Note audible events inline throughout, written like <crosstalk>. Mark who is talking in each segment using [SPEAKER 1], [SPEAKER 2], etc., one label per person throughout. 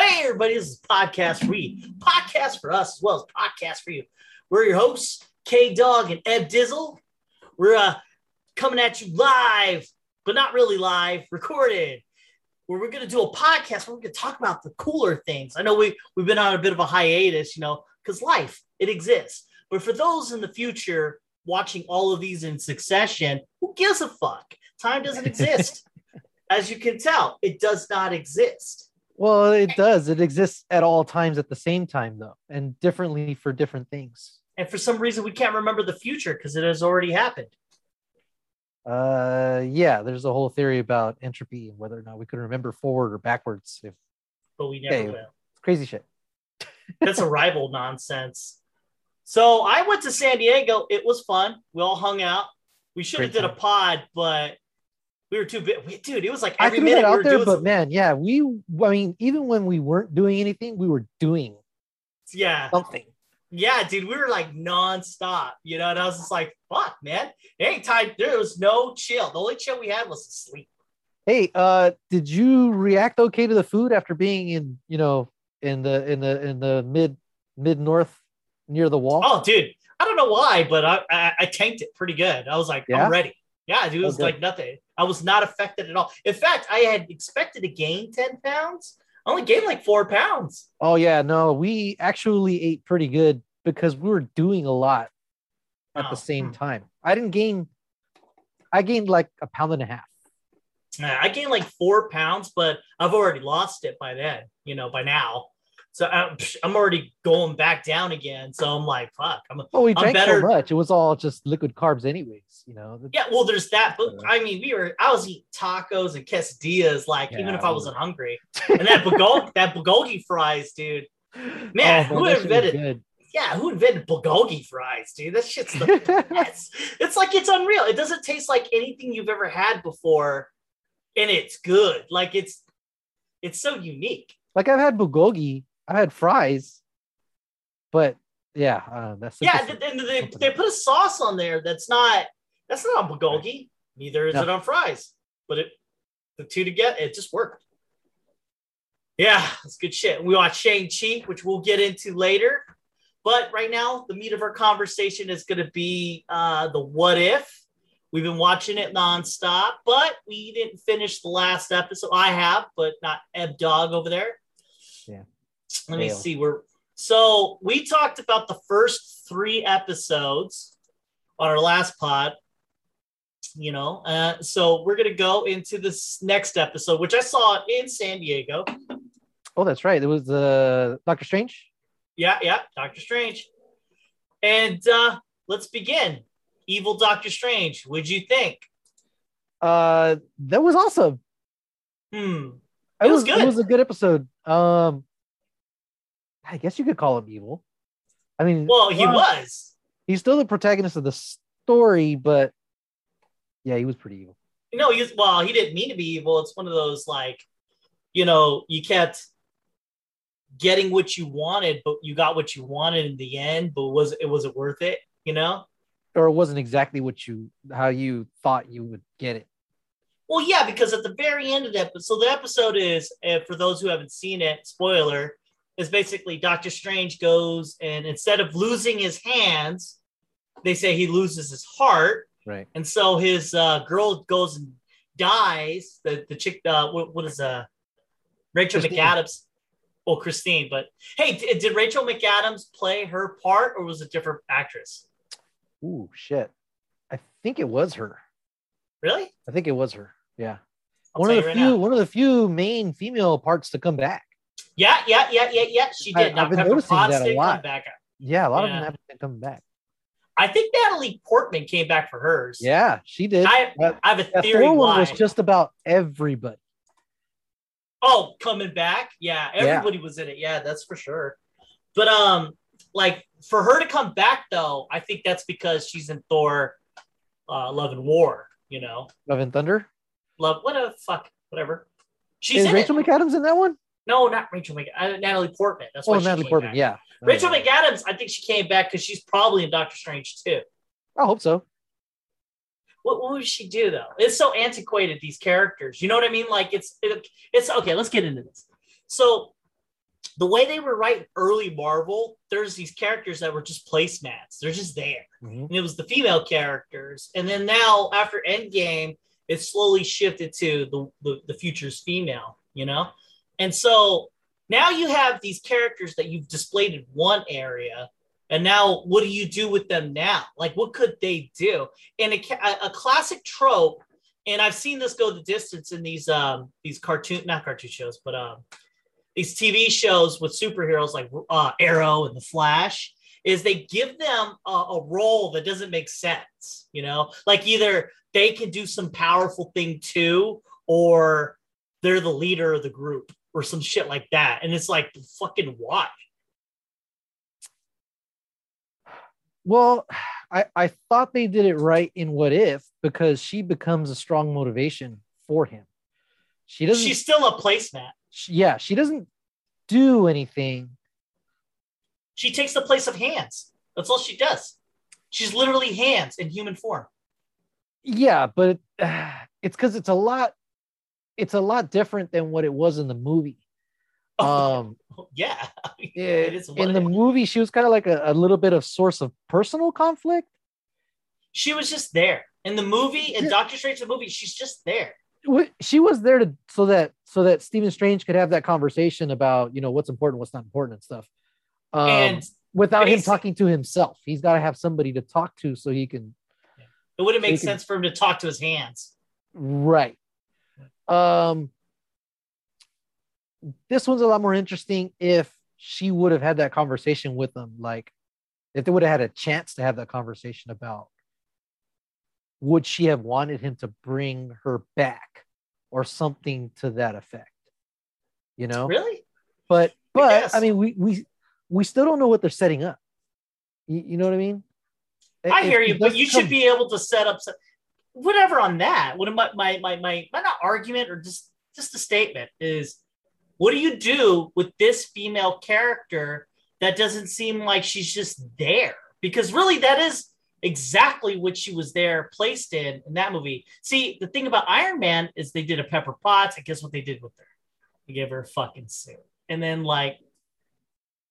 [SPEAKER 1] Hey, everybody, this is Podcast for You. Podcast for us as well as Podcast for You. We're your hosts, K Dog and Ed Dizzle. We're uh, coming at you live, but not really live, recorded. Where we're to do a podcast where we're to talk about the cooler things. I know we, we've been on a bit of a hiatus, you know, because life, it exists. But for those in the future watching all of these in succession, who gives a fuck? Time doesn't exist. <laughs> As you can tell, it does not exist.
[SPEAKER 2] Well, it does. It exists at all times at the same time, though, and differently for different things.
[SPEAKER 1] And for some reason, we can't remember the future because it has already happened.
[SPEAKER 2] Uh, yeah, there's a whole theory about entropy and whether or not we could remember forward or backwards. If
[SPEAKER 1] But we never
[SPEAKER 2] Hey.
[SPEAKER 1] will.
[SPEAKER 2] it's crazy shit. <laughs>
[SPEAKER 1] That's arrival nonsense. So I went to San Diego. It was fun. We all hung out. We should have did a pod, but we were too big. We, dude, it was like
[SPEAKER 2] I
[SPEAKER 1] every
[SPEAKER 2] threw
[SPEAKER 1] minute
[SPEAKER 2] that
[SPEAKER 1] we
[SPEAKER 2] out
[SPEAKER 1] were
[SPEAKER 2] there, but
[SPEAKER 1] something.
[SPEAKER 2] man, yeah, we. I mean, even when we weren't doing anything, we were doing
[SPEAKER 1] yeah,
[SPEAKER 2] something.
[SPEAKER 1] yeah, dude, we were like nonstop, you know. And I was just like, "Fuck, man!" Anytime there was no chill. The only chill we had was sleep.
[SPEAKER 2] Hey, uh, did you react okay to the food after being in, you know, in the in the in the mid mid north near the wall?
[SPEAKER 1] Oh, dude, I don't know why, but I I, I tanked it pretty good. I was like,
[SPEAKER 2] Yeah?
[SPEAKER 1] I'm ready. Yeah, dude, it was
[SPEAKER 2] good.
[SPEAKER 1] like nothing. I was not affected at all. In fact, I had expected to gain 10 pounds. I only gained like four pounds.
[SPEAKER 2] Oh yeah, no, we actually ate pretty good because we were doing a lot at
[SPEAKER 1] Oh,
[SPEAKER 2] the same
[SPEAKER 1] hmm.
[SPEAKER 2] time. I didn't gain I gained like a pound and a half.
[SPEAKER 1] I gained like four pounds, but I've already lost it by then, you know, by now. So uh, I'm, I'm already going back down again. So I'm like, fuck. I'm, oh,
[SPEAKER 2] Well, we
[SPEAKER 1] I'm
[SPEAKER 2] drank
[SPEAKER 1] better-
[SPEAKER 2] so much. It was all just liquid carbs anyways, you know.
[SPEAKER 1] yeah, well, there's that. But I mean, we were, I was eating tacos and quesadillas, like, even if I wasn't hungry. And that bulgogi, <laughs> that bulgogi fries, dude. Oh, man, who
[SPEAKER 2] Oh, shit
[SPEAKER 1] invented-. Yeah, who invented bulgogi fries, dude? That shit's the best. <laughs> It's like it's unreal. It doesn't taste like anything you've ever had before, and it's good. Like it's it's so unique.
[SPEAKER 2] like I've had bulgogi, I've had fries, but yeah, uh, that's
[SPEAKER 1] Yeah, and they, they put a sauce on there that's not that's not on bulgogi. Neither is
[SPEAKER 2] No.
[SPEAKER 1] it on fries. But it the two together, it just worked. Yeah, it's good shit. We watched Shang Chi, which we'll get into later. But right now, the meat of our conversation is going to be uh, the what if. We've been watching it nonstop, but we didn't finish the last episode. I have, but not Eb Dog over there. Let me see. We're so we talked about the first three episodes on our last pod. You know, uh, so we're gonna go into this next episode, which I saw in San Diego.
[SPEAKER 2] oh, that's right. It was uh, Doctor Strange.
[SPEAKER 1] Yeah, yeah, Doctor Strange. And uh, let's begin. Evil Doctor Strange. What'd you think?
[SPEAKER 2] Uh, that was awesome.
[SPEAKER 1] Hmm.
[SPEAKER 2] It,
[SPEAKER 1] It was
[SPEAKER 2] was,
[SPEAKER 1] good.
[SPEAKER 2] It was a good episode. Um, I guess you could call him evil. I mean,
[SPEAKER 1] Well, he
[SPEAKER 2] well,
[SPEAKER 1] was.
[SPEAKER 2] He's still the protagonist of the story, but yeah, he was pretty evil.
[SPEAKER 1] No, he was, well, he didn't mean to be evil. It's one of those like, you know, you kept getting what you wanted, but you got what you wanted in the end. But was it was it worth it? You know?
[SPEAKER 2] Or it wasn't exactly what you how you thought you would get it.
[SPEAKER 1] Well, yeah, because at the very end of the episode, so the episode is, uh, for those who haven't seen it, spoiler, is basically Doctor Strange goes and instead of losing his hands, they say he loses his heart.
[SPEAKER 2] Right.
[SPEAKER 1] And so his uh, girl goes and dies. The, the chick, uh, what, what is uh, Rachel
[SPEAKER 2] Christine.
[SPEAKER 1] McAdams? Oh, Christine. But hey, d- did Rachel McAdams play her part or was it a different actress?
[SPEAKER 2] Ooh, shit. I think it was her.
[SPEAKER 1] Really?
[SPEAKER 2] I think it was her. Yeah.
[SPEAKER 1] I'll
[SPEAKER 2] one of the
[SPEAKER 1] right
[SPEAKER 2] few
[SPEAKER 1] now.
[SPEAKER 2] one of the few main female parts to come back.
[SPEAKER 1] Yeah, yeah, yeah, yeah, yeah. She
[SPEAKER 2] I-
[SPEAKER 1] did. Now
[SPEAKER 2] I've been
[SPEAKER 1] Pepper
[SPEAKER 2] noticing
[SPEAKER 1] Potts
[SPEAKER 2] that a lot.
[SPEAKER 1] back.
[SPEAKER 2] Yeah, a lot of them haven't been coming back.
[SPEAKER 1] I think Natalie Portman came back for hers.
[SPEAKER 2] Yeah, she did.
[SPEAKER 1] I,
[SPEAKER 2] That-
[SPEAKER 1] I have a theory why.
[SPEAKER 2] was just about everybody.
[SPEAKER 1] oh, coming back. Yeah, everybody was in it. Yeah, that's for sure. But um, like for her to come back though, I think that's because she's in Thor, uh, Love and War. You know,
[SPEAKER 2] Love and Thunder.
[SPEAKER 1] love what a fuck, whatever. She's
[SPEAKER 2] Is
[SPEAKER 1] in
[SPEAKER 2] Rachel
[SPEAKER 1] it.
[SPEAKER 2] McAdams in that one?
[SPEAKER 1] No, not Rachel McAdams. Uh, Natalie Portman. That's why
[SPEAKER 2] Oh, Natalie Portman.
[SPEAKER 1] back.
[SPEAKER 2] Yeah.
[SPEAKER 1] Rachel
[SPEAKER 2] Oh,
[SPEAKER 1] McAdams. I think she came back because she's probably in Doctor Strange too.
[SPEAKER 2] I hope so.
[SPEAKER 1] what, what would she do though? It's so antiquated these characters. You know what I mean? Like it's it, it's okay. Let's get into this. So the way they were writing early Marvel, there's these characters that were just placemats. They're just there.
[SPEAKER 2] Mhm.
[SPEAKER 1] And it was the female characters. And then now after Endgame, it slowly shifted to the, the, the future's female, you know? And so now you have these characters that you've displayed in one area. And now what do you do with them now? Like, what could they do? And a, a classic trope, and I've seen this go the distance in these um these cartoon, not cartoon shows, but um these TV shows with superheroes like uh, Arrow and The Flash is they give them a, a role that doesn't make sense, you know, like either they can do some powerful thing too, or they're the leader of the group or some shit like that. And it's like, fucking why?
[SPEAKER 2] Well, I, I thought they did it right in What If because she becomes a strong motivation for him. She doesn't.
[SPEAKER 1] She's still a placemat.
[SPEAKER 2] she- yeah, she doesn't do anything.
[SPEAKER 1] She takes the place of hands. That's all she does. She's literally hands in human form.
[SPEAKER 2] Yeah, but uh, <sighs> it's because it's a lot. It's a lot different than what it was in the movie. Um, <laughs> <laughs>
[SPEAKER 1] yeah. It is
[SPEAKER 2] in the movie, she was kind of like a, a little bit of source of personal conflict.
[SPEAKER 1] She was just there. In the movie, in
[SPEAKER 2] Yeah.
[SPEAKER 1] Doctor Strange the movie, she's just there.
[SPEAKER 2] She was there to so that so that Stephen Strange could have that conversation about you know what's important, what's not important, and stuff. Um,
[SPEAKER 1] and
[SPEAKER 2] without him talking to himself, he's got to have somebody to talk to so he can
[SPEAKER 1] it wouldn't make
[SPEAKER 2] so you can-
[SPEAKER 1] sense for him to talk to his hands.
[SPEAKER 2] Right. Um this one's a lot more interesting if she would have had that conversation with them like if they would have had a chance to have that conversation about would she have wanted him to bring her back or something to that effect you know
[SPEAKER 1] Really?
[SPEAKER 2] but but
[SPEAKER 1] guess.
[SPEAKER 2] I mean we we we still don't know what they're setting up you, you know what I mean
[SPEAKER 1] I
[SPEAKER 2] If
[SPEAKER 1] hear
[SPEAKER 2] he
[SPEAKER 1] you, but you
[SPEAKER 2] come-
[SPEAKER 1] should be able to set up whatever on that. What my my my my my not argument or just just a statement is what do you do with this female character that doesn't seem like she's just there? Because really that is exactly what she was there placed in in that movie. See, the thing about Iron Man is they did a Pepper Potts. I guess what they did with her. They gave her a fucking suit. And then like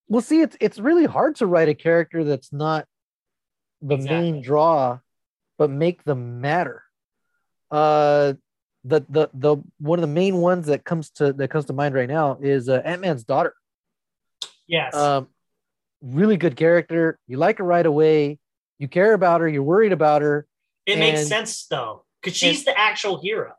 [SPEAKER 2] Well, see, it's it's really hard to write a character that's not the
[SPEAKER 1] Exactly.
[SPEAKER 2] main draw, but make them matter. Uh, the the the one of the main ones that comes to that comes to mind right now is uh, Ant Man's daughter.
[SPEAKER 1] yes.
[SPEAKER 2] Um, really good character. You like her right away. You care about her. You're worried about her.
[SPEAKER 1] It makes sense though, because she's the actual hero.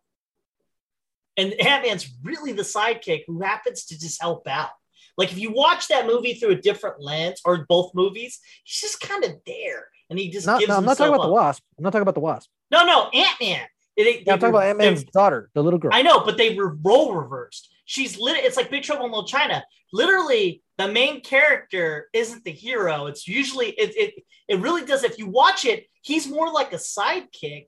[SPEAKER 1] And Ant Man's really the sidekick who happens to just help out. Like if you watch that movie through a different lens or both movies, he's just kind of there and he just
[SPEAKER 2] Not, no, I'm not talking about the. Wasp. I'm not talking about the Wasp.
[SPEAKER 1] No, no, Ant Man.
[SPEAKER 2] Yeah, I'm talking about Ant Man's daughter, the little girl.
[SPEAKER 1] I know, but they were role reversed. She's lit. It's like Big Trouble in Little China. Literally, the main character isn't the hero. It's usually it. It it really does. If you watch it, he's more like a sidekick,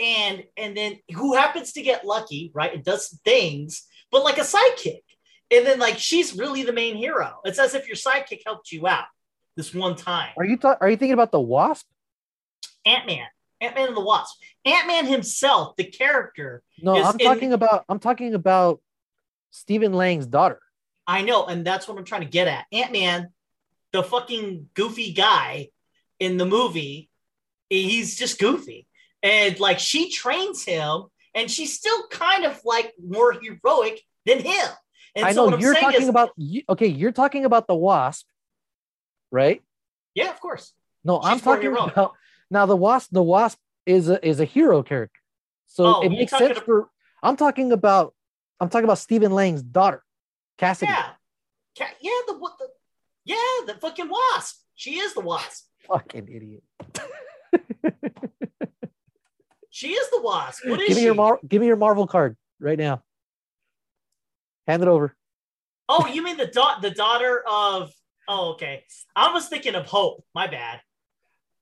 [SPEAKER 1] and and then who happens to get lucky, right? It does things, but like a sidekick. And then like she's really the main hero. It's as if your sidekick helped you out this one time.
[SPEAKER 2] Are you ta- are you thinking about the Wasp?
[SPEAKER 1] Ant Man, Ant Man and the Wasp, Ant Man himself, the character.
[SPEAKER 2] No, I'm
[SPEAKER 1] in-
[SPEAKER 2] talking about I'm talking about Stephen Lang's daughter.
[SPEAKER 1] I know, and that's what I'm trying to get at. Ant Man, the fucking goofy guy in the movie, he's just goofy. And like she trains him, and she's still kind of like more heroic than him. And
[SPEAKER 2] I
[SPEAKER 1] so
[SPEAKER 2] know you're talking
[SPEAKER 1] is,
[SPEAKER 2] about okay, you're talking about the Wasp, right?
[SPEAKER 1] yeah, of course.
[SPEAKER 2] No, I'm talking about now the Wasp. The Wasp is a is a hero character, so
[SPEAKER 1] Oh,
[SPEAKER 2] it makes sense
[SPEAKER 1] ab-
[SPEAKER 2] for. I'm talking about I'm talking about Stephen Lang's daughter, Cassidy.
[SPEAKER 1] Yeah, Ca- yeah, the what the yeah, the fucking wasp. She is the wasp.
[SPEAKER 2] Fucking idiot. <laughs>
[SPEAKER 1] She is the wasp. What is
[SPEAKER 2] give me
[SPEAKER 1] she?
[SPEAKER 2] your Mar- give me your Marvel card right now. Hand it over.
[SPEAKER 1] oh, you mean the da- the daughter of? Oh, okay. I was thinking of Hope. My bad.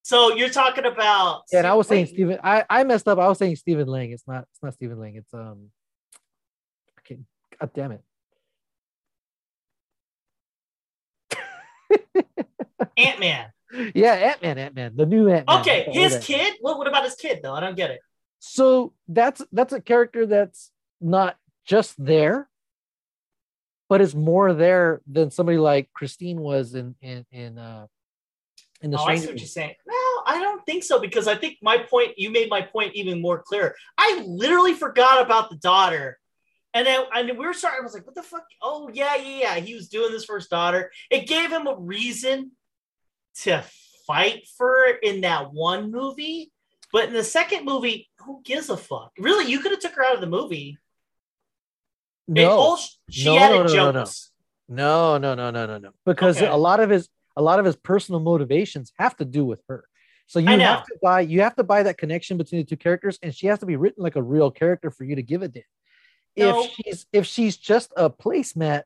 [SPEAKER 1] So you're talking about?
[SPEAKER 2] Yeah, and I was saying
[SPEAKER 1] wait,
[SPEAKER 2] Stephen. I, I messed up. I was saying Stephen Lang. It's not. It's not Stephen Lang. It's um. Okay. God damn it.
[SPEAKER 1] Ant Man.
[SPEAKER 2] yeah, Ant Man, Ant Man, the new Ant Man.
[SPEAKER 1] Okay, his kid. What, what about his kid though? I don't get it.
[SPEAKER 2] So that's that's a character that's not just there, but is more there than somebody like Christine was in in in uh in the
[SPEAKER 1] oh, I see what you're saying. No, I don't think so because I think my point. You made my point even more clear. I literally forgot about the daughter. And then and we were starting. I was like, "What the fuck? Oh yeah, yeah, yeah." He was doing this for his daughter. It gave him a reason to fight for it in that one movie, but in the second movie, who gives a fuck? Really, you could have took her out of the movie.
[SPEAKER 2] No,
[SPEAKER 1] she
[SPEAKER 2] No, no, no, no.
[SPEAKER 1] jokes.
[SPEAKER 2] no, no, no, no, no, no. Because
[SPEAKER 1] Okay.
[SPEAKER 2] a lot of his a lot of his personal motivations have to do with her. So you have to buy you have to buy that connection between the two characters, and she has to be written like a real character for you to give a damn.
[SPEAKER 1] No.
[SPEAKER 2] If she's if she's just a placemat,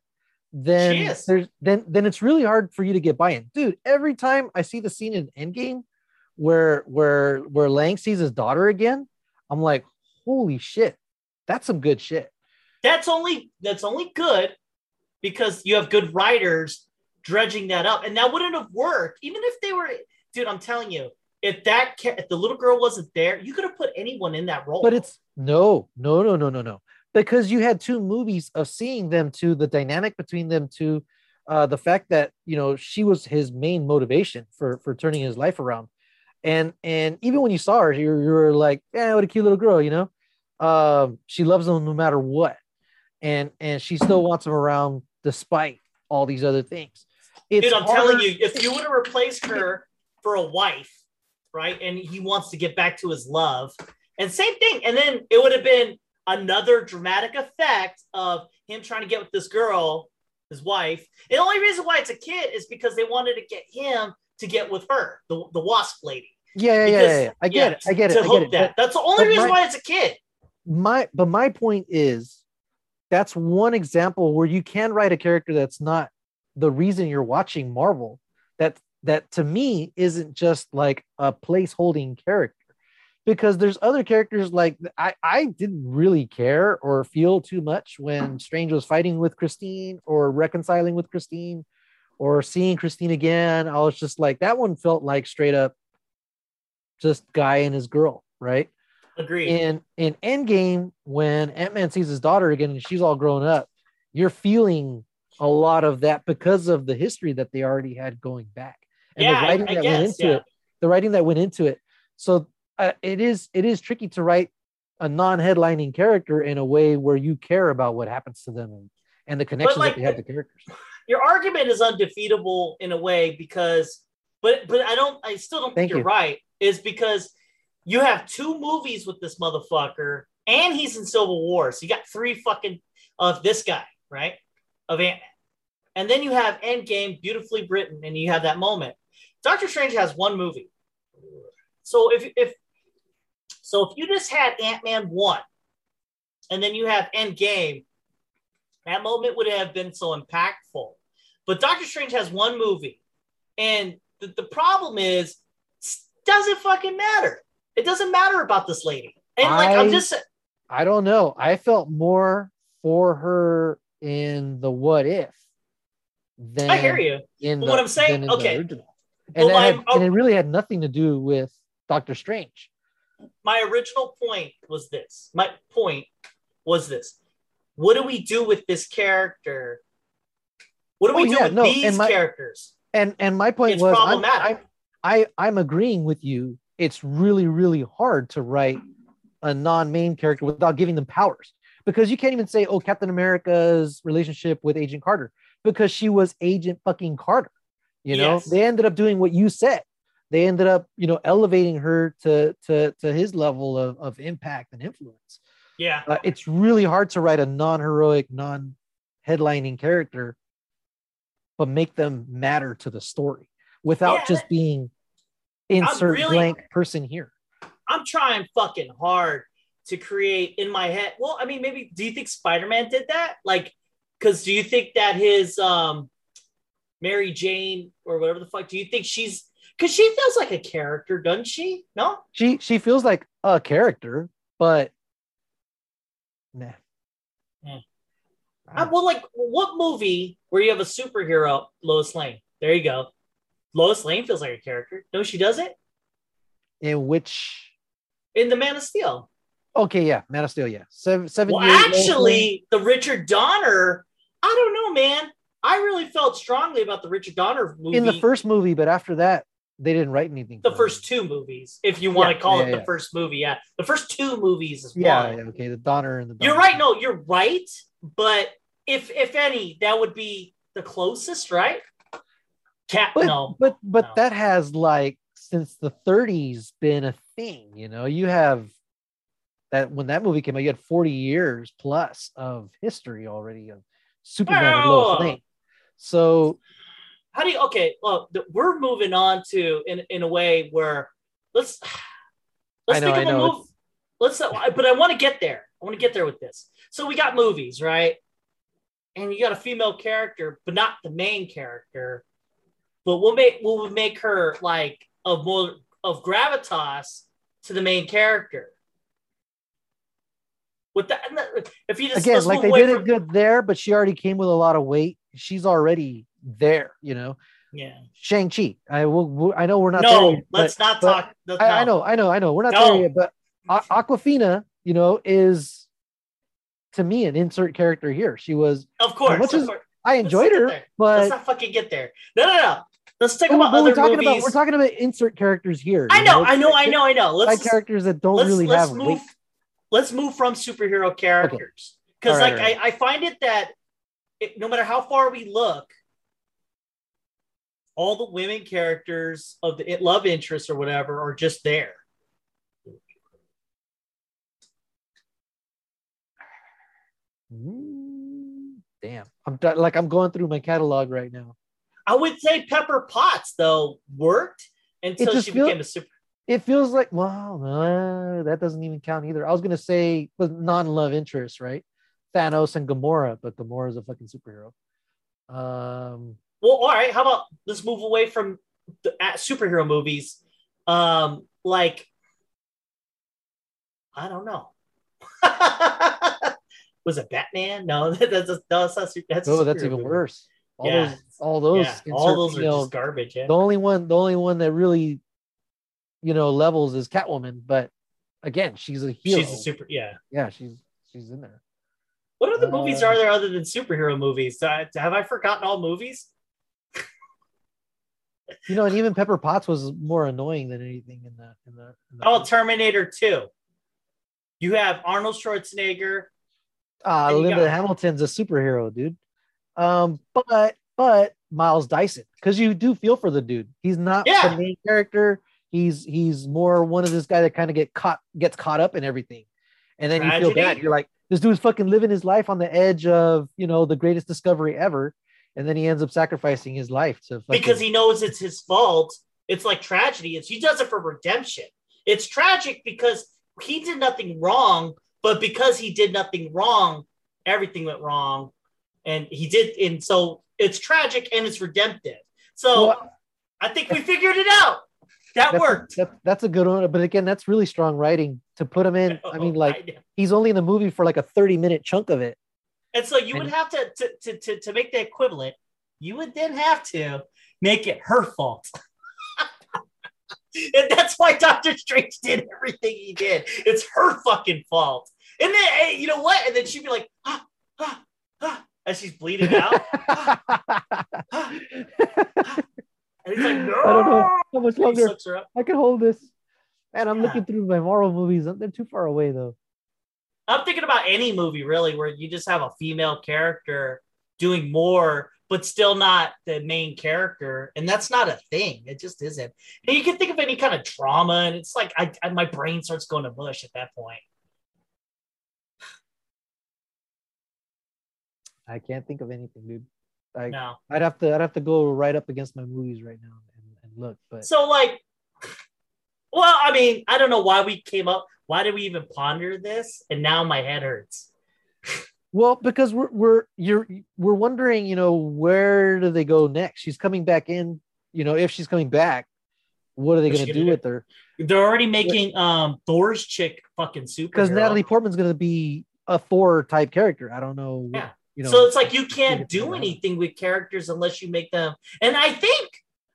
[SPEAKER 2] then there's then then it's really hard for you to get buy-in. Dude, every time I see the scene in Endgame where where where Lang sees his daughter again, I'm like, holy shit, that's some good shit.
[SPEAKER 1] That's only that's only good because you have good writers dredging that up, and that wouldn't have worked even if they were. Dude, I'm telling you, if that if the little girl wasn't there, you could have put anyone in that role.
[SPEAKER 2] But it's no, no, no, no, no, no. Because you had two movies of seeing them two, the dynamic between them two, uh, the fact that you know she was his main motivation for for turning his life around, and and even when you saw her, you you were like, yeah, what a cute little girl, you know. Um, she loves him no matter what, and and she still wants him around despite all these other things. It's
[SPEAKER 1] Dude, I'm telling you, if you would have replaced her for a wife, right, and he wants to get back to his love, and same thing, and then it would have been another dramatic effect of him trying to get with this girl, his wife. And the only reason why it's a kid is because they wanted to get him to get with her, the, the wasp lady.
[SPEAKER 2] yeah, yeah, yeah,
[SPEAKER 1] Because-
[SPEAKER 2] yeah, yeah. I get
[SPEAKER 1] yeah,
[SPEAKER 2] it, I get it,
[SPEAKER 1] to
[SPEAKER 2] I get it.
[SPEAKER 1] that.
[SPEAKER 2] But-
[SPEAKER 1] That's the only reason
[SPEAKER 2] my-
[SPEAKER 1] why it's a kid.
[SPEAKER 2] my but my point is that's one example where you can write a character that's not the reason you're watching marvel that that to me isn't just like a place holding character. Because there's other characters like I, I didn't really care or feel too much when strange was fighting with christine or reconciling with christine or seeing christine again. I was just like that one felt like straight up just guy and his girl right
[SPEAKER 1] Agreed.
[SPEAKER 2] in in Endgame, when Ant Man sees his daughter again and she's all grown up, you're feeling a lot of that because of the history that they already had going back and
[SPEAKER 1] Yeah,
[SPEAKER 2] the writing
[SPEAKER 1] I
[SPEAKER 2] that
[SPEAKER 1] guess,
[SPEAKER 2] went into
[SPEAKER 1] yeah.
[SPEAKER 2] it. The writing that went into it. So uh, it is it is tricky to write a non-headlining character in a way where you care about what happens to them and, and the connections
[SPEAKER 1] like,
[SPEAKER 2] that they have to characters. <laughs>
[SPEAKER 1] Your argument is undefeatable in a way because, but but I don't. I still don't think you're
[SPEAKER 2] you.
[SPEAKER 1] right. Is because you have two movies with this motherfucker, and he's in Civil War. So you got three fucking of this guy, right? Of Ant Man, and then you have Endgame, beautifully written, and you have that moment. Doctor Strange has one movie. So if if so, if you just had Ant Man one, and then you have Endgame, that moment would have been so impactful. But Doctor Strange has one movie, and the, the problem is, doesn't fucking matter. It doesn't matter about this lady. And like I'm just
[SPEAKER 2] I don't know. I felt more for her in the what if than
[SPEAKER 1] I hear you.
[SPEAKER 2] in the,
[SPEAKER 1] what I'm saying-
[SPEAKER 2] than in the
[SPEAKER 1] okay.
[SPEAKER 2] original.
[SPEAKER 1] Well,
[SPEAKER 2] And, that had- and it really had nothing to do with Doctor Strange.
[SPEAKER 1] My original point was this. My point was this. What do we do with this character? What do we
[SPEAKER 2] Oh,
[SPEAKER 1] do
[SPEAKER 2] yeah,
[SPEAKER 1] with
[SPEAKER 2] no,
[SPEAKER 1] these
[SPEAKER 2] and my-
[SPEAKER 1] characters?
[SPEAKER 2] And and my point
[SPEAKER 1] It's
[SPEAKER 2] was I'm,
[SPEAKER 1] problematic.
[SPEAKER 2] I, I I'm agreeing with you. It's really really hard to write a non-main character without giving them powers because you can't even say oh Captain America's relationship with Agent Carter because she was Agent fucking Carter. You know
[SPEAKER 1] Yes.
[SPEAKER 2] they ended up doing what you said. They ended up you know elevating her to to to his level of of impact and influence.
[SPEAKER 1] Yeah.
[SPEAKER 2] uh, it's really hard to write a non-heroic, non-headlining character, but make them matter to the story without
[SPEAKER 1] Yeah.
[SPEAKER 2] just being insert
[SPEAKER 1] really-
[SPEAKER 2] blank person here.
[SPEAKER 1] I'm trying fucking hard to create in my head. Well, I mean, maybe do you think Spider-Man did that? Like, because do you think that his um Mary Jane or whatever the fuck, do you think she's because she feels like a character, doesn't she? No?
[SPEAKER 2] She she feels like a character, but nah.
[SPEAKER 1] Yeah.
[SPEAKER 2] Ah.
[SPEAKER 1] Uh, well, like what movie where you have a superhero, Lois Lane? There you go. Lois Lane feels like a character. No, she doesn't
[SPEAKER 2] In which
[SPEAKER 1] in the Man of Steel.
[SPEAKER 2] okay, yeah, Man of Steel, yeah. Seven seven
[SPEAKER 1] Well,
[SPEAKER 2] years Lois Lane.
[SPEAKER 1] actually, the Richard Donner. I don't know, man. I really felt strongly about the Richard Donner movie
[SPEAKER 2] in the first movie, but after that, they didn't write anything.
[SPEAKER 1] the first two movies, if you want
[SPEAKER 2] Yeah,
[SPEAKER 1] to call
[SPEAKER 2] yeah,
[SPEAKER 1] it the first movie. Yeah, the first two movies is
[SPEAKER 2] Yeah, yeah, okay, the Donner and the
[SPEAKER 1] You're right. No, you're right. But if if any, that would be the closest, right? Cat.
[SPEAKER 2] But
[SPEAKER 1] no.
[SPEAKER 2] but but
[SPEAKER 1] no.
[SPEAKER 2] that has like since the 30s been a thing, you know. You have that when that movie came out, you had 40 years plus of history already of Superman and Lois. Lane. So
[SPEAKER 1] How do you? Okay. Well, we're moving on to in in a way where let's <sighs> let's
[SPEAKER 2] I know,
[SPEAKER 1] think
[SPEAKER 2] I
[SPEAKER 1] of a
[SPEAKER 2] know,
[SPEAKER 1] move. Let's. Uh, but I want to get there. I want to get there with this. So we got movies, right? And you got a female character, but not the main character. But we'll make we'll make her like of more of gravitas to the main character. With that, if you just
[SPEAKER 2] again, like they did
[SPEAKER 1] from-
[SPEAKER 2] it good there, but she already came with a lot of weight. She's already there, you know.
[SPEAKER 1] Yeah.
[SPEAKER 2] Shang Chi. I will. I know we're not
[SPEAKER 1] No,
[SPEAKER 2] there. yet,
[SPEAKER 1] let's
[SPEAKER 2] but
[SPEAKER 1] not talk.
[SPEAKER 2] I, I know, I know, I know. We're not
[SPEAKER 1] No.
[SPEAKER 2] there yet, but Awkwafina, you know, is to me an insert character here. She was.
[SPEAKER 1] Of course.
[SPEAKER 2] much
[SPEAKER 1] of
[SPEAKER 2] as
[SPEAKER 1] course.
[SPEAKER 2] I enjoyed her,
[SPEAKER 1] but Let's not fucking get there. No, no, no. Let's talk
[SPEAKER 2] But
[SPEAKER 1] about
[SPEAKER 2] we're
[SPEAKER 1] other
[SPEAKER 2] talking
[SPEAKER 1] movies.
[SPEAKER 2] about we're talking about insert characters here.
[SPEAKER 1] I
[SPEAKER 2] you
[SPEAKER 1] know, I know, I know, I know. Let's
[SPEAKER 2] characters that don't really
[SPEAKER 1] let's
[SPEAKER 2] have
[SPEAKER 1] move.
[SPEAKER 2] weight.
[SPEAKER 1] Let's move from superhero characters because,
[SPEAKER 2] right,
[SPEAKER 1] like,
[SPEAKER 2] right.
[SPEAKER 1] I, I find it that it, no matter how far we look, all the women characters of the love interest or whatever are just there.
[SPEAKER 2] Mm, Damn, I'm like I'm going through my catalog right now.
[SPEAKER 1] I would say Pepper Potts though worked until she became a super.
[SPEAKER 2] It feels like well, no, that doesn't even count either. I was gonna say was non-love interest, right? Thanos and Gamora, but Gamora's a fucking superhero. Um,
[SPEAKER 1] Well, all right. How about let's move away from the uh, superhero movies? Um, like I don't know. <laughs> Was it Batman? No, <laughs> that's that's no, that's not. super- That's a
[SPEAKER 2] oh, that's even
[SPEAKER 1] movie.
[SPEAKER 2] worse. All
[SPEAKER 1] Yeah.
[SPEAKER 2] those, all those,
[SPEAKER 1] yeah, all those are just garbage. Yeah.
[SPEAKER 2] The only one, the only one that really, you know, levels is Catwoman. But again, she's a hero.
[SPEAKER 1] She's a super. Yeah.
[SPEAKER 2] yeah, she's she's in there.
[SPEAKER 1] What other movies
[SPEAKER 2] Uh,
[SPEAKER 1] are there other than superhero movies? Uh, have I forgotten all movies? <laughs>
[SPEAKER 2] You know, and even Pepper Potts was more annoying than anything in the in the. In the
[SPEAKER 1] Oh, Terminator Two. You have Arnold Schwarzenegger.
[SPEAKER 2] uh, Linda
[SPEAKER 1] got-
[SPEAKER 2] Hamilton's a superhero, dude. Um, but but Miles Dyson, because you do feel for the dude. He's not
[SPEAKER 1] Yeah.
[SPEAKER 2] the main character. He's he's more one of this guy that kind of get caught gets caught up in everything, and then you feel bad. You're like, this dude's fucking living his life on the edge of you know the greatest discovery ever, and then he ends up sacrificing his life to fucking,
[SPEAKER 1] because he knows it's his fault. It's like tragedy. It's he does it for redemption. It's tragic because he did nothing wrong, but because he did nothing wrong, everything went wrong, and he did. And so it's tragic and it's redemptive. So
[SPEAKER 2] Well,
[SPEAKER 1] I think we figured it out. That
[SPEAKER 2] that's,
[SPEAKER 1] worked.
[SPEAKER 2] That, that's a good one, but again, that's really strong writing to put him in. I <laughs> mean, like
[SPEAKER 1] know.
[SPEAKER 2] he's only in the movie for like a 30 minute chunk of it.
[SPEAKER 1] and so you would have to to, to to to make the equivalent. You would then have to make it her fault. <laughs> and that's why Doctor Strange did everything he did. It's her fucking fault. And then you know what? And then she'd be like, ah, ah, ah, as she's bleeding out. <laughs> And he's like, no.
[SPEAKER 2] I don't know how much longer
[SPEAKER 1] sucks her up.
[SPEAKER 2] I can hold this. And I'm
[SPEAKER 1] Yeah.
[SPEAKER 2] looking through my Marvel movies. They're too far away though.
[SPEAKER 1] I'm thinking about any movie really where you just have a female character doing more, but still not the main character, and that's not a thing. It just isn't. And you can think of any kind of trauma, and it's like I, I my brain starts going to mush at that point.
[SPEAKER 2] I can't think of anything, dude. I,
[SPEAKER 1] No,
[SPEAKER 2] I'd have to I'd have to go right up against my movies right now and, and look. But
[SPEAKER 1] so like, well, I mean, I don't know why we came up. Why did we even ponder this? And now my head hurts.
[SPEAKER 2] well, because we're we're you're we're wondering, you know, where do they go next? She's coming back in. You know, if she's coming back, what are they going to
[SPEAKER 1] gonna
[SPEAKER 2] do
[SPEAKER 1] do?
[SPEAKER 2] with her?
[SPEAKER 1] They're already making um Thor's chick fucking super.
[SPEAKER 2] Because Natalie Portman's going to be a Thor type character. I don't know.
[SPEAKER 1] Yeah.
[SPEAKER 2] You know,
[SPEAKER 1] so it's like you can't do anything with characters unless you make them. And I think,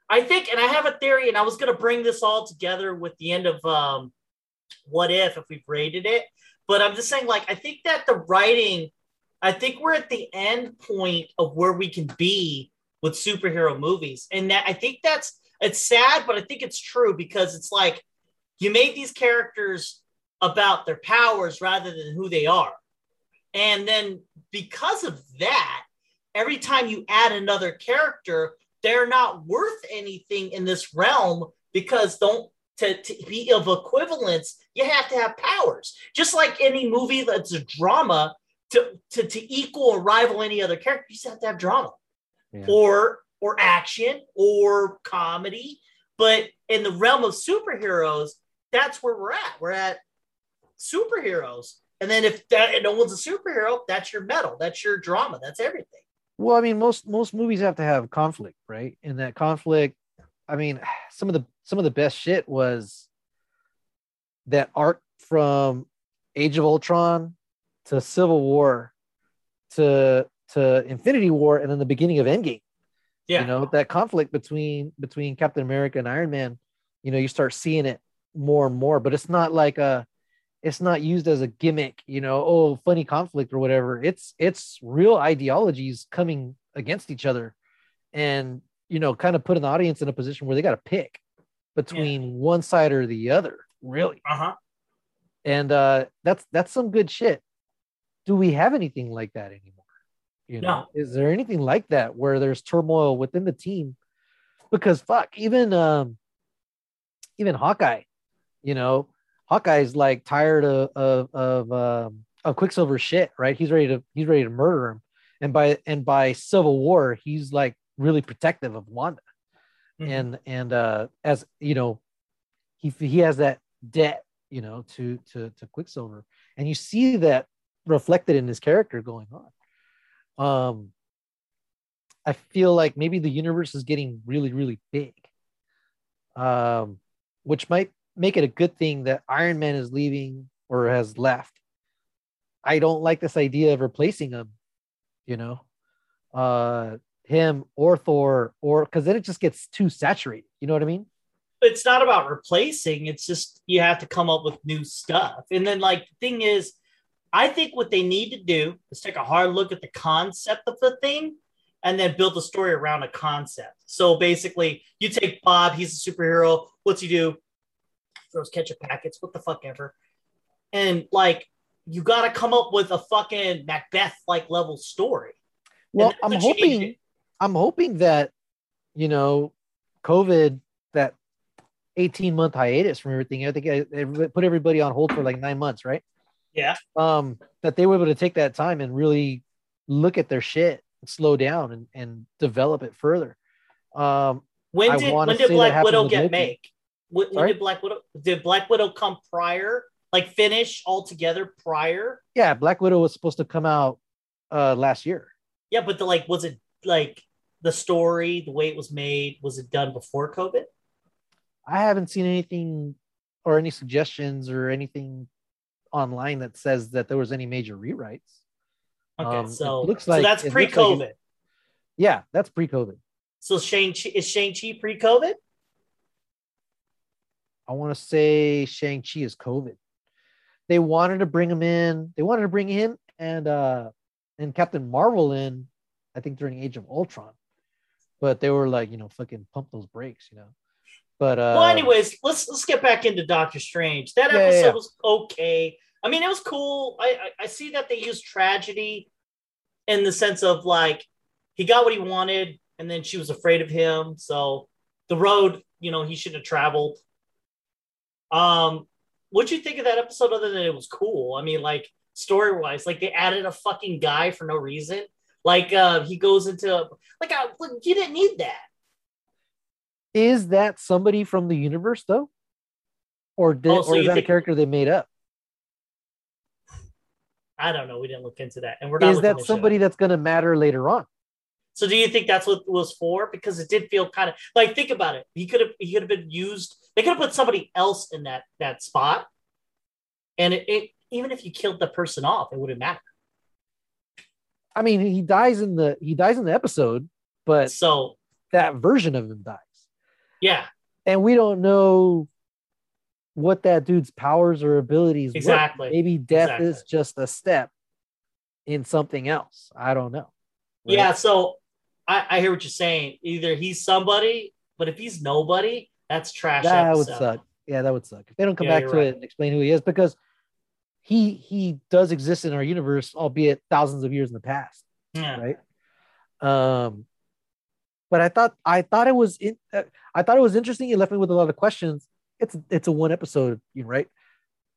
[SPEAKER 1] I think, and I have a theory, and I was going to bring this all together with the end of um, What If if we've rated it, but I'm just saying, like, I think that the writing, I think we're at the end point of where we can be with superhero movies, and that I think that's it's sad, but I think it's true because it's like you made these characters about their powers rather than who they are, and then because of that, every time you add another character they're not worth anything in this realm because don't to, to be of equivalence, you have to have powers. Just like any movie that's a drama, to, to, to equal or rival any other character, you just have to have drama. Yeah. Or or action or comedy. But in the realm of superheroes, that's where we're at. We're at superheroes. And then if that no one's a superhero, that's your metal, that's your drama, that's everything.
[SPEAKER 2] Well, I mean, most most movies have to have conflict, right? And that conflict, I mean, <sighs> some of the some of the best shit was that arc from Age of Ultron to Civil War to to Infinity War and then the beginning of Endgame. Yeah. You know, that conflict between between Captain America and Iron Man, you know, you start seeing it more and more, but it's not like a it's not used as a gimmick, you know, oh, funny conflict or whatever. It's it's real ideologies coming against each other and you know, kind of put an audience in a position where they got to pick between yeah. one side or the other, really.
[SPEAKER 1] Uh-huh.
[SPEAKER 2] And uh that's that's some good shit. Do we have anything like that anymore? You know, no. is there anything like that where there's turmoil within the team? Because fuck, even um even Hawkeye, you know, Hawkeye's like tired of of of, um, of Quicksilver shit, right? He's ready to he's ready to murder him, and by and by Civil War, he's like really protective of Wanda, mm-hmm. and and uh, as you know, he he has that debt, you know, to to to Quicksilver, and you see that reflected in his character going on. Um, I feel like maybe the universe is getting really really big, um, which might make it a good thing that Iron Man is leaving or has left. I don't like this idea of replacing him, you know, uh, him or Thor, or because then it just gets too saturated. You know what I mean?
[SPEAKER 1] It's not about replacing. It's just you have to come up with new stuff. And then, like, the thing is, I think what they need to do is take a hard look at the concept of the thing and then build a story around a concept. So basically, you take Bob, he's a superhero. What's he do? Throws ketchup packets, what the fuck ever. And like, you got to come up with a fucking Macbeth like level story.
[SPEAKER 2] Well, I'm hoping, I'm hoping that, you know, COVID, that 18 month hiatus from everything, I think I, put everybody on hold for like nine months, right?
[SPEAKER 1] Yeah.
[SPEAKER 2] Um, that they were able to take that time and really look at their shit, slow down and, and develop it further. Um,
[SPEAKER 1] when did when did Black Widow get made? When, when did Black Widow did Black Widow come prior? Like finish altogether prior?
[SPEAKER 2] Yeah, Black Widow was supposed to come out uh last year.
[SPEAKER 1] Yeah, but the like was it like the story, the way it was made, was it done before COVID?
[SPEAKER 2] I haven't seen anything or any suggestions or anything online that says that there was any major rewrites.
[SPEAKER 1] Okay, um, so looks like so that's pre-COVID. Like
[SPEAKER 2] yeah, that's pre-COVID.
[SPEAKER 1] So Shane is Shang Chi pre-COVID?
[SPEAKER 2] I want to say Shang Chi is COVID. They wanted to bring him in. They wanted to bring him and uh and Captain Marvel in. I think during Age of Ultron, but they were like, you know, fucking pump those brakes, you know. But uh,
[SPEAKER 1] well, anyways, let's let's get back into Doctor Strange. That yeah, episode yeah. was okay. I mean, it was cool. I, I I see that they used tragedy in the sense of like he got what he wanted, and then she was afraid of him. So the road, you know, he shouldn't have traveled. Um, what'd you think of that episode other than it was cool? I mean, like story wise, like they added a fucking guy for no reason. Like uh he goes into like I, you didn't need that.
[SPEAKER 2] Is that somebody from the universe though? Or did oh, so or is that think... a character they made up?
[SPEAKER 1] I don't know. We didn't look into that. And we're not
[SPEAKER 2] Is that somebody that's gonna matter later on?
[SPEAKER 1] So do you think that's what it was for? Because it did feel kind of like think about it. He could have he could have been used. They could have put somebody else in that that spot, and it, it even if you killed the person off, it wouldn't matter.
[SPEAKER 2] I mean, he dies in the he dies in the episode, but
[SPEAKER 1] so
[SPEAKER 2] that version of him dies.
[SPEAKER 1] Yeah,
[SPEAKER 2] and we don't know what that dude's powers or abilities were.
[SPEAKER 1] Exactly.
[SPEAKER 2] Maybe death
[SPEAKER 1] Exactly.
[SPEAKER 2] is just a step in something else. I don't know. Right?
[SPEAKER 1] yeah. So I, I hear what you're saying. Either he's somebody, but if he's nobody, that's trash.
[SPEAKER 2] that would suck. Yeah, that would suck. If they don't come
[SPEAKER 1] Yeah,
[SPEAKER 2] back to
[SPEAKER 1] right.
[SPEAKER 2] it and explain who he is, because he he does exist in our universe, albeit thousands of years in the past.
[SPEAKER 1] Yeah.
[SPEAKER 2] right? Um, but I thought I thought it was in, uh, I thought it was interesting. It left me with a lot of questions. It's it's a one episode, you know, right?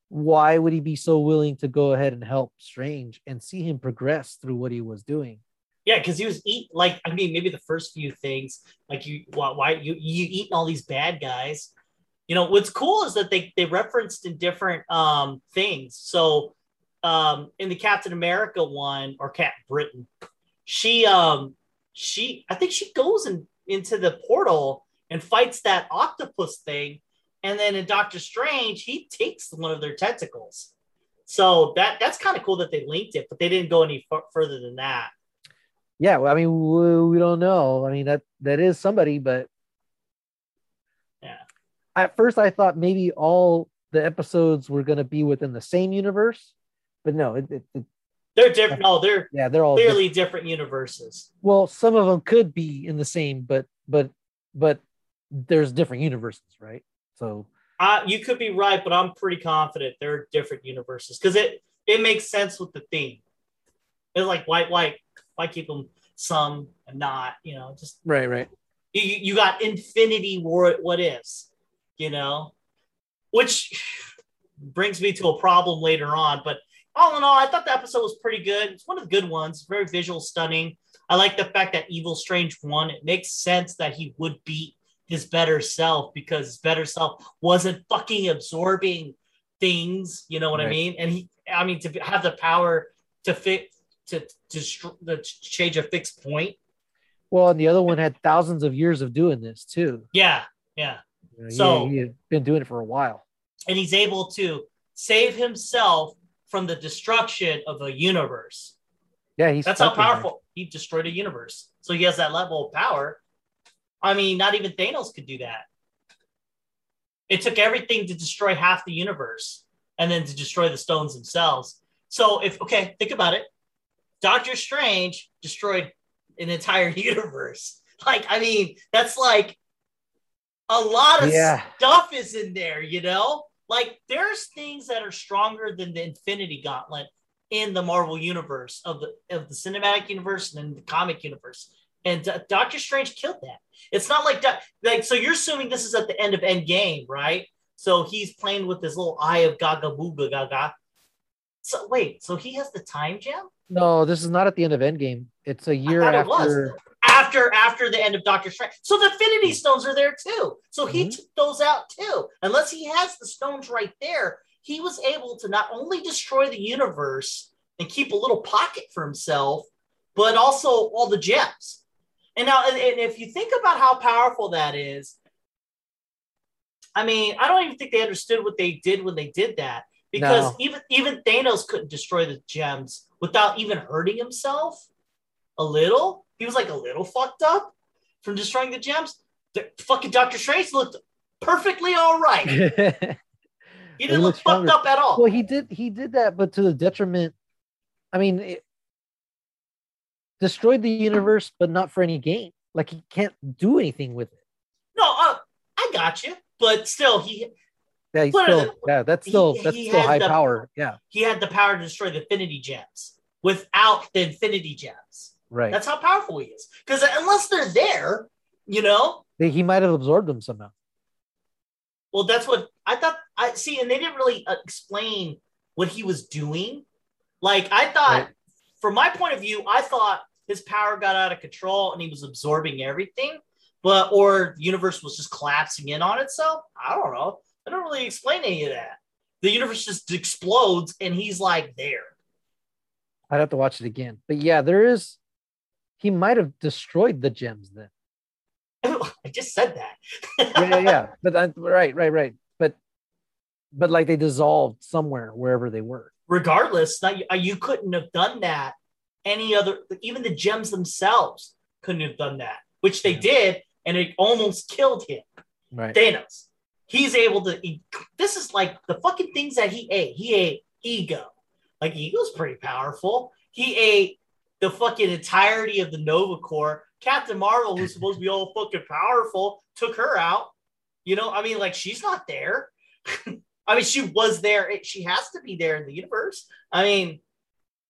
[SPEAKER 2] Why would he be so willing to go ahead and help Strange and see him progress through what he was doing?
[SPEAKER 1] Yeah, because he was eat like I mean maybe the first few things like you why, why you you eating all these bad guys. You know what's cool is that they they referenced in different um things. So um in the Captain America one or Captain Britain, she um she I think she goes in, into the portal and fights that octopus thing, and then in Doctor Strange he takes one of their tentacles. So that that's kind of cool that they linked it, but they didn't go any f- further than that.
[SPEAKER 2] Yeah, well, I mean, we, we don't know. I mean, that that is somebody, but
[SPEAKER 1] Yeah.
[SPEAKER 2] At first, I thought maybe all the episodes were going to be within the same universe, but no, it, it, it
[SPEAKER 1] They're different. No, they're
[SPEAKER 2] yeah, they're all
[SPEAKER 1] clearly different universes.
[SPEAKER 2] well some of them could be in the same but but but there's different universes right so
[SPEAKER 1] Uh, you could be right, but I'm pretty confident they're different universes because it it makes sense with the theme. It's like white, why why keep them some and not you know just
[SPEAKER 2] right right.
[SPEAKER 1] You, you got infinity war what ifs you know? Which brings me to a problem later on but all in all i thought the episode was pretty good. It's one of the good ones. Very visual stunning. I like the fact that evil strange won it makes sense that he would beat his better self because his better self wasn't fucking absorbing things you know what i mean? And he i mean to have the power to fit to to, change a fixed point
[SPEAKER 2] well and the other one had thousands of years of doing this too
[SPEAKER 1] yeah yeah
[SPEAKER 2] You know,
[SPEAKER 1] So-
[SPEAKER 2] he, had been doing it for a while
[SPEAKER 1] and he's able to save himself from the destruction of a universe.
[SPEAKER 2] yeah he's
[SPEAKER 1] That's how powerful he destroyed a universe. So he has that level of power. I mean, not even Thanos could do that. It took everything to destroy half the universe and then to destroy the stones themselves. So if okay, think about it. Doctor Strange destroyed an entire <laughs> universe. Like, I mean, that's like a lot of
[SPEAKER 2] Yeah.
[SPEAKER 1] stuff is in there, you know? Like there's things that are stronger than the Infinity Gauntlet in the Marvel universe of the of the cinematic universe and then the comic universe. And Do- Doctor Strange killed that. It's not like that. Like so, you're assuming this is at the end of Endgame, right? So he's playing with this little eye of Gaga Booga Gaga. So wait, so he has the time gem
[SPEAKER 2] no this is not at the end of endgame it's a year
[SPEAKER 1] thought it was.
[SPEAKER 2] after
[SPEAKER 1] after after the end of Doctor Strange. So the Infinity Stones are there too. So he
[SPEAKER 2] Mhm.
[SPEAKER 1] took those out too. Unless he has the stones right there, he was able to not only destroy the universe and keep a little pocket for himself, but also all the gems. And now, and, and if you think about how powerful that is, I mean, I don't even think they understood what they did when they did that because
[SPEAKER 2] No.
[SPEAKER 1] even even Thanos couldn't destroy the gems without even hurting himself a little. He was like a little fucked up from destroying the gems. The fucking Doctor Strange looked perfectly all right. <laughs> He didn't look fucked up at all.
[SPEAKER 2] Well, he did he did that but to the detriment i mean it destroyed the universe but not for any gain like he can't do anything with it
[SPEAKER 1] No, uh, I got you, but still, he
[SPEAKER 2] yeah he's
[SPEAKER 1] are
[SPEAKER 2] still yeah that's
[SPEAKER 1] he-
[SPEAKER 2] still that's
[SPEAKER 1] he
[SPEAKER 2] still high
[SPEAKER 1] the-
[SPEAKER 2] power yeah
[SPEAKER 1] he had the power to destroy the Infinity Gems without the Infinity Gems.
[SPEAKER 2] right
[SPEAKER 1] That's how powerful he is. Because unless they're there, you know,
[SPEAKER 2] he might have absorbed them somehow
[SPEAKER 1] well, that's what I thought. I see, and they didn't really uh, explain what he was doing. Like I thought,
[SPEAKER 2] Right.
[SPEAKER 1] from my point of view, I thought his power got out of control and he was absorbing everything, but or the universe was just collapsing in on itself. I don't know. I don't really explain any of that. The universe just explodes and he's like there.
[SPEAKER 2] i'd have to watch it again but yeah there is he might have destroyed the gems then <laughs>
[SPEAKER 1] I just said that.
[SPEAKER 2] yeah yeah, yeah. but I, right right right but but like they dissolved somewhere wherever they were
[SPEAKER 1] regardless, not, uh, you couldn't have done that. Any other, even the gems themselves couldn't have done that, which they
[SPEAKER 2] Yeah.
[SPEAKER 1] did, and it almost killed him.
[SPEAKER 2] Right.
[SPEAKER 1] Thanos. He's able to. He, this is like the fucking things that he ate. He ate ego. Like ego's pretty powerful. He ate the fucking entirety of the Nova Corps. Captain Marvel, who's supposed to be all fucking powerful, took her out. You know, I mean, like she's not there. <laughs> I mean, she was there. She has to be there in the universe. I mean,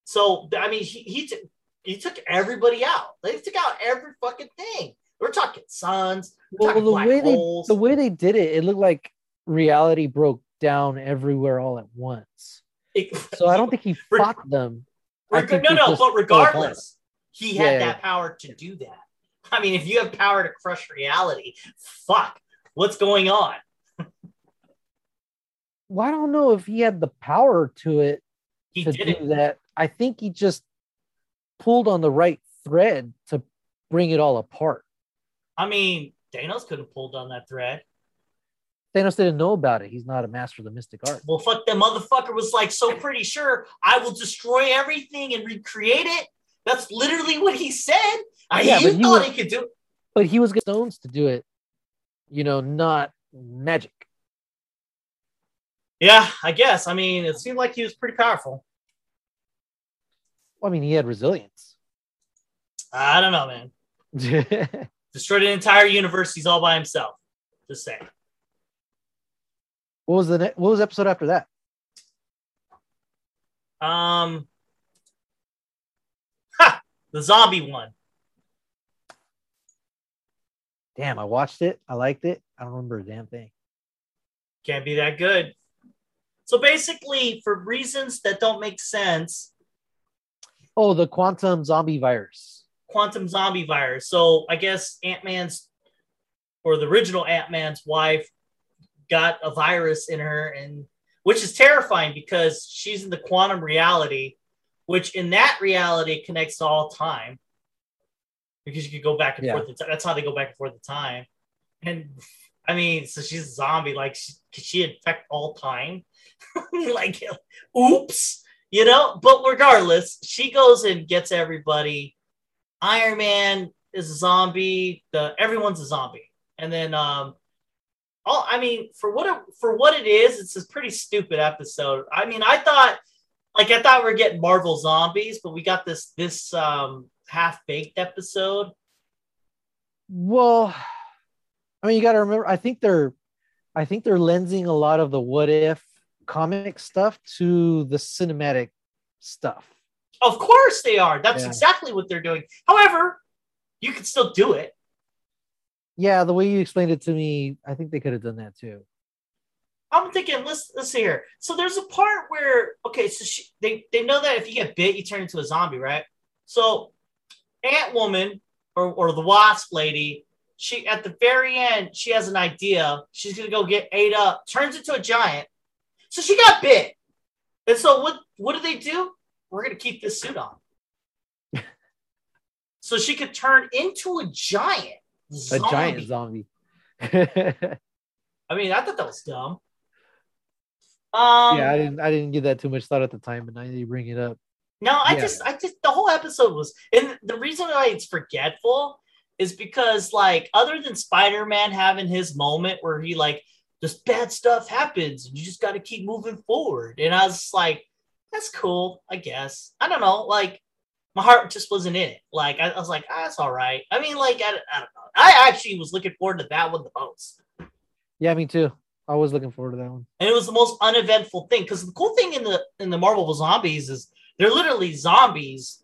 [SPEAKER 1] so I mean, he he, t- he took everybody out. They took out every fucking thing. We're talking suns. We're
[SPEAKER 2] Well,
[SPEAKER 1] talking
[SPEAKER 2] the
[SPEAKER 1] black
[SPEAKER 2] way they
[SPEAKER 1] holes.
[SPEAKER 2] the way they did it, it looked like reality broke down everywhere all at once.
[SPEAKER 1] It-
[SPEAKER 2] So I don't <laughs> think he fought them. I
[SPEAKER 1] Reg-
[SPEAKER 2] think
[SPEAKER 1] no, no, but regardless, he had
[SPEAKER 2] Yeah,
[SPEAKER 1] that power to do that. I mean, if you have power to crush reality, fuck, what's going on? <laughs>
[SPEAKER 2] Well, I don't know if he had the power to it
[SPEAKER 1] He
[SPEAKER 2] to
[SPEAKER 1] did
[SPEAKER 2] do
[SPEAKER 1] it.
[SPEAKER 2] that. I think he just pulled on the right thread to bring it all apart.
[SPEAKER 1] I mean, Thanos could have pulled on that thread.
[SPEAKER 2] Thanos didn't know about it. He's not a master of the mystic art.
[SPEAKER 1] Well, fuck, the motherfucker was like so pretty sure I will destroy everything and recreate it. That's literally what he said. I
[SPEAKER 2] Yeah, he
[SPEAKER 1] thought
[SPEAKER 2] was-
[SPEAKER 1] he could do it.
[SPEAKER 2] But he was stones to do it, you know, not magic.
[SPEAKER 1] Yeah, I guess. I mean, it seemed like he was pretty powerful.
[SPEAKER 2] Well, I mean, he had resilience.
[SPEAKER 1] I don't know, man. <laughs> Destroyed an entire universe. He's all by himself. Just saying.
[SPEAKER 2] What was the ne- what was the episode after that?
[SPEAKER 1] Um, ha, the zombie one.
[SPEAKER 2] Damn, I watched it. I liked it. I don't remember a damn thing.
[SPEAKER 1] Can't be that good. So basically, for reasons that don't make sense,
[SPEAKER 2] Oh, the quantum zombie virus.
[SPEAKER 1] Quantum zombie virus. So I guess Ant Man's or the original Ant Man's wife got a virus in her, and which is terrifying because she's in the quantum reality, which in that reality connects to all time because you could go back and
[SPEAKER 2] Yeah.
[SPEAKER 1] forth. in time. That's how they go back and forth in time. And I mean, so she's a zombie. Like, she, could she infect all time? <laughs> like, oops, you know. But regardless, she goes and gets everybody. Iron Man is a zombie. The everyone's a zombie, and then um, all I mean for what it, for what it is, it's a pretty stupid episode. I mean, I thought like I thought we are getting Marvel zombies, but we got this this um half baked episode.
[SPEAKER 2] Well, I mean, you got to remember. I think they're, I think they're lensing a lot of the what if comic stuff to the cinematic stuff.
[SPEAKER 1] Of course they are. That's
[SPEAKER 2] Yeah.
[SPEAKER 1] exactly what they're doing. However, you can still do it.
[SPEAKER 2] Yeah, the way you explained it to me, I think they could have done that too.
[SPEAKER 1] I'm thinking, let's let's see here. So there's a part where okay, so she, they they know that if you get bit, you turn into a zombie, right? So Ant Woman or or the Wasp lady, she at the very end, she has an idea. She's gonna go get ate up, turns into a giant. So she got bit, and so what? What do they do? We're gonna keep this suit on, <laughs> so she could turn into a giant.
[SPEAKER 2] A giant zombie.
[SPEAKER 1] I mean, I thought that was dumb. Um,
[SPEAKER 2] yeah, I didn't. I didn't give that too much thought at the time, but now you bring it up,
[SPEAKER 1] No, I
[SPEAKER 2] Yeah.
[SPEAKER 1] just, I just, the whole episode was, and the reason why it's forgetful is because, like, other than Spider Man having his moment where he, like, just bad stuff happens and you just got to keep moving forward. And I was like, that's cool, I guess. I don't know. Like, my heart just wasn't in it. Like, I, I was like, ah, that's all right. I mean, like, I, I don't know. I actually was looking forward to that one the most.
[SPEAKER 2] yeah, me too. I was looking forward to that one.
[SPEAKER 1] and it was the most uneventful thing because the cool thing in the in the Marvel zombies is they're literally zombies,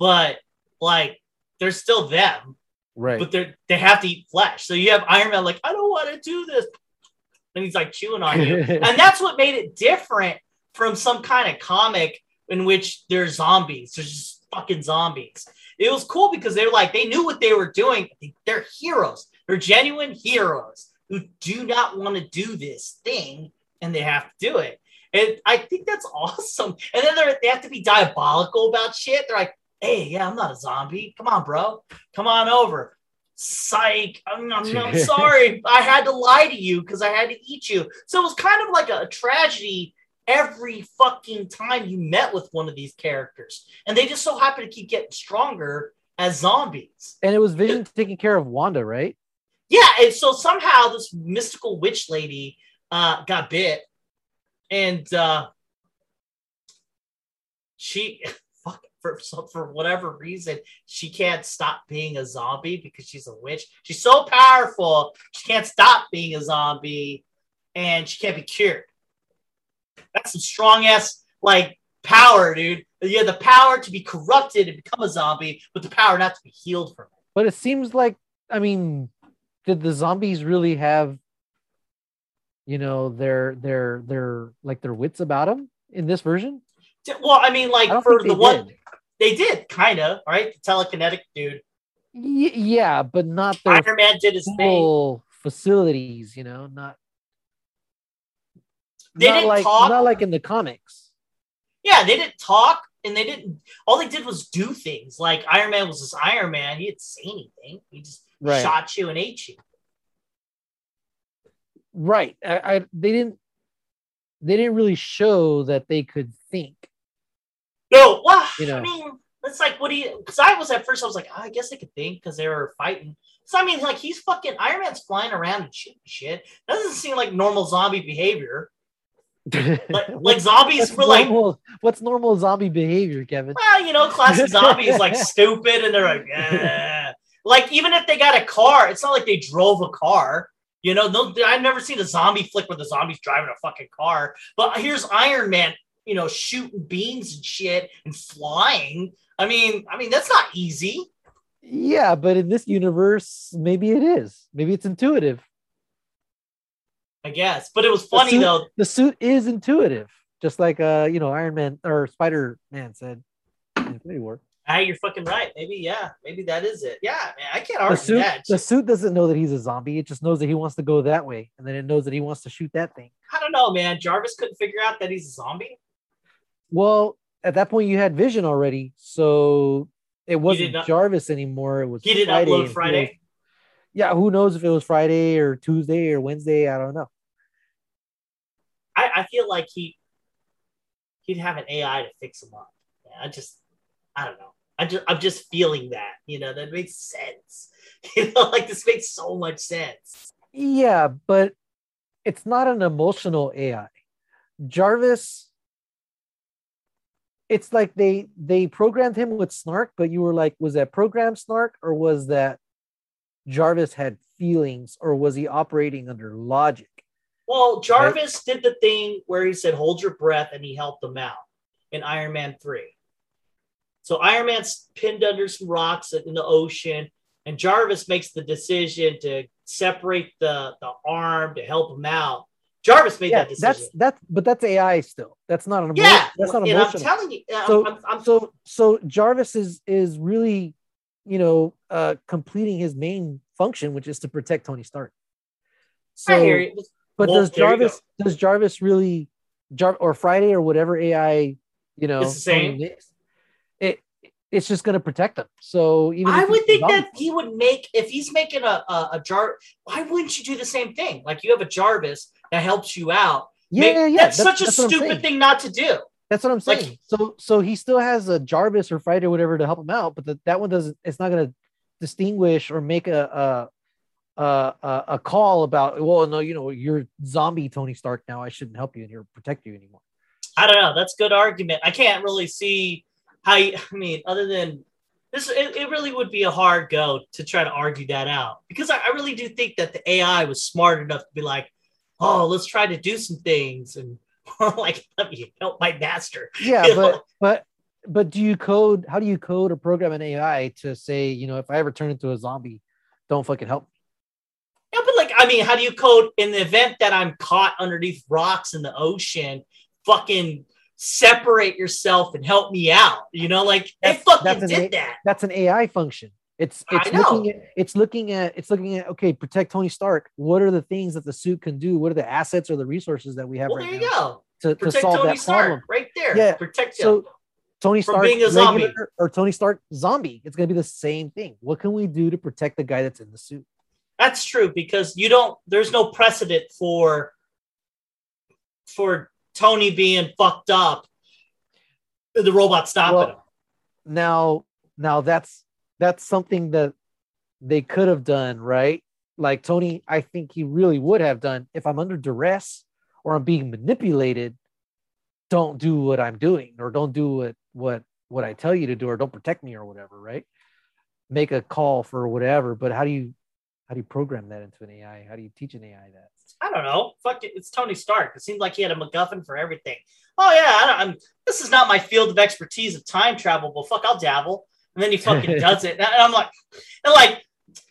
[SPEAKER 1] but like they're still them,
[SPEAKER 2] Right.
[SPEAKER 1] but they're they have to eat flesh. So you have Iron Man like I don't want to do this, and he's like chewing on you, <laughs> and that's what made it different from some kind of comic in which they're zombies. They're just fucking zombies. It was cool because they're like they knew what they were doing. They're heroes. They're genuine heroes who do not want to do this thing, and they have to do it. And I think that's <laughs> awesome. And then they're, they have to be diabolical about shit. They're like, "Hey, yeah, I'm not a zombie. Come on, bro. Come on over." Psych. I'm, I'm, I'm <laughs> sorry. I had to lie to you because I had to eat you. So it was kind of like a tragedy every fucking time you met with one of these characters. And they just so happen to keep getting stronger as zombies.
[SPEAKER 2] and it was Vision taking care of Wanda, right?
[SPEAKER 1] Yeah, and so somehow this mystical witch lady uh, got bit, and uh, she <laughs> fuck for for whatever reason she can't stop being a zombie because she's a witch. She's so powerful she can't stop being a zombie, and she can't be cured. That's some strong ass like power, dude. You have the power to be corrupted and become a zombie, but the power not to be healed from it.
[SPEAKER 2] But it seems like, I mean, did the zombies really have, you know, their their their like their wits about them in this version?
[SPEAKER 1] Well, I mean, like
[SPEAKER 2] I
[SPEAKER 1] for the one
[SPEAKER 2] did.
[SPEAKER 1] they did kind of right. The telekinetic dude,
[SPEAKER 2] Y- yeah, but not their
[SPEAKER 1] Iron Man did his thing.
[SPEAKER 2] facilities. You know, not.
[SPEAKER 1] They
[SPEAKER 2] not
[SPEAKER 1] didn't
[SPEAKER 2] like
[SPEAKER 1] talk.
[SPEAKER 2] not like in the comics.
[SPEAKER 1] Yeah, they didn't talk and they didn't. All they did was do things. Like Iron Man was this Iron Man. He didn't say anything. He just
[SPEAKER 2] Right.
[SPEAKER 1] shot you and ate you.
[SPEAKER 2] Right. I, I they didn't they didn't really show that they could think.
[SPEAKER 1] No, well,
[SPEAKER 2] You know.
[SPEAKER 1] I mean, it's like what do you? Because I was at first, I was like, oh, I guess they could think because they were fighting. So I mean, like he's fucking Iron Man's flying around and shooting shit. Doesn't seem like normal zombie behavior. Like, <laughs> like zombies
[SPEAKER 2] what's
[SPEAKER 1] were like,
[SPEAKER 2] normal, what's normal zombie behavior, Kevin?
[SPEAKER 1] well, you know, classic zombies like <laughs> stupid, and they're like, yeah. Like even if they got a car, it's not like they drove a car. You know, no, I've never seen a zombie flick where the zombie's driving a fucking car. But here's Iron Man, you know, shooting beams and shit and flying. I mean, I mean that's not easy.
[SPEAKER 2] Yeah, but in this universe, maybe it is. Maybe it's intuitive.
[SPEAKER 1] I guess. But it was funny
[SPEAKER 2] suit-
[SPEAKER 1] though.
[SPEAKER 2] The suit is intuitive, just like uh, you know, Iron Man or Spider Man said in Infinity War.
[SPEAKER 1] Ah, you're fucking right. Maybe, yeah, maybe that is it. Yeah, man, I can't
[SPEAKER 2] The
[SPEAKER 1] argue
[SPEAKER 2] suit,
[SPEAKER 1] that.
[SPEAKER 2] the suit doesn't know that he's a zombie. It just knows that he wants to go that way, and then it knows that he wants to shoot that thing.
[SPEAKER 1] I don't know, man. Jarvis couldn't figure out that he's a zombie.
[SPEAKER 2] Well, at that point, you had Vision already, so it wasn't
[SPEAKER 1] not-
[SPEAKER 2] Jarvis anymore. It was
[SPEAKER 1] He didn't
[SPEAKER 2] Friday,
[SPEAKER 1] upload Friday.
[SPEAKER 2] was- yeah, who knows if it was Friday or Tuesday or Wednesday? I don't know.
[SPEAKER 1] I, I feel like he he'd have an AI to fix him up. Yeah, I just I don't know. I just I'm just feeling that. You know, that makes sense. <laughs> You know, like this makes so much sense.
[SPEAKER 2] Yeah, but it's not an emotional AI. Jarvis, it's like they they programmed him with snark, but you were like, was that program snark or was that Jarvis had feelings or was he operating under logic?
[SPEAKER 1] Well, Jarvis did the thing where he said, hold your breath, and he helped them out in Iron Man 3. So Iron Man's pinned under some rocks in the ocean, and Jarvis makes the decision to separate the, the arm to help him out. Jarvis made
[SPEAKER 2] Yeah,
[SPEAKER 1] that decision.
[SPEAKER 2] that's that's but that's AI still. That's not an emo-
[SPEAKER 1] yeah,
[SPEAKER 2] that's not
[SPEAKER 1] and I'm telling you, I'm,
[SPEAKER 2] So-
[SPEAKER 1] I'm, I'm,
[SPEAKER 2] so so Jarvis is is really, you know, uh completing his main function, which is to protect Tony Stark. So
[SPEAKER 1] I hear you.
[SPEAKER 2] But
[SPEAKER 1] Well,
[SPEAKER 2] does Jarvis does Jarvis really Jar or Friday or whatever AI, you know,
[SPEAKER 1] It's the same.
[SPEAKER 2] It it's just gonna protect them. So even
[SPEAKER 1] I would think that he would make if he's making a, a a jar. Why wouldn't you do the same thing? Like you have a Jarvis that helps you out.
[SPEAKER 2] yeah,
[SPEAKER 1] Make-
[SPEAKER 2] yeah, yeah.
[SPEAKER 1] That's,
[SPEAKER 2] That's,
[SPEAKER 1] such a
[SPEAKER 2] that's I'm
[SPEAKER 1] stupid thing not to do.
[SPEAKER 2] That's what I'm
[SPEAKER 1] Like-
[SPEAKER 2] saying. so so he still has a Jarvis or Friday or whatever to help him out, but the, that one doesn't. It's not gonna distinguish or make a a a, call about. Well, no, you know, you're zombie Tony Stark now. I shouldn't help you and here protect you anymore.
[SPEAKER 1] I don't know. That's good argument. I can't really see how. You, <laughs> I mean, other than this, it, it really would be a hard go to try to argue that out because I, I really do think that the AI was smart enough to be like, oh, let's try to do some things and <laughs> like let me help my master.
[SPEAKER 2] Yeah,
[SPEAKER 1] You know?
[SPEAKER 2] but but but do you code? How do you code or program an AI to say, you know, if I ever turn into a zombie, don't fucking help? me?
[SPEAKER 1] Yeah, but like, I mean, how do you code in the event that I'm caught underneath rocks in the ocean? Fucking separate yourself and help me out. You know, like they
[SPEAKER 2] That's-
[SPEAKER 1] fucking
[SPEAKER 2] that's
[SPEAKER 1] did
[SPEAKER 2] A-
[SPEAKER 1] that.
[SPEAKER 2] That's an AI function. It's it's looking at it's looking at it's looking at okay, protect Tony Stark. What are the things that the suit can do? What are the assets or the resources that we have
[SPEAKER 1] Well,
[SPEAKER 2] right
[SPEAKER 1] there
[SPEAKER 2] now
[SPEAKER 1] you go.
[SPEAKER 2] to, to solve
[SPEAKER 1] Tony
[SPEAKER 2] that
[SPEAKER 1] Stark
[SPEAKER 2] problem?
[SPEAKER 1] right there.
[SPEAKER 2] Yeah,
[SPEAKER 1] Protect him.
[SPEAKER 2] So Tony
[SPEAKER 1] From
[SPEAKER 2] Stark
[SPEAKER 1] being a zombie.
[SPEAKER 2] regular or Tony Stark zombie. It's gonna be the same thing. What can we do to protect the guy that's in the suit?
[SPEAKER 1] That's true because you don't. There's no precedent for for Tony being fucked up. The robot stopping
[SPEAKER 2] Well,
[SPEAKER 1] him.
[SPEAKER 2] Now, now that's that's something that they could have done, right? like Tony, I think he really would have done if I'm under duress or I'm being manipulated, don't do what I'm doing or don't do what what what I tell you to do or don't protect me or whatever, right? Make a call for whatever, but how do you how do you program that into an AI? How do you teach an AI that?
[SPEAKER 1] I don't know. Fuck it. It's Tony Stark. It seems like he had a MacGuffin for everything. Oh yeah, I don't, I'm, this is not my field of expertise of time travel, but fuck, I'll dabble. And then he fucking <laughs> does it, and I'm like, and like,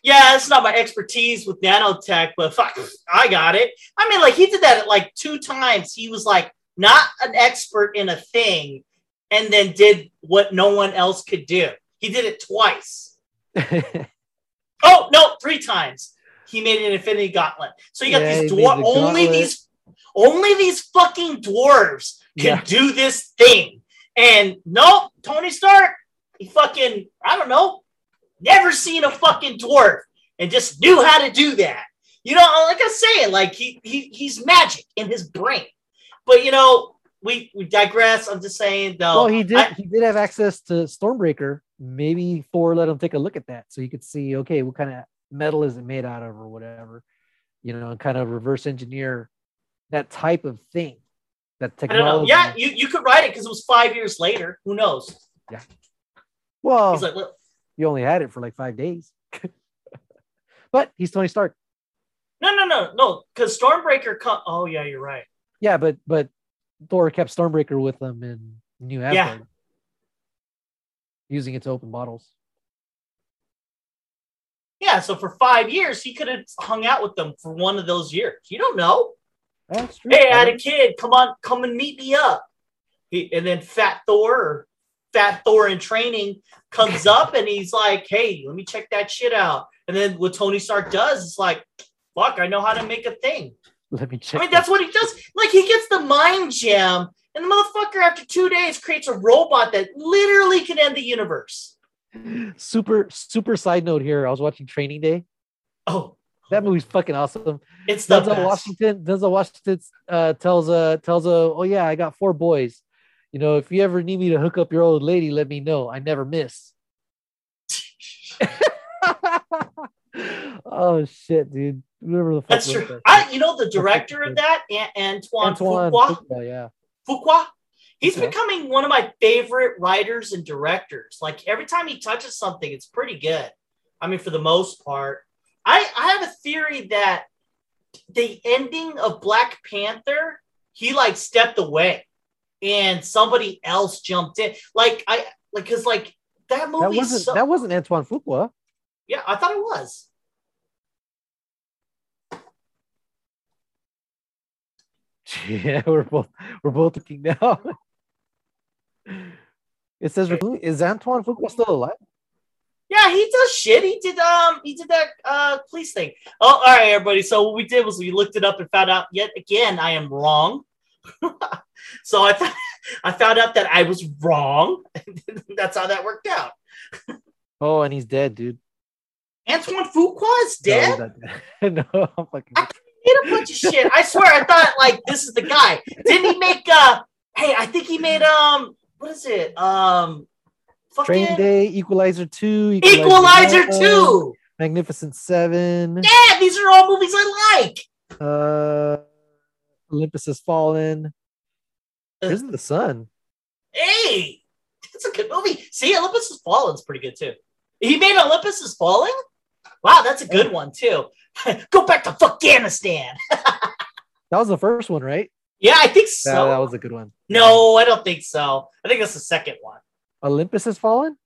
[SPEAKER 1] yeah, it's not my expertise with nanotech, but fuck, I got it. I mean, like he did that like two times. He was like not an expert in a thing, and then did what no one else could do. He did it twice. <laughs> oh no, three times. He made an Infinity Gauntlet. So you got
[SPEAKER 2] Yeah,
[SPEAKER 1] these dwarf.
[SPEAKER 2] the
[SPEAKER 1] Only these, only these fucking dwarves can
[SPEAKER 2] Yeah.
[SPEAKER 1] do this thing. And nope, Tony Stark, he fucking, I don't know, never seen a fucking dwarf and just knew how to do that. You know, like I saying, like he, he he's magic in his brain. But you know, we we digress. I'm just saying though.
[SPEAKER 2] well, he did.
[SPEAKER 1] I-
[SPEAKER 2] he did have access to Stormbreaker. Maybe Thor let him take a look at that, so he could see, okay, what kind of metal is it made out of, or whatever, you know, and kind of reverse engineer that type of thing. That
[SPEAKER 1] I don't know.
[SPEAKER 2] technology.
[SPEAKER 1] Yeah, you, you could write it because it was five years later. Who knows? Yeah.
[SPEAKER 2] Well,
[SPEAKER 1] He's like, well
[SPEAKER 2] you only had it for like five days, <laughs> but he's Tony Stark.
[SPEAKER 1] no, no, no, no, because Stormbreaker. Co- oh yeah, you're right.
[SPEAKER 2] Yeah, but but Thor kept Stormbreaker with them in New Asgard,
[SPEAKER 1] Yeah.
[SPEAKER 2] using it to open bottles.
[SPEAKER 1] Yeah, so for five years he could have hung out with them for one of those years. You don't know.
[SPEAKER 2] That's true.
[SPEAKER 1] Hey, I had a kid. Come on, come and meet me up. He, and then Fat Thor, or Fat Thor in training, comes <laughs> up and he's like, "Hey, let me check that shit out." And then what Tony Stark does is like, "Fuck, I know how to make a thing."
[SPEAKER 2] Let me check.
[SPEAKER 1] I mean, that's what he does. Like he gets the mind gem, and the motherfucker after two days creates a robot that literally can end the universe.
[SPEAKER 2] super super side note here. I was watching Training Day.
[SPEAKER 1] Oh,
[SPEAKER 2] That movie's fucking awesome.
[SPEAKER 1] it's the
[SPEAKER 2] Denzel
[SPEAKER 1] best.
[SPEAKER 2] Washington. Denzel Washington uh, tells uh tells uh oh yeah I got four boys. You know if you ever need me to hook up your old lady, let me know. I never miss. <laughs> <laughs> oh shit, dude. Whoever the fuck
[SPEAKER 1] That's true.
[SPEAKER 2] that
[SPEAKER 1] I, you know, the director of that, An- Antoine,
[SPEAKER 2] Antoine
[SPEAKER 1] Fuqua,
[SPEAKER 2] Fuqua, yeah.
[SPEAKER 1] Fuqua, he's becoming one of my favorite writers and directors. Like every time he touches something, it's pretty good. I mean, for the most part, I, I have a theory that the ending of Black Panther, he like stepped away and somebody else jumped in. Like I like because like that movie.
[SPEAKER 2] That wasn't
[SPEAKER 1] so,
[SPEAKER 2] that wasn't Antoine Fuqua.
[SPEAKER 1] Yeah, I thought it was. <laughs>
[SPEAKER 2] Yeah, we're both we're both looking now. it says is Antoine Fuqua still alive?
[SPEAKER 1] Yeah, he does shit. He did um he did that uh police thing. Oh, all right, everybody. So what we did was we looked it up and found out yet again I am wrong. <laughs> so I I found out that I was wrong. <laughs> That's how that worked out.
[SPEAKER 2] Oh, and he's dead, dude.
[SPEAKER 1] Antoine Fuqua is
[SPEAKER 2] No,
[SPEAKER 1] dead. <laughs>
[SPEAKER 2] no, I'm fucking.
[SPEAKER 1] I made a bunch of shit. I swear, I thought like this is the guy. Didn't he make uh? Hey, I think he made um. What is it? Um. Fucking
[SPEAKER 2] Day, Equalizer Two,
[SPEAKER 1] Equalizer
[SPEAKER 2] One,
[SPEAKER 1] two.
[SPEAKER 2] Magnificent Seven,
[SPEAKER 1] Yeah, these are all movies I like.
[SPEAKER 2] uh, Olympus Has Fallen. Prison of the Sun.
[SPEAKER 1] Hey, that's a good movie. See, Olympus Has Fallen is pretty good too. He made Olympus Is Fallen. Wow, that's a good one too. <laughs> Go back to Afghanistan. <laughs>
[SPEAKER 2] That was the first one, right?
[SPEAKER 1] Yeah, I think so.
[SPEAKER 2] Yeah, that was a good one.
[SPEAKER 1] no, I don't think so. I think that's the second one.
[SPEAKER 2] Olympus Has Fallen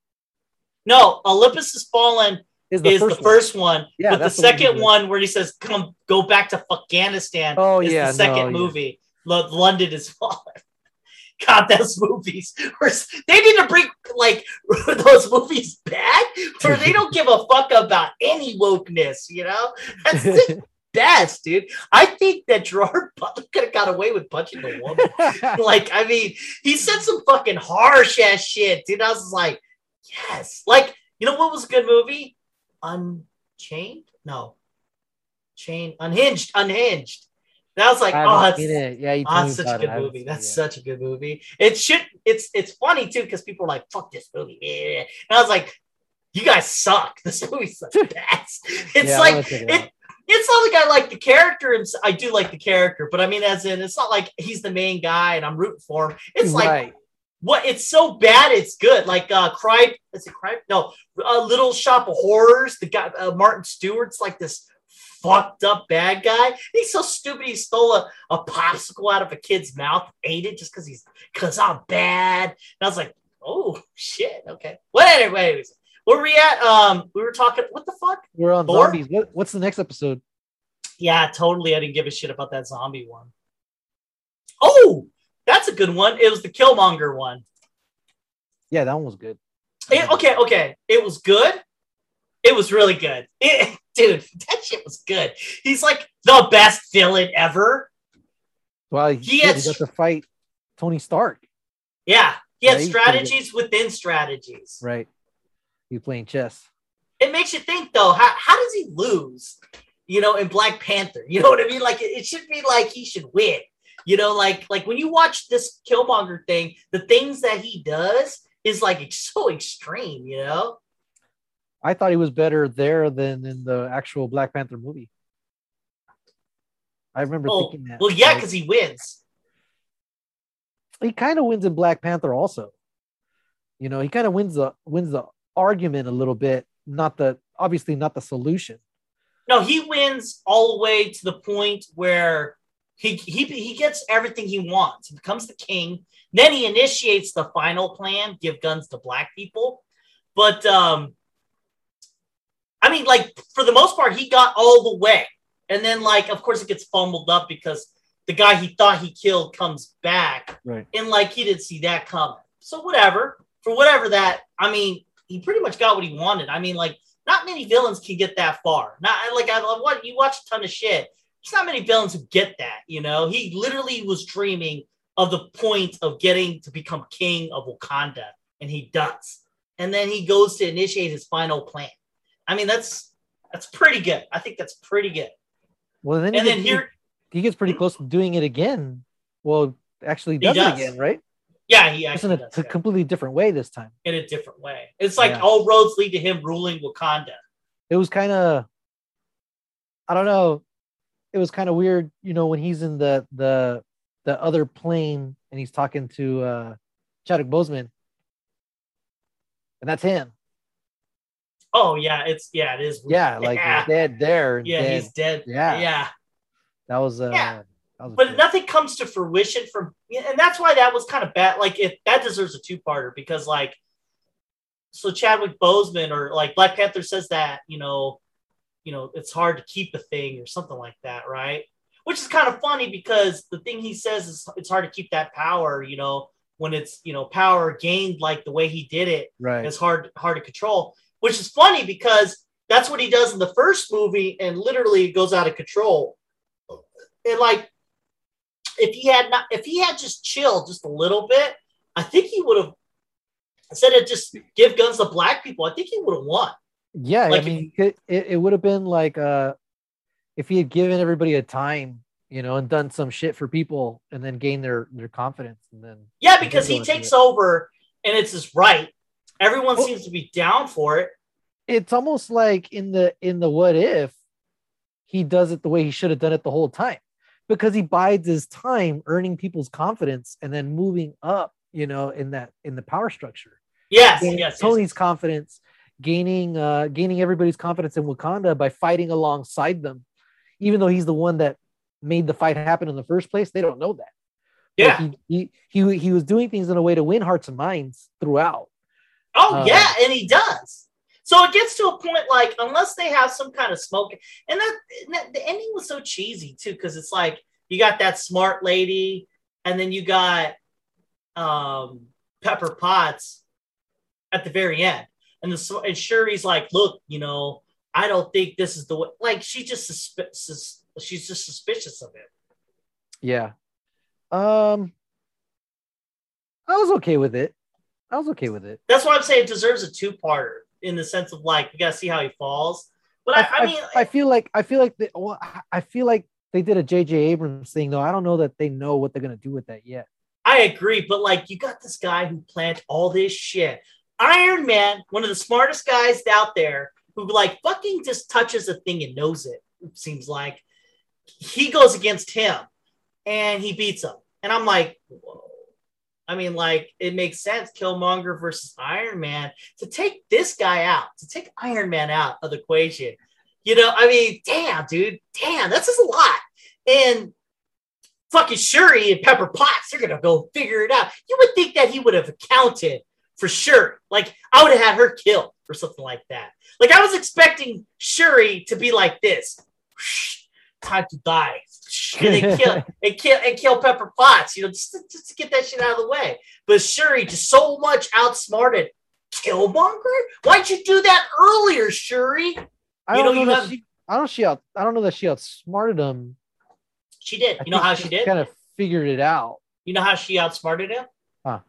[SPEAKER 1] No, Olympus Has Fallen
[SPEAKER 2] is the
[SPEAKER 1] is
[SPEAKER 2] first
[SPEAKER 1] the first one,
[SPEAKER 2] Yeah,
[SPEAKER 1] but the
[SPEAKER 2] that's the one
[SPEAKER 1] second one where he says, "Come, go back to Afghanistan."
[SPEAKER 2] Oh
[SPEAKER 1] is
[SPEAKER 2] yeah,
[SPEAKER 1] the second
[SPEAKER 2] no, yeah.
[SPEAKER 1] movie. London is fallen. <laughs> God, those movies. They need to bring like <laughs> those movies back, where they don't give a fuck about any wokeness. You know, that's the <laughs> best, dude. I think that Gerard <laughs> Butler could have got away with punching the woman. like, I mean, he said some fucking harsh ass shit, dude. I was like, yes. Like, you know what was a good movie? Unchained? No. Chain Unhinged. Unhinged. That was like,
[SPEAKER 2] I
[SPEAKER 1] oh, that's,
[SPEAKER 2] it. Yeah, you
[SPEAKER 1] oh, that's such a
[SPEAKER 2] about it.
[SPEAKER 1] Good movie.
[SPEAKER 2] it
[SPEAKER 1] That's
[SPEAKER 2] yet.
[SPEAKER 1] such a good movie. It should it's it's funny too, because people are like, fuck this movie. And I was like, you guys suck. <laughs> This movie's the <laughs> best. It's
[SPEAKER 2] Yeah,
[SPEAKER 1] like
[SPEAKER 2] it
[SPEAKER 1] it it's not like I like the character, I do like the character, but I mean, as in, it's not like he's the main guy and I'm rooting for him. It's like
[SPEAKER 2] right.
[SPEAKER 1] what? It's so bad, it's good. Like uh, Cry, is it Cry? No, uh, Little Shop of Horrors. The guy uh, Martin Stewart's like this fucked up bad guy. He's so stupid. He stole a, a popsicle out of a kid's mouth, ate it just because he's because I'm bad. And I was like, oh shit, okay. Well, anyways, where were we at? Um, we were talking. What the fuck?
[SPEAKER 2] We're on
[SPEAKER 1] Thor?
[SPEAKER 2] zombies. What, what's the next episode?
[SPEAKER 1] Yeah, totally. I didn't give a shit about that zombie one. Oh, that's a good one. It was the Killmonger one.
[SPEAKER 2] Yeah, that one was good.
[SPEAKER 1] It- okay, okay. It was good. It was really good. It- <laughs> dude, that shit was good. He's like the best villain ever.
[SPEAKER 2] Well, he,
[SPEAKER 1] He had
[SPEAKER 2] he got to fight Tony Stark,
[SPEAKER 1] Yeah. He had
[SPEAKER 2] Yeah, he's pretty
[SPEAKER 1] strategies within strategies.
[SPEAKER 2] right? He's playing chess.
[SPEAKER 1] It makes you think though, how, how does he lose? You know, in Black Panther. You <laughs> know what I mean? Like it, it should be like he should win. You know, like like when you watch this Killmonger thing, the things that he does is like <laughs> so extreme, you know?
[SPEAKER 2] I thought he was better there than in the actual Black Panther movie. I remember
[SPEAKER 1] Oh,
[SPEAKER 2] thinking that.
[SPEAKER 1] well, yeah,
[SPEAKER 2] like,
[SPEAKER 1] because he wins.
[SPEAKER 2] he kind of wins in Black Panther also. You know, he kind of wins the wins the argument a little bit, not the obviously not the solution.
[SPEAKER 1] No, he wins all the way to the point where he he he gets everything he wants. He becomes the king. Then he initiates the final plan: give guns to black people. But um, I mean, like for the most part, he got all the way. And then, like, of course, it gets fumbled up because the guy he thought he killed comes back,
[SPEAKER 2] Right.
[SPEAKER 1] and like he didn't see that coming. So whatever, for whatever that, I mean, he pretty much got what he wanted. I mean, like, not many villains can get that far. Not like I what you watch a ton of shit. There's not many villains who get that. You know, he literally was dreaming of the point of getting to become king of Wakanda, and he does. And then he goes to initiate his final plan. I mean, that's that's pretty good. I think that's pretty good.
[SPEAKER 2] Well, then he
[SPEAKER 1] And then
[SPEAKER 2] gets,
[SPEAKER 1] here,
[SPEAKER 2] he gets pretty close to doing it again. Well, actually does,
[SPEAKER 1] does.
[SPEAKER 2] it again, right?
[SPEAKER 1] yeah, he
[SPEAKER 2] Just in
[SPEAKER 1] actually
[SPEAKER 2] a
[SPEAKER 1] that
[SPEAKER 2] completely different way this time.
[SPEAKER 1] in a different way. It's like
[SPEAKER 2] Yeah.
[SPEAKER 1] all roads lead to him ruling Wakanda.
[SPEAKER 2] It was kind of, I don't know, it was kind of weird, you know, when he's in the the the other plane and he's talking to uh Chadwick Boseman, and that's him.
[SPEAKER 1] Oh yeah, it's yeah, it is.
[SPEAKER 2] Yeah, like
[SPEAKER 1] yeah,
[SPEAKER 2] he's dead there.
[SPEAKER 1] yeah,
[SPEAKER 2] dead.
[SPEAKER 1] he's dead.
[SPEAKER 2] Yeah.
[SPEAKER 1] yeah.
[SPEAKER 2] that was uh,
[SPEAKER 1] Yeah.
[SPEAKER 2] that was
[SPEAKER 1] but
[SPEAKER 2] cool.
[SPEAKER 1] nothing comes to fruition from and that's why that was kind of bad like if that deserves a two-parter because like so chadwick boseman or like black panther says that you know you know it's hard to keep a thing or something like that right which is kind of funny because the thing he says is it's hard to keep that power you know when it's you know power gained like the way he did it
[SPEAKER 2] right.
[SPEAKER 1] it's hard hard to control which is funny because that's what he does in the first movie and literally it goes out of control. And like if he had not if he had just chilled just a little bit i think he would have instead of just give guns to black people i think he would have won.
[SPEAKER 2] Yeah,
[SPEAKER 1] Like,
[SPEAKER 2] I mean, it, it, it would have been like uh, if he had given everybody a time, you know, and done some shit for people, and then gained their their confidence, and then
[SPEAKER 1] yeah because he takes over and it's his right everyone
[SPEAKER 2] Well-
[SPEAKER 1] seems to be down for it.
[SPEAKER 2] it's almost like in the in the what if he does it the way he should have done it the whole time. Because he bides his time earning people's confidence and then moving up you know in that in the power structure.
[SPEAKER 1] Yes
[SPEAKER 2] Gaining
[SPEAKER 1] yes, yes.
[SPEAKER 2] Tony's confidence gaining uh gaining everybody's confidence in wakanda by fighting alongside them. Even though he's the one that made the fight happen in the first place they don't know that.
[SPEAKER 1] Yeah.
[SPEAKER 2] he, he he he was doing things in a way to win hearts and minds throughout
[SPEAKER 1] Oh
[SPEAKER 2] Um,
[SPEAKER 1] yeah, and he does. So it gets to a point like unless they have some kind of smoke, and that, and that the ending was so cheesy too because it's like you got that smart lady, and then you got um, Pepper Potts at the very end, and the and Shuri's like, look, you know, I don't think this is the way. Like she just suspi- sus- she's just suspicious of it.
[SPEAKER 2] Yeah. Um I was okay with it. I was okay with it.
[SPEAKER 1] That's why I'm saying it deserves a two parter in the sense of like we gotta see how he falls. But I, I, mean,
[SPEAKER 2] I feel like I feel like they, well, I- I feel like they did a JJ Abrams thing though. I don't know that they know what they're gonna do with that yet.
[SPEAKER 1] I agree, but like you got this guy who planned all this shit. Iron Man, one of the smartest guys out there, who like fucking just touches a thing and knows it. it seems like. He goes against him and he beats him. And I'm like, whoa. I mean, like, it makes sense. Killmonger versus Iron Man to take this guy out, to take Iron Man out of the equation. You know, I mean, damn, dude, damn, that's just a lot. And fucking Shuri and Pepper Potts, they're gonna go figure it out. You would think that he would have accounted for sure. Like, I would have had her killed or something like that. Like, I was expecting Shuri to be like this. Time to die. <laughs> And kill and kill and kill Pepper Potts, you know, just to, just to get that shit out of the way. But Shuri just so much outsmarted Killmonger. Why'd you do that earlier, Shuri?
[SPEAKER 2] I
[SPEAKER 1] You
[SPEAKER 2] don't
[SPEAKER 1] know,
[SPEAKER 2] know, that
[SPEAKER 1] have-
[SPEAKER 2] she. I don't she out. I don't know that she outsmarted him.
[SPEAKER 1] She did. You know how she did?
[SPEAKER 2] Kind of figured it out.
[SPEAKER 1] You know how she outsmarted him?
[SPEAKER 2] Huh.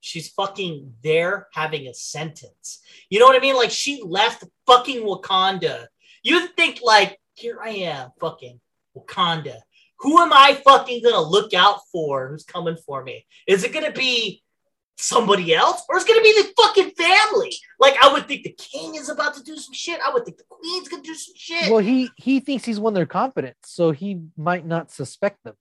[SPEAKER 1] She's fucking there having a sentence. You know what I mean? Like she left fucking Wakanda. You think like, here I am, fucking Wakanda. Who am I fucking gonna look out for? Who's coming for me? Is it gonna be somebody else, or is it gonna be the fucking family? Like I would think the king is about to do some shit. I would think the queen's gonna do some shit.
[SPEAKER 2] Well, he he thinks he's won their confidence, so he might not suspect them.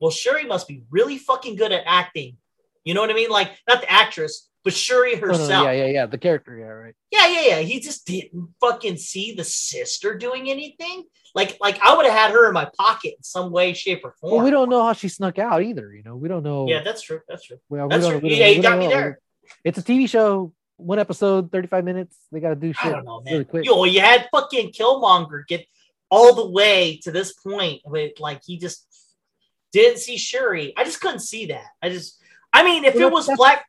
[SPEAKER 1] Well, Shuri must be really fucking good at acting. You know what I mean? Like not the actress, but Shuri
[SPEAKER 2] oh, no,
[SPEAKER 1] herself.
[SPEAKER 2] yeah, yeah, yeah. The character, yeah, right.
[SPEAKER 1] Yeah, yeah, yeah. He just didn't fucking see the sister doing anything. Like, like I would have had her in my pocket in some way, shape, or form.
[SPEAKER 2] Well, we don't know how she snuck out either. You know, we don't know.
[SPEAKER 1] Yeah, that's true. That's true.
[SPEAKER 2] well, we
[SPEAKER 1] that's
[SPEAKER 2] don't-
[SPEAKER 1] true.
[SPEAKER 2] we don't-
[SPEAKER 1] Yeah, you got me
[SPEAKER 2] know.
[SPEAKER 1] there.
[SPEAKER 2] It's a TV show, one episode, thirty-five minutes. They got to do
[SPEAKER 1] I don't know, man.
[SPEAKER 2] really quick.
[SPEAKER 1] Yo, you had fucking Killmonger get all the way to this point with like he just didn't see Shuri. I just couldn't see that. I just, I mean, if it was Black,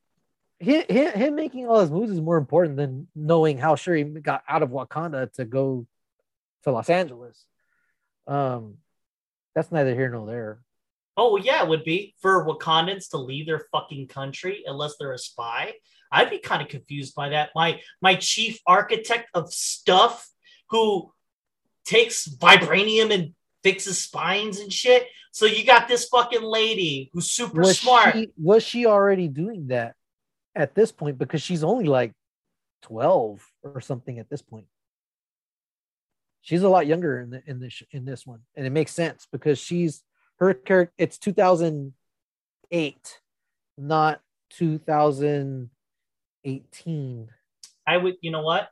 [SPEAKER 2] him, him, him making all his moves is more important than knowing how Shuri got out of Wakanda to go to Los Angeles. Um, that's neither here nor there.
[SPEAKER 1] Oh yeah, it would be for Wakandans to leave their fucking country unless they're a spy. I'd be kind of confused by that. My my chief architect of stuff who takes vibranium and fixes spines and shit. So you got this fucking lady who's super
[SPEAKER 2] Was
[SPEAKER 1] smart.
[SPEAKER 2] she was she already doing that at this point? Because she's only like twelve or something at this point. She's a lot younger in the, in this in this one, and it makes sense because she's her character. It's two thousand eight, not two thousand eighteen.
[SPEAKER 1] I would, you know what?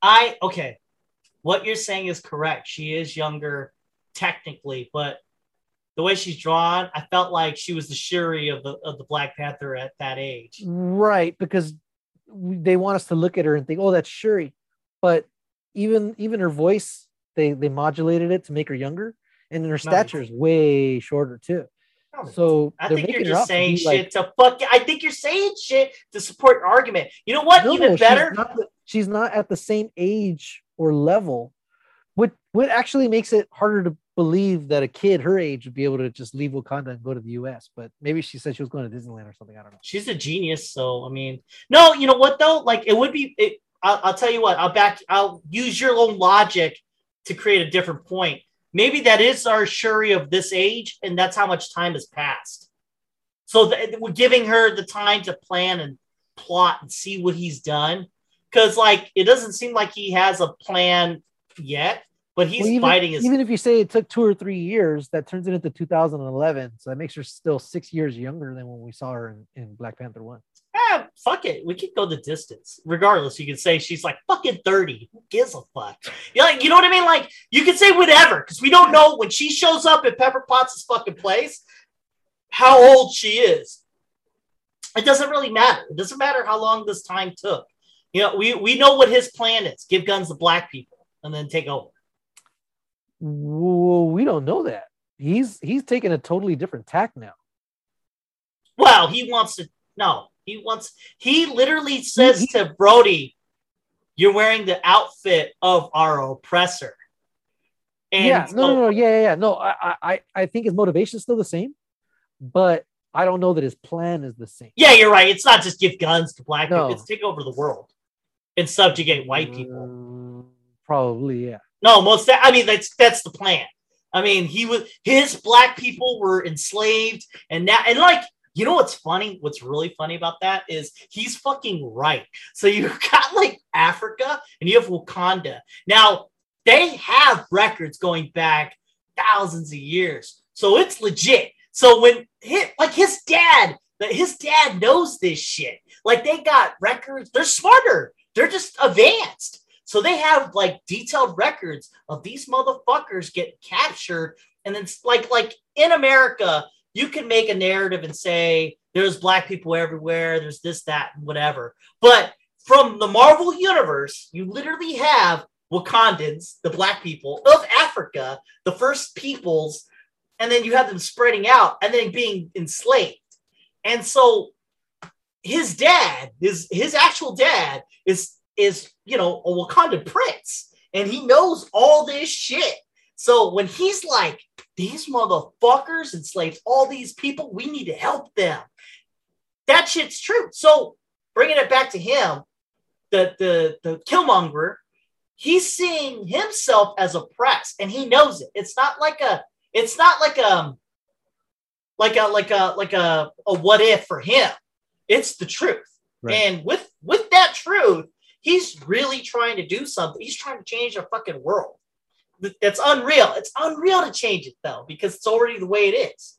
[SPEAKER 1] I okay. What you're saying is correct. She is younger technically, but the way she's drawn, I felt like she was the Shuri of the of the Black Panther at that age.
[SPEAKER 2] Right, because they want us to look at her and think, "Oh, that's Shuri," but even even her voice, they they modulated it to make her younger, and then her stature is way shorter too. Oh, so
[SPEAKER 1] I think you're just
[SPEAKER 2] to
[SPEAKER 1] saying shit
[SPEAKER 2] like-
[SPEAKER 1] to fuck. I think you're saying shit to support your argument. You know what?
[SPEAKER 2] No,
[SPEAKER 1] Even
[SPEAKER 2] she's
[SPEAKER 1] better.
[SPEAKER 2] not the- She's not at the same age or level. What what actually makes it harder to believe that a kid her age would be able to just leave Wakanda and go to the U.S. But maybe she said she was going to Disneyland or something. I don't know.
[SPEAKER 1] She's a genius. So I mean, no, you know what though? Like it would be. It, I'll, I'll tell you what. I'll back. I'll use your own logic to create a different point. Maybe that is our Shuri of this age, and that's how much time has passed. So we're giving her the time to plan and plot and see what he's done. Because like it doesn't seem like he has a plan yet, but he's
[SPEAKER 2] Well, even,
[SPEAKER 1] fighting his
[SPEAKER 2] even if you say it took two or three years, that turns it into 2011. So that makes her still six years younger than when we saw her in, in Black Panther One.
[SPEAKER 1] ah, fuck it. We can go the distance. Regardless, you can say she's like fucking 30. Who gives a fuck? You know, like, you know what I mean? Like, you can say whatever, because we don't know when she shows up at Pepper Potts' fucking place how old she is. It doesn't really matter. It doesn't matter how long this time took. You know, we, we know what his plan is give guns to black people and then take over.
[SPEAKER 2] Well, we don't know that. He's he's taking a totally different tack now.
[SPEAKER 1] Well, he wants to, no, he wants, he literally says
[SPEAKER 2] he-
[SPEAKER 1] to Rhodey, you're wearing the outfit of our oppressor. And
[SPEAKER 2] yeah, no, no, no, yeah, yeah, yeah. No, I, I- I, think his motivation is still the same, but I don't know that his plan is the same.
[SPEAKER 1] Yeah, you're right. It's not just give guns to black
[SPEAKER 2] No.
[SPEAKER 1] people, it's take over the world and subjugate white people.
[SPEAKER 2] Mm, probably, yeah.
[SPEAKER 1] No, most I mean that's that's the plan. I mean, he was his black people were enslaved and now and like you know what's funny? What's really funny about that is he's fucking right. So you've <laughs> got like Africa and you have Wakanda. Now, they have records going back thousands of years. So it's legit. So when hit like his dad, his dad knows this shit. Like they got records, they're smarter, they're just advanced. So they have like detailed records of these motherfuckers get captured. And then like like in America, you can make a narrative and say there's black people everywhere, there's this, that, and whatever. But from the Marvel universe, you literally have Wakandans, the black people of Africa, the first peoples, and then you have them spreading out and then being enslaved. And so his dad, his his actual dad, is is you know a Wakanda prince, and he knows all this shit. So when he's like, these motherfuckers enslaved all these people, we need to help them. That shit's true. So bringing it back to him, the the the Killmonger, he's seeing himself as oppressed, and he knows it. It's not like a it's not like a um, like a like a like a, a what if for him. It's the truth. Right. And with with that truth, he's really trying to do something. He's trying to change the fucking world. It's unreal. It's unreal to change it though, because it's already the way it is.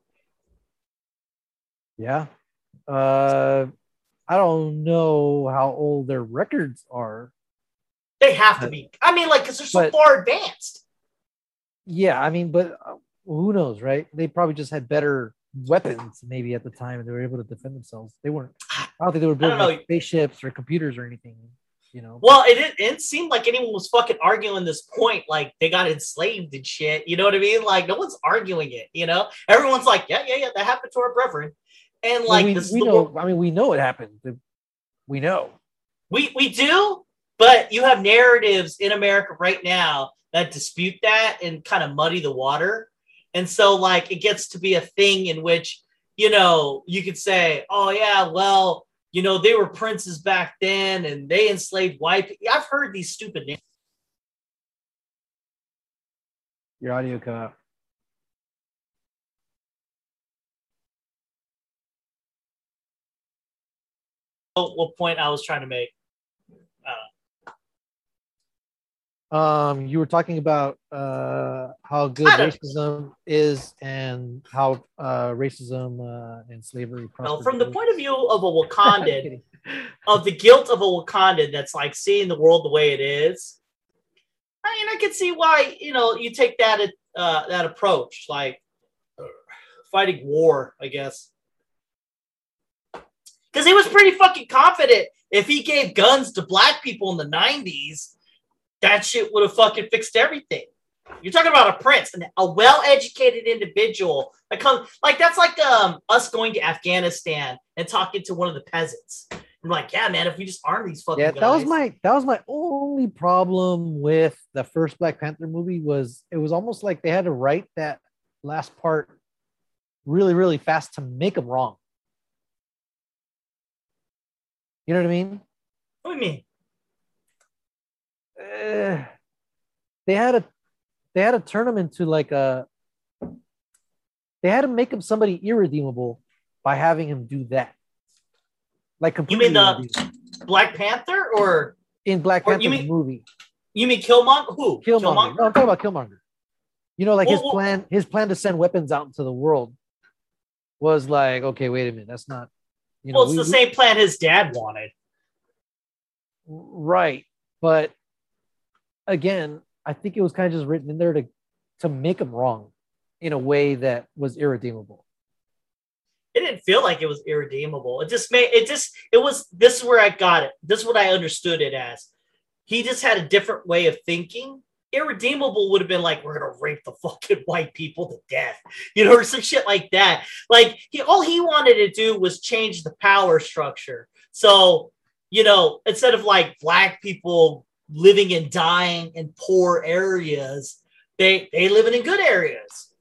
[SPEAKER 2] Yeah. Uh I don't know how old their records are.
[SPEAKER 1] They have to be. I mean, like, because they're so but, far advanced.
[SPEAKER 2] Yeah, I mean, but uh, who knows, right? They probably just had better weapons maybe at the time and they were able to defend themselves. They weren't I don't think they were building like spaceships or computers or anything, you know.
[SPEAKER 1] Well, it, it, it seemed like anyone was fucking arguing this point like they got enslaved and shit. You know what I mean? Like no one's arguing it, you know? Everyone's like, Yeah, yeah, yeah, that happened to our brethren. And like
[SPEAKER 2] well, we,
[SPEAKER 1] this
[SPEAKER 2] we know I mean we know it happened. We know.
[SPEAKER 1] We we do, but you have narratives in America right now that dispute that and kind of muddy the water and so, like, it gets to be a thing in which, you know, you could say, oh, yeah, well, you know, they were princes back then and they enslaved white people. I've heard these stupid names.
[SPEAKER 2] Your audio cut out.
[SPEAKER 1] What point I was trying to make?
[SPEAKER 2] Um, you were talking about uh, how good racism is and how uh, racism uh, and slavery.
[SPEAKER 1] Well, from the point of view of a <laughs> Wakandan, of the guilt of a Wakandan that's like seeing the world the way it is. I mean, I can see why you know you take that uh, that approach, like fighting war, I guess, because he was pretty fucking confident if he gave guns to black people in the '90s that shit would have fucking fixed everything. You're talking about a prince, and a well-educated individual that comes like that's like um us going to Afghanistan and talking to one of the peasants. I'm like, yeah, man, if we just arm these fucking
[SPEAKER 2] yeah,
[SPEAKER 1] guys.
[SPEAKER 2] that was my that was my only problem with the first Black Panther movie was it was almost like they had to write that last part really, really fast to make them wrong. You know what I mean?
[SPEAKER 1] What do you mean?
[SPEAKER 2] Uh, they had a they had to turn him into like a they had to make him somebody irredeemable by having him do that. Like completely.
[SPEAKER 1] you mean the Black Panther or
[SPEAKER 2] in Black Panther mean, movie?
[SPEAKER 1] You mean Killmonger? Who?
[SPEAKER 2] Killmonger. Killmonger? No, I'm talking about Killmonger. You know, like well, his well, plan, his plan to send weapons out into the world was like, okay, wait a minute, that's not.
[SPEAKER 1] You know, well, it's we, the same plan his dad wanted.
[SPEAKER 2] Right, but again, I think it was kind of just written in there to to make him wrong in a way that was irredeemable.
[SPEAKER 1] It didn't feel like it was irredeemable. It just made it just it was this is where I got it. This is what I understood it as. He just had a different way of thinking. Irredeemable would have been like we're gonna rape the fucking white people to death, <laughs> you know, or some shit like that. Like he all he wanted to do was change the power structure. So you know, instead of like black people living and dying in poor areas. They they living in good areas.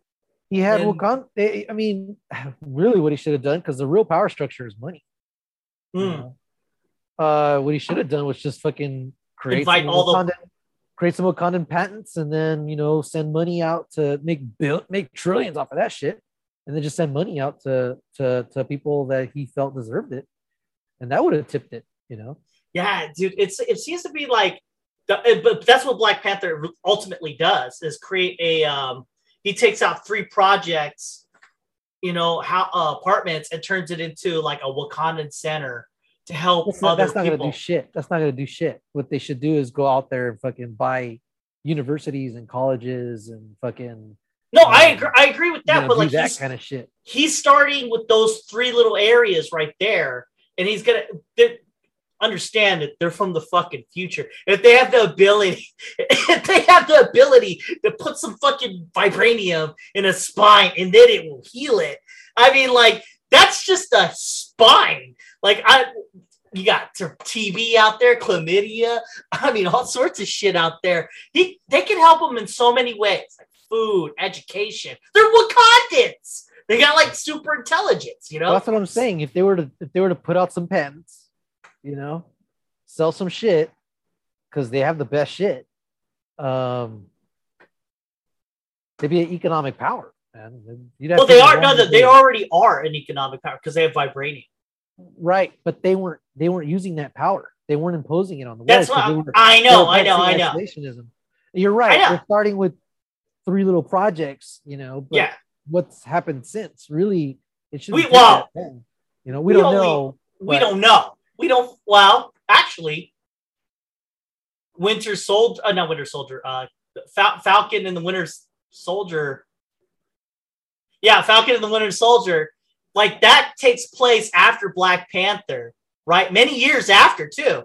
[SPEAKER 2] He had and, Wakanda. I mean, <sighs> really, what he should have done because the real power structure is money.
[SPEAKER 1] Hmm. You know?
[SPEAKER 2] Uh, what he should have done was just fucking create Invite all Wakandan, the create some Wakandan patents, and then you know send money out to make bill make trillions off of that shit, and then just send money out to to to people that he felt deserved it, and that would have tipped it. You know.
[SPEAKER 1] Yeah, dude. It's it seems to be like but that's what Black Panther ultimately does is create a. Um, he takes out three projects, you know, how uh, apartments, and turns it into like a Wakandan center to help
[SPEAKER 2] That's not, that's not gonna do shit. That's not gonna do shit. What they should do is go out there and fucking buy universities and colleges and fucking
[SPEAKER 1] no, I
[SPEAKER 2] um,
[SPEAKER 1] agree. I agree with
[SPEAKER 2] you
[SPEAKER 1] that,
[SPEAKER 2] know,
[SPEAKER 1] but like
[SPEAKER 2] that kind of shit.
[SPEAKER 1] he's starting with those three little areas right there, and he's gonna understand that they're from the fucking future. If they have the ability, <laughs> if they have the ability to put some fucking vibranium in a spine and then it will heal it. I mean, like that's just a spine. Like I. You got TB out there, chlamydia. <laughs> I mean, all sorts of shit out there. He, they can help them in so many ways, like food, education. They're Wakandans. They got like super intelligence, you know.
[SPEAKER 2] That's what I'm saying. If they were to if they were to put out some patents, you know, sell some shit because they have the best shit, um, they'd be an economic power, man. You'd have
[SPEAKER 1] Well, they are no, they already are an economic power because they have vibranium.
[SPEAKER 2] right, but they weren't they weren't using that power. They weren't imposing it on the
[SPEAKER 1] That's
[SPEAKER 2] they
[SPEAKER 1] what
[SPEAKER 2] were-
[SPEAKER 1] I know, I know, I know.
[SPEAKER 2] Isolationism. You're right. They're starting with three little projects, you know. But
[SPEAKER 1] Yeah,
[SPEAKER 2] what's happened since? Really, it should.
[SPEAKER 1] We- well,
[SPEAKER 2] you know, we,
[SPEAKER 1] we
[SPEAKER 2] don't
[SPEAKER 1] only-
[SPEAKER 2] know.
[SPEAKER 1] we
[SPEAKER 2] but-
[SPEAKER 1] don't know. We don't. Well, actually, Winter Soldier, uh, not Winter Soldier, uh, Fal- Falcon and the Winter Soldier. Yeah, Falcon and the Winter Soldier. Like that takes place after Black Panther, right? Many years after too.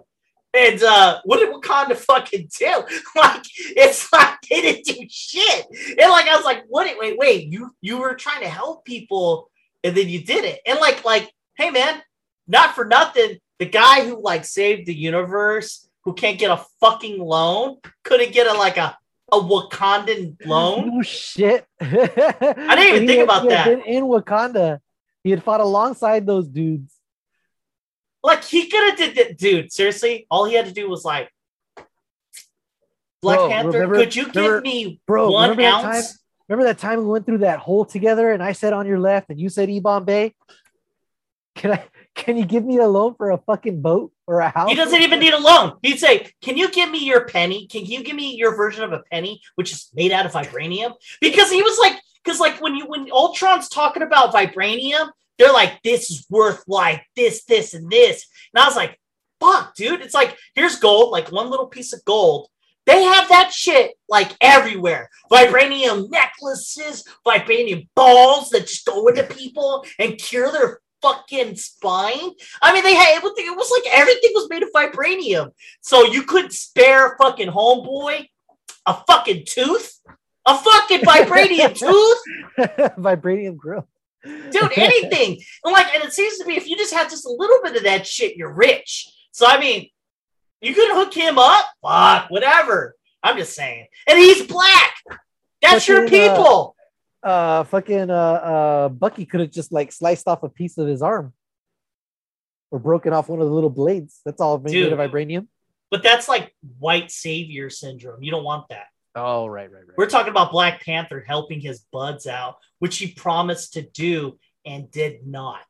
[SPEAKER 1] And uh, what did Wakanda fucking do? <laughs> Like, it's like they didn't do shit. And like I was like, what? Wait, wait, you you were trying to help people, and then you did it. And like, like, hey man, not for nothing, the guy who like saved the universe, who can't get a fucking loan, couldn't get a like a a Wakandan loan. <laughs>
[SPEAKER 2] Oh shit. <laughs> I
[SPEAKER 1] didn't even think about that.
[SPEAKER 2] Been in Wakanda, he had fought alongside those dudes.
[SPEAKER 1] Like he could have did that, dude. Seriously, all he had to do was like, Black
[SPEAKER 2] Bro,
[SPEAKER 1] Panther,
[SPEAKER 2] remember-
[SPEAKER 1] could you give me
[SPEAKER 2] Bro,
[SPEAKER 1] one
[SPEAKER 2] remember that
[SPEAKER 1] ounce?
[SPEAKER 2] time? Remember that time we went through that hole together and I said on your left and you said E Bay? Can I can you give me a loan for a fucking boat or a house?
[SPEAKER 1] He doesn't even need a loan. He'd say, "Can you give me your penny? Can you give me your version of a penny, which is made out of vibranium?" Because he was like, because like when you when Ultron's talking about vibranium, they're like, "This is worth like this, this, and this," and I was like, "Fuck, dude!" It's like here's gold, like one little piece of gold. They have that shit like everywhere. Vibranium necklaces, vibranium balls that just go into people and cure their fucking spine. I mean, they had it was, it was like everything was made of vibranium. So you couldn't spare fucking homeboy a fucking tooth, a fucking vibranium <laughs> tooth,
[SPEAKER 2] Vibranium grill.
[SPEAKER 1] dude. Anything. And like, and it seems to me if you just have just a little bit of that shit, you're rich. So I mean, you could hook him up. Fuck, whatever. I'm just saying. And he's black. That's your people.
[SPEAKER 2] Uh fucking uh uh Bucky could have just like sliced off a piece of his arm or broken off one of the little blades. That's all made
[SPEAKER 1] Dude.
[SPEAKER 2] of vibranium.
[SPEAKER 1] But that's like white savior syndrome. You don't want that.
[SPEAKER 2] Oh, right, right, right.
[SPEAKER 1] We're talking about Black Panther helping his buds out, which he promised to do and did not.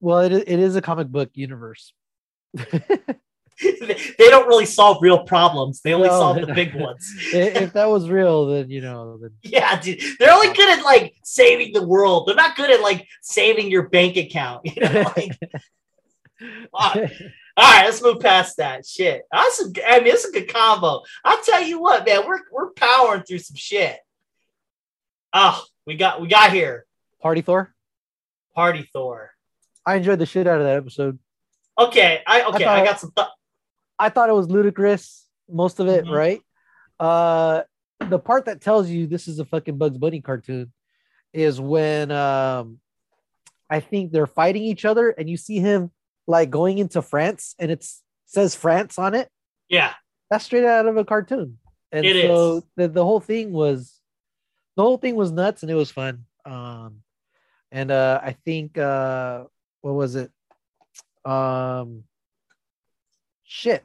[SPEAKER 2] well, it, it is a comic book universe. <laughs> <laughs>
[SPEAKER 1] they don't really solve real problems. They only
[SPEAKER 2] No.
[SPEAKER 1] solve the big <laughs> ones.
[SPEAKER 2] If that was real, then you know, then <laughs>
[SPEAKER 1] Yeah, dude. They're only good at like saving the world. They're not good at like saving your bank account. You know, like. All right, let's move past that shit. That's a, I mean, it's a good combo. I'll tell you what, man, we're we're powering through some shit. Oh, we got we got here.
[SPEAKER 2] Party Thor.
[SPEAKER 1] Party Thor.
[SPEAKER 2] I enjoyed the shit out of that episode.
[SPEAKER 1] Okay, I okay, I,
[SPEAKER 2] thought-
[SPEAKER 1] got some. Th-
[SPEAKER 2] I thought it was ludicrous, most of it,
[SPEAKER 1] Mhm.
[SPEAKER 2] right? Uh the part that tells you this is a fucking Bugs Bunny cartoon is when um I think they're fighting each other and you see him like going into France and it says France on it.
[SPEAKER 1] yeah,
[SPEAKER 2] That's straight out of a cartoon. And
[SPEAKER 1] It
[SPEAKER 2] so
[SPEAKER 1] is.
[SPEAKER 2] the, the whole thing was the whole thing was nuts and it was fun. Um and uh I think uh what was it? Um shit.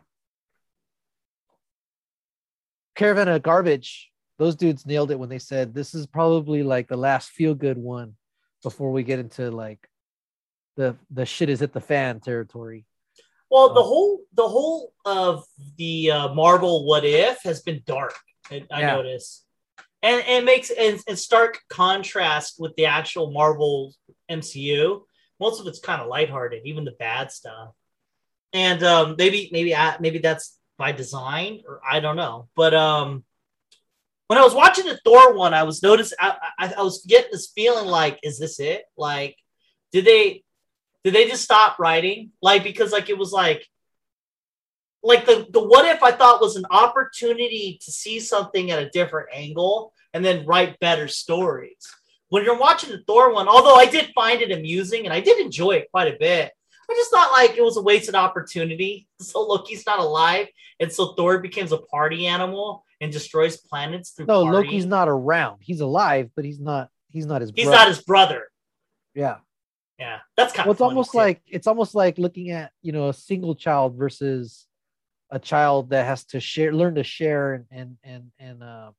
[SPEAKER 2] Caravan of Garbage. Those dudes nailed it when they said this is probably like the last feel good one before we get into like the the shit is at the fan territory.
[SPEAKER 1] Well, the
[SPEAKER 2] Oh.
[SPEAKER 1] whole the whole of the uh, Marvel What If has been dark. I, I
[SPEAKER 2] Yeah.
[SPEAKER 1] notice, and and it makes in, in stark contrast with the actual Marvel MCU. Most of it's kind of lighthearted, even the bad stuff. And um, maybe maybe I, maybe that's by design, or I don't know. But um, when I was watching the Thor one, I was notice I, I, I was getting this feeling like, is this it? Like, did they did they just stop writing? Like because like it was like like the the what if I thought was an opportunity to see something at a different angle and then write better stories. When you're watching the Thor one, although I did find it amusing and I did enjoy it quite a bit, I just thought like it was a wasted opportunity. <laughs> So Loki's not alive, and so Thor becomes a party animal and destroys planets through
[SPEAKER 2] No,
[SPEAKER 1] partying.
[SPEAKER 2] Loki's not around. He's alive, but he's not. He's not his.
[SPEAKER 1] He's
[SPEAKER 2] brother.
[SPEAKER 1] not his brother.
[SPEAKER 2] Yeah.
[SPEAKER 1] Yeah, that's kind
[SPEAKER 2] Well,
[SPEAKER 1] of
[SPEAKER 2] it's almost like it's almost like looking at you know a single child versus a child that has to share, learn to share, and and and and uh,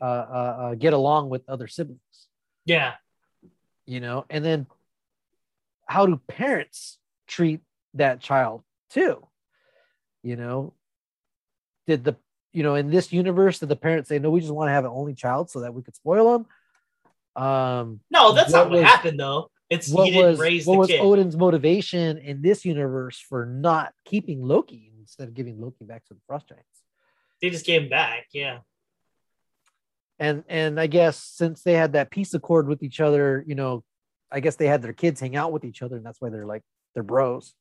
[SPEAKER 2] uh, uh, uh, get along with other siblings.
[SPEAKER 1] yeah.
[SPEAKER 2] You know, and then how do parents treat that child too? You know, did the you know in this universe did the parents say no? We just want to have an only child so that we could spoil them. Um,
[SPEAKER 1] No, that's
[SPEAKER 2] What
[SPEAKER 1] not what
[SPEAKER 2] was-
[SPEAKER 1] happened though. It's
[SPEAKER 2] what
[SPEAKER 1] he didn't
[SPEAKER 2] was
[SPEAKER 1] raise
[SPEAKER 2] what was
[SPEAKER 1] kid.
[SPEAKER 2] Odin's motivation in this universe for not keeping Loki instead of giving Loki back to the Frost Giants?
[SPEAKER 1] They just gave him back. Yeah.
[SPEAKER 2] And and I guess since they had that peace accord with each other, you know, I guess they had their kids hang out with each other, and that's why they're like they're bros,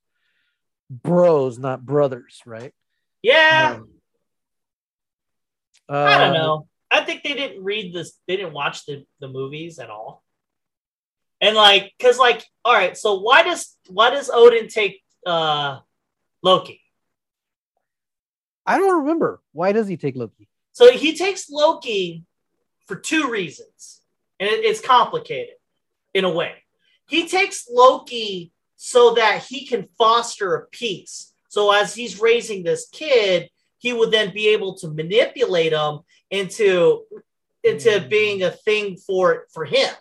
[SPEAKER 2] bros, not brothers, right?
[SPEAKER 1] Yeah.
[SPEAKER 2] Um,
[SPEAKER 1] I don't
[SPEAKER 2] uh,
[SPEAKER 1] know. I think they didn't read this. They didn't watch the, the movies at all. And like, cause like, all right. So why does why does Odin take uh Loki?
[SPEAKER 2] I don't remember why does he take Loki?
[SPEAKER 1] So he takes Loki for two reasons, and it- it's complicated in a way. He takes Loki so that he can foster a peace. So as he's raising this kid, he would then be able to manipulate him into into
[SPEAKER 2] Mm.
[SPEAKER 1] being a thing for for him.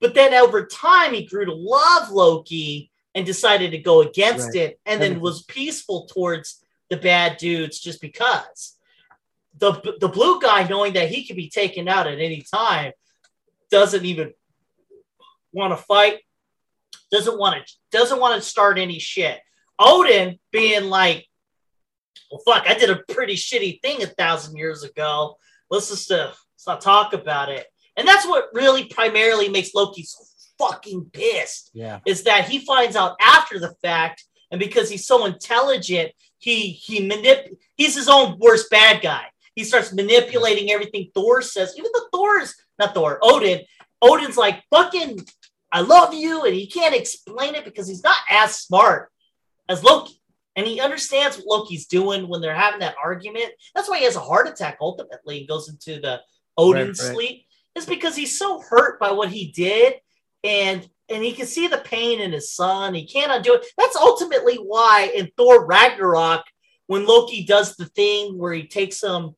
[SPEAKER 1] But then over time, he grew to love Loki and decided to go against
[SPEAKER 2] Right.
[SPEAKER 1] it, and then was peaceful towards the bad dudes just because the the blue guy, knowing that he could be taken out at any time, doesn't even want to fight. Doesn't want to doesn't want to start any shit. Odin being like, well, fuck, I did a pretty shitty thing a thousand years ago. Let's just uh, let's not talk about it. And that's what really primarily makes Loki so fucking pissed
[SPEAKER 2] Yeah,
[SPEAKER 1] is that he finds out after the fact, and because he's so intelligent, he he manip he's his own worst bad guy. He starts manipulating everything Thor says, even though Thor's not Thor, Odin. Odin's like fucking, I love you, and he can't explain it because he's not as smart as Loki. And he understands what Loki's doing when they're having that argument. That's why he has a heart attack ultimately and goes into the Odin
[SPEAKER 2] Right, right.
[SPEAKER 1] sleep. Is because he's so hurt by what he did and and he can see the pain in his son. He can't undo it. That's ultimately why in Thor Ragnarok, when Loki does the thing where he takes him,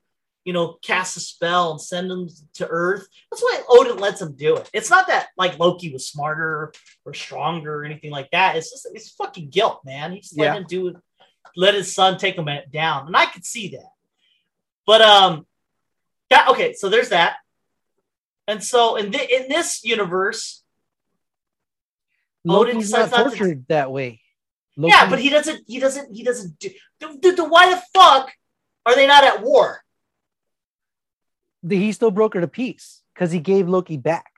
[SPEAKER 1] you know, cast a spell and send them to Earth. That's why Odin lets him do it. It's not that like Loki was smarter or stronger or anything like that. It's just it's fucking guilt, man. He's letting
[SPEAKER 2] Yeah.
[SPEAKER 1] him do it, let his son take him down, and I could see that. But um, that okay. So there's that. And so in thi- in this universe, Odin
[SPEAKER 2] Loki's not
[SPEAKER 1] decides not to-
[SPEAKER 2] tortured that way.
[SPEAKER 1] yeah, but he doesn't. He doesn't. He doesn't do. Dude, why the fuck are they not at war?
[SPEAKER 2] He still brokered a peace because he gave Loki back.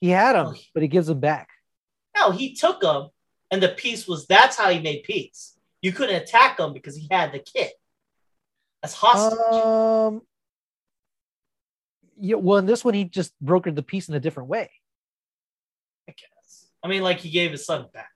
[SPEAKER 2] He had him,
[SPEAKER 1] Oh.
[SPEAKER 2] but he gives him back.
[SPEAKER 1] No, he took him, and the peace was that's how he made peace. You couldn't attack him because he had the kid as hostage.
[SPEAKER 2] Um, yeah, well, in this one, he just brokered the peace in a different way.
[SPEAKER 1] I guess. I mean, like he gave his son back.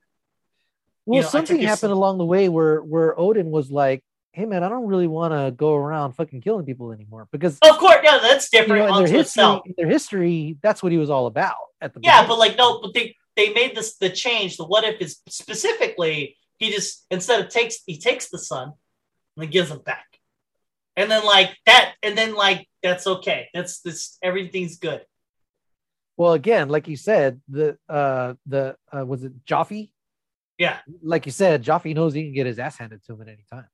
[SPEAKER 2] Well,
[SPEAKER 1] know,
[SPEAKER 2] something happened
[SPEAKER 1] son-
[SPEAKER 2] along the way where where Odin was like, "Hey, man, I don't really want to go around fucking killing people anymore," because
[SPEAKER 1] Of course, yeah, that's
[SPEAKER 2] you
[SPEAKER 1] different
[SPEAKER 2] know, in their history, in their history, that's what he was all about at the
[SPEAKER 1] Yeah,
[SPEAKER 2] beginning.
[SPEAKER 1] but like no, but they they made this the change. The what if is specifically he just instead of takes he takes the son and then gives him back, and then like that, and then like that's okay. That's this everything's good.
[SPEAKER 2] well, again, like you said, the uh the uh, was it Joffrey?
[SPEAKER 1] Yeah,
[SPEAKER 2] Like you said, Joffrey knows he can get his ass handed to him at any time.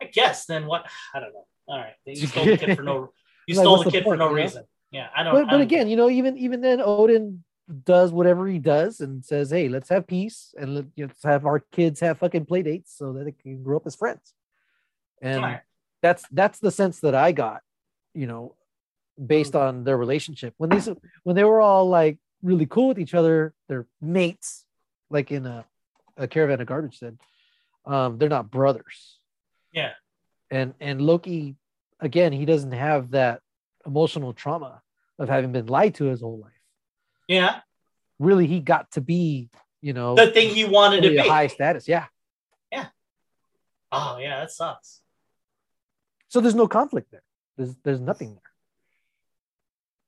[SPEAKER 1] I guess. Then what? I don't know. All right, you stole the kid for no. <laughs> You
[SPEAKER 2] Like,
[SPEAKER 1] stole the
[SPEAKER 2] the
[SPEAKER 1] kid for no
[SPEAKER 2] you know?
[SPEAKER 1] reason. Yeah, I don't.
[SPEAKER 2] But
[SPEAKER 1] I don't-
[SPEAKER 2] again, you know, even even then, Odin does whatever he does and says, "Hey, let's have peace and let, you know, let's have our kids have fucking play dates so that they can grow up as friends." And
[SPEAKER 1] Alright.
[SPEAKER 2] that's that's the sense that I got, you know, based on their relationship when these when they were all like really cool with each other, they're mates, like in a, a caravan of garbage said. Um, they're not brothers.
[SPEAKER 1] Yeah.
[SPEAKER 2] And and Loki, again, he doesn't have that emotional trauma of having been lied to his whole life.
[SPEAKER 1] yeah,
[SPEAKER 2] Really, he got to be, you know,
[SPEAKER 1] the thing he wanted to be.
[SPEAKER 2] high status. Yeah. Yeah.
[SPEAKER 1] Oh yeah, that sucks.
[SPEAKER 2] So there's no conflict there. There's there's nothing there.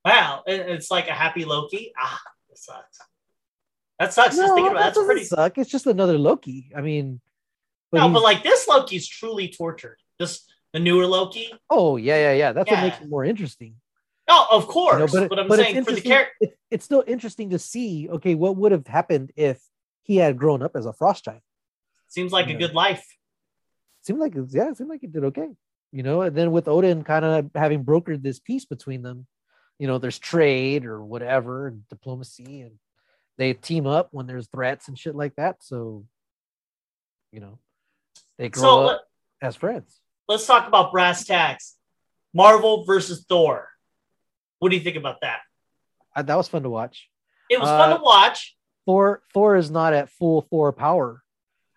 [SPEAKER 1] Wow, it- it's like a happy Loki. Ah, that sucks. That sucks. Just
[SPEAKER 2] no,
[SPEAKER 1] thinking about
[SPEAKER 2] that
[SPEAKER 1] that's pretty.
[SPEAKER 2] suck. It's just another Loki. I mean, but
[SPEAKER 1] no, but like this Loki's truly tortured. Just the newer Loki.
[SPEAKER 2] oh yeah, yeah, yeah. That's what makes it more interesting.
[SPEAKER 1] Oh, of
[SPEAKER 2] you
[SPEAKER 1] course.
[SPEAKER 2] know, but,
[SPEAKER 1] but, I'm
[SPEAKER 2] but it's
[SPEAKER 1] saying for the character.
[SPEAKER 2] it- it's still interesting to see. Okay, what would have happened if he had grown up as a frost giant?
[SPEAKER 1] Seems like a
[SPEAKER 2] Yeah.
[SPEAKER 1] good life.
[SPEAKER 2] Seemed like it- yeah, it seemed like he did okay. You know, and then with Odin kind of having brokered this peace between them, you know, there's trade or whatever and diplomacy, and they team up when there's threats and shit like that. So, you know, they grow
[SPEAKER 1] So
[SPEAKER 2] up as friends.
[SPEAKER 1] let's talk about brass tacks. Marvel versus Thor. What do you think about that?
[SPEAKER 2] I, that was fun to watch.
[SPEAKER 1] It was
[SPEAKER 2] Uh,
[SPEAKER 1] fun to watch.
[SPEAKER 2] Thor Thor is not at full Thor power.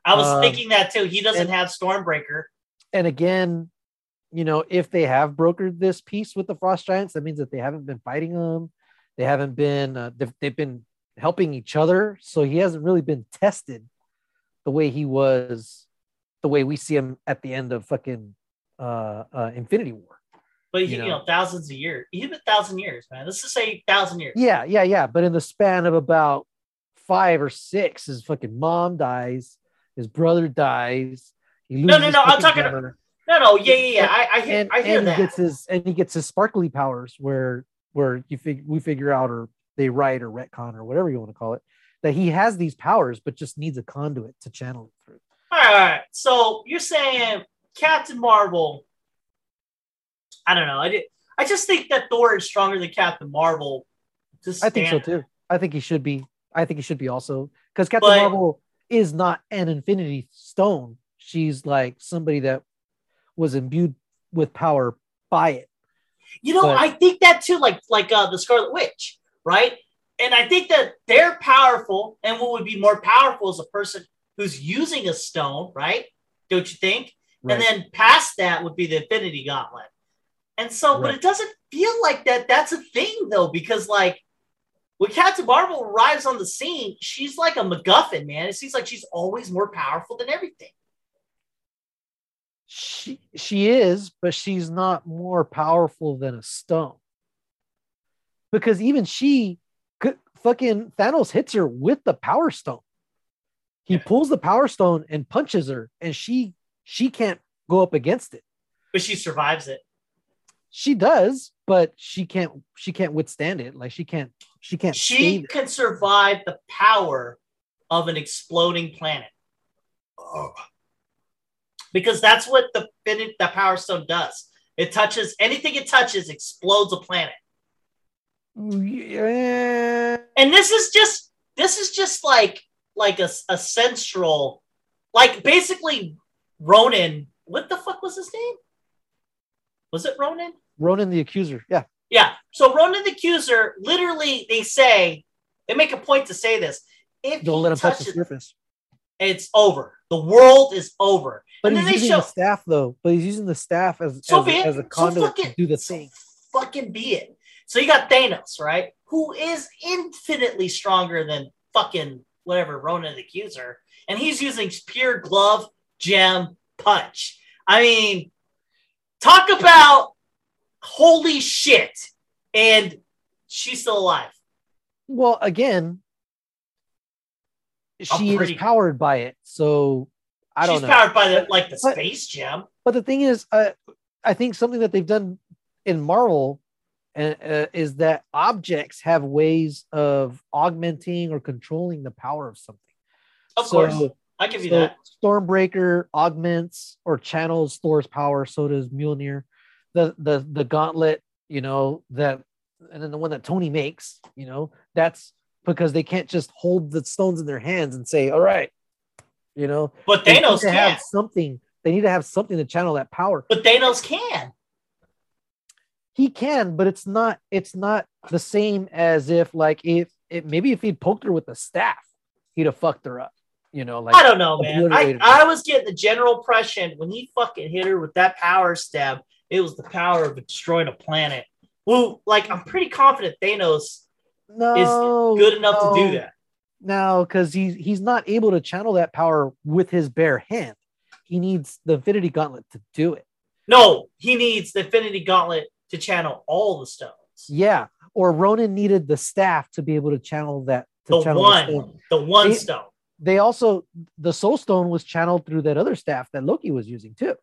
[SPEAKER 1] I was
[SPEAKER 2] um,
[SPEAKER 1] thinking that too. He doesn't
[SPEAKER 2] and-
[SPEAKER 1] have Stormbreaker.
[SPEAKER 2] and again, you know, if they have brokered this peace with the Frost Giants, that means that they haven't been fighting them. They haven't been. Uh, they've, they've been helping each other. So he hasn't really been tested the way he was, the way we see him at the end of fucking uh, uh, Infinity War.
[SPEAKER 1] But
[SPEAKER 2] You
[SPEAKER 1] you,
[SPEAKER 2] know.
[SPEAKER 1] know, thousands of years, even thousand years, man. Let's just say thousand years.
[SPEAKER 2] Yeah, yeah, yeah. But in the span of about five or six, his fucking mom dies, his brother dies. He
[SPEAKER 1] No, no, no, I'm talking-
[SPEAKER 2] hammer.
[SPEAKER 1] No, no, yeah, yeah, yeah. I, I hear,
[SPEAKER 2] and,
[SPEAKER 1] I hear
[SPEAKER 2] and
[SPEAKER 1] that.
[SPEAKER 2] he gets his and he gets his sparkly powers where where you fig, we figure out or they write or retcon or whatever you want to call it that he has these powers but just needs a conduit to channel it through.
[SPEAKER 1] All right. So you're saying Captain Marvel? I don't know. I did. I just think that Thor is stronger than Captain Marvel.
[SPEAKER 2] I think so too. I think he should be. I think he should be also because Captain
[SPEAKER 1] But-
[SPEAKER 2] Marvel is not an Infinity Stone. She's like somebody that was imbued with power by it.
[SPEAKER 1] You know,
[SPEAKER 2] But-
[SPEAKER 1] I think that too, like like uh, the Scarlet Witch, right? And I think that they're powerful, and what would be more powerful is a person who's using a stone, right? Don't you think? And then past that would be the Infinity Gauntlet. And so, but it doesn't feel like that. That's a thing though, because like when Captain Marvel arrives on the scene, she's like a MacGuffin, man. It seems like she's always more powerful than everything.
[SPEAKER 2] she she is, but she's not more powerful than a stone. Because even she could fucking Thanos hits her with the power stone. He
[SPEAKER 1] Yeah.
[SPEAKER 2] pulls the power stone and punches her, and she she can't go up against it.
[SPEAKER 1] But she survives it.
[SPEAKER 2] She does, but she can't she can't withstand it. Like she can't she can't
[SPEAKER 1] She
[SPEAKER 2] stay there.
[SPEAKER 1] can survive the power of an exploding planet. Oh. Because that's what the fin- the Power Stone does. It touches anything it touches explodes a planet.
[SPEAKER 2] Yeah.
[SPEAKER 1] and this is just this is just like like a, a central like basically ronan what the fuck was his name was it ronan
[SPEAKER 2] Ronan the accuser. Yeah.
[SPEAKER 1] yeah so ronan the accuser literally they say they make a point to say this if
[SPEAKER 2] Don't let him touch the surface.
[SPEAKER 1] it's over the world is over
[SPEAKER 2] But
[SPEAKER 1] and
[SPEAKER 2] he's
[SPEAKER 1] then they
[SPEAKER 2] using
[SPEAKER 1] show
[SPEAKER 2] the staff though. But he's using the staff as,
[SPEAKER 1] So
[SPEAKER 2] as, a,
[SPEAKER 1] it.
[SPEAKER 2] as a
[SPEAKER 1] So
[SPEAKER 2] conduit
[SPEAKER 1] fucking-
[SPEAKER 2] to do the
[SPEAKER 1] so
[SPEAKER 2] thing.
[SPEAKER 1] fucking be it so you got thanos right who is infinitely stronger than fucking whatever ronan the accuser and he's using pure glove gem punch i mean talk about holy shit and she's still alive
[SPEAKER 2] Well, again, she is powered by it. So I don't
[SPEAKER 1] she's
[SPEAKER 2] know.
[SPEAKER 1] powered by the like the
[SPEAKER 2] but-
[SPEAKER 1] space gem
[SPEAKER 2] But the thing is, uh, I think something that they've done in Marvel uh, uh, is that objects have ways of augmenting or controlling the power of something.
[SPEAKER 1] of
[SPEAKER 2] so,
[SPEAKER 1] course I give you
[SPEAKER 2] So
[SPEAKER 1] that.
[SPEAKER 2] Stormbreaker augments or channels Thor's power. So does Mjolnir. The the the gauntlet, you know that, and then the one that Tony makes, you know, that's because they can't just hold the stones in their hands and say, "All right," you know.
[SPEAKER 1] But
[SPEAKER 2] They need
[SPEAKER 1] Thanos
[SPEAKER 2] to
[SPEAKER 1] can.
[SPEAKER 2] have something. They need to have something to channel that power.
[SPEAKER 1] But Thanos can.
[SPEAKER 2] He can, but it's not. It's not the same as if like if it maybe if he'd poked her with a staff, he'd have fucked her up. You know, like
[SPEAKER 1] I don't know, man. I. I was getting the general impression when he fucking hit her with that power stab, it was the power of destroying a planet. Well, like I'm pretty confident Thanos
[SPEAKER 2] no
[SPEAKER 1] good enough to do that.
[SPEAKER 2] No, because he's he's not able to channel that power with his bare hand. He needs the Infinity Gauntlet to do it.
[SPEAKER 1] No, he needs the Infinity Gauntlet to channel all the stones.
[SPEAKER 2] Yeah. Or Ronan needed the staff to be able to channel that. To
[SPEAKER 1] The
[SPEAKER 2] channel
[SPEAKER 1] one,
[SPEAKER 2] stone.
[SPEAKER 1] the one
[SPEAKER 2] They-
[SPEAKER 1] stone.
[SPEAKER 2] They also the Soul Stone was channeled through that other staff that Loki was using too.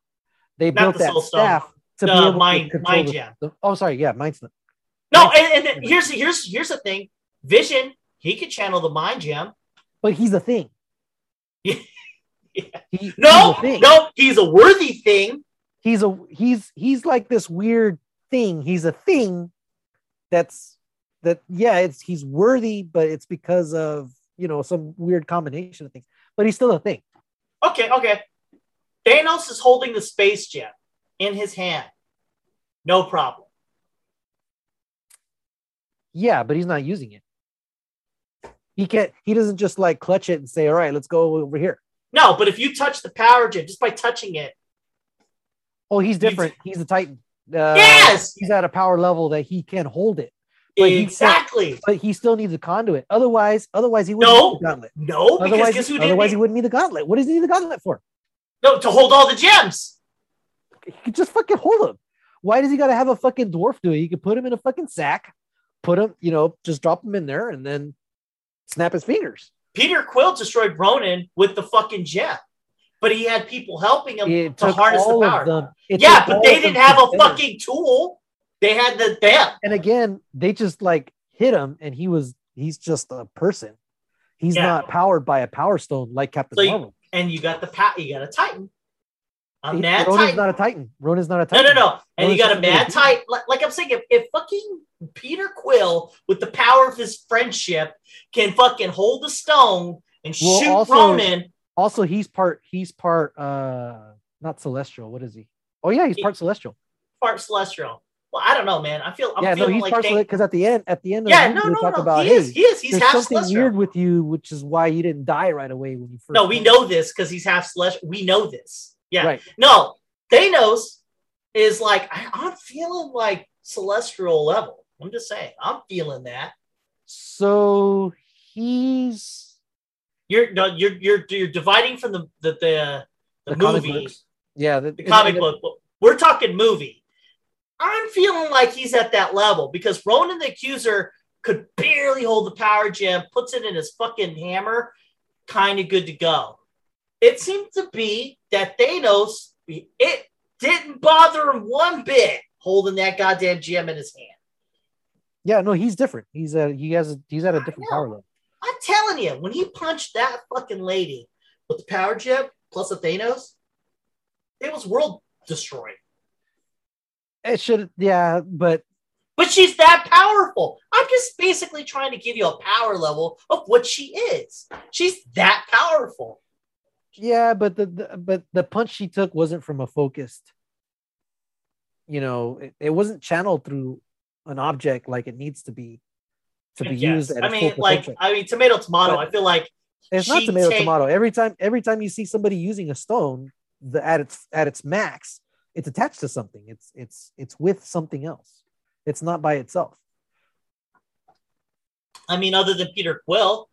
[SPEAKER 2] They
[SPEAKER 1] Not
[SPEAKER 2] built
[SPEAKER 1] the
[SPEAKER 2] that
[SPEAKER 1] Soul Stone.
[SPEAKER 2] staff to
[SPEAKER 1] The
[SPEAKER 2] be able
[SPEAKER 1] mind-
[SPEAKER 2] to control
[SPEAKER 1] mind
[SPEAKER 2] the,
[SPEAKER 1] gem.
[SPEAKER 2] the- Oh, sorry. Yeah, Mind Stone.
[SPEAKER 1] No, and, and here's here's here's the thing. Vision, he could channel the mind gem.
[SPEAKER 2] But he's a thing. <laughs>
[SPEAKER 1] Yeah.
[SPEAKER 2] He,
[SPEAKER 1] No,
[SPEAKER 2] he's a thing.
[SPEAKER 1] no, he's a worthy thing.
[SPEAKER 2] he's a he's he's like this weird thing. He's a thing that's that yeah, it's he's worthy, but it's because of you know some weird combination of things. But he's still a thing.
[SPEAKER 1] Okay, okay. Thanos is holding the space gem in his hand. No problem.
[SPEAKER 2] Yeah, but he's not using it. He can't. He doesn't just like clutch it and say, "All right, let's go over here."
[SPEAKER 1] No, but if you touch the power gem just by touching it,
[SPEAKER 2] Oh, he's different. He's a Titan. Uh,
[SPEAKER 1] yes,
[SPEAKER 2] he's at a power level that he can hold it, but he
[SPEAKER 1] exactly.
[SPEAKER 2] but he still needs a conduit. Otherwise, otherwise he wouldn't
[SPEAKER 1] No.
[SPEAKER 2] need the gauntlet.
[SPEAKER 1] No,
[SPEAKER 2] Otherwise,
[SPEAKER 1] guess who didn't
[SPEAKER 2] otherwise he wouldn't need the gauntlet. What does he need the gauntlet for?
[SPEAKER 1] no to hold all the gems?
[SPEAKER 2] he could just fucking hold him. Why does he got to have a fucking dwarf do it? You could put him in a fucking sack, put him, you know, just drop him in there and then snap his fingers.
[SPEAKER 1] Peter Quill destroyed Ronan with the fucking gem, but he had people helping him
[SPEAKER 2] It
[SPEAKER 1] to harness the power. yeah, but they didn't have a fucking tool. They had the them.
[SPEAKER 2] And again, they just like hit him, and he was he's just a person. He's
[SPEAKER 1] Yeah.
[SPEAKER 2] not powered by a power stone like Captain
[SPEAKER 1] So you-
[SPEAKER 2] Marvel.
[SPEAKER 1] And you got the pat. You got a Titan. A
[SPEAKER 2] He-
[SPEAKER 1] mad
[SPEAKER 2] Ronan's
[SPEAKER 1] Titan.
[SPEAKER 2] not a Titan. Ronan's not a
[SPEAKER 1] No,
[SPEAKER 2] Titan.
[SPEAKER 1] no, no. And you got a mad. Titan. Like, like I'm saying, if, if fucking Peter Quill, with the power of his friendship, can fucking hold the stone and
[SPEAKER 2] Well,
[SPEAKER 1] shoot
[SPEAKER 2] also-
[SPEAKER 1] Ronan,
[SPEAKER 2] Also, he's part. He's part. uh Not celestial. What is he? Oh yeah, he's
[SPEAKER 1] He-
[SPEAKER 2] part celestial.
[SPEAKER 1] part celestial. Well, I don't know, man. I feel I'm
[SPEAKER 2] yeah, no, he's
[SPEAKER 1] like
[SPEAKER 2] part celestial because at the end, at the end of
[SPEAKER 1] yeah,
[SPEAKER 2] the
[SPEAKER 1] no, no,
[SPEAKER 2] talk
[SPEAKER 1] no.
[SPEAKER 2] about
[SPEAKER 1] he
[SPEAKER 2] hey,
[SPEAKER 1] is. He is. He's half
[SPEAKER 2] something
[SPEAKER 1] celestial.
[SPEAKER 2] weird with you, which is why you didn't die right away when you first.
[SPEAKER 1] No, we know this because he's half celestial. We know this. Yeah.
[SPEAKER 2] Right.
[SPEAKER 1] No, Thanos is like I, I'm feeling like celestial level. I'm just saying, I'm feeling that.
[SPEAKER 2] So he's
[SPEAKER 1] You're no, you're you're you're dividing from the the the, the,
[SPEAKER 2] the
[SPEAKER 1] movie.
[SPEAKER 2] Yeah, the,
[SPEAKER 1] the comic book. We're talking movie. I'm feeling like he's at that level because Ronan the Accuser could barely hold the power gem, puts it in his fucking hammer, kind of good to go. It seemed to be that Thanos, it didn't bother him one bit holding that goddamn gem in his hand.
[SPEAKER 2] Yeah, no, he's different. He's a he has a, he's at a different power level.
[SPEAKER 1] I'm telling you, when he punched that fucking lady with the power gem plus a Thanos, it was world destroying.
[SPEAKER 2] It should, yeah, but
[SPEAKER 1] But she's that powerful. I'm just basically trying to give you a power level of what she is. She's that powerful.
[SPEAKER 2] yeah, but the, the but the punch she took wasn't from a focused. You know, it, it wasn't channeled through an object like it needs to be to be
[SPEAKER 1] Yes.
[SPEAKER 2] used at
[SPEAKER 1] I mean,
[SPEAKER 2] full
[SPEAKER 1] like. I mean, tomato, tomato.
[SPEAKER 2] But-
[SPEAKER 1] I feel like
[SPEAKER 2] It's not tomato
[SPEAKER 1] take-
[SPEAKER 2] tomato. Every time every time you see somebody using a stone the at its at its max, it's attached to something. It's it's it's with something else. It's not by itself.
[SPEAKER 1] I mean, other than Peter Quill,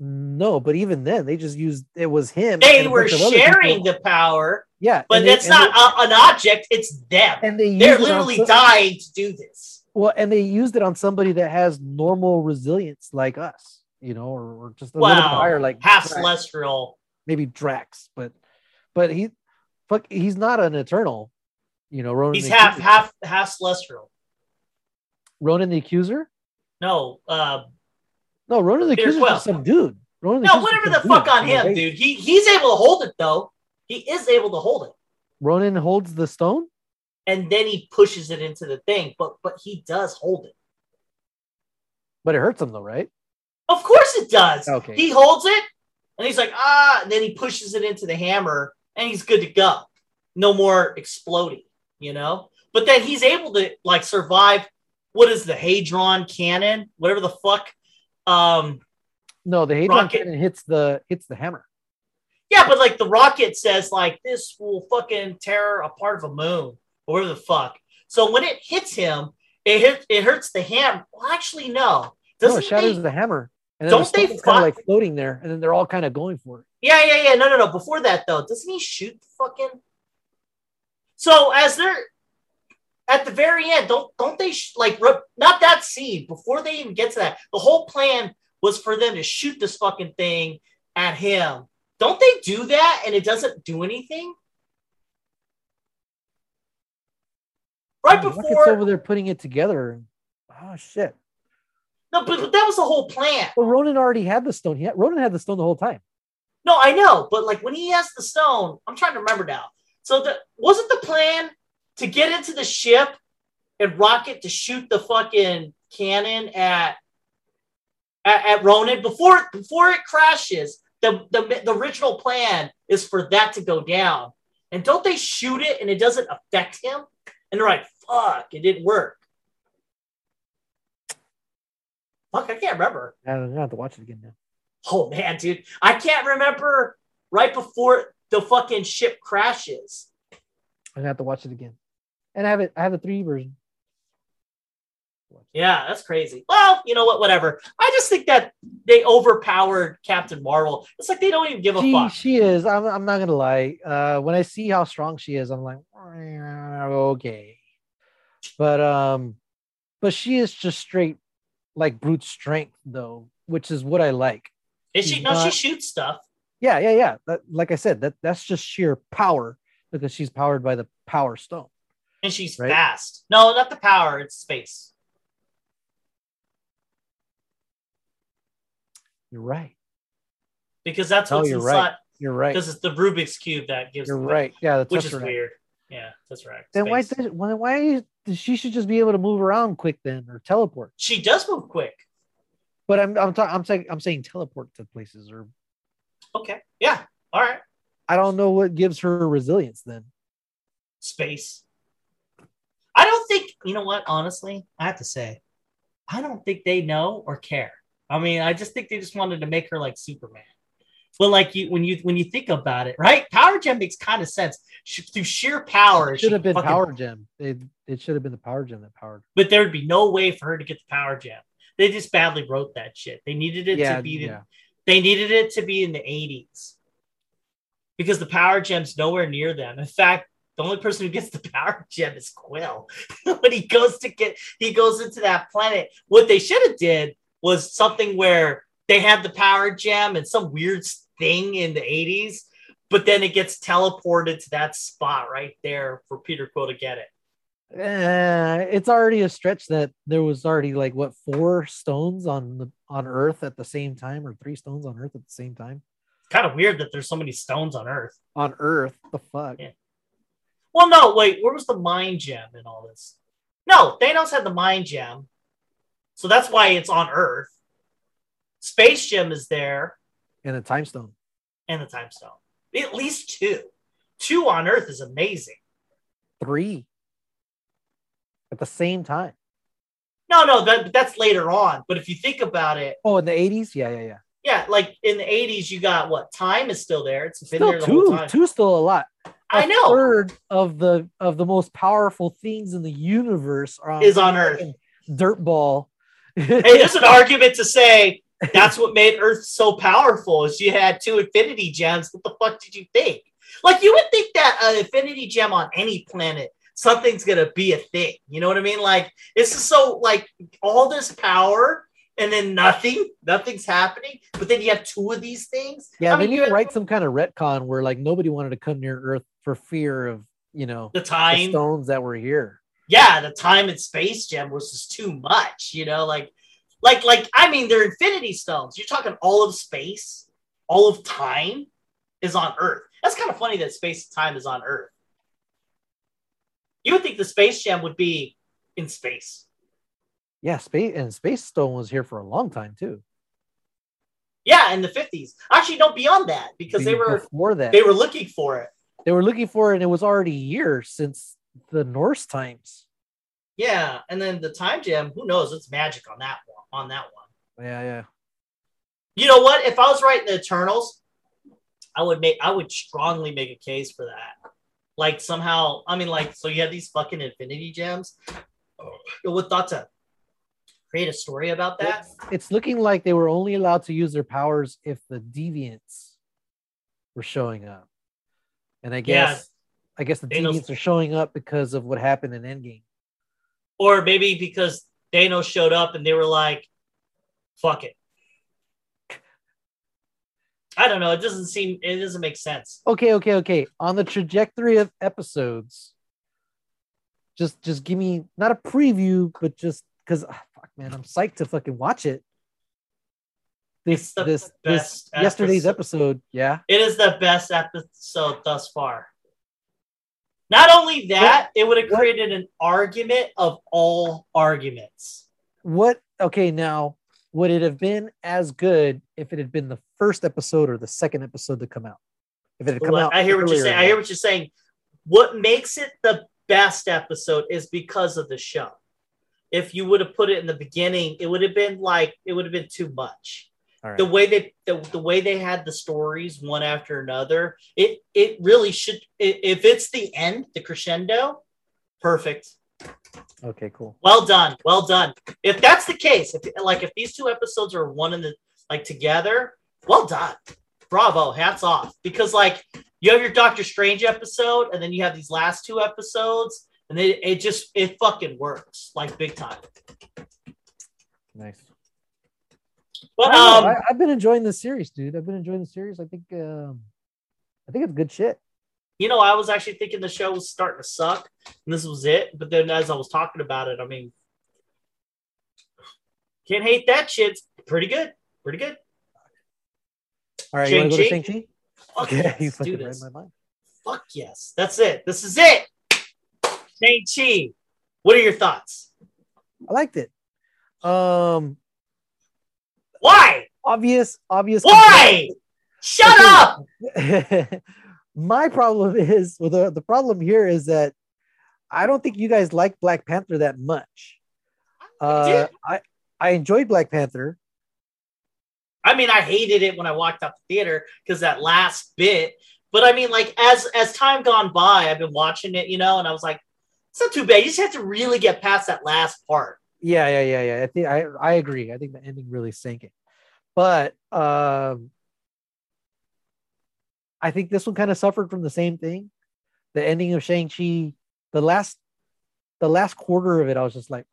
[SPEAKER 2] No, but even then they just used it was him.
[SPEAKER 1] they were
[SPEAKER 2] bunch of other
[SPEAKER 1] sharing the power,
[SPEAKER 2] Yeah,
[SPEAKER 1] but
[SPEAKER 2] they-
[SPEAKER 1] that's not
[SPEAKER 2] they-
[SPEAKER 1] an object. It's them.
[SPEAKER 2] and they
[SPEAKER 1] They're
[SPEAKER 2] used it on
[SPEAKER 1] literally dying to do this.
[SPEAKER 2] Well, and they used it on somebody that has normal resilience like us, you know, or, or just a little higher, like
[SPEAKER 1] half
[SPEAKER 2] Drax,
[SPEAKER 1] celestial.
[SPEAKER 2] maybe Drax, but but he, fuck, he's not an eternal, you know. Ronan
[SPEAKER 1] He's half,
[SPEAKER 2] Accuser.
[SPEAKER 1] half, half celestial.
[SPEAKER 2] Ronan the Accuser.
[SPEAKER 1] No, uh,
[SPEAKER 2] No, Ronan the Accuser
[SPEAKER 1] Quill.
[SPEAKER 2] is some dude. Ronan
[SPEAKER 1] No, whatever the fuck
[SPEAKER 2] weak.
[SPEAKER 1] on him, dude. He he's able to hold it though. He is able to hold it,
[SPEAKER 2] Ronan holds the stone.
[SPEAKER 1] And then he pushes it into the thing. But but he does hold it.
[SPEAKER 2] But it hurts him though, right?
[SPEAKER 1] Of course it does.
[SPEAKER 2] Okay.
[SPEAKER 1] He holds it, and he's like ah, and then he pushes it into the hammer, and he's good to go. No more exploding, you know. But then he's able to like survive. What is the Hadron cannon? Whatever the fuck. Um,
[SPEAKER 2] No, the Hadron
[SPEAKER 1] Rocket.
[SPEAKER 2] cannon hits the hits the hammer.
[SPEAKER 1] Yeah, but like the rocket says, like this will fucking tear a part of a moon or the fuck. So when it hits him, it hit, it hurts the ham. Well, actually, no.
[SPEAKER 2] No,
[SPEAKER 1] Doesn't
[SPEAKER 2] it shatters
[SPEAKER 1] they-
[SPEAKER 2] the hammer. And
[SPEAKER 1] Don't
[SPEAKER 2] the
[SPEAKER 1] they
[SPEAKER 2] kind of like floating there, and then they're all kind of going for it.
[SPEAKER 1] Yeah, yeah, yeah. No, no, no. Before that, though, doesn't he shoot the fucking? So as they're at the very end, don't don't they sh- like re- not that scene before they even get to that? The whole plan was for them to shoot this fucking thing at him. Don't they do that and it doesn't do anything? Right
[SPEAKER 2] The Rocket's
[SPEAKER 1] before
[SPEAKER 2] over there putting it together. Oh shit!
[SPEAKER 1] no, but, but that was the whole plan.
[SPEAKER 2] But Ronan already had the stone. He had, Ronan had the stone the whole time.
[SPEAKER 1] No, I know, but like when he has the stone, I'm trying to remember now. So the wasn't the plan to get into the ship and rocket to shoot the fucking cannon at at, at Ronan before before it crashes? The, the the original plan is for that to go down, and don't they shoot it and it doesn't affect him? And they're like, "Fuck, it didn't work." Fuck, I can't remember.
[SPEAKER 2] I'm gonna have to watch it again now.
[SPEAKER 1] Oh man, dude, I can't remember right before the fucking ship crashes.
[SPEAKER 2] I'm gonna have to watch it again. And I have it. I have the 3D version.
[SPEAKER 1] Yeah, that's crazy. Well, you know what? Whatever. I just think that they overpowered Captain Marvel. It's like they don't even give a
[SPEAKER 2] She,
[SPEAKER 1] fuck.
[SPEAKER 2] she is. I'm, I'm not gonna lie. Uh, when I see how strong she is, I'm like, okay. But um, but she is just straight like brute strength though, which is what I like.
[SPEAKER 1] Is she?
[SPEAKER 2] she's
[SPEAKER 1] No, she shoots stuff.
[SPEAKER 2] Yeah, yeah, yeah. That, like I said, that that's just sheer power because she's powered by the power stone.
[SPEAKER 1] And she's
[SPEAKER 2] Right.
[SPEAKER 1] fast. No, not the power. It's space.
[SPEAKER 2] You're right.
[SPEAKER 1] Because that's what's
[SPEAKER 2] you're
[SPEAKER 1] inside.
[SPEAKER 2] right. You're right.
[SPEAKER 1] Because it's the Rubik's cube that gives.
[SPEAKER 2] You're right. Yeah,
[SPEAKER 1] Which is weird. Yeah, that's right.
[SPEAKER 2] Then why?
[SPEAKER 1] Space.
[SPEAKER 2] Does, why? Why? She should just be able to move around quick then, or teleport.
[SPEAKER 1] She does move quick.
[SPEAKER 2] But I'm I'm ta- I'm saying I'm saying teleport to places, or
[SPEAKER 1] Okay. Yeah. All right.
[SPEAKER 2] I don't know what gives her resilience then.
[SPEAKER 1] space. I don't think you know what. Honestly, I have to say, I don't think they know or care. I mean, I just think they just wanted to make her like Superman. But like you, when you when you think about it, right? Power Gem makes kind of sense. She, through sheer power,
[SPEAKER 2] It should have been
[SPEAKER 1] fucking-
[SPEAKER 2] power gem. It, it should have been the power gem that powered.
[SPEAKER 1] But there would be no way for her to get the Power Gem. They just badly wrote that shit. They needed it
[SPEAKER 2] Yeah,
[SPEAKER 1] to be.
[SPEAKER 2] yeah.
[SPEAKER 1] They needed it to be in the eighties because the Power Gem's nowhere near them. In fact, the only person who gets the <laughs> Power Gem is Quill. <laughs> when he goes to get, he goes into that planet. What they should have did was something where they have the Power Gem and some weird thing in the eighties, but then it gets teleported to that spot right there for Peter Quill to get it.
[SPEAKER 2] Uh, it's already a stretch that there was already like what four stones on the on Earth at the same time, or three stones on Earth at the same time.
[SPEAKER 1] It's kind of weird that there's so many stones on Earth.
[SPEAKER 2] On Earth, the fuck.
[SPEAKER 1] Yeah. Well, no, wait, where was the mind gem in all this? No, Thanos had the mind gem. So that's why it's on Earth. Space gem is there
[SPEAKER 2] And a time stone.
[SPEAKER 1] and the time stone. At least two. Two on Earth is amazing.
[SPEAKER 2] Three at the same time.
[SPEAKER 1] No, no, that, that's later on. But if you think about it,
[SPEAKER 2] Oh, in the eighties, yeah, yeah, yeah.
[SPEAKER 1] yeah, like in the 80s, you got what? Time is still there. It's been
[SPEAKER 2] Still
[SPEAKER 1] there the whole
[SPEAKER 2] two,
[SPEAKER 1] time.
[SPEAKER 2] two still a lot.
[SPEAKER 1] I
[SPEAKER 2] A
[SPEAKER 1] know.
[SPEAKER 2] Third of the of the most powerful things in the universe are
[SPEAKER 1] Is on Earth.
[SPEAKER 2] Dirt ball.
[SPEAKER 1] Hey, there's an argument to say that's what made Earth so powerful is you had two infinity gems. What the fuck did you think? Like you would think that an infinity gem on any planet, something's gonna be a thing. You know what I mean? Like it's just so like all this power and then nothing, nothing's happening. But then you have two of these things.
[SPEAKER 2] Yeah,
[SPEAKER 1] I mean, you
[SPEAKER 2] write some kind of retcon where like nobody wanted to come near Earth for fear of you know
[SPEAKER 1] the
[SPEAKER 2] the
[SPEAKER 1] time.
[SPEAKER 2] stones that were here.
[SPEAKER 1] yeah, the time and space gem was just too much, you know, like Like, like I mean, they're Infinity Stones. You're talking all of space, all of time is on Earth. That's kind of funny that space and time is on Earth. You would think the space gem would be in space.
[SPEAKER 2] Yeah, space and Space Stone was here for a long time too.
[SPEAKER 1] Yeah, in the 50s. Actually, no, beyond that, because they were
[SPEAKER 2] before that
[SPEAKER 1] they were looking for it.
[SPEAKER 2] they were looking for it, and it was already years since the Norse times.
[SPEAKER 1] Yeah, and then the time gem, who knows? It's magic on that one. On that one.
[SPEAKER 2] Yeah, yeah.
[SPEAKER 1] You know what? If I was writing the Eternals, I would make I would strongly make a case for that. Like somehow, I mean, like, so you have these fucking infinity gems. Who would thought to create a story about that?
[SPEAKER 2] It's, looking like they were only allowed to use their powers if the deviants were showing up. And I
[SPEAKER 1] Yeah.
[SPEAKER 2] guess I guess the
[SPEAKER 1] Thanos-
[SPEAKER 2] deviants are showing up because of what happened in Endgame.
[SPEAKER 1] Or maybe because Thanos showed up and they were like, fuck it. I don't know. It doesn't seem it doesn't make sense.
[SPEAKER 2] Okay, okay, okay. On the trajectory of episodes, just just give me not a preview, but just because ah, fuck man, I'm psyched to fucking watch it. This this this yesterday's
[SPEAKER 1] episode.
[SPEAKER 2] episode, yeah.
[SPEAKER 1] It is the best episode thus far. Not only that, it would have
[SPEAKER 2] what-
[SPEAKER 1] created an argument of all arguments.
[SPEAKER 2] What okay now would it have been as good if it had been the first episode or the second episode to come out? If it had come out,
[SPEAKER 1] I hear what you're saying. I hear what you're saying. What makes it the best episode is because of the show. If you would have put it in the beginning, it would have been like it would have been too much.
[SPEAKER 2] Right.
[SPEAKER 1] The way they the, the way they had the stories one after another, it it really should. If it's the end, the crescendo, perfect.
[SPEAKER 2] Okay, cool.
[SPEAKER 1] Well done, well done. If that's the case, if like if these two episodes are one in the like together, well done, bravo, hats off. Because like you have your Doctor Strange episode, and then you have these last two episodes, and it it just it fucking works like big time.
[SPEAKER 2] Nice.
[SPEAKER 1] But um,
[SPEAKER 2] I, I've been enjoying the series, dude. I've been enjoying the series. I think um I think it's good shit.
[SPEAKER 1] you know, I was actually thinking the show was starting to suck, and this was it. But then as I was talking about it, I mean, can't hate that shit. It's pretty good, pretty good.
[SPEAKER 2] All right, you want to go to
[SPEAKER 1] Shang-Chi?
[SPEAKER 2] Shang-Chi?
[SPEAKER 1] Fuck
[SPEAKER 2] Yeah, <laughs>
[SPEAKER 1] yes,
[SPEAKER 2] you
[SPEAKER 1] do this.
[SPEAKER 2] my mind.
[SPEAKER 1] Fuck yes. That's it. This is it. Shang-Chi. What are your thoughts?
[SPEAKER 2] I liked it. Um
[SPEAKER 1] Why?
[SPEAKER 2] obvious, obvious.
[SPEAKER 1] Why? Shut up.
[SPEAKER 2] up. <laughs> my problem is well, the, the problem here is that I don't think you guys like Black Panther that much. Uh. I I enjoyed Black Panther.
[SPEAKER 1] I mean, I hated it when I walked out the theater because that last bit. But I mean, like as as time gone by, I've been watching it, you know, and I was like, it's not too bad. You just have to really get past that last part.
[SPEAKER 2] Yeah, yeah, yeah, yeah. I think I I agree. I think the ending really sank it. But um I think this one kind of suffered from the same thing. The ending of Shang-Chi, the last the last quarter of it, I was just like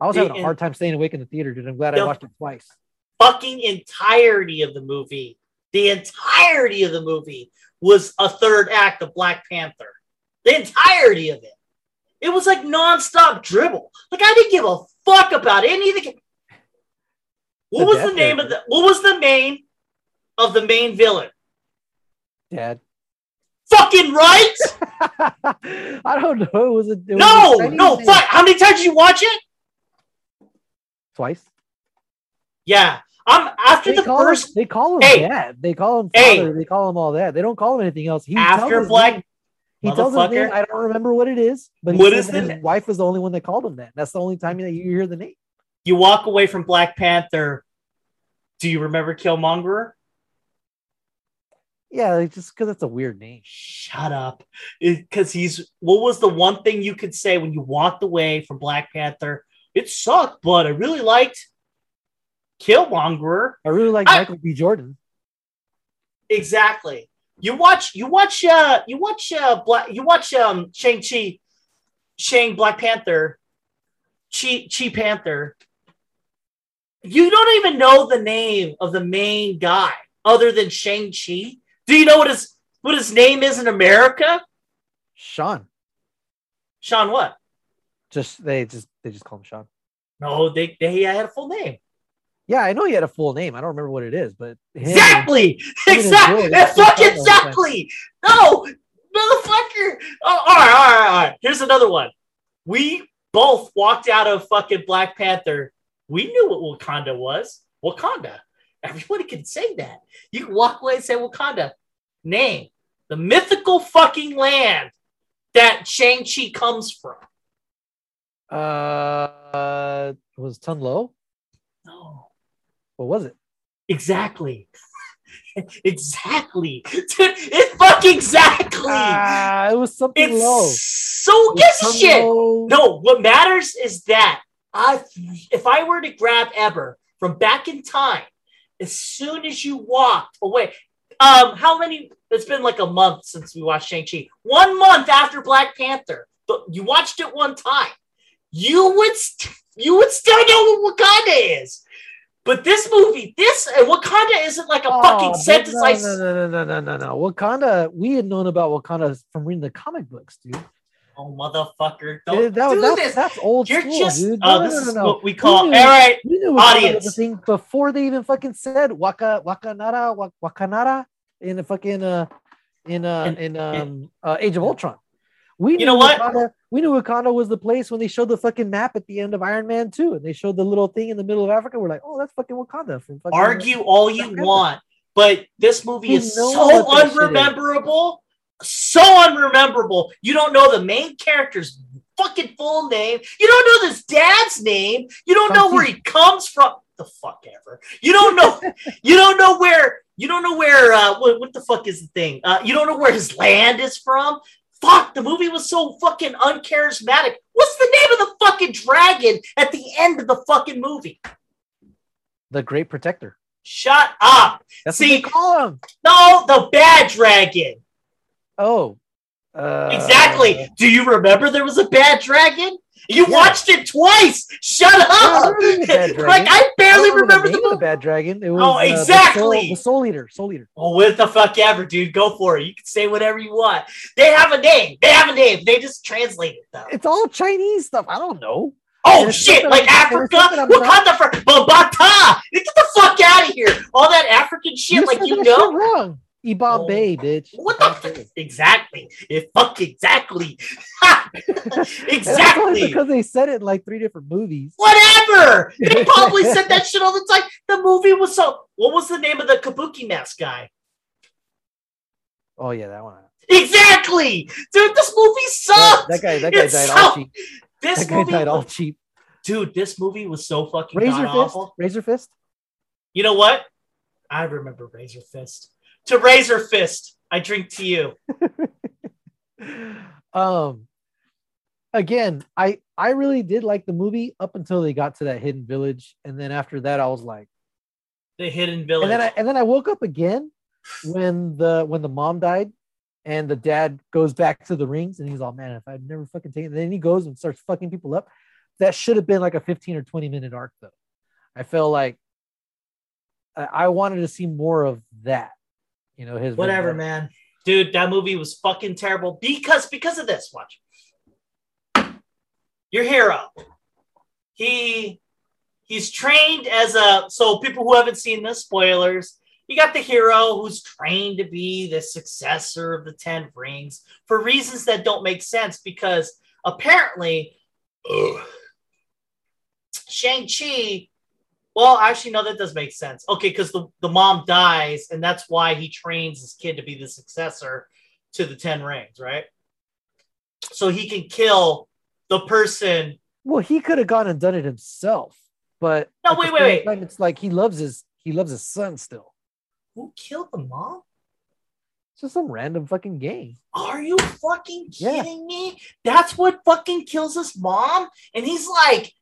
[SPEAKER 2] I was having a hard time staying awake in the theater, dude. I'm glad I watched it twice.
[SPEAKER 1] Fucking entirety of the movie, the entirety of the movie was a third act of Black Panther. The entirety of it. It was like nonstop dribble. Like I didn't give a fuck about anything. What
[SPEAKER 2] The
[SPEAKER 1] was the name of the what was the name of the main villain?
[SPEAKER 2] Dad.
[SPEAKER 1] Fucking right? <laughs>
[SPEAKER 2] I don't know. It was a it
[SPEAKER 1] no,
[SPEAKER 2] Chinese
[SPEAKER 1] no, fuck. How many times did you watch it?
[SPEAKER 2] Twice.
[SPEAKER 1] Yeah. I'm after
[SPEAKER 2] They
[SPEAKER 1] the first
[SPEAKER 2] him, they call him
[SPEAKER 1] Hey.
[SPEAKER 2] dad. They call him
[SPEAKER 1] Hey.
[SPEAKER 2] They call him all that. They don't call him anything else. He
[SPEAKER 1] After Black-
[SPEAKER 2] He tells his name. I don't remember what it is, but he
[SPEAKER 1] What
[SPEAKER 2] said
[SPEAKER 1] is
[SPEAKER 2] that
[SPEAKER 1] the-
[SPEAKER 2] his wife was the only one that called him that. That's the only time that you hear the name.
[SPEAKER 1] you walk away from Black Panther. Do you remember Killmonger?
[SPEAKER 2] Yeah, just because it's a weird name.
[SPEAKER 1] Shut up. Because he's what was the one thing you could say when you walked away from Black Panther? It sucked, but I really liked Killmonger.
[SPEAKER 2] I really like Michael B. Jordan.
[SPEAKER 1] Exactly. You watch you watch uh you watch uh black you watch um Shang-Chi Shang Black Panther Chi Chi Panther. You don't even know the name of the main guy other than Shang-Chi. Do you know what his what his name is in America?
[SPEAKER 2] Shaun.
[SPEAKER 1] Shaun what?
[SPEAKER 2] Just they just they just call him Sean.
[SPEAKER 1] No, they they had a full name.
[SPEAKER 2] Yeah, I know he had a full name. I don't remember what it is, but
[SPEAKER 1] Exactly.
[SPEAKER 2] him and
[SPEAKER 1] Exactly.
[SPEAKER 2] Joel,
[SPEAKER 1] That's
[SPEAKER 2] that's
[SPEAKER 1] fucking
[SPEAKER 2] what I'm saying.
[SPEAKER 1] exactly. No, motherfucker. Oh, all right, all right, all right. Here's another one. We both walked out of fucking Black Panther. We knew what Wakanda was. Wakanda. Everybody can say that. You can walk away and say Wakanda. Name the mythical fucking land that Shang-Chi comes from.
[SPEAKER 2] uh, was Tun Lo?
[SPEAKER 1] No.
[SPEAKER 2] What was it?
[SPEAKER 1] Exactly. <laughs> exactly. Dude, <laughs> it's fucking exactly.
[SPEAKER 2] Ah, it was something
[SPEAKER 1] it's
[SPEAKER 2] low.
[SPEAKER 1] so gives a shit.
[SPEAKER 2] Lo-
[SPEAKER 1] No, what matters is that I, if I were to grab Eber from back in time, as soon as you walked away, um, how many? It's been like a month since we watched Shang Chi. One month after Black Panther, but you watched it one time. You would, st- you would still know what Wakanda is. But this movie, this and Wakanda isn't like a
[SPEAKER 2] Oh,
[SPEAKER 1] fucking sentence.
[SPEAKER 2] no,
[SPEAKER 1] I
[SPEAKER 2] no, no, no, no, no, no. Wakanda. We had known about Wakanda from reading the comic books, dude.
[SPEAKER 1] oh motherfucker! Don't
[SPEAKER 2] that,
[SPEAKER 1] do
[SPEAKER 2] that's,
[SPEAKER 1] this.
[SPEAKER 2] that's old
[SPEAKER 1] You're
[SPEAKER 2] school,
[SPEAKER 1] just.
[SPEAKER 2] dude.
[SPEAKER 1] Oh,
[SPEAKER 2] No,
[SPEAKER 1] this
[SPEAKER 2] no, no,
[SPEAKER 1] is what we call.
[SPEAKER 2] knew-
[SPEAKER 1] all right,
[SPEAKER 2] We knew
[SPEAKER 1] Audience.
[SPEAKER 2] thing before they even fucking said Waka Wakanara Wak- Wakanara in the fucking uh in uh
[SPEAKER 1] In-
[SPEAKER 2] in um uh, Age of Ultron. We
[SPEAKER 1] You
[SPEAKER 2] knew
[SPEAKER 1] know what?
[SPEAKER 2] Wakanda, we knew Wakanda was the place when they showed the fucking map at the end of Iron Man 2 and they showed the little thing in the middle of Africa. We're like, oh, that's fucking Wakanda from fucking
[SPEAKER 1] argue all you want, but this movie is so
[SPEAKER 2] shit is.
[SPEAKER 1] unrememberable, so unrememberable. You don't know the main character's fucking full name. You don't know this dad's name. You don't know where he <laughs> comes from. The fuck ever. You don't know. <laughs> you don't know where. You don't know where. Uh, what, what the fuck is the thing? Uh, you don't know where his land is from. Fuck, the movie was so fucking uncharismatic. What's the name of the fucking dragon at the end of the fucking movie?
[SPEAKER 2] the Great Protector.
[SPEAKER 1] Shut up.
[SPEAKER 2] That's
[SPEAKER 1] See-
[SPEAKER 2] what they call him.
[SPEAKER 1] No, the bad dragon.
[SPEAKER 2] Oh. Uh,
[SPEAKER 1] Exactly. Do you remember there was a bad dragon? You
[SPEAKER 2] Yeah.
[SPEAKER 1] watched it twice. Shut up.
[SPEAKER 2] the
[SPEAKER 1] like I
[SPEAKER 2] I
[SPEAKER 1] barely
[SPEAKER 2] don't
[SPEAKER 1] remember the
[SPEAKER 2] name of
[SPEAKER 1] movie.
[SPEAKER 2] bad dragon. It was
[SPEAKER 1] Oh,
[SPEAKER 2] uh, the
[SPEAKER 1] exactly.
[SPEAKER 2] soul, the soul eater. Soul eater.
[SPEAKER 1] Oh, what the fuck ever, dude. Go for it. You can say whatever you want. They have a name. They have a name. They just translate it though.
[SPEAKER 2] It's all Chinese stuff. I don't know.
[SPEAKER 1] Oh shit! Like
[SPEAKER 2] I'm-
[SPEAKER 1] Africa,
[SPEAKER 2] something I'm not-
[SPEAKER 1] Wakanda for Babata. Get the fuck out of here! All that African shit, like
[SPEAKER 2] said
[SPEAKER 1] you know.
[SPEAKER 2] wrong. Ibom
[SPEAKER 1] Oh.
[SPEAKER 2] Bay, bitch.
[SPEAKER 1] What the fuck? Exactly. It fuck exactly. <laughs>
[SPEAKER 2] Exactly. because they said it in like three different movies.
[SPEAKER 1] Whatever. They <laughs> probably said that shit all the time. The movie was so. What was the name of the Kabuki mask guy?
[SPEAKER 2] Oh yeah, that one.
[SPEAKER 1] Exactly, dude. This movie
[SPEAKER 2] That,
[SPEAKER 1] sucks.
[SPEAKER 2] that guy, that guy died
[SPEAKER 1] so-
[SPEAKER 2] all cheap.
[SPEAKER 1] this
[SPEAKER 2] That guy
[SPEAKER 1] movie,
[SPEAKER 2] died all cheap.
[SPEAKER 1] dude. This movie was so fucking
[SPEAKER 2] Razor Fist.
[SPEAKER 1] awful.
[SPEAKER 2] Razor Fist.
[SPEAKER 1] You know what? I remember Razor Fist. To Razor Fist, I drink to you. <laughs>
[SPEAKER 2] um again i i really did like the movie up until they got to that hidden village and then after that i was like
[SPEAKER 1] The Hidden Village.
[SPEAKER 2] and then i and then i woke up again when the when the mom died and the dad goes back to the rings and he's all man if i'd never fucking taken then he goes and starts fucking people up that should have been like a 15 or 20 minute arc though i felt like i, I wanted to see more of that you know his
[SPEAKER 1] Whatever, man. Dude, that movie was fucking terrible because because of this. Watch. Your hero. He he's trained as a so people who haven't seen the spoilers, you got the hero who's trained to be the successor of the Ten Rings for reasons that don't make sense because apparently Shang-Chi well, actually, no, that does make sense. Okay, because the, the mom dies, and that's why he trains his kid to be the successor to the Ten Rings, right? So he can kill the person.
[SPEAKER 2] Well, he could have gone and done it himself, but
[SPEAKER 1] No, wait, wait, wait.
[SPEAKER 2] time, it's like he loves his he loves his son still.
[SPEAKER 1] Who killed the mom?
[SPEAKER 2] It's just some random fucking game.
[SPEAKER 1] Are you fucking
[SPEAKER 2] Yeah.
[SPEAKER 1] kidding me? That's what fucking kills his mom? And he's like,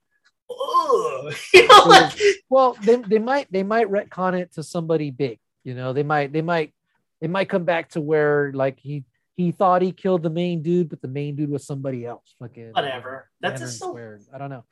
[SPEAKER 1] ugh. <laughs> You know, like,
[SPEAKER 2] Well, they, they might they might retcon it to somebody big. You know, they might they might it might come back to where like he he thought he killed the main dude, but the main dude was somebody else. Fucking
[SPEAKER 1] Whatever. That's just so-
[SPEAKER 2] Squared. I don't know.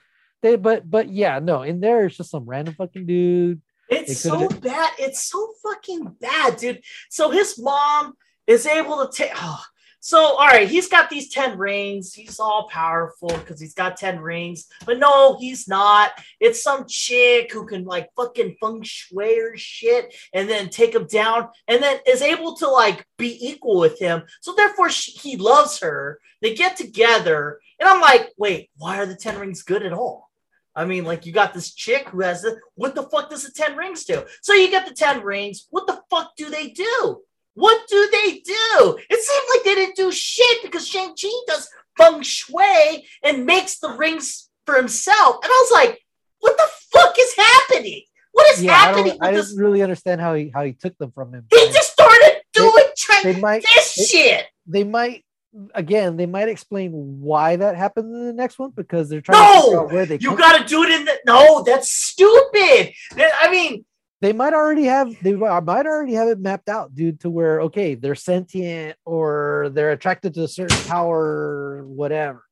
[SPEAKER 2] They but but yeah, no, in there it's just some random fucking dude.
[SPEAKER 1] It's so bad. It's so fucking bad, dude. So his mom is able to take. Oh, So, all right, he's got these 10 rings. He's all powerful because he's got 10 rings. But no, he's not. It's some chick who can like fucking feng shui or shit and then take him down and then is able to like be equal with him. So, therefore, she, he loves her. They get together. And I'm like, wait, why are the 10 rings good at all? I mean, like, you got this chick who has the, what the fuck does the 10 rings do? So, you get the 10 rings. What the fuck do they do? What do they do? It seemed like they didn't do shit because Shang-Chi does feng shui and makes the rings for himself. And I was like, what the fuck is happening? What is
[SPEAKER 2] Yeah, I,
[SPEAKER 1] happening
[SPEAKER 2] don't, I didn't really understand how he how he took them from him.
[SPEAKER 1] He just started doing Chi-
[SPEAKER 2] they might
[SPEAKER 1] this
[SPEAKER 2] they-
[SPEAKER 1] shit.
[SPEAKER 2] they might again they might explain why that happened in the next one because they're trying
[SPEAKER 1] No!
[SPEAKER 2] to figure out where they
[SPEAKER 1] You got to do it in the. No, that's stupid. I mean,
[SPEAKER 2] they might already have they uh, might already have it mapped out dude to where okay they're sentient or they're attracted to a certain power whatever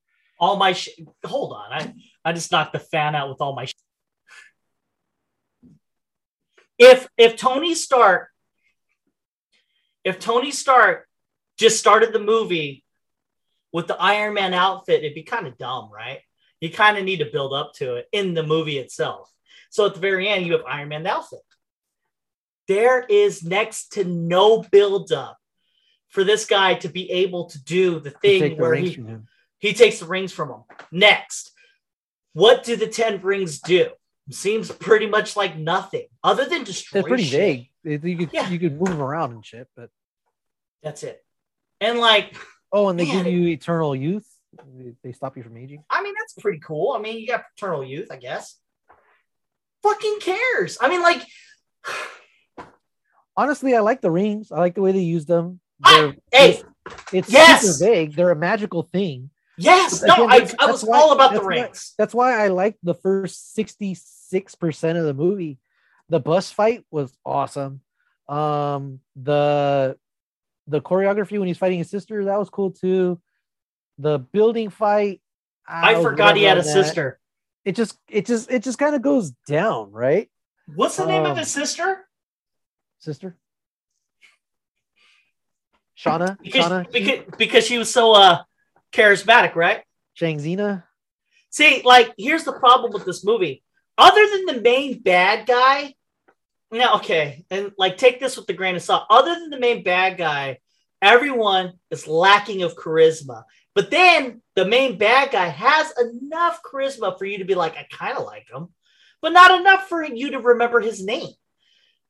[SPEAKER 1] all my shit. Hold on. I, I just knocked the fan out with all my shit. If if Tony Stark if Tony Stark just started the movie with the Iron Man outfit, it'd be kind of dumb, right? You kind of need to build up to it in the movie itself. So at the very end, you have Iron Man outfit. There is next to no buildup for this guy to be able to do the thing
[SPEAKER 2] the
[SPEAKER 1] where
[SPEAKER 2] rings
[SPEAKER 1] he he takes the rings from him. Next, what do the 10 rings do? Seems pretty much like nothing other than destroy.
[SPEAKER 2] They're pretty
[SPEAKER 1] shit.
[SPEAKER 2] vague. You could
[SPEAKER 1] Yeah.
[SPEAKER 2] you could move them around and shit, but
[SPEAKER 1] That's it. And like,
[SPEAKER 2] oh, and they
[SPEAKER 1] Man.
[SPEAKER 2] give you eternal youth. They- stop you from aging.
[SPEAKER 1] I mean, that's pretty cool. I mean, you got paternal youth, I guess. Fucking cares. I mean, like,
[SPEAKER 2] Honestly, I like the rings. I like the way they use them. They're-
[SPEAKER 1] hey,
[SPEAKER 2] it's, it's
[SPEAKER 1] yes!
[SPEAKER 2] super vague. They're a magical thing.
[SPEAKER 1] yes,
[SPEAKER 2] But
[SPEAKER 1] no, I, I was
[SPEAKER 2] why-
[SPEAKER 1] all about the
[SPEAKER 2] that's why-
[SPEAKER 1] rings.
[SPEAKER 2] That's why I like the first 66% of the movie. The bus fight was awesome. Um the the choreography when he's fighting his sister, that was cool too. The building fight,
[SPEAKER 1] I
[SPEAKER 2] was
[SPEAKER 1] forgot he had a
[SPEAKER 2] that.
[SPEAKER 1] sister.
[SPEAKER 2] It just it just it just kind of goes down, right?
[SPEAKER 1] What's the name of
[SPEAKER 2] Um,
[SPEAKER 1] his sister?
[SPEAKER 2] Sister? <laughs> Shauna?
[SPEAKER 1] Because,
[SPEAKER 2] Shauna?
[SPEAKER 1] because, because she was so uh charismatic, right?
[SPEAKER 2] Shangzina?
[SPEAKER 1] See, like, here's the problem with this movie. Other than the main bad guy, yeah, okay, and like take this with a grain of salt. Other than the main bad guy, everyone is lacking of charisma. But then the main bad guy has enough charisma for you to be like, I kind of like him, but not enough for you to remember his name.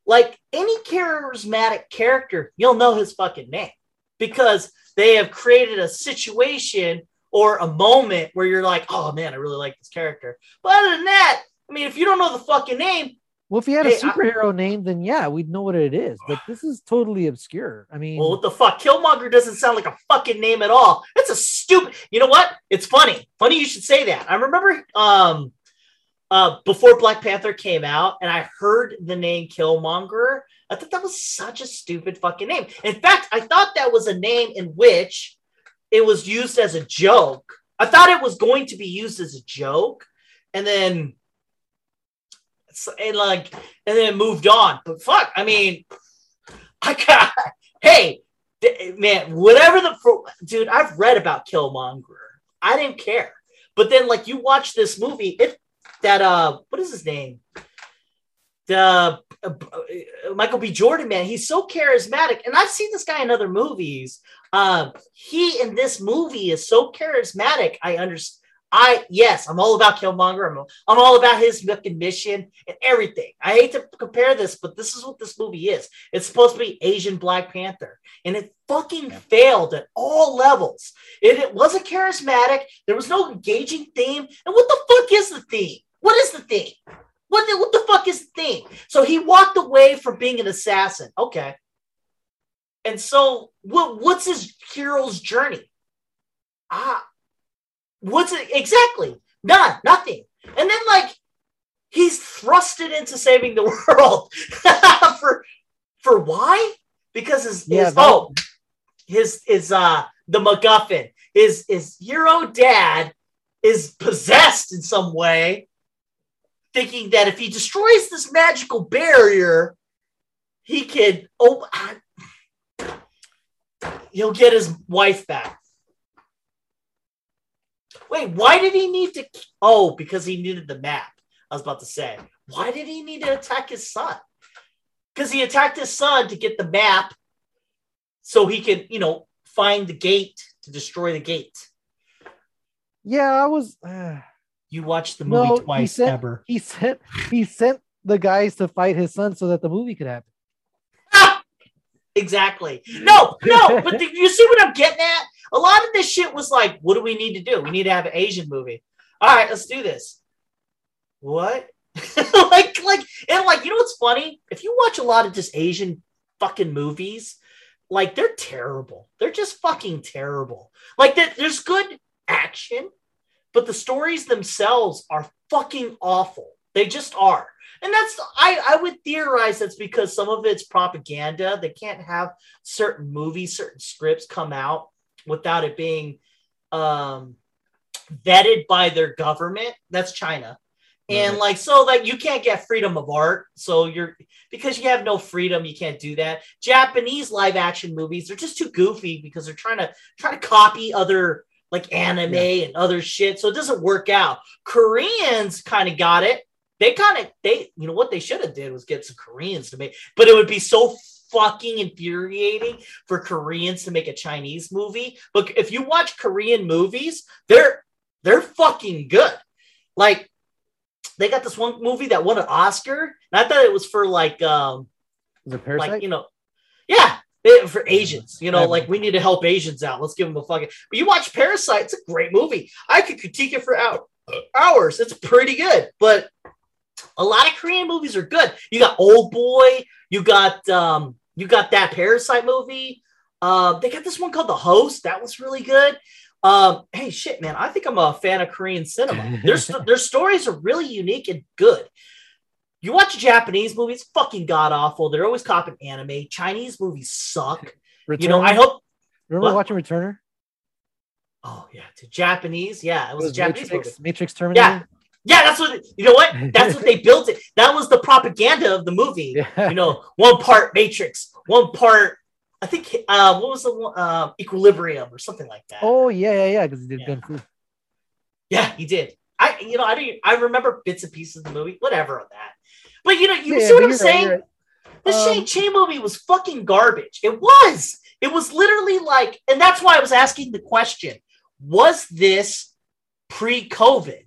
[SPEAKER 1] Like any charismatic character, you'll know his fucking name because they have created a situation or a moment where you're like, oh man, I really like this character. But other than that, I mean, if you don't know the fucking name,
[SPEAKER 2] Well, if he had
[SPEAKER 1] Hey,
[SPEAKER 2] a
[SPEAKER 1] I-
[SPEAKER 2] superhero name, then yeah, we'd know what it is. But this is totally obscure. I mean,
[SPEAKER 1] well, what the fuck? Killmonger doesn't sound like a fucking name at all. It's a stupid. You know what? It's funny. Funny you should say that. I remember um uh before Black Panther came out and I heard the name Killmonger. I thought that was such a stupid fucking name. In fact, I thought that was a name in which it was used as a joke. I thought it was going to be used as a joke, and then and like and then it moved on. But fuck, I mean, <laughs> I got hey man, whatever the dude, I've read about Killmonger. I didn't care, but then like you watch this movie, it that uh, what is his name? The uh, uh, Michael B. Jordan, man, he's so charismatic, and I've seen this guy in other movies. Um, he in this movie is so charismatic. I understand. I yes, I'm all about Killmonger. I'm, I'm all about his fucking mission and everything. I hate to compare this, but this is what this movie is. It's supposed to be Asian Black Panther, and it fucking failed at all levels. It, it wasn't charismatic. There was no engaging theme. And what the fuck is the theme? What is the thing? What the, what the fuck is the thing? So he walked away from being an assassin. Okay. And so what what's his hero's journey? Ah, what's it exactly? None, nothing. And then like he's thrusted into saving the <laughs> world <laughs> for for why? Because his,
[SPEAKER 2] Yeah,
[SPEAKER 1] his
[SPEAKER 2] that-
[SPEAKER 1] oh his is uh the MacGuffin. His his hero dad is possessed in some way, thinking that if he destroys this magical barrier, he can oh he'll get his wife back. Wait, why did he need to? Oh, because he needed the map. I was about to say, why did he need to attack his son? Because he attacked his son to get the map, so he can, you know, find the gate to destroy the gate.
[SPEAKER 2] Yeah, I was. Uh,
[SPEAKER 1] You watched the movie
[SPEAKER 2] no,
[SPEAKER 1] twice,
[SPEAKER 2] he sent,
[SPEAKER 1] ever.
[SPEAKER 2] He sent he sent the guys to fight his son so that the movie could happen. <laughs>
[SPEAKER 1] Exactly. No, no, but the, you see what I'm getting at? A lot of this shit was like, what do we need to do? We need to have an Asian movie. All right, let's do this. What? <laughs> like, like, and like, you know what's funny? If you watch a lot of just Asian fucking movies, like they're terrible. They're just fucking terrible. Like, there- there's good action, but the stories themselves are fucking awful. They just are. And that's I I would theorize that's because some of it's propaganda. They can't have certain movies, certain scripts come out without it being um vetted by their government. That's China. And
[SPEAKER 2] Right.
[SPEAKER 1] like so like you can't get freedom of art. So you're because you have no freedom, you can't do that. Japanese live action movies, they're just too goofy because they're trying to try to copy other like anime and other shit. So it doesn't work out. Koreans kind of got it they kind of they you know what they should have did was get some koreans to make but it would be so fucking infuriating for koreans to make a chinese movie But if you watch korean movies they're they're fucking good like they got this one movie that won an oscar and i thought it was for like um
[SPEAKER 2] it Parasite?
[SPEAKER 1] like you know yeah for asians you know like we need to help asians out. Let's give them a fucking but you watch parasite it's a great movie. I could critique it for hour, hours. It's pretty good but a lot of korean movies are good. You got old boy you got um you got that parasite movie. Um they got this one called the host. That was really good. Um hey shit man i think i'm a fan of korean cinema. Their, <laughs> their stories are really unique and good you watch Japanese movies, fucking god awful. They're always copying anime. Chinese movies suck. You know,
[SPEAKER 2] Returner?
[SPEAKER 1] I hope.
[SPEAKER 2] remember
[SPEAKER 1] what?
[SPEAKER 2] watching Returner.
[SPEAKER 1] Oh yeah, to Japanese. Yeah, it was, a Japanese
[SPEAKER 2] Matrix,
[SPEAKER 1] movie.
[SPEAKER 2] Matrix Terminator.
[SPEAKER 1] Yeah, Yeah, that's what. You know what? <laughs> That's what they built it. That was the propaganda of the movie.
[SPEAKER 2] Yeah.
[SPEAKER 1] You know, one part Matrix, one part. I think. Uh, what was the one? Uh, Equilibrium or something like that.
[SPEAKER 2] Oh yeah, yeah, yeah. Because he did
[SPEAKER 1] Yeah.
[SPEAKER 2] Fu.
[SPEAKER 1] Yeah, he did. I, you know, I don't. I remember bits and pieces of the movie. Whatever on that. But you know, you
[SPEAKER 2] Yeah,
[SPEAKER 1] see what I'm
[SPEAKER 2] right,
[SPEAKER 1] saying?
[SPEAKER 2] right.
[SPEAKER 1] The
[SPEAKER 2] Um,
[SPEAKER 1] Shang-Chi movie was fucking garbage. It was. It was literally like, and that's why I was asking the question: Was this pre-COVID?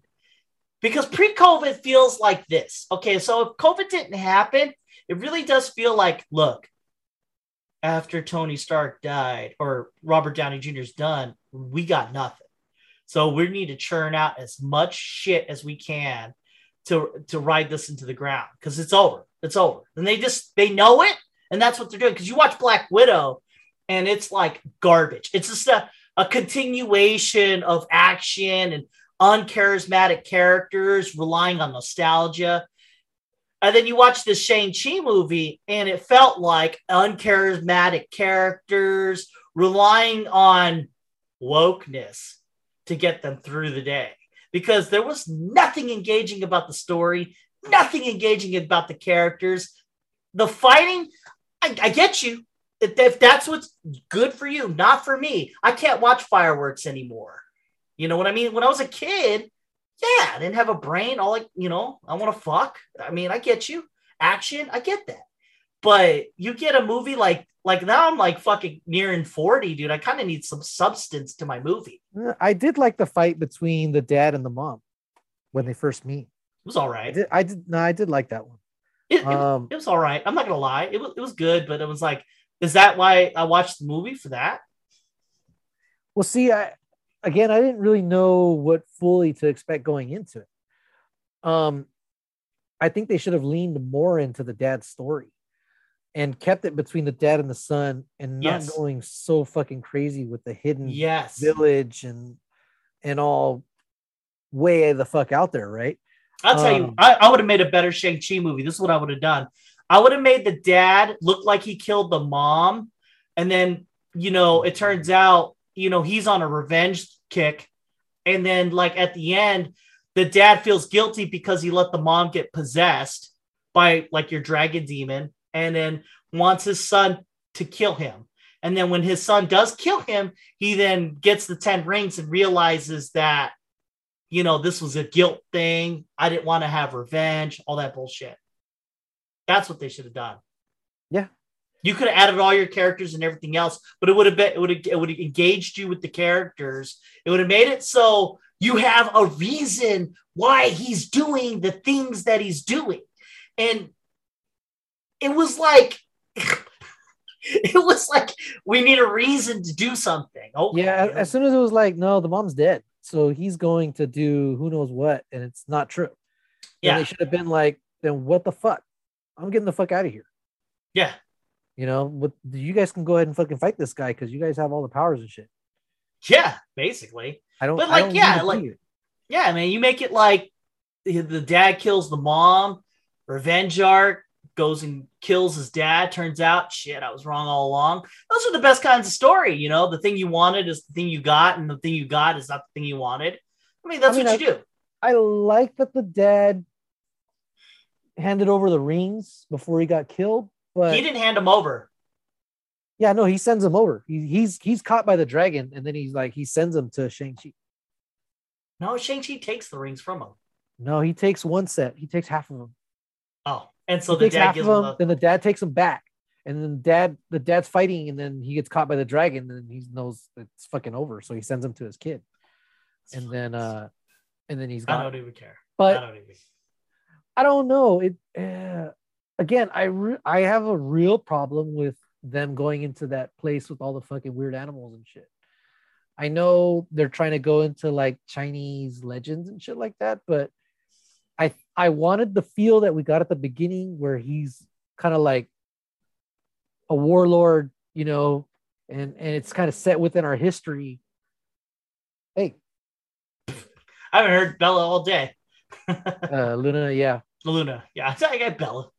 [SPEAKER 1] Because pre-COVID feels like this. Okay, so if COVID didn't happen, it really does feel like, look, after Tony Stark died or Robert Downey Jr.'s done, we got nothing. So we need to churn out as much shit as we can to to ride this into the ground because it's over. It's over. And they just they know it, and that's what they're doing. Because you watch Black Widow, and it's like garbage. It's just a, a continuation of action and uncharismatic characters relying on nostalgia. And then you watch the Shang-Chi movie, and it felt like uncharismatic characters relying on wokeness to get them through the day because there was nothing engaging about the story, nothing engaging about the characters. The fighting, I, I get you. If, if that's what's good for you, not for me. I can't watch fireworks anymore. You know what I mean? When I was a kid, yeah, I didn't have a brain. All like, you know, I want to fuck. I mean, I get you. Action, I get that. But you get a movie like like now I'm like fucking nearing 40, dude. I kind of need some substance to my movie.
[SPEAKER 2] I did like the fight between the dad and the mom when they first meet.
[SPEAKER 1] It was all right.
[SPEAKER 2] I did. I did. No, I did like that one.
[SPEAKER 1] It, it,
[SPEAKER 2] Um,
[SPEAKER 1] it was all right. I'm not gonna lie. It was it was good, but it was like, is that why I watched the movie for that?
[SPEAKER 2] Well, see, I again, I didn't really know what fully to expect going into it. Um, I think they should have leaned more into the dad's story and kept it between the dad and the son, and not
[SPEAKER 1] Yes.
[SPEAKER 2] going so fucking crazy with the hidden
[SPEAKER 1] Yes.
[SPEAKER 2] village and and all way the fuck out there, right?
[SPEAKER 1] I'll tell you,
[SPEAKER 2] Um,
[SPEAKER 1] I, I would have made a better Shang-Chi movie. This is what I would have done. I would have made the dad look like he killed the mom. And then, you know, it turns out, you know, he's on a revenge kick. And then, like, at the end, the dad feels guilty because he let the mom get possessed by, like, your dragon demon and then wants his son to kill him. And then when his son does kill him, he then gets the 10 rings and realizes that, you know, this was a guilt thing. I didn't want to have revenge, all that bullshit. That's what they should have done.
[SPEAKER 2] Yeah.
[SPEAKER 1] You could have added all your characters and everything else, but it would have been it would have it would have engaged you with the characters. It would have made it so you have a reason why he's doing the things that he's doing. And it was like <laughs> it was like we need a reason to do something. Okay.
[SPEAKER 2] Yeah, as soon as it was like, no, the mom's dead, so he's going to do who knows what, and it's not true. Yeah, then they should have been like, then what the fuck? I'm getting the fuck out of here.
[SPEAKER 1] Yeah,
[SPEAKER 2] you know, what you guys can go ahead and fucking fight this guy because you guys have all the powers and shit.
[SPEAKER 1] Yeah, basically.
[SPEAKER 2] I don't.
[SPEAKER 1] But like,
[SPEAKER 2] don't
[SPEAKER 1] yeah, like, yeah, man, you make it like the, the dad kills the mom, revenge arc, goes and kills his dad. Turns out, shit, I was wrong all along. Those are the best kinds of story. You know, the thing you wanted is the thing you got, and the thing you got is not the thing you wanted. I mean, that's I mean, what you
[SPEAKER 2] I,
[SPEAKER 1] do.
[SPEAKER 2] I like that the dad handed over the rings before he got killed, but
[SPEAKER 1] he didn't hand them over.
[SPEAKER 2] Yeah, no, he sends them over. He, he's he's caught by the dragon, and then he's like he sends them to Shang Chi.
[SPEAKER 1] No, Shang Chi takes the rings from him.
[SPEAKER 2] No, he takes one set. He takes half of them.
[SPEAKER 1] Oh, and so he the dad gives
[SPEAKER 2] them, the... then the dad takes them back, and then dad the dad's fighting, and then he gets caught by the dragon, and he knows it's fucking over, so he sends him to his kid, and then uh, and then he's
[SPEAKER 1] gone. I don't even care.
[SPEAKER 2] But I don't, even... I don't know. It uh, again, I re- I have a real problem with them going into that place with all the fucking weird animals and shit. I know they're trying to go into like Chinese legends and shit like that, but I wanted the feel that we got at the beginning where he's kind of like a warlord, you know, and and it's kind of set within our history. Hey,
[SPEAKER 1] I haven't heard Bella all day. <laughs>
[SPEAKER 2] uh, Luna, yeah,
[SPEAKER 1] Luna, yeah, <laughs> I got Bella.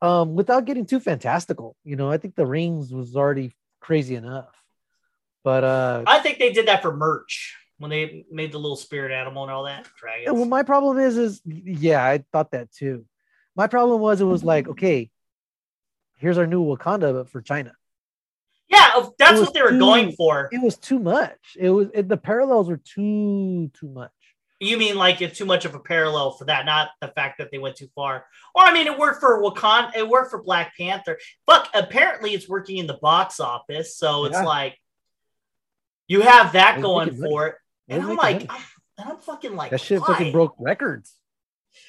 [SPEAKER 2] um, without getting too fantastical, you know, I think the rings was already crazy enough. But uh
[SPEAKER 1] I think they did that for merch when they made the little spirit animal and all that dragons.
[SPEAKER 2] Well, my problem is, is yeah, I thought that too. My problem was it was like, okay, here's our new Wakanda, but for China.
[SPEAKER 1] Yeah, that's what they were too, going for.
[SPEAKER 2] It was too much. It was it, the parallels were too too much.
[SPEAKER 1] You mean like it's too much of a parallel for that, not the fact that they went too far. Or I mean, it worked for Wakanda, it worked for Black Panther. But apparently, it's working in the box office, so it's yeah. like you have that going for it. And I'm like, I'm, and I'm fucking like,
[SPEAKER 2] that shit why? fucking broke records.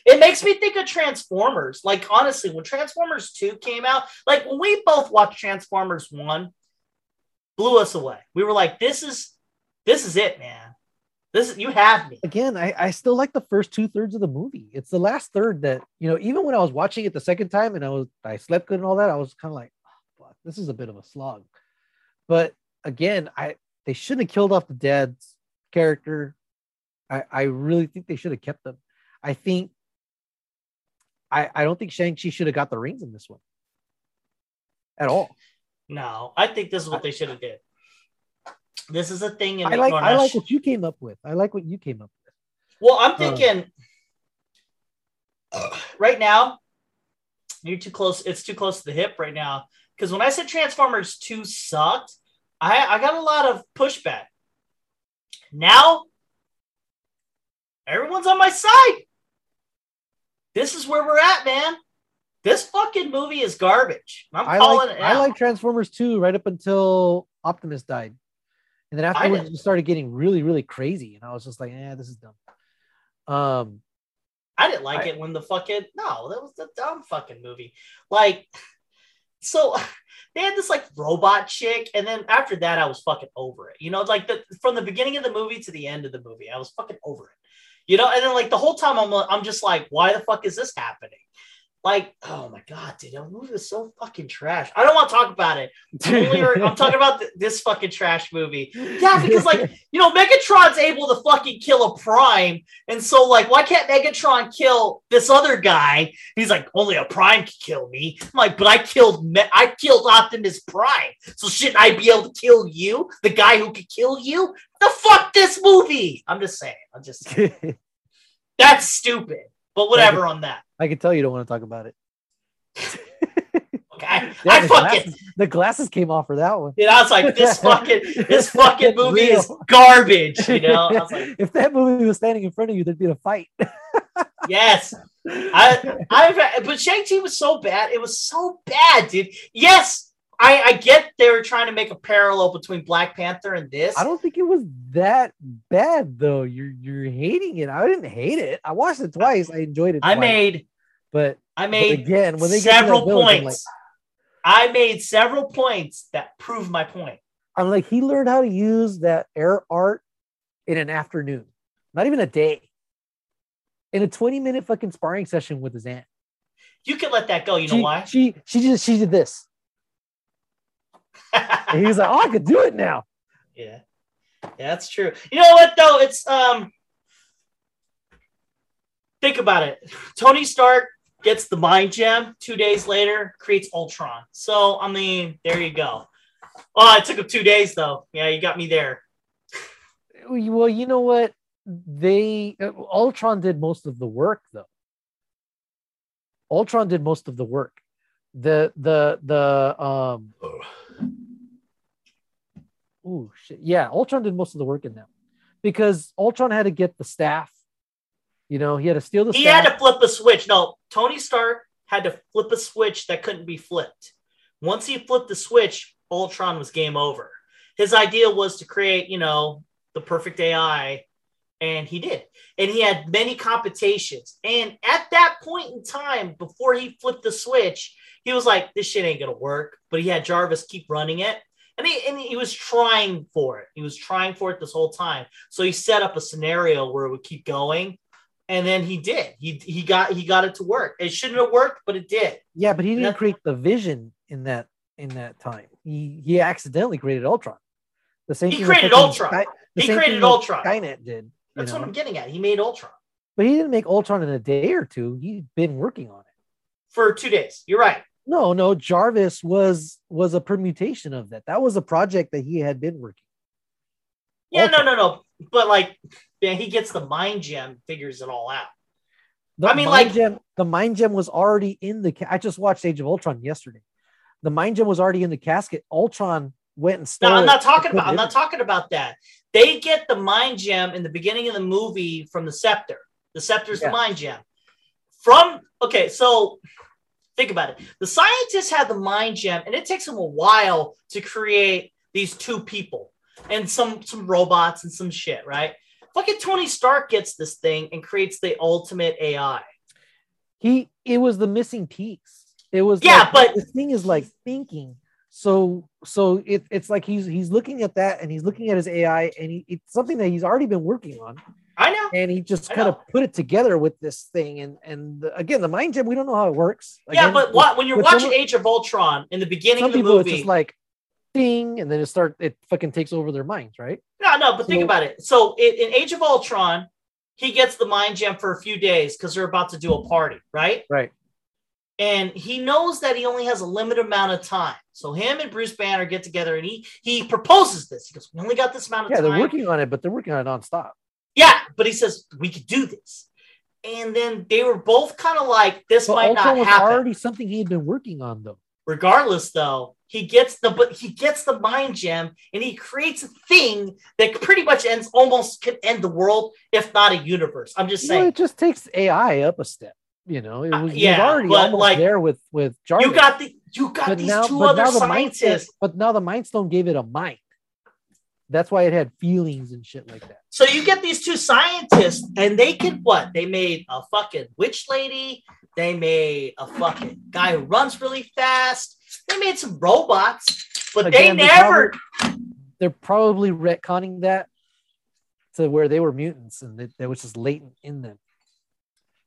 [SPEAKER 1] It makes me think of Transformers. Like, honestly, when Transformers 2 came out, like when we both watched Transformers 1, blew us away. We were like, this is this is it, man. This is you have me.
[SPEAKER 2] Again, I, I still like the first two thirds of the movie. It's the last third that, you know, even when I was watching it the second time and I was I slept good and all that, I was kind of like, oh, fuck, this is a bit of a slog. But again, I they shouldn't have killed off the dad's character. I, I really think they should have kept them. I think I, I don't think Shang-Chi should have got the rings in this one at all.
[SPEAKER 1] No, I think this is what they should have did. This is a thing in
[SPEAKER 2] I like I like what you came up with. I like what you came up with.
[SPEAKER 1] Well, I'm uh, thinking uh, right now, you're too close. It's too close to the hip right now. Because when I said Transformers 2 sucked, I, I got a lot of pushback. Now, everyone's on my side. This is where we're at, man. This fucking movie is garbage. I'm I calling
[SPEAKER 2] like,
[SPEAKER 1] it. Out.
[SPEAKER 2] I like Transformers 2 right up until Optimus died. And then afterwards, it started getting really, really crazy. And I was just like, yeah, this is dumb. Um,
[SPEAKER 1] I didn't like I, it when the fucking no, that was the dumb fucking movie. Like, so they had this like robot chick, and then after that, I was fucking over it. You know, like the from the beginning of the movie to the end of the movie, I was fucking over it. You know, and then like the whole time, I'm I'm just like, why the fuck is this happening? Like, oh my god, dude, that movie is so fucking trash. I don't want to talk about it. I'm, I'm talking <laughs> about th- this fucking trash movie. Yeah, because like, <laughs> you know, Megatron's able to fucking kill a Prime, and so like, why can't Megatron kill this other guy? He's like, only a Prime can kill me. I'm like, but I killed Me- I killed Optimus Prime, so shouldn't I be able to kill you, the guy who could kill you? The fuck this movie? I'm just saying. I'm just saying. <laughs> That's stupid. But whatever on that.
[SPEAKER 2] I can tell you don't want to talk about it.
[SPEAKER 1] I, <laughs>
[SPEAKER 2] Yeah,
[SPEAKER 1] I
[SPEAKER 2] the,
[SPEAKER 1] fucking
[SPEAKER 2] glasses, the glasses came off for that one.
[SPEAKER 1] know, I was like, this <laughs> fucking this fucking <laughs> movie is garbage, you know. I was like,
[SPEAKER 2] if that movie was standing in front of you, there'd be a fight.
[SPEAKER 1] yes. I I've but Shang-Chi was so bad. It was so bad, dude. Yes, I, I get they were trying to make a parallel between Black Panther and this.
[SPEAKER 2] I don't think it was that bad though. You're you're hating it. I didn't hate it. I watched it twice. I enjoyed it.
[SPEAKER 1] I made
[SPEAKER 2] but,
[SPEAKER 1] I
[SPEAKER 2] but
[SPEAKER 1] made
[SPEAKER 2] again when they
[SPEAKER 1] several
[SPEAKER 2] that village,
[SPEAKER 1] points. I made several points that prove my point.
[SPEAKER 2] I'm like, he learned how to use that air art in an afternoon, not even a day. In a 20 minute fucking sparring session with his aunt.
[SPEAKER 1] You can let that go. You know why?
[SPEAKER 2] She she just she did this. <laughs> And he was like, Oh, I could do it now.
[SPEAKER 1] yeah. yeah, that's true. You know what though? It's um. Think about it. Tony Stark gets the mind gem. Two days later, creates Ultron. So I mean, there you go. Oh, it took him two days though. Yeah, you got me there.
[SPEAKER 2] Well, you know what? They uh, Ultron did most of the work though. Ultron did most of the work. The the the um Ooh shit. Yeah, Ultron did most of the work in that. Because Ultron had to get the staff. You know, he had to steal the
[SPEAKER 1] He
[SPEAKER 2] staff.
[SPEAKER 1] had to flip a switch. No, Tony Stark had to flip a switch that couldn't be flipped. Once he flipped the switch, Ultron was game over. His idea was to create, you know, the perfect AI, and he did. And he had many competitions. And at that point in time, before he flipped the switch, he was like, "This shit ain't gonna work." But he had Jarvis keep running it, and he and he was trying for it. He was trying for it this whole time. So he set up a scenario where it would keep going, and then he did. He he got he got it to work. It shouldn't have worked, but it did.
[SPEAKER 2] yeah, but he didn't create the vision in that in that time. He he accidentally created Ultron. The same
[SPEAKER 1] He created Ultron.
[SPEAKER 2] Sky-
[SPEAKER 1] He created Ultron.
[SPEAKER 2] Skynet did.
[SPEAKER 1] That's what? I'm getting at. He made Ultron
[SPEAKER 2] But he didn't make Ultron in a day or two. He'd been working on it.
[SPEAKER 1] for two days. You're right.
[SPEAKER 2] No, no, Jarvis was was a permutation of that. That was a project that he had been working.
[SPEAKER 1] Yeah, no,
[SPEAKER 2] Ultron.
[SPEAKER 1] no, no. But like, man, he gets the mind gem, figures it all out.
[SPEAKER 2] The
[SPEAKER 1] I mean, like-
[SPEAKER 2] gem, the mind gem was already in the. Ca- I just watched Age of Ultron yesterday. The mind gem was already in the casket. Ultron went and stole.
[SPEAKER 1] No, I'm not talking about. I'm not talking about that. They get the mind gem in the beginning of the movie from the scepter. The scepter's
[SPEAKER 2] Yeah.
[SPEAKER 1] the mind gem. From okay, so think about it. The scientists had the mind gem, and it takes them a while to create these two people and some some robots and some shit, right? Fucking Tony Stark gets this thing and creates the ultimate AI.
[SPEAKER 2] he it was the missing piece. It was
[SPEAKER 1] Yeah,
[SPEAKER 2] like,
[SPEAKER 1] but-
[SPEAKER 2] the thing is like thinking. So so it, it's like he's he's looking at that and he's looking at his ai and he, it's something that he's already been working on.
[SPEAKER 1] I know.
[SPEAKER 2] and he just kind of put it together with this thing and and the, again the mind gem we don't know how it works.
[SPEAKER 1] Yeah, but what, when you're watching
[SPEAKER 2] some-
[SPEAKER 1] Age of Ultron in the beginning of the
[SPEAKER 2] it's
[SPEAKER 1] movie,
[SPEAKER 2] just like ding and then it start it fucking takes over their minds right
[SPEAKER 1] No, no, but think about it. So in, in Age of Ultron, he gets the mind gem for a few days because they're about to do a party, right?
[SPEAKER 2] right
[SPEAKER 1] And he knows that he only has a limited amount of time. So him and Bruce Banner get together and he he proposes this. He goes, We only got this amount of
[SPEAKER 2] yeah
[SPEAKER 1] time.
[SPEAKER 2] Yeah, they're working on it but they're working on it nonstop
[SPEAKER 1] Yeah, but he says, We could do this. And then they were both kind of like, This
[SPEAKER 2] but
[SPEAKER 1] might
[SPEAKER 2] Ultron
[SPEAKER 1] not
[SPEAKER 2] was
[SPEAKER 1] happen.
[SPEAKER 2] already something he had been working on though
[SPEAKER 1] Regardless, though, he gets the but he gets the mind gem and he creates a thing that pretty much ends almost can end the world, if not a universe. I'm just saying.
[SPEAKER 2] it just takes AI up a step. You know, it
[SPEAKER 1] Uh,
[SPEAKER 2] was, was
[SPEAKER 1] yeah,
[SPEAKER 2] already
[SPEAKER 1] but,
[SPEAKER 2] almost
[SPEAKER 1] like,
[SPEAKER 2] there with with Jarvis.
[SPEAKER 1] You got the you got
[SPEAKER 2] but
[SPEAKER 1] these
[SPEAKER 2] now,
[SPEAKER 1] two other
[SPEAKER 2] the stone,
[SPEAKER 1] scientists.
[SPEAKER 2] but now the Mind Stone gave it a mind. That's why it had feelings and shit like that.
[SPEAKER 1] So you get these two scientists, and they could what? They made a fucking witch lady. They made a fucking guy who runs really fast. They made some robots, but
[SPEAKER 2] Again,
[SPEAKER 1] they
[SPEAKER 2] they're
[SPEAKER 1] never.
[SPEAKER 2] probably- they're probably retconning that to where they were mutants and that, that was just latent in them.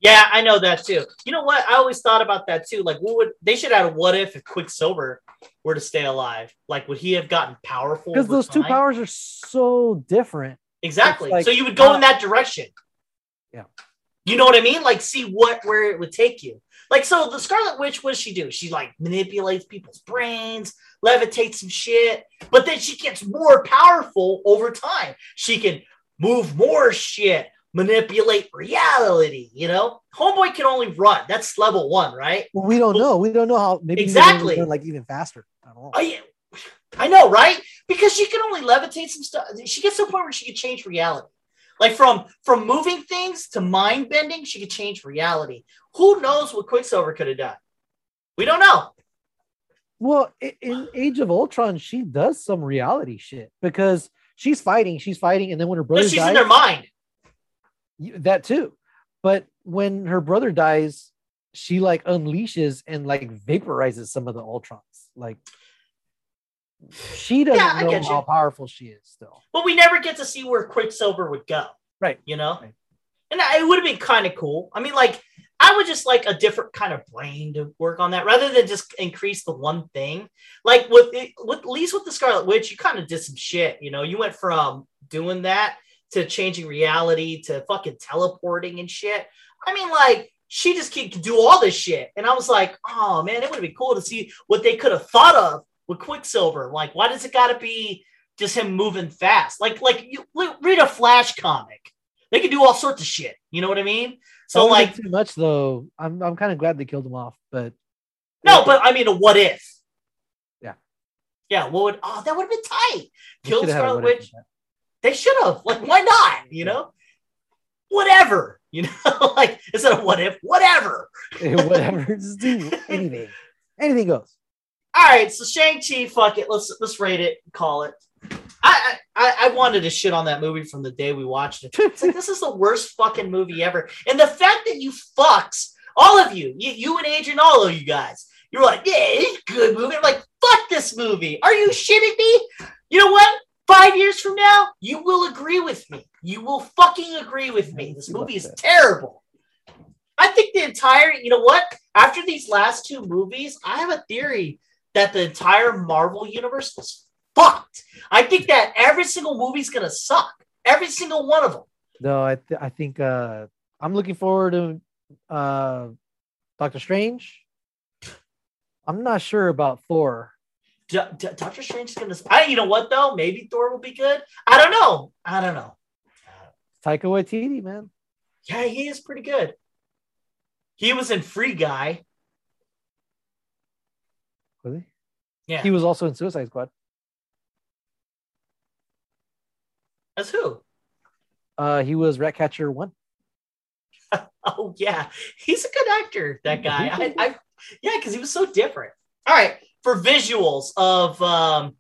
[SPEAKER 1] Yeah, I know that too. You know what? I always thought about that too. Like, what would they should add a what if if Quicksilver were to stay alive? Like, would he have gotten powerful?
[SPEAKER 2] Because those two powers are so different.
[SPEAKER 1] Exactly.
[SPEAKER 2] Like,
[SPEAKER 1] so you would go
[SPEAKER 2] uh,
[SPEAKER 1] in that direction.
[SPEAKER 2] Yeah.
[SPEAKER 1] You know what I mean? Like, see what where it would take you. Like, so the Scarlet Witch, what does she do? She like manipulates people's brains, levitates some shit, but then she gets more powerful over time. She can move more shit, manipulate reality. You know, Homeboy can only run. That's level one, right?
[SPEAKER 2] Well, we don't
[SPEAKER 1] Well,
[SPEAKER 2] know. We don't know how. Maybe
[SPEAKER 1] Exactly.
[SPEAKER 2] run, like even faster. I don't know.
[SPEAKER 1] I, I know, right? Because she can only levitate some stuff. She gets to a point where she can change reality. Like from from moving things to mind bending, she could change reality. Who knows what Quicksilver could have done? We don't know.
[SPEAKER 2] Well, in Age of Ultron, she does some reality shit because she's fighting, she's fighting, and then when her brother
[SPEAKER 1] she's
[SPEAKER 2] dies,
[SPEAKER 1] in their mind.
[SPEAKER 2] that too. But when her brother dies, she like unleashes and like vaporizes some of the Ultrons. Like she doesn't
[SPEAKER 1] Yeah,
[SPEAKER 2] know how powerful she is still.
[SPEAKER 1] But we never get to see where Quicksilver would go.
[SPEAKER 2] Right.
[SPEAKER 1] You know?
[SPEAKER 2] Right.
[SPEAKER 1] And it would have been kind of cool. I mean, like, I would just like a different kind of brain to work on that rather than just increase the one thing. Like with it, with at least with the Scarlet Witch, you kind of did some shit. You know, you went from doing that to changing reality to fucking teleporting and shit. I mean, like, she just could do all this shit. And I was like, oh man, it would have been cool to see what they could have thought of with Quicksilver. Like, why does it gotta be just him moving fast? Like, like you read a Flash comic. They can do all sorts of shit. You know what I mean? So like,
[SPEAKER 2] too much though. I'm I'm kind of glad they killed him off, but
[SPEAKER 1] no, but I mean, a what if?
[SPEAKER 2] Yeah.
[SPEAKER 1] Yeah. What would? Oh, that would have been tight. Killed Scarlet Witch. They should have. Like, why not? You know. Whatever. You <laughs> know, like instead of what if, whatever. <laughs>
[SPEAKER 2] Whatever, just do anything. Anything goes.
[SPEAKER 1] All right, so Shang Chi, fuck it, let's let's rate it, call it. I, I I wanted to shit on that movie from the day we watched it. It's like this is the worst fucking movie ever, and the fact that you fucks, all of you, you, you and Adrian, all of you guys, you're like, yeah, it's a good movie. I'm like, fuck this movie. Are you shitting me? You know what? Five years from now, you will agree with me. You will fucking agree with me. This movie is terrible. I think the entire, you know what? After these last two movies, I have a theory that the entire Marvel universe was fucked. I think that every single movie's gonna suck. Every single one of them.
[SPEAKER 2] No, I th- I think uh I'm looking forward to uh Doctor Strange. I'm not sure about Thor.
[SPEAKER 1] D- D- Doctor Strange is gonna. I, you know what though? Maybe Thor will be good. I don't know. I don't know.
[SPEAKER 2] Taika Waititi, man.
[SPEAKER 1] Yeah, he is pretty good. He was in Free Guy.
[SPEAKER 2] Was he?
[SPEAKER 1] Yeah.
[SPEAKER 2] He was also in Suicide Squad.
[SPEAKER 1] As who?
[SPEAKER 2] Uh he was Ratcatcher one. <laughs>
[SPEAKER 1] Oh yeah, he's a good actor. That guy. I, I yeah, because he was so different. All right, for visuals of um,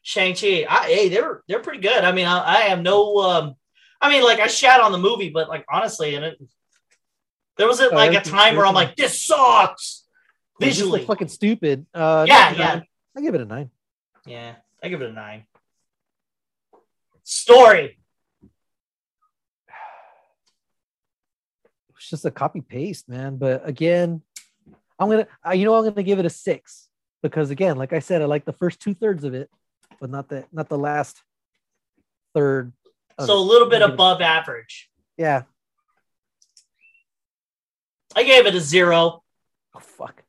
[SPEAKER 1] Shang Chi, hey, they're they're pretty good. I mean, I, I have no. Um, I mean, like I shat on the movie, but like honestly, and it there was a,
[SPEAKER 2] Oh,
[SPEAKER 1] like a time where I'm like, this sucks visually.
[SPEAKER 2] fucking stupid. Uh
[SPEAKER 1] Yeah, yeah.
[SPEAKER 2] I give it a nine.
[SPEAKER 1] Yeah, I give it a nine. Story.
[SPEAKER 2] It's just a copy paste, man. But again, I'm gonna uh, you know I'm gonna give it a six because again, like I said, I like the first two thirds of it, but not the not the last third. of
[SPEAKER 1] So a little bit
[SPEAKER 2] Give it-
[SPEAKER 1] above average.
[SPEAKER 2] Yeah.
[SPEAKER 1] I gave it a zero.
[SPEAKER 2] Oh fuck.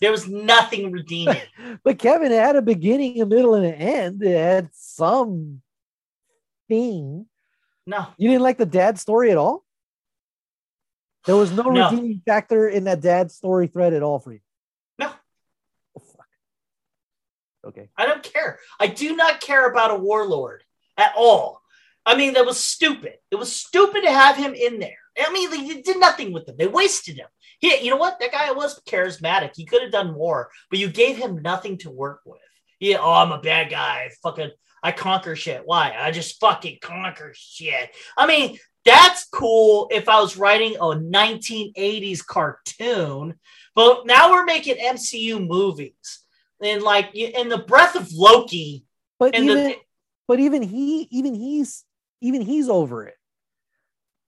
[SPEAKER 1] There was nothing <laughs> redeeming.
[SPEAKER 2] But Kevin it had a beginning, a middle, and an end. It had some thing.
[SPEAKER 1] No.
[SPEAKER 2] You didn't like the dad story at all? There was no,
[SPEAKER 1] No.
[SPEAKER 2] redeeming factor in that dad story thread at all for you.
[SPEAKER 1] No.
[SPEAKER 2] Oh, fuck. Okay.
[SPEAKER 1] I don't care. I do not care about a warlord at all. I mean, that was stupid. It was stupid to have him in there. I mean, they did nothing with him. They wasted him. He, you know what? That guy was charismatic. He could have done more, but you gave him nothing to work with. Yeah, oh, I'm a bad guy. Fucking, I conquer shit. Why? I just fucking conquer shit. I mean, that's cool if I was writing a 1980s cartoon, but now we're making MCU movies. And like in the breath of Loki,
[SPEAKER 2] But even
[SPEAKER 1] the
[SPEAKER 2] but even he even he's even he's over it.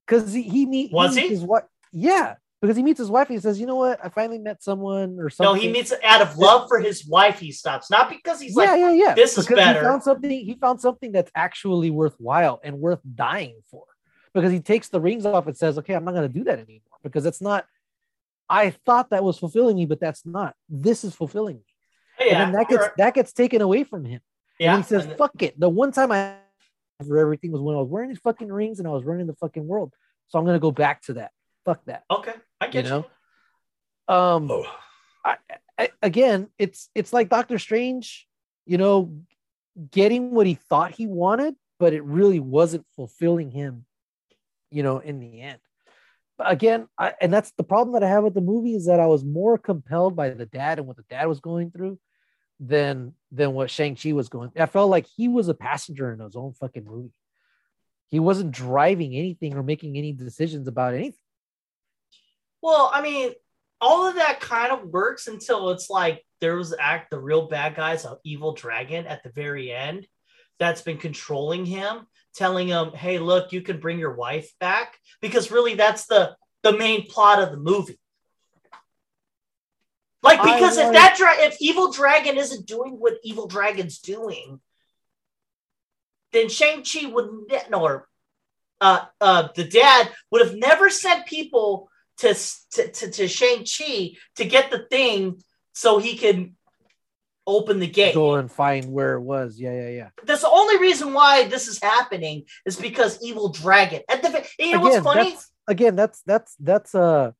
[SPEAKER 2] Cause he, he meet
[SPEAKER 1] Was
[SPEAKER 2] meets
[SPEAKER 1] he?
[SPEAKER 2] his wife. Yeah, because he meets his wife and he says, you know what? I finally met someone or something.
[SPEAKER 1] no, he meets out of love for his wife. He stops, not because he's
[SPEAKER 2] yeah,
[SPEAKER 1] like,
[SPEAKER 2] yeah, yeah.
[SPEAKER 1] "This is
[SPEAKER 2] Because
[SPEAKER 1] better."
[SPEAKER 2] He found something. He found something that's actually worthwhile and worth dying for. Because he takes the rings off and says, "Okay, I'm not going to do that anymore because it's not." I thought that was fulfilling me, but that's not. This is fulfilling me.
[SPEAKER 1] "Oh, yeah,
[SPEAKER 2] and then that gets that gets taken away from him.
[SPEAKER 1] yeah.
[SPEAKER 2] and he says, "Fuck it." The one time I where everything was when I was wearing these fucking rings and I was running the fucking world. So I'm gonna go back to that. Fuck that.
[SPEAKER 1] Okay, I get you.
[SPEAKER 2] know? Um
[SPEAKER 1] Oh.
[SPEAKER 2] I, again, it's it's like Doctor Strange, you know, getting what he thought he wanted, but it really wasn't fulfilling him, you know, in the end. But again, I, and that's the problem that I have with the movie is that I was more compelled by the dad and what the dad was going through than than what Shang Chi was going. I felt like he was a passenger in his own fucking movie. He wasn't driving anything or making any decisions about anything.
[SPEAKER 1] Well, I mean, all of that kind of works until it's like there was act the real bad guys, an evil dragon at the very end that's been controlling him, telling him, "Hey, look, you can bring your wife back," because really that's the the main plot of the movie. Like,
[SPEAKER 2] I
[SPEAKER 1] because if
[SPEAKER 2] wanted-
[SPEAKER 1] that dra- if evil dragon isn't doing what evil dragon's doing, then Shang Chi would ne- or uh, uh, the dad would have never sent people to to to, to Shang Chi to get the thing so he can open the gate.
[SPEAKER 2] Go and find where it was. Yeah, yeah, yeah.
[SPEAKER 1] That's the only reason why this is happening is because evil dragon. At the you know what's funny?
[SPEAKER 2] That's, again, that's that's that's a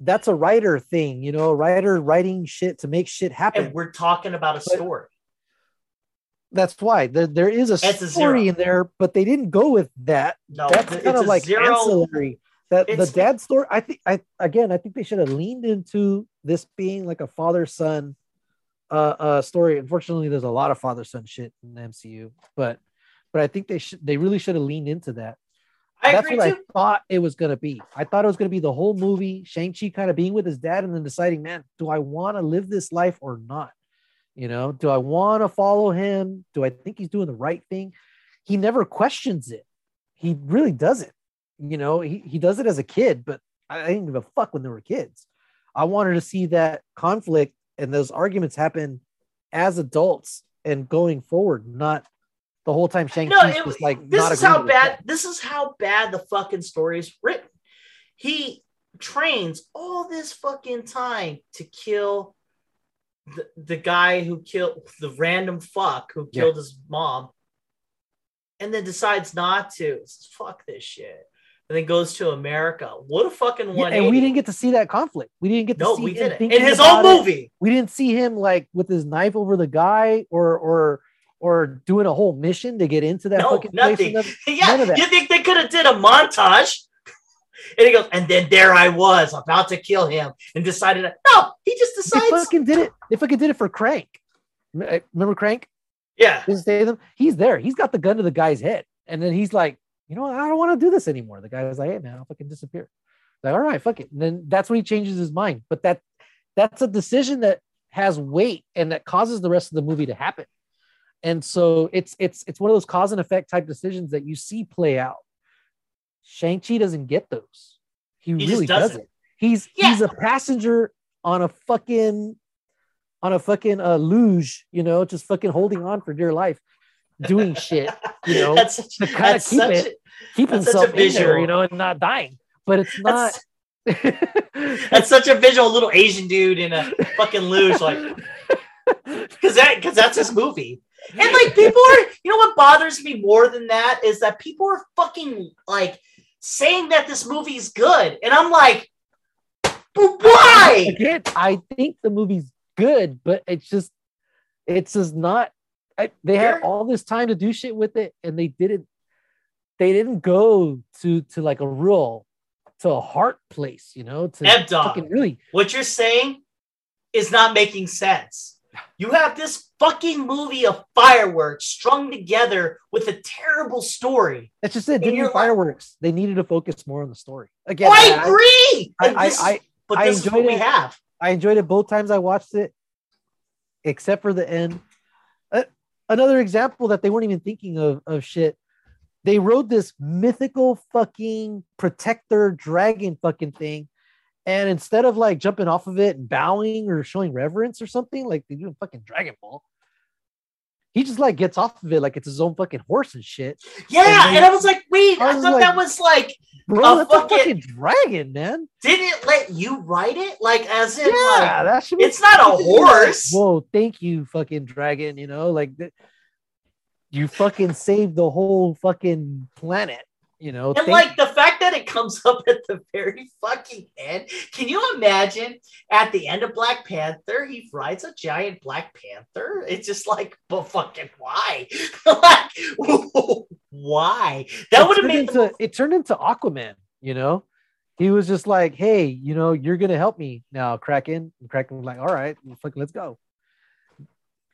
[SPEAKER 2] that's a writer thing, you know, a writer writing shit to make shit happen.
[SPEAKER 1] And we're talking about a
[SPEAKER 2] But-
[SPEAKER 1] story.
[SPEAKER 2] that's why there, there is a
[SPEAKER 1] It's
[SPEAKER 2] story
[SPEAKER 1] zero.
[SPEAKER 2] in there, but they didn't go with that.
[SPEAKER 1] No,
[SPEAKER 2] That's
[SPEAKER 1] it's
[SPEAKER 2] kind
[SPEAKER 1] a
[SPEAKER 2] of like
[SPEAKER 1] zero.
[SPEAKER 2] ancillary. That the dad story. I think I again I think they should have leaned into this being like a father son uh, uh story. Unfortunately, there's a lot of father son shit in the MCU, but but I think they should they really should have leaned into that.
[SPEAKER 1] I
[SPEAKER 2] That's
[SPEAKER 1] agree
[SPEAKER 2] what
[SPEAKER 1] too.
[SPEAKER 2] I thought it was gonna be. I thought it was gonna be the whole movie, Shang-Chi kind of being with his dad and then deciding, man, do I want to live this life or not? You know, do I want to follow him? Do I think he's doing the right thing? He never questions it. He really doesn't. You know, he, he does it as a kid, but I, I didn't give a fuck when they were kids. I wanted to see that conflict and those arguments happen as adults and going forward, not the whole time Shang-Chi's
[SPEAKER 1] No, it,
[SPEAKER 2] just like
[SPEAKER 1] this is how
[SPEAKER 2] it.
[SPEAKER 1] bad. This is how bad the fucking story is written. He trains all this fucking time to kill the, the guy who killed the random fuck who
[SPEAKER 2] Yeah.
[SPEAKER 1] killed his mom, and then decides not to. Says, Fuck this shit, and then goes to America. What a fucking
[SPEAKER 2] Yeah,
[SPEAKER 1] one!
[SPEAKER 2] and we didn't get to see that conflict. We didn't get to
[SPEAKER 1] No,
[SPEAKER 2] see
[SPEAKER 1] we didn't. In his own
[SPEAKER 2] it.
[SPEAKER 1] movie.
[SPEAKER 2] We didn't see him like with his knife over the guy or or or doing a whole mission to get into that
[SPEAKER 1] No,
[SPEAKER 2] fucking
[SPEAKER 1] nothing.
[SPEAKER 2] and then- <laughs>
[SPEAKER 1] yeah,
[SPEAKER 2] None of that.
[SPEAKER 1] you think they could have did a montage? <laughs> And he goes, and then there I was about to kill him, and decided, no, he just
[SPEAKER 2] They
[SPEAKER 1] decides,
[SPEAKER 2] fucking did it. They fucking did it for Crank. Uh, Remember Crank?
[SPEAKER 1] yeah?
[SPEAKER 2] He's there. He's got the gun to the guy's head, and then he's like, you know, what? I don't want to do this anymore. The guy was like, hey man, I'll fucking disappear. Like, all right, fuck it. And then that's when he changes his mind. But that that's a decision that has weight and that causes the rest of the movie to happen. And so it's it's it's one of those cause and effect type decisions that you see play out. Shang-Chi doesn't get those. He,
[SPEAKER 1] He
[SPEAKER 2] really
[SPEAKER 1] doesn't.
[SPEAKER 2] doesn't. He's
[SPEAKER 1] Yeah.
[SPEAKER 2] he's a passenger on a fucking on a fucking uh, luge, you know, just fucking holding on for dear life, doing shit, <laughs> you know,
[SPEAKER 1] that's such,
[SPEAKER 2] to kinda keep
[SPEAKER 1] such
[SPEAKER 2] it- keep himself in there,
[SPEAKER 1] visual.
[SPEAKER 2] you know, and not dying. But it's not.
[SPEAKER 1] that's, <laughs> that's such a visual little Asian dude in a fucking luge, like, <laughs> because that, because that's his movie. And like people are, you know what bothers me more than that is that people are fucking like saying that this movie's good, and I'm like, but why?
[SPEAKER 2] Again, I think the movie's good, but it's just, it's just not. I, they had all this time to do shit with it, and they didn't. They didn't go to to like a real, to a heart place, you know, to fucking really.
[SPEAKER 1] What you're saying is not making sense. You have this fucking movie of fireworks strung together with a terrible story.
[SPEAKER 2] That's just it. Didn't
[SPEAKER 1] like-
[SPEAKER 2] fireworks. They needed to focus more on the story. Again,
[SPEAKER 1] Oh, I agree.
[SPEAKER 2] I,
[SPEAKER 1] And
[SPEAKER 2] I,
[SPEAKER 1] this-
[SPEAKER 2] I,
[SPEAKER 1] but
[SPEAKER 2] I
[SPEAKER 1] is what
[SPEAKER 2] enjoyed
[SPEAKER 1] we
[SPEAKER 2] it.
[SPEAKER 1] have.
[SPEAKER 2] I enjoyed it both times I watched it, except for the end. Uh, another example that they weren't even thinking of of shit. They rode this mythical fucking protector dragon fucking thing, and instead of like jumping off of it and bowing or showing reverence or something like they do in fucking Dragon Ball, he just like gets off of it like it's his own fucking horse and shit.
[SPEAKER 1] Yeah,
[SPEAKER 2] And
[SPEAKER 1] and, I was like, wait,
[SPEAKER 2] I
[SPEAKER 1] I, thought
[SPEAKER 2] like-
[SPEAKER 1] that was like,
[SPEAKER 2] Bro,
[SPEAKER 1] A
[SPEAKER 2] that's a
[SPEAKER 1] fucking-
[SPEAKER 2] fucking dragon, man.
[SPEAKER 1] didn't it let you ride it? Like, as in,
[SPEAKER 2] Yeah,
[SPEAKER 1] like,
[SPEAKER 2] that should be
[SPEAKER 1] it's not a <laughs> horse.
[SPEAKER 2] Whoa, thank you, fucking dragon. You know, like th- you fucking saved the whole fucking planet. You know,
[SPEAKER 1] And like the fact that it comes <laughs> up at the very fucking end. Can you imagine at the end of Black Panther, he rides a giant Black Panther? It's just like, but fucking why? <laughs> like, <laughs> why? That would have made the
[SPEAKER 2] it turned into Aquaman. You know, he was just like, "Hey, you know, you're gonna help me now, Kraken." And Kraken was like, "All right, well, fuck, let's go."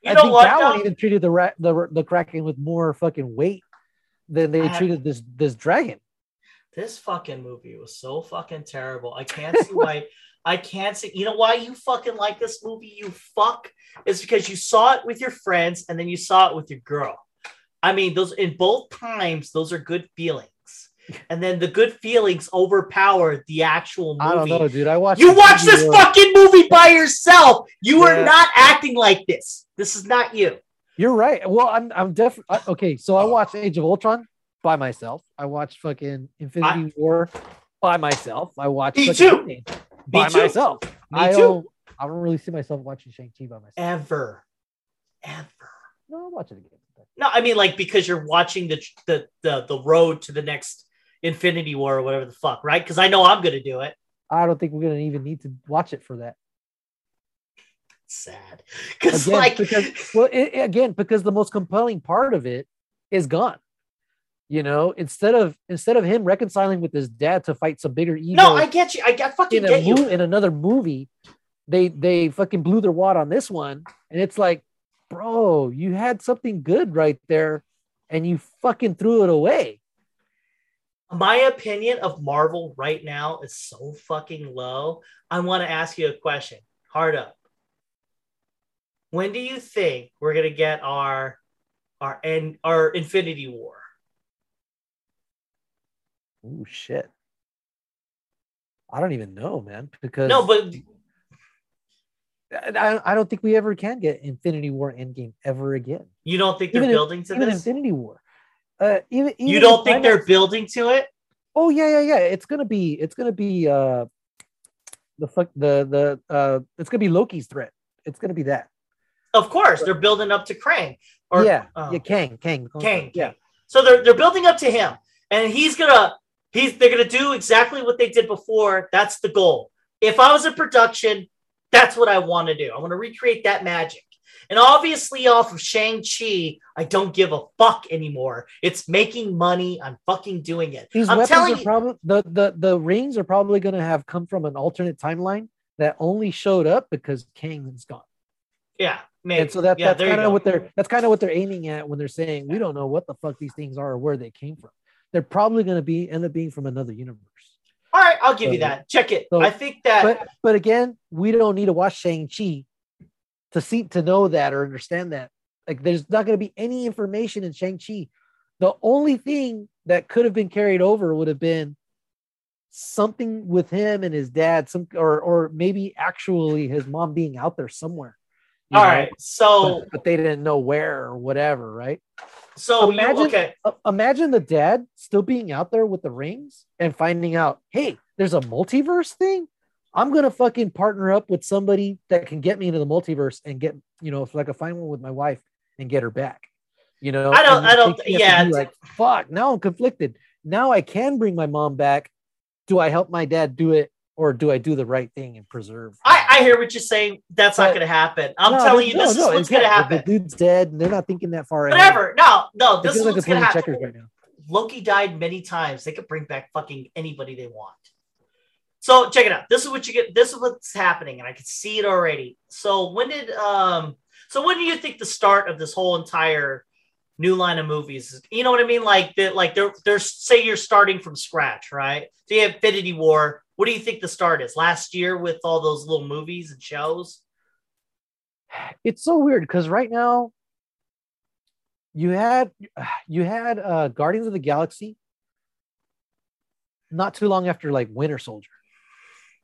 [SPEAKER 1] You
[SPEAKER 2] I
[SPEAKER 1] know
[SPEAKER 2] think
[SPEAKER 1] what?
[SPEAKER 2] that
[SPEAKER 1] though?
[SPEAKER 2] one even treated the ra- the the Kraken with more fucking weight than they
[SPEAKER 1] I-
[SPEAKER 2] treated this this dragon.
[SPEAKER 1] This fucking movie was so fucking terrible. I can't see why. I can't see. You know why you fucking like this movie? You fuck. It's because you saw it with your friends and then you saw it with your girl. I mean, those in both times, those are good feelings. And then the good feelings overpower the actual movie.
[SPEAKER 2] I don't know, dude. I watched.
[SPEAKER 1] You watch this fucking movie by yourself. You are not acting like this. This is not you.
[SPEAKER 2] You're right. Well, I'm I'm definitely <sighs> okay. So I watched Age of Ultron by myself. I watched fucking Infinity War by myself. I watched
[SPEAKER 1] Me too.
[SPEAKER 2] By
[SPEAKER 1] too.
[SPEAKER 2] myself.
[SPEAKER 1] Me
[SPEAKER 2] I
[SPEAKER 1] too.
[SPEAKER 2] Don't, I don't really see myself watching Shang Chi by myself.
[SPEAKER 1] Ever, ever.
[SPEAKER 2] No, I'll watch it again.
[SPEAKER 1] No, I mean like because you're watching the the the, the road to the next Infinity War or whatever the fuck, right? Because I know I'm gonna do it.
[SPEAKER 2] I don't think we're gonna even need to watch it for that.
[SPEAKER 1] Sad <laughs> because like
[SPEAKER 2] because well, it, again, because the most compelling part of it is gone. You know, instead of instead of him reconciling with his dad to fight some bigger ego.
[SPEAKER 1] no, I get you. I get fucking get you.
[SPEAKER 2] mo- in another movie, they they fucking blew their wad on this one, and it's like, bro, you had something good right there, and you fucking threw it away.
[SPEAKER 1] My opinion of Marvel right now is so fucking low. I want to ask you a question. Hard up. When do you think we're gonna get our our end our Infinity War?
[SPEAKER 2] Oh shit! I don't even know, man, because
[SPEAKER 1] No, but
[SPEAKER 2] I, I don't think we ever can get Infinity War Endgame ever again.
[SPEAKER 1] you don't think they're
[SPEAKER 2] Even if-
[SPEAKER 1] building to
[SPEAKER 2] Even
[SPEAKER 1] this?
[SPEAKER 2] Infinity War. Uh, even, even
[SPEAKER 1] you don't think they're building to it?
[SPEAKER 2] Oh yeah, yeah, yeah. It's gonna be. It's gonna be. Uh, the fuck. The the. Uh, it's gonna be Loki's threat. It's gonna be that.
[SPEAKER 1] Of course, they're building up to Krang. Or
[SPEAKER 2] yeah,
[SPEAKER 1] oh,
[SPEAKER 2] yeah, Kang, Kang,
[SPEAKER 1] Kang.
[SPEAKER 2] Yeah,
[SPEAKER 1] So they're they're building up to him, and he's gonna he's they're gonna do exactly what they did before. That's the goal. If I was in production, that's what I want to do. I want to recreate that magic. And obviously, off of Shang Chi, I don't give a fuck anymore. It's making money. I'm fucking doing it.
[SPEAKER 2] these
[SPEAKER 1] I'm
[SPEAKER 2] weapons
[SPEAKER 1] telling
[SPEAKER 2] are
[SPEAKER 1] you,
[SPEAKER 2] probably the the the rings are probably gonna have come from an alternate timeline that only showed up because Kang is gone.
[SPEAKER 1] yeah, maybe.
[SPEAKER 2] And so that,
[SPEAKER 1] yeah,
[SPEAKER 2] that's kind of what they're that's kind of what they're aiming at when they're saying we don't know what the fuck these things are or where they came from. They're probably going to be end up being from another universe.
[SPEAKER 1] All right, I'll give you that. Check it.
[SPEAKER 2] so-
[SPEAKER 1] I think that
[SPEAKER 2] But but again, we don't need to watch Shang Chi to see to know that or understand that. Like, there's not going to be any information in Shang Chi. The only thing that could have been carried over would have been something with him and his dad, some or or maybe actually his mom being out there somewhere. You
[SPEAKER 1] all
[SPEAKER 2] know,
[SPEAKER 1] right. So
[SPEAKER 2] but, but they didn't know where or whatever, right?
[SPEAKER 1] so you,
[SPEAKER 2] imagine-
[SPEAKER 1] okay.
[SPEAKER 2] Uh, imagine the dad still being out there with the rings and finding out, hey, there's a multiverse thing. I'm gonna fucking partner up with somebody that can get me into the multiverse and get, you know, if like a find one with my wife and get her back. You know,
[SPEAKER 1] I don't- I don't-
[SPEAKER 2] think he has to
[SPEAKER 1] yeah,
[SPEAKER 2] like fuck. Now I'm conflicted. Now I can bring my mom back. Do I help my dad do it, or do I do the right thing and preserve?
[SPEAKER 1] I, I hear what you're saying. That's not going to happen. I'm
[SPEAKER 2] No,
[SPEAKER 1] telling you,
[SPEAKER 2] no,
[SPEAKER 1] this
[SPEAKER 2] no,
[SPEAKER 1] is what's going to happen.
[SPEAKER 2] The dude's dead, and they're not thinking that far ahead.
[SPEAKER 1] Whatever. No, no, this is
[SPEAKER 2] like
[SPEAKER 1] what's going to happen.
[SPEAKER 2] checkers right now.
[SPEAKER 1] Loki died many times. They could bring back fucking anybody they want. So check it out. This is what you get. This is what's happening, and I can see it already. So when did um? So when do you think the start of this whole entire new line of movies? is? You know what I mean? Like that. Like they're they're say you're starting from scratch, right? So you have Infinity War. What do you think the start is? Last year with all those little movies and shows.
[SPEAKER 2] it's so weird because right now you had you had uh guardians of the galaxy not too long after like winter soldier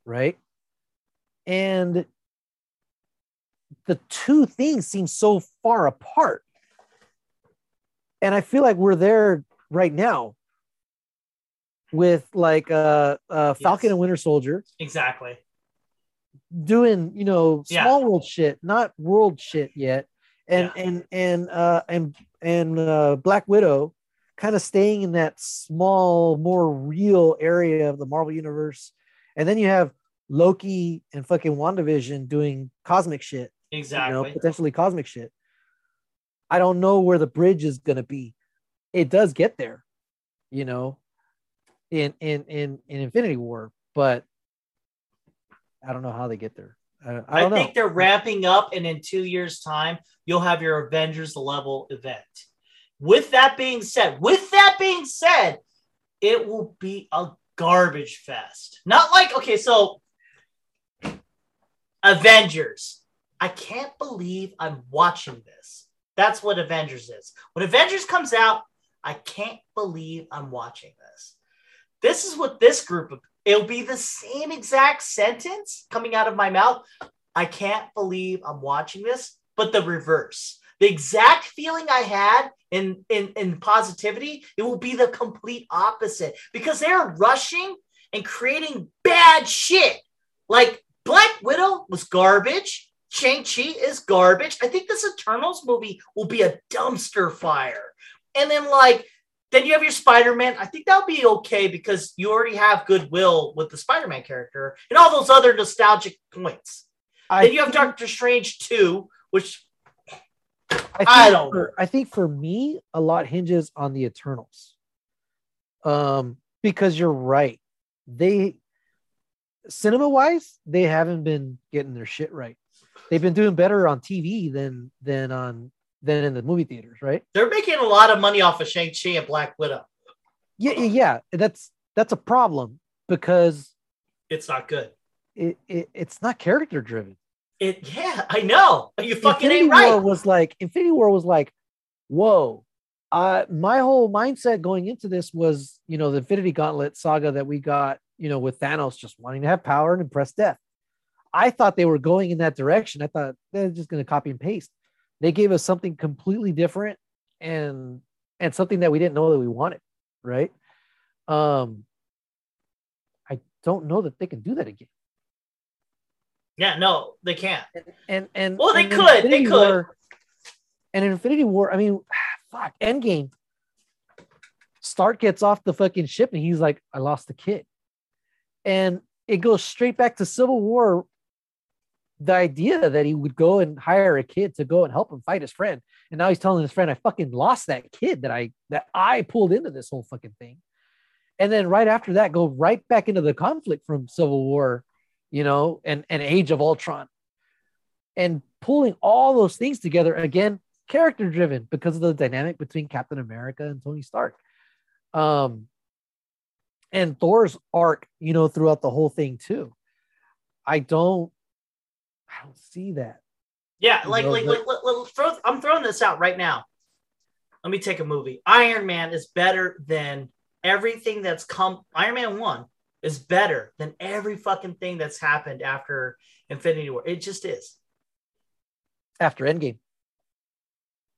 [SPEAKER 2] right and the two things seem so far apart and i feel like we're there right now with like uh, uh falcon
[SPEAKER 1] Yes.
[SPEAKER 2] and winter soldier
[SPEAKER 1] Exactly.
[SPEAKER 2] doing, you know,
[SPEAKER 1] Yeah.
[SPEAKER 2] small world shit, not world shit yet. and
[SPEAKER 1] Yeah.
[SPEAKER 2] and and uh and and uh black widow kind of staying in that small more real area of the marvel universe and then you have loki and fucking wandavision doing cosmic shit
[SPEAKER 1] exactly.
[SPEAKER 2] you know potentially cosmic shit i don't know where the bridge is going to be it does get there you know in in in in infinity war but i don't know how they get there i, I
[SPEAKER 1] I, think they're ramping up, and in two years' time, you'll have your Avengers level event. With that being said, with that being said, it will be a garbage fest. Not like okay, so Avengers. I can't believe I'm watching this. That's what Avengers is. When Avengers comes out, I can't believe I'm watching this. This is what this group of it'll be the same exact sentence coming out of my mouth. I can't believe I'm watching this, but the reverse. The exact feeling I had in, in, in positivity, it will be the complete opposite because they're rushing and creating bad shit. Like Black Widow was garbage. Shang-Chi is garbage. I think this Eternals movie will be a dumpster fire. And then, like, then you have your Spider-Man. I think that'll be okay because you already have goodwill with the Spider-Man character and all those other nostalgic points.
[SPEAKER 2] I
[SPEAKER 1] then you have
[SPEAKER 2] think-
[SPEAKER 1] Doctor Strange 2, which
[SPEAKER 2] I,
[SPEAKER 1] I don't
[SPEAKER 2] For, I think for me, a lot hinges on the Eternals. Um, because you're right. They cinema wise, they haven't been getting their shit right. They've been doing better on TV than than on than in the movie theaters, right?
[SPEAKER 1] they're making a lot of money off of Shang-Chi and Black Widow.
[SPEAKER 2] Yeah, yeah, yeah. That's that's a problem because
[SPEAKER 1] It's not good.
[SPEAKER 2] it, it it's not character driven.
[SPEAKER 1] It yeah, I know. You fucking
[SPEAKER 2] Infinity
[SPEAKER 1] ain't right.
[SPEAKER 2] War was like Infinity War was like, whoa. Uh, my whole mindset going into this was, you know, the Infinity Gauntlet saga that we got, you know, with Thanos just wanting to have power and impress death. I thought they were going in that direction. I thought they're just going to copy and paste. They gave us something completely different and and something that we didn't know that we wanted, right? Um, I don't know that they can do that again.
[SPEAKER 1] Yeah, no, they can't.
[SPEAKER 2] and and
[SPEAKER 1] Well, they
[SPEAKER 2] and
[SPEAKER 1] could, they could.
[SPEAKER 2] War- and in Infinity War, I mean, <sighs> fuck, Endgame. Stark gets off the fucking ship and he's like, "I lost the kid," and it goes straight back to Civil War. The idea that he would go and hire a kid to go and help him fight his friend, and now he's telling his friend, "I fucking lost that kid that I that I pulled into this whole fucking thing," and then right after that, go right back into the conflict from Civil War, you know, and and Age of Ultron. And pulling all those things together again character driven because of the dynamic between captain america and tony stark. Um and thor's arc you know throughout the whole thing too. I don't i don't see that
[SPEAKER 1] Yeah, like like, like, like, throw, I'm throwing this out right now. Let me take a movie. Iron Man is better than everything that's come. Iron Man one is better than every fucking thing that's happened after Infinity War. It just is.
[SPEAKER 2] after endgame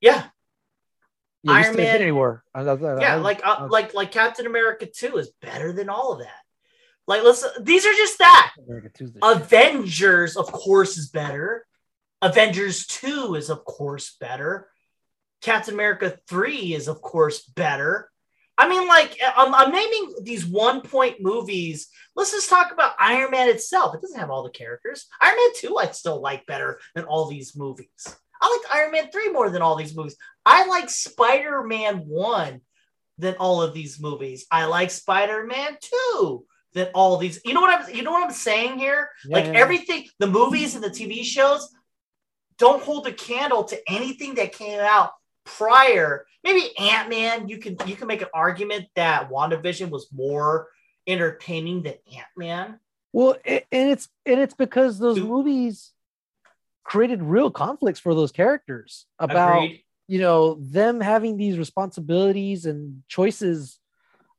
[SPEAKER 1] Yeah,
[SPEAKER 2] yeah,
[SPEAKER 1] Iron Man-
[SPEAKER 2] Infinity war I- I- I-
[SPEAKER 1] yeah. Like uh, like like Captain America two is better than all of that. Like let's. These are just that.
[SPEAKER 2] America 2's the shit.
[SPEAKER 1] Avengers, of course, is better. Avengers 2 is, of course, better. Captain America 3 is, of course, better. I mean, like, I'm, I'm naming these one point movies. Let's just talk about Iron Man itself. It doesn't have all the characters. Iron Man 2, I still like better than all these movies. I like Iron Man 3 more than all these movies. I like Spider Man 1 than all of these movies. I like Spider Man 2 than all these. You know what I'm you know what I'm saying here?
[SPEAKER 2] Yeah,
[SPEAKER 1] like
[SPEAKER 2] yeah,
[SPEAKER 1] everything, the movies and the TV shows don't hold a candle to anything that came out prior. Maybe Ant Man, you can you can make an argument that WandaVision was more entertaining than Ant Man.
[SPEAKER 2] Well, and it's and it's because those
[SPEAKER 1] Dude.
[SPEAKER 2] movies created real conflicts for those characters about
[SPEAKER 1] Agreed.
[SPEAKER 2] you know them having these responsibilities and choices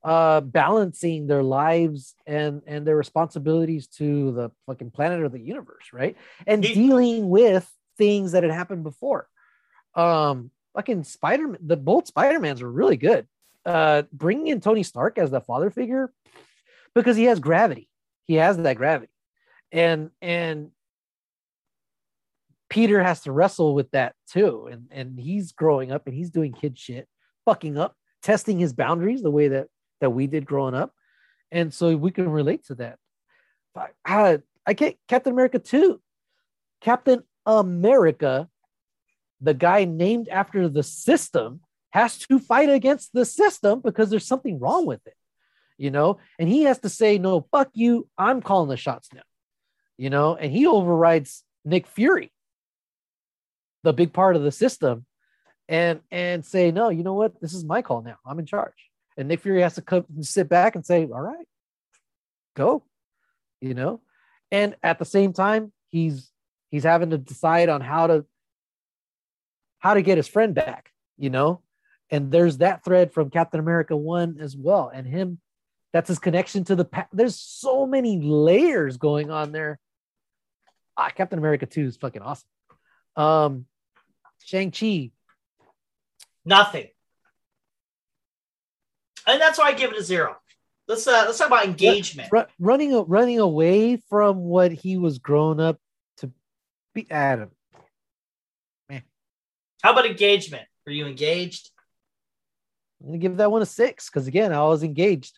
[SPEAKER 2] uh balancing their lives and and their responsibilities to the fucking planet or the universe right? And
[SPEAKER 1] He-
[SPEAKER 2] dealing with things that had happened before. Um fucking spider-man the both spider-mans were really good. Uh bringing in tony stark as the father figure because he has gravity. He has that gravity. And and Peter has to wrestle with that too. And and he's growing up and he's doing kid shit, fucking up, testing his boundaries the way that that we did growing up. And so we can relate to that. But I, I get Captain America too. Captain America, the guy named after the system, has to fight against the system because there's something wrong with it, you know? And he has to say, no, fuck you. I'm calling the shots now, you know? And he overrides Nick Fury, the big part of the system, and and say, no, you know what? This is my call now. I'm in charge. And Nick Fury has to come sit back and say, all right, go, you know? And at the same time, he's he's having to decide on how to how to get his friend back, you know? And there's that thread from Captain America 1 as well. And him, that's his connection to the past. There's so many layers going on there. Ah, Captain America 2 is fucking awesome. Um, Shang-Chi.
[SPEAKER 1] Nothing. And that's why I give it a zero. Let's uh let's talk about engagement.
[SPEAKER 2] Ru- running running away from what he was grown up to be Adam. Man.
[SPEAKER 1] How about engagement? Were you engaged?
[SPEAKER 2] I'm gonna give that one a six because again, I was engaged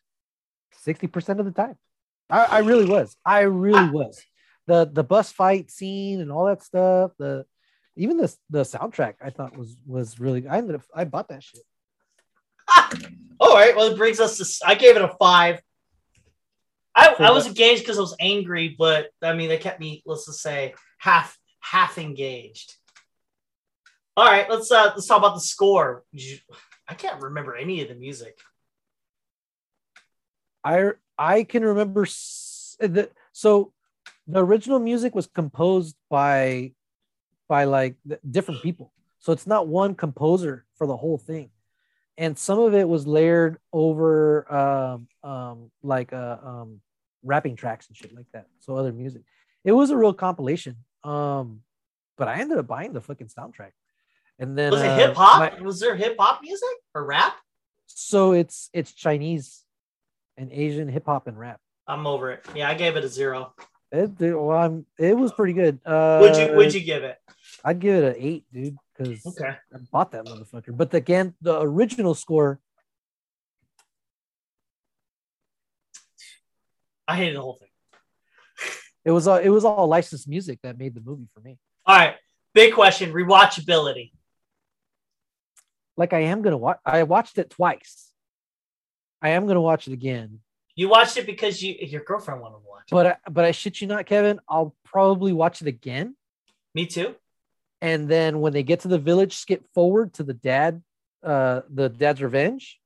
[SPEAKER 2] 60% of the time. I, I really was. I really was. The the bus fight scene and all that stuff, the even the the soundtrack I thought was was really I ended up I bought that shit. <laughs>
[SPEAKER 1] All right. Well, it brings us to. I gave it a five. I, I was engaged because I was angry, but I mean, they kept me. Let's just say half half engaged. All right. Let's uh let's talk about the score. I can't remember any of the music.
[SPEAKER 2] I I can remember s- the so the original music was composed by by like different people. So it's not one composer for the whole thing. And some of it was layered over um, um, like uh, um, rapping tracks and shit like that. So other music. It was a real compilation. Um, but I ended up buying the fucking soundtrack. And then
[SPEAKER 1] Was it
[SPEAKER 2] uh,
[SPEAKER 1] hip hop? Was there hip hop music or rap?
[SPEAKER 2] so it's it's Chinese and Asian hip hop and rap.
[SPEAKER 1] I'm over it. Yeah, I gave it a zero.
[SPEAKER 2] It, it- well, I'm, it was pretty good. Uh,
[SPEAKER 1] Would you would you give it?
[SPEAKER 2] I'd give it an eight, dude, because
[SPEAKER 1] Okay.
[SPEAKER 2] I bought that motherfucker. But again, the original score,
[SPEAKER 1] I hated the whole thing.
[SPEAKER 2] it was all it was all licensed music that made the movie for me.
[SPEAKER 1] All right. Big question: rewatchability.
[SPEAKER 2] Like I am gonna watch. I watched it twice. I am gonna watch it again.
[SPEAKER 1] You watched it because you your girlfriend wanted to watch. it.
[SPEAKER 2] But I, but I shit you not, Kevin. I'll probably watch it again.
[SPEAKER 1] Me too.
[SPEAKER 2] And then when they get to the village, skip forward to the dad, uh, the dad's revenge.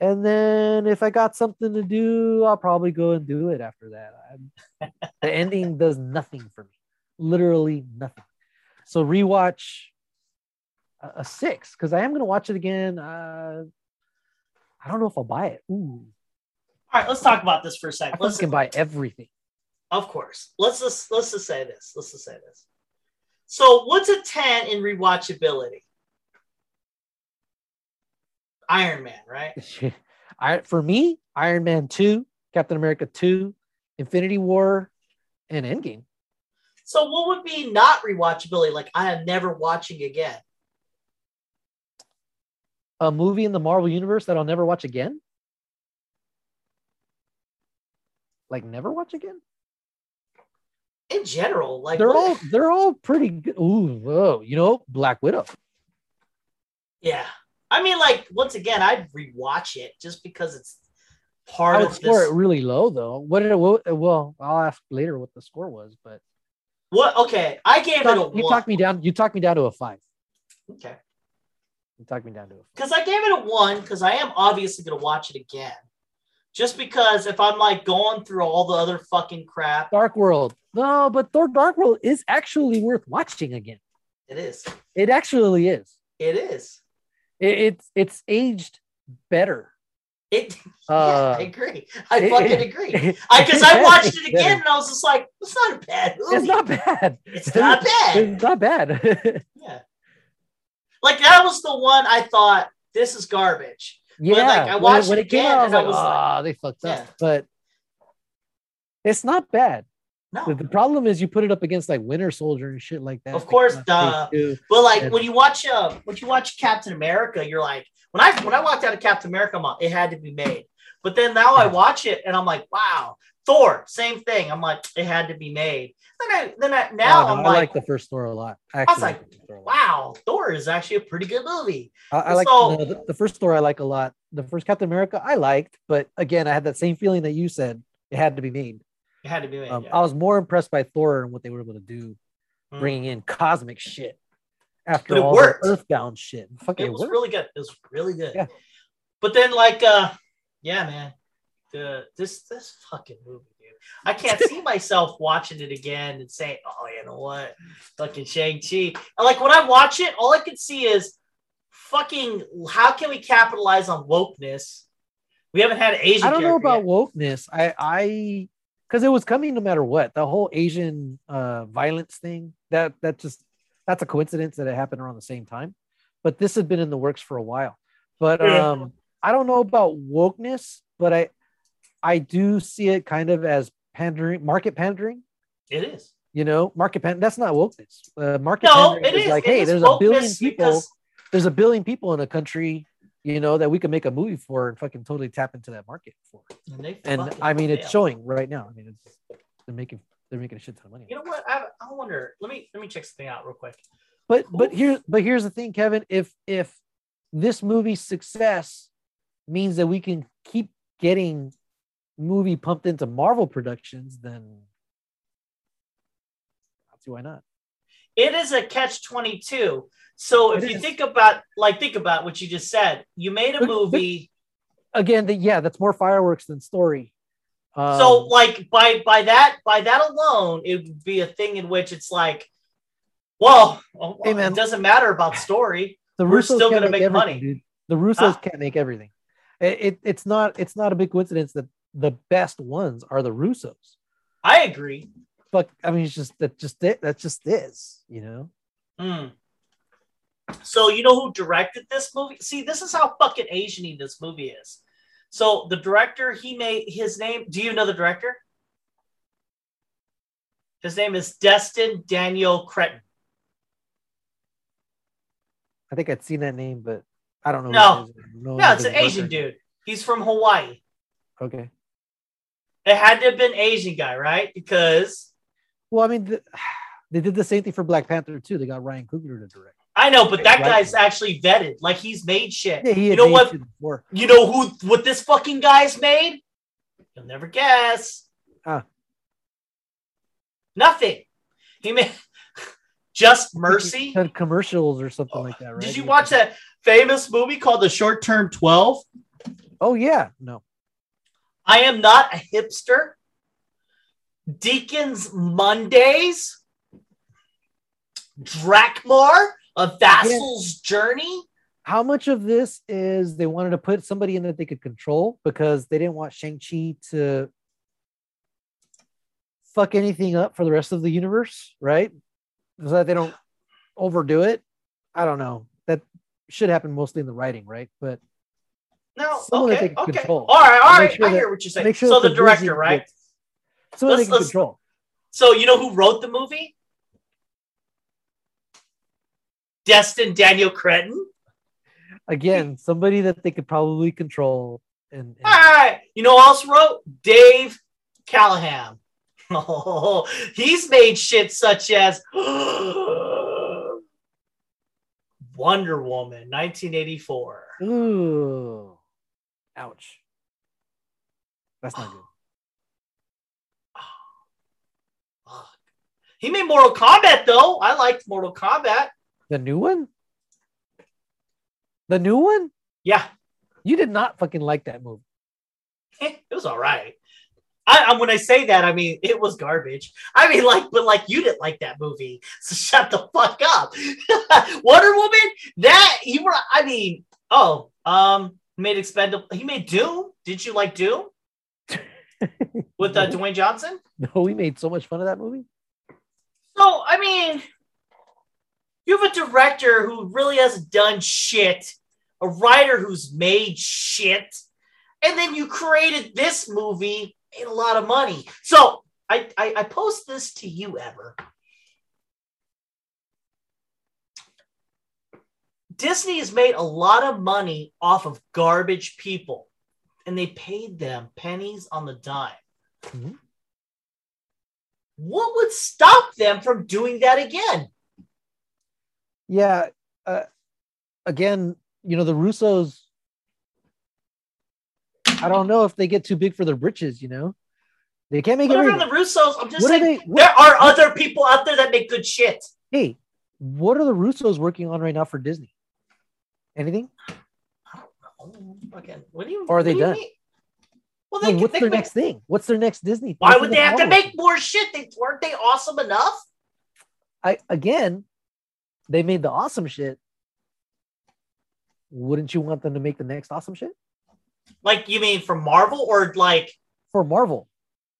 [SPEAKER 2] And then if I got something to do, I'll probably go and do it after that. <laughs> The ending does nothing for me, literally nothing. So rewatch a, a six because I am going to watch it again. Uh, I don't know if I'll buy it. Ooh,
[SPEAKER 1] All right, let's talk about this for a second. Let's,
[SPEAKER 2] can buy everything.
[SPEAKER 1] of course. Let's just let's just say this. Let's just say this. So, what's a ten in rewatchability? Iron Man, right? <laughs>
[SPEAKER 2] I for me, Iron Man two, Captain America two, Infinity War, and Endgame.
[SPEAKER 1] So, what would be not rewatchability? Like I am never watching again.
[SPEAKER 2] A movie in the Marvel universe that I'll never watch again. Like never watch again.
[SPEAKER 1] In general, like
[SPEAKER 2] they're all they're all pretty good. Ooh, whoa, you know, Black Widow.
[SPEAKER 1] yeah. I mean, like once again, I'd rewatch it just because it's part
[SPEAKER 2] I would
[SPEAKER 1] of
[SPEAKER 2] score
[SPEAKER 1] this.
[SPEAKER 2] it really low though. What did it? What, well, I'll ask later what the score was, but
[SPEAKER 1] What? Okay, I gave it a
[SPEAKER 2] you
[SPEAKER 1] one.
[SPEAKER 2] talked me down. You talked me down to a five.
[SPEAKER 1] Okay.
[SPEAKER 2] You talked me down to a five.
[SPEAKER 1] because I gave it a one because I am obviously gonna watch it again. Just because if I'm like going through all the other fucking crap,
[SPEAKER 2] Dark World. No, but Thor Dark World is actually worth watching again.
[SPEAKER 1] it is.
[SPEAKER 2] It actually is.
[SPEAKER 1] It is.
[SPEAKER 2] It, it's it's aged better.
[SPEAKER 1] It. <laughs>
[SPEAKER 2] Uh,
[SPEAKER 1] yeah, I agree. I
[SPEAKER 2] it-
[SPEAKER 1] fucking
[SPEAKER 2] it-
[SPEAKER 1] agree. Because I,
[SPEAKER 2] it
[SPEAKER 1] watched it again
[SPEAKER 2] better.
[SPEAKER 1] and I was just like, it's not a bad movie.
[SPEAKER 2] It's not bad.
[SPEAKER 1] It's not bad.
[SPEAKER 2] It's not bad. <laughs>
[SPEAKER 1] Yeah. Like that was the one I thought this is garbage.
[SPEAKER 2] yeah,
[SPEAKER 1] like, I watched
[SPEAKER 2] when,
[SPEAKER 1] it
[SPEAKER 2] it came
[SPEAKER 1] again
[SPEAKER 2] out, I was
[SPEAKER 1] and
[SPEAKER 2] like,
[SPEAKER 1] I was like-
[SPEAKER 2] "Ah, they fucked
[SPEAKER 1] Yeah.
[SPEAKER 2] up." But it's not bad.
[SPEAKER 1] No.
[SPEAKER 2] The, the problem is you put it up against like Winter Soldier and shit like that.
[SPEAKER 1] Of course, duh. But like
[SPEAKER 2] And-
[SPEAKER 1] when you watch uh when you watch Captain America, you're like when I when I walked out of Captain America, I'm like, it had to be made. But then now I watch it and I'm like, wow, Thor, same thing. I'm like, it had to be made. Then I then I now
[SPEAKER 2] Oh,
[SPEAKER 1] I'm
[SPEAKER 2] I
[SPEAKER 1] like,
[SPEAKER 2] like the first Thor a lot. I actually
[SPEAKER 1] like,
[SPEAKER 2] like Thor
[SPEAKER 1] wow, Thor is actually a pretty good movie.
[SPEAKER 2] I, I like
[SPEAKER 1] So-
[SPEAKER 2] the, the first Thor I like a lot. The first Captain America I liked, but again, I had that same feeling that you said it had to be made.
[SPEAKER 1] It had to be made.
[SPEAKER 2] Um,
[SPEAKER 1] yeah.
[SPEAKER 2] I was more impressed by Thor and what they were able to do,
[SPEAKER 1] Mm.
[SPEAKER 2] bringing in cosmic shit after
[SPEAKER 1] But it
[SPEAKER 2] all
[SPEAKER 1] worked.
[SPEAKER 2] the Earthbound shit. Fucking
[SPEAKER 1] it
[SPEAKER 2] it
[SPEAKER 1] was
[SPEAKER 2] worked.
[SPEAKER 1] really good. It was really good.
[SPEAKER 2] Yeah.
[SPEAKER 1] But then like uh yeah, man. The this this fucking movie, dude. I can't see <laughs> myself watching it again and saying, oh, you know what? Fucking Shang-Chi. And like when I watch it, all I can see is fucking how can we capitalize on wokeness? We haven't had Asian.
[SPEAKER 2] I don't know about
[SPEAKER 1] yet.
[SPEAKER 2] wokeness. I I because it was coming no matter what. The whole Asian uh violence thing that that just that's a coincidence that it happened around the same time. But this had been in the works for a while. But
[SPEAKER 1] Yeah.
[SPEAKER 2] um I don't know about wokeness, but I I do see it kind of as pandering, market pandering.
[SPEAKER 1] It is.
[SPEAKER 2] You know, market pan. That's not wokeness. Uh, market
[SPEAKER 1] No,
[SPEAKER 2] pandering
[SPEAKER 1] is
[SPEAKER 2] like,
[SPEAKER 1] it
[SPEAKER 2] hey,
[SPEAKER 1] is
[SPEAKER 2] there's a billion people.
[SPEAKER 1] because-
[SPEAKER 2] There's a billion people in a country, you know, that we can make a movie for and fucking totally tap into that market for.
[SPEAKER 1] and, they
[SPEAKER 2] And I mean, it's showing right now. I mean, it's they're making they're making a shit ton of money.
[SPEAKER 1] You know what? I, I wonder. Let me let me check something out real quick.
[SPEAKER 2] But but here but here's the thing, Kevin. If if this movie's success means that we can keep getting movie pumped into Marvel productions, then I see why not.
[SPEAKER 1] It is a catch 22 so if
[SPEAKER 2] It
[SPEAKER 1] you
[SPEAKER 2] is.
[SPEAKER 1] think about like think about what you just said you made a movie
[SPEAKER 2] Again, the, yeah, that's more fireworks than story. Um,
[SPEAKER 1] so like by by that by that alone it would be a thing in which it's like well
[SPEAKER 2] Hey, man.
[SPEAKER 1] it doesn't matter about story
[SPEAKER 2] the
[SPEAKER 1] we're
[SPEAKER 2] Russos
[SPEAKER 1] still
[SPEAKER 2] can't
[SPEAKER 1] gonna make
[SPEAKER 2] everything,
[SPEAKER 1] money.
[SPEAKER 2] dude. The Russos
[SPEAKER 1] Huh?
[SPEAKER 2] can't make everything. It, it it's not it's not a big coincidence that the best ones are the Russos.
[SPEAKER 1] i agree
[SPEAKER 2] But I mean, it's just that just it. That just is, you know.
[SPEAKER 1] Hmm. so you know who directed this movie see this is how fucking asian this movie is so the director he made his name do you know the director his name is destin daniel cretton
[SPEAKER 2] I think I'd seen that name, but I don't know.
[SPEAKER 1] No.
[SPEAKER 2] it is. I don't know
[SPEAKER 1] No, it's an Asian dude. He's from Hawaii.
[SPEAKER 2] Okay.
[SPEAKER 1] It had to have been Asian guy, right? Because
[SPEAKER 2] Well, I mean, the, <sighs> they did the same thing for Black Panther too. They got Ryan Coogler to direct.
[SPEAKER 1] I know, but that
[SPEAKER 2] Right.
[SPEAKER 1] guy's actually vetted. Like he's made shit.
[SPEAKER 2] Yeah, he
[SPEAKER 1] you know what? You know who? What this fucking guy's made? You'll never guess.
[SPEAKER 2] Ah.
[SPEAKER 1] Nothing. He made <laughs> Just Mercy.
[SPEAKER 2] Had commercials or something like that, right?
[SPEAKER 1] Did you watch that famous movie called The Short Term Twelve?
[SPEAKER 2] Oh yeah, no.
[SPEAKER 1] I am not a hipster. Deacon's Mondays. Drakmar, a vassal's journey.
[SPEAKER 2] How much of this is they wanted to put somebody in that they could control because they didn't want Shang Chi to fuck anything up for the rest of the universe, right? So that they don't overdo it. I don't know. That should happen mostly in the writing, right? But
[SPEAKER 1] No, okay, okay.
[SPEAKER 2] control.
[SPEAKER 1] All right, all right.
[SPEAKER 2] sure
[SPEAKER 1] I
[SPEAKER 2] that-
[SPEAKER 1] hear what you're saying.
[SPEAKER 2] sure
[SPEAKER 1] so the
[SPEAKER 2] the
[SPEAKER 1] director, right?
[SPEAKER 2] gets- they
[SPEAKER 1] Let's-
[SPEAKER 2] can control.
[SPEAKER 1] So you know who wrote the movie? Destin Daniel Cretton.
[SPEAKER 2] Again, somebody that they could probably control. And, and
[SPEAKER 1] All right. You know who else wrote? Dave Callaham. <laughs> Oh, he's made shit such as <gasps> Wonder Woman, 1984.
[SPEAKER 2] ooh, ouch. That's not good.
[SPEAKER 1] Fuck. He made Mortal Kombat though. I liked Mortal Kombat.
[SPEAKER 2] The new one? The new one?
[SPEAKER 1] Yeah,
[SPEAKER 2] You did not fucking like that movie.
[SPEAKER 1] it was all right. I, I when I say that, I mean it was garbage. I mean, like, but like you didn't like that movie, <laughs> so shut the fuck up. <laughs> Wonder Woman, that you were. I mean, oh, um, made expendable. He made Doom. Did you like Doom <laughs> with uh, Dwayne Johnson?
[SPEAKER 2] No, we made so much fun of that movie.
[SPEAKER 1] So I mean, you have a director who really hasn't done shit, a writer who's made shit, and then you created this movie, made a lot of money. So I, I I post this to you ever. Disney has made a lot of money off of garbage people, and they paid them pennies on the dime.
[SPEAKER 2] Mhm.
[SPEAKER 1] What would stop them from doing that again?
[SPEAKER 2] Yeah. Uh, again, you know, the Russos, I don't know if they get too big for their britches, you know? They can't make everything.
[SPEAKER 1] the Russos, I'm just
[SPEAKER 2] What are
[SPEAKER 1] saying
[SPEAKER 2] they? what-
[SPEAKER 1] there are other people out there that make good shit.
[SPEAKER 2] hey, what are the Russos working on right now for Disney? Anything?
[SPEAKER 1] Again, what do you?
[SPEAKER 2] Or are they
[SPEAKER 1] what do you
[SPEAKER 2] done?
[SPEAKER 1] mean? Well,
[SPEAKER 2] No, what's
[SPEAKER 1] they
[SPEAKER 2] their
[SPEAKER 1] make-
[SPEAKER 2] next thing? What's their next Disney?
[SPEAKER 1] Why would they have to
[SPEAKER 2] Marvel
[SPEAKER 1] make more shit? They weren't they awesome enough?
[SPEAKER 2] I again, they made the awesome shit. Wouldn't you want them to make the next awesome shit
[SPEAKER 1] Like you mean for Marvel or like
[SPEAKER 2] for Marvel?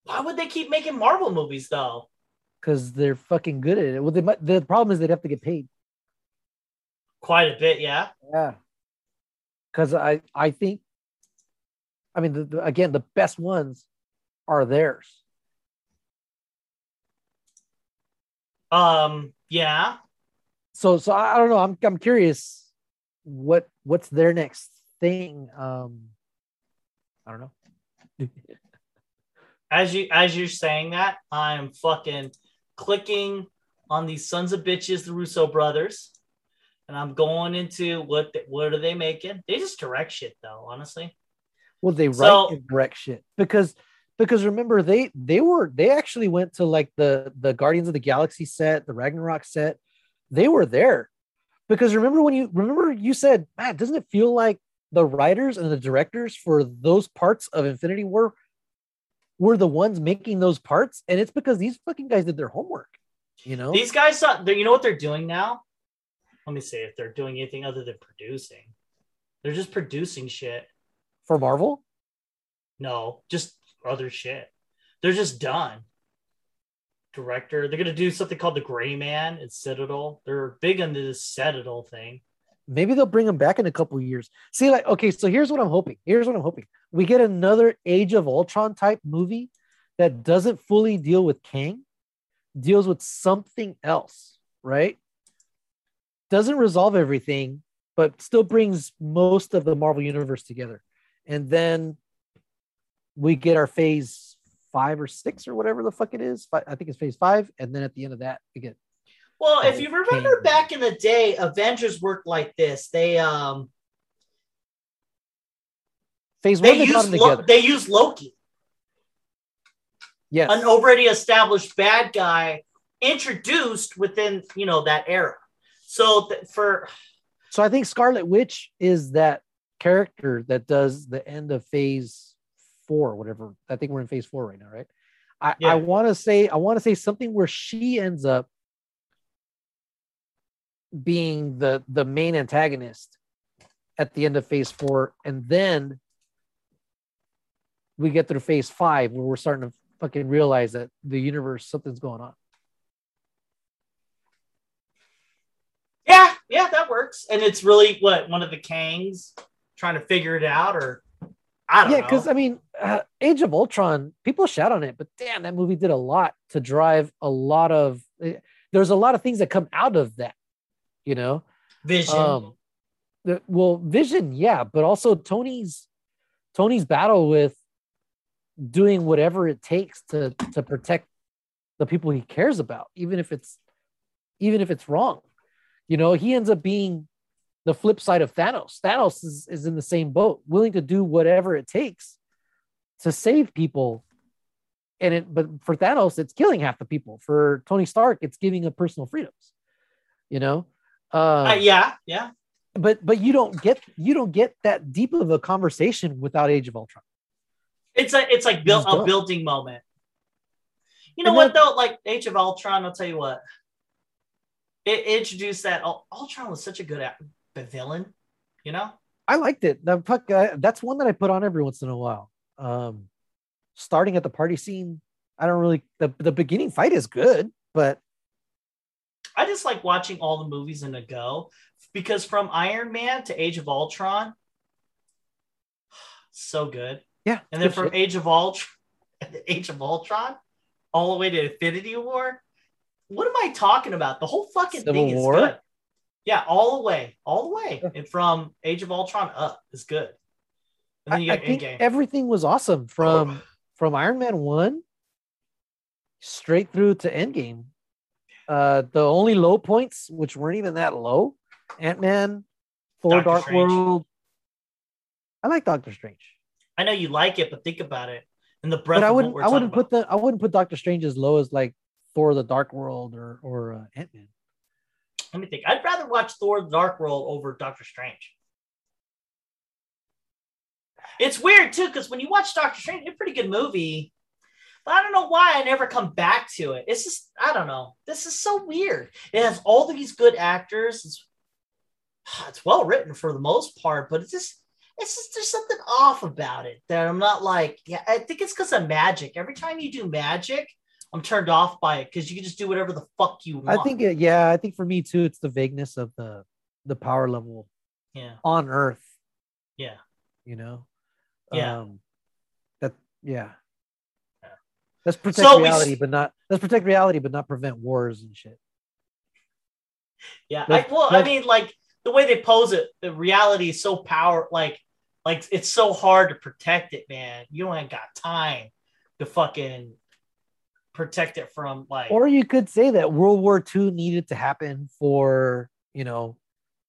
[SPEAKER 1] why would they keep making Marvel movies though?
[SPEAKER 2] Because they're fucking good at it. Well, they might, the problem is they'd have to get paid.
[SPEAKER 1] Quite a bit, yeah.
[SPEAKER 2] Yeah. Because I I think, I mean, the, the, again, the best ones are theirs.
[SPEAKER 1] Um, yeah.
[SPEAKER 2] So so I, I don't know. I'm I'm curious what what's their next thing. Um, I don't know. <laughs>
[SPEAKER 1] As you as you're saying that, I'm fucking clicking on these sons of bitches, the Russo brothers, and I'm going into what the, what are they making? They just direct shit though, honestly.
[SPEAKER 2] Well, they write
[SPEAKER 1] So-
[SPEAKER 2] and direct shit because because remember they they were they actually went to like the the Guardians of the Galaxy set, the Ragnarok set. They were there because remember when you remember you said, "Man, doesn't it feel like the writers and the directors for those parts of Infinity War were the ones making those parts?" And it's because these fucking guys did their homework. You know,
[SPEAKER 1] These guys, uh, you know what they're doing now? Let me see if they're doing anything other than producing. They're just producing shit.
[SPEAKER 2] For Marvel.
[SPEAKER 1] No, just other shit. They're just done. Director, they're gonna do something called the Gray Man and Citadel. They're big into this Citadel thing.
[SPEAKER 2] Maybe they'll bring them back in a couple years. See, like, okay, so here's what I'm hoping. Here's what I'm hoping. We get another Age of Ultron type movie that doesn't fully deal with Kang, deals with something else, right? Doesn't resolve everything, but still brings most of the Marvel universe together. And then we get our phase five or six or whatever the fuck it is. I think it's phase five. And then at the end of that, we get
[SPEAKER 1] Well, if
[SPEAKER 2] Oh,
[SPEAKER 1] you remember back in the day, Avengers worked like this. They um
[SPEAKER 2] phase one.
[SPEAKER 1] they
[SPEAKER 2] They,
[SPEAKER 1] used Lo- they used Loki,
[SPEAKER 2] yes.
[SPEAKER 1] an already established bad guy, introduced within you know that era. So th- for
[SPEAKER 2] So I think Scarlet Witch is that character that does the end of phase four, whatever. I think we're in phase four right now, right? I,
[SPEAKER 1] Yeah.
[SPEAKER 2] I want to say I want to say something where she ends up being the the main antagonist at the end of phase four, and then we get through phase five where we're starting to fucking realize that the universe something's going on.
[SPEAKER 1] yeah, yeah, that works. And it's really what one of the Kangs trying to figure it out, or I don't
[SPEAKER 2] yeah,
[SPEAKER 1] know.
[SPEAKER 2] because I mean, uh, Age of Ultron, people shout on it, but damn, that movie did a lot to drive a lot of. eh, There's a lot of things that come out of that, you know.
[SPEAKER 1] Vision.
[SPEAKER 2] Um, the, well, Vision, yeah, but also Tony's Tony's battle with doing whatever it takes to to protect the people he cares about, even if it's even if it's wrong. You know, he ends up being the flip side of Thanos. Thanos is, is in the same boat, willing to do whatever it takes to save people. And it, but for Thanos, it's killing half the people. For Tony Stark, it's giving up personal freedoms. You know, um,
[SPEAKER 1] Uh, yeah, yeah.
[SPEAKER 2] but but you don't get you don't get that deep of a conversation without Age of Ultron.
[SPEAKER 1] It's a it's like build, a building moment. You know
[SPEAKER 2] And
[SPEAKER 1] what
[SPEAKER 2] then-
[SPEAKER 1] though? Like Age of Ultron, I'll tell you what. It introduced that Ul- Ultron was such a good act- villain. You know,
[SPEAKER 2] I liked it. The fuck, uh, that's one that I put on every once in a while. Um, starting at the party scene, I don't really the the beginning fight is good, but
[SPEAKER 1] I just like watching all the movies in a go because from Iron Man to Age of Ultron, <sighs> so good.
[SPEAKER 2] yeah,
[SPEAKER 1] And then from
[SPEAKER 2] shit.
[SPEAKER 1] Age of Ultron, <laughs> Age of Ultron, all the way to Infinity War. What am I talking about? The whole fucking
[SPEAKER 2] Civil
[SPEAKER 1] thing is
[SPEAKER 2] War?
[SPEAKER 1] good. Yeah, all the way, all the way, and from Age of Ultron up is good. And then you
[SPEAKER 2] I, I think
[SPEAKER 1] Endgame.
[SPEAKER 2] everything was awesome from from Iron Man one straight through to Endgame. Uh, the only low points, which weren't even that low, Ant Man, Thor,
[SPEAKER 1] Doctor
[SPEAKER 2] Dark
[SPEAKER 1] Strange.
[SPEAKER 2] World. I like Doctor Strange,
[SPEAKER 1] I know you like it, but think about it. And the breath
[SPEAKER 2] but I wouldn't. I wouldn't put the. I wouldn't put Doctor Strange as low as like Thor: The Dark World or or uh, Ant Man.
[SPEAKER 1] Let me think. I'd rather watch Thor: Dark World over Doctor Strange. It's weird too, because when you watch Doctor Strange, it's a pretty good movie. But I don't know why I never come back to it. It's just I don't know. This is so weird. It has all these good actors. It's <sighs> it's well written for the most part, but it's just it's just there's something off about it that I'm not like. Yeah, I think it's because of magic. Every time you do magic, I'm turned off by it because you can just do whatever the fuck you want.
[SPEAKER 2] I think. It, yeah, I think for me too, it's the vagueness of the the power level
[SPEAKER 1] yeah,
[SPEAKER 2] on Earth.
[SPEAKER 1] yeah.
[SPEAKER 2] You know.
[SPEAKER 1] Yeah.
[SPEAKER 2] Um, that yeah.
[SPEAKER 1] Yeah.
[SPEAKER 2] Let's protect
[SPEAKER 1] So
[SPEAKER 2] reality,
[SPEAKER 1] s-
[SPEAKER 2] but not let's protect reality, but not prevent wars and shit. <laughs>
[SPEAKER 1] Yeah, I,
[SPEAKER 2] Let's-
[SPEAKER 1] well, I mean, like the way they pose it, the reality is so power, like, like it's so hard to protect it, man. You don't ain't got time to fucking protect it from like.
[SPEAKER 2] Or you could say that World War II needed to happen for you know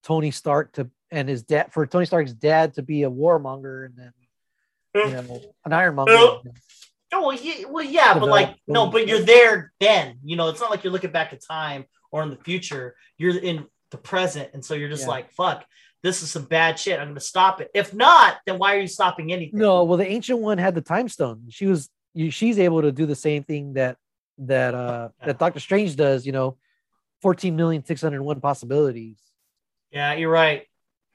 [SPEAKER 2] Tony Stark to and his dad for Tony Stark's dad to be a warmonger and then you know an ironmonger.
[SPEAKER 1] Oh, well, yeah, well, yeah, but like, no, but you're there then. You know, it's not like you're looking back at time or in the future. You're in the present, and so you're just
[SPEAKER 2] Yeah.
[SPEAKER 1] like, fuck, this is some bad shit. I'm gonna stop it. If not, then why are you stopping anything?
[SPEAKER 2] No, well, the ancient one had the time stone. She was you, she's able to do the same thing that that uh that <laughs> Doctor Strange does. You know, fourteen million six hundred one possibilities.
[SPEAKER 1] Yeah, you're right.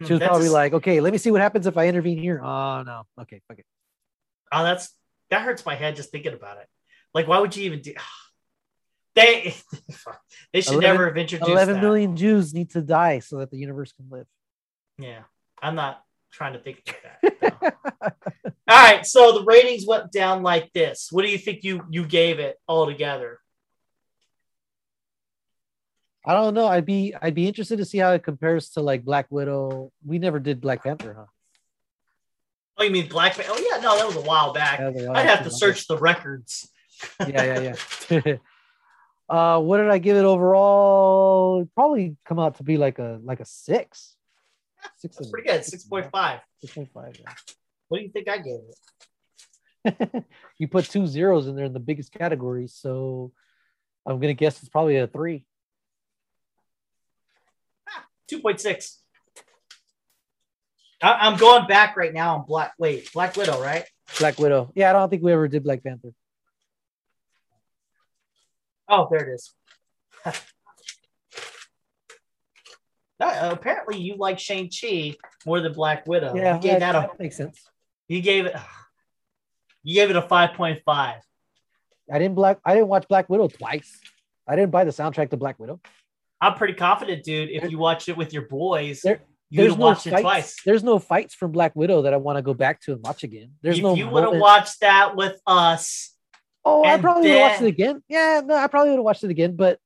[SPEAKER 2] She was
[SPEAKER 1] That's
[SPEAKER 2] probably like, okay, let me see what happens if I intervene here. Oh no, okay, fuck it.
[SPEAKER 1] Oh, that's that hurts my head just thinking about it. Like, why would you even do? <sighs> They <laughs> they should
[SPEAKER 2] 11
[SPEAKER 1] never have introduced
[SPEAKER 2] Eleven million Jews need to die so that the universe can live.
[SPEAKER 1] Yeah, I'm not trying to think like that. <laughs> <laughs> All right, so the ratings went down like this. What do you think you you gave it altogether?
[SPEAKER 2] I don't know. I'd be I'd be interested to see how it compares to like Black Widow. We never did Black Panther, huh?
[SPEAKER 1] Oh, you mean Black? Man- Oh yeah, no, that was a while back.
[SPEAKER 2] Yeah, the-
[SPEAKER 1] I'd have to search the records. <laughs>
[SPEAKER 2] yeah, yeah, yeah. <laughs> uh, what did I give it overall? It'd probably come out to be like a like a six. Six
[SPEAKER 1] That's pretty good. Six point five.
[SPEAKER 2] Six point five. Yeah.
[SPEAKER 1] What do you think I gave it? <laughs>
[SPEAKER 2] You put two zeros in there in the biggest category, so I'm gonna guess it's probably a three.
[SPEAKER 1] Ah, two point six. I'm going back right now on Black. Wait, Black Widow, right?
[SPEAKER 2] Black Widow. Yeah, I don't think we ever did Black Panther.
[SPEAKER 1] Oh, there it is. <laughs> Uh, apparently, you like Shang Chi more than Black Widow.
[SPEAKER 2] yeah,
[SPEAKER 1] you gave that a
[SPEAKER 2] makes sense.
[SPEAKER 1] you gave it you gave it a five point five.
[SPEAKER 2] I didn't black. I didn't watch Black Widow twice. I didn't buy the soundtrack to Black Widow.
[SPEAKER 1] I'm pretty confident, dude. If you watch it with your boys,
[SPEAKER 2] There- There's no
[SPEAKER 1] it
[SPEAKER 2] fights.
[SPEAKER 1] twice.
[SPEAKER 2] There's no fights from Black Widow that I want to go back to and watch again. There's
[SPEAKER 1] if
[SPEAKER 2] no.
[SPEAKER 1] you would have watched that with us,
[SPEAKER 2] Oh, I probably would have watched it again. Yeah, no, I probably would have watched it again. But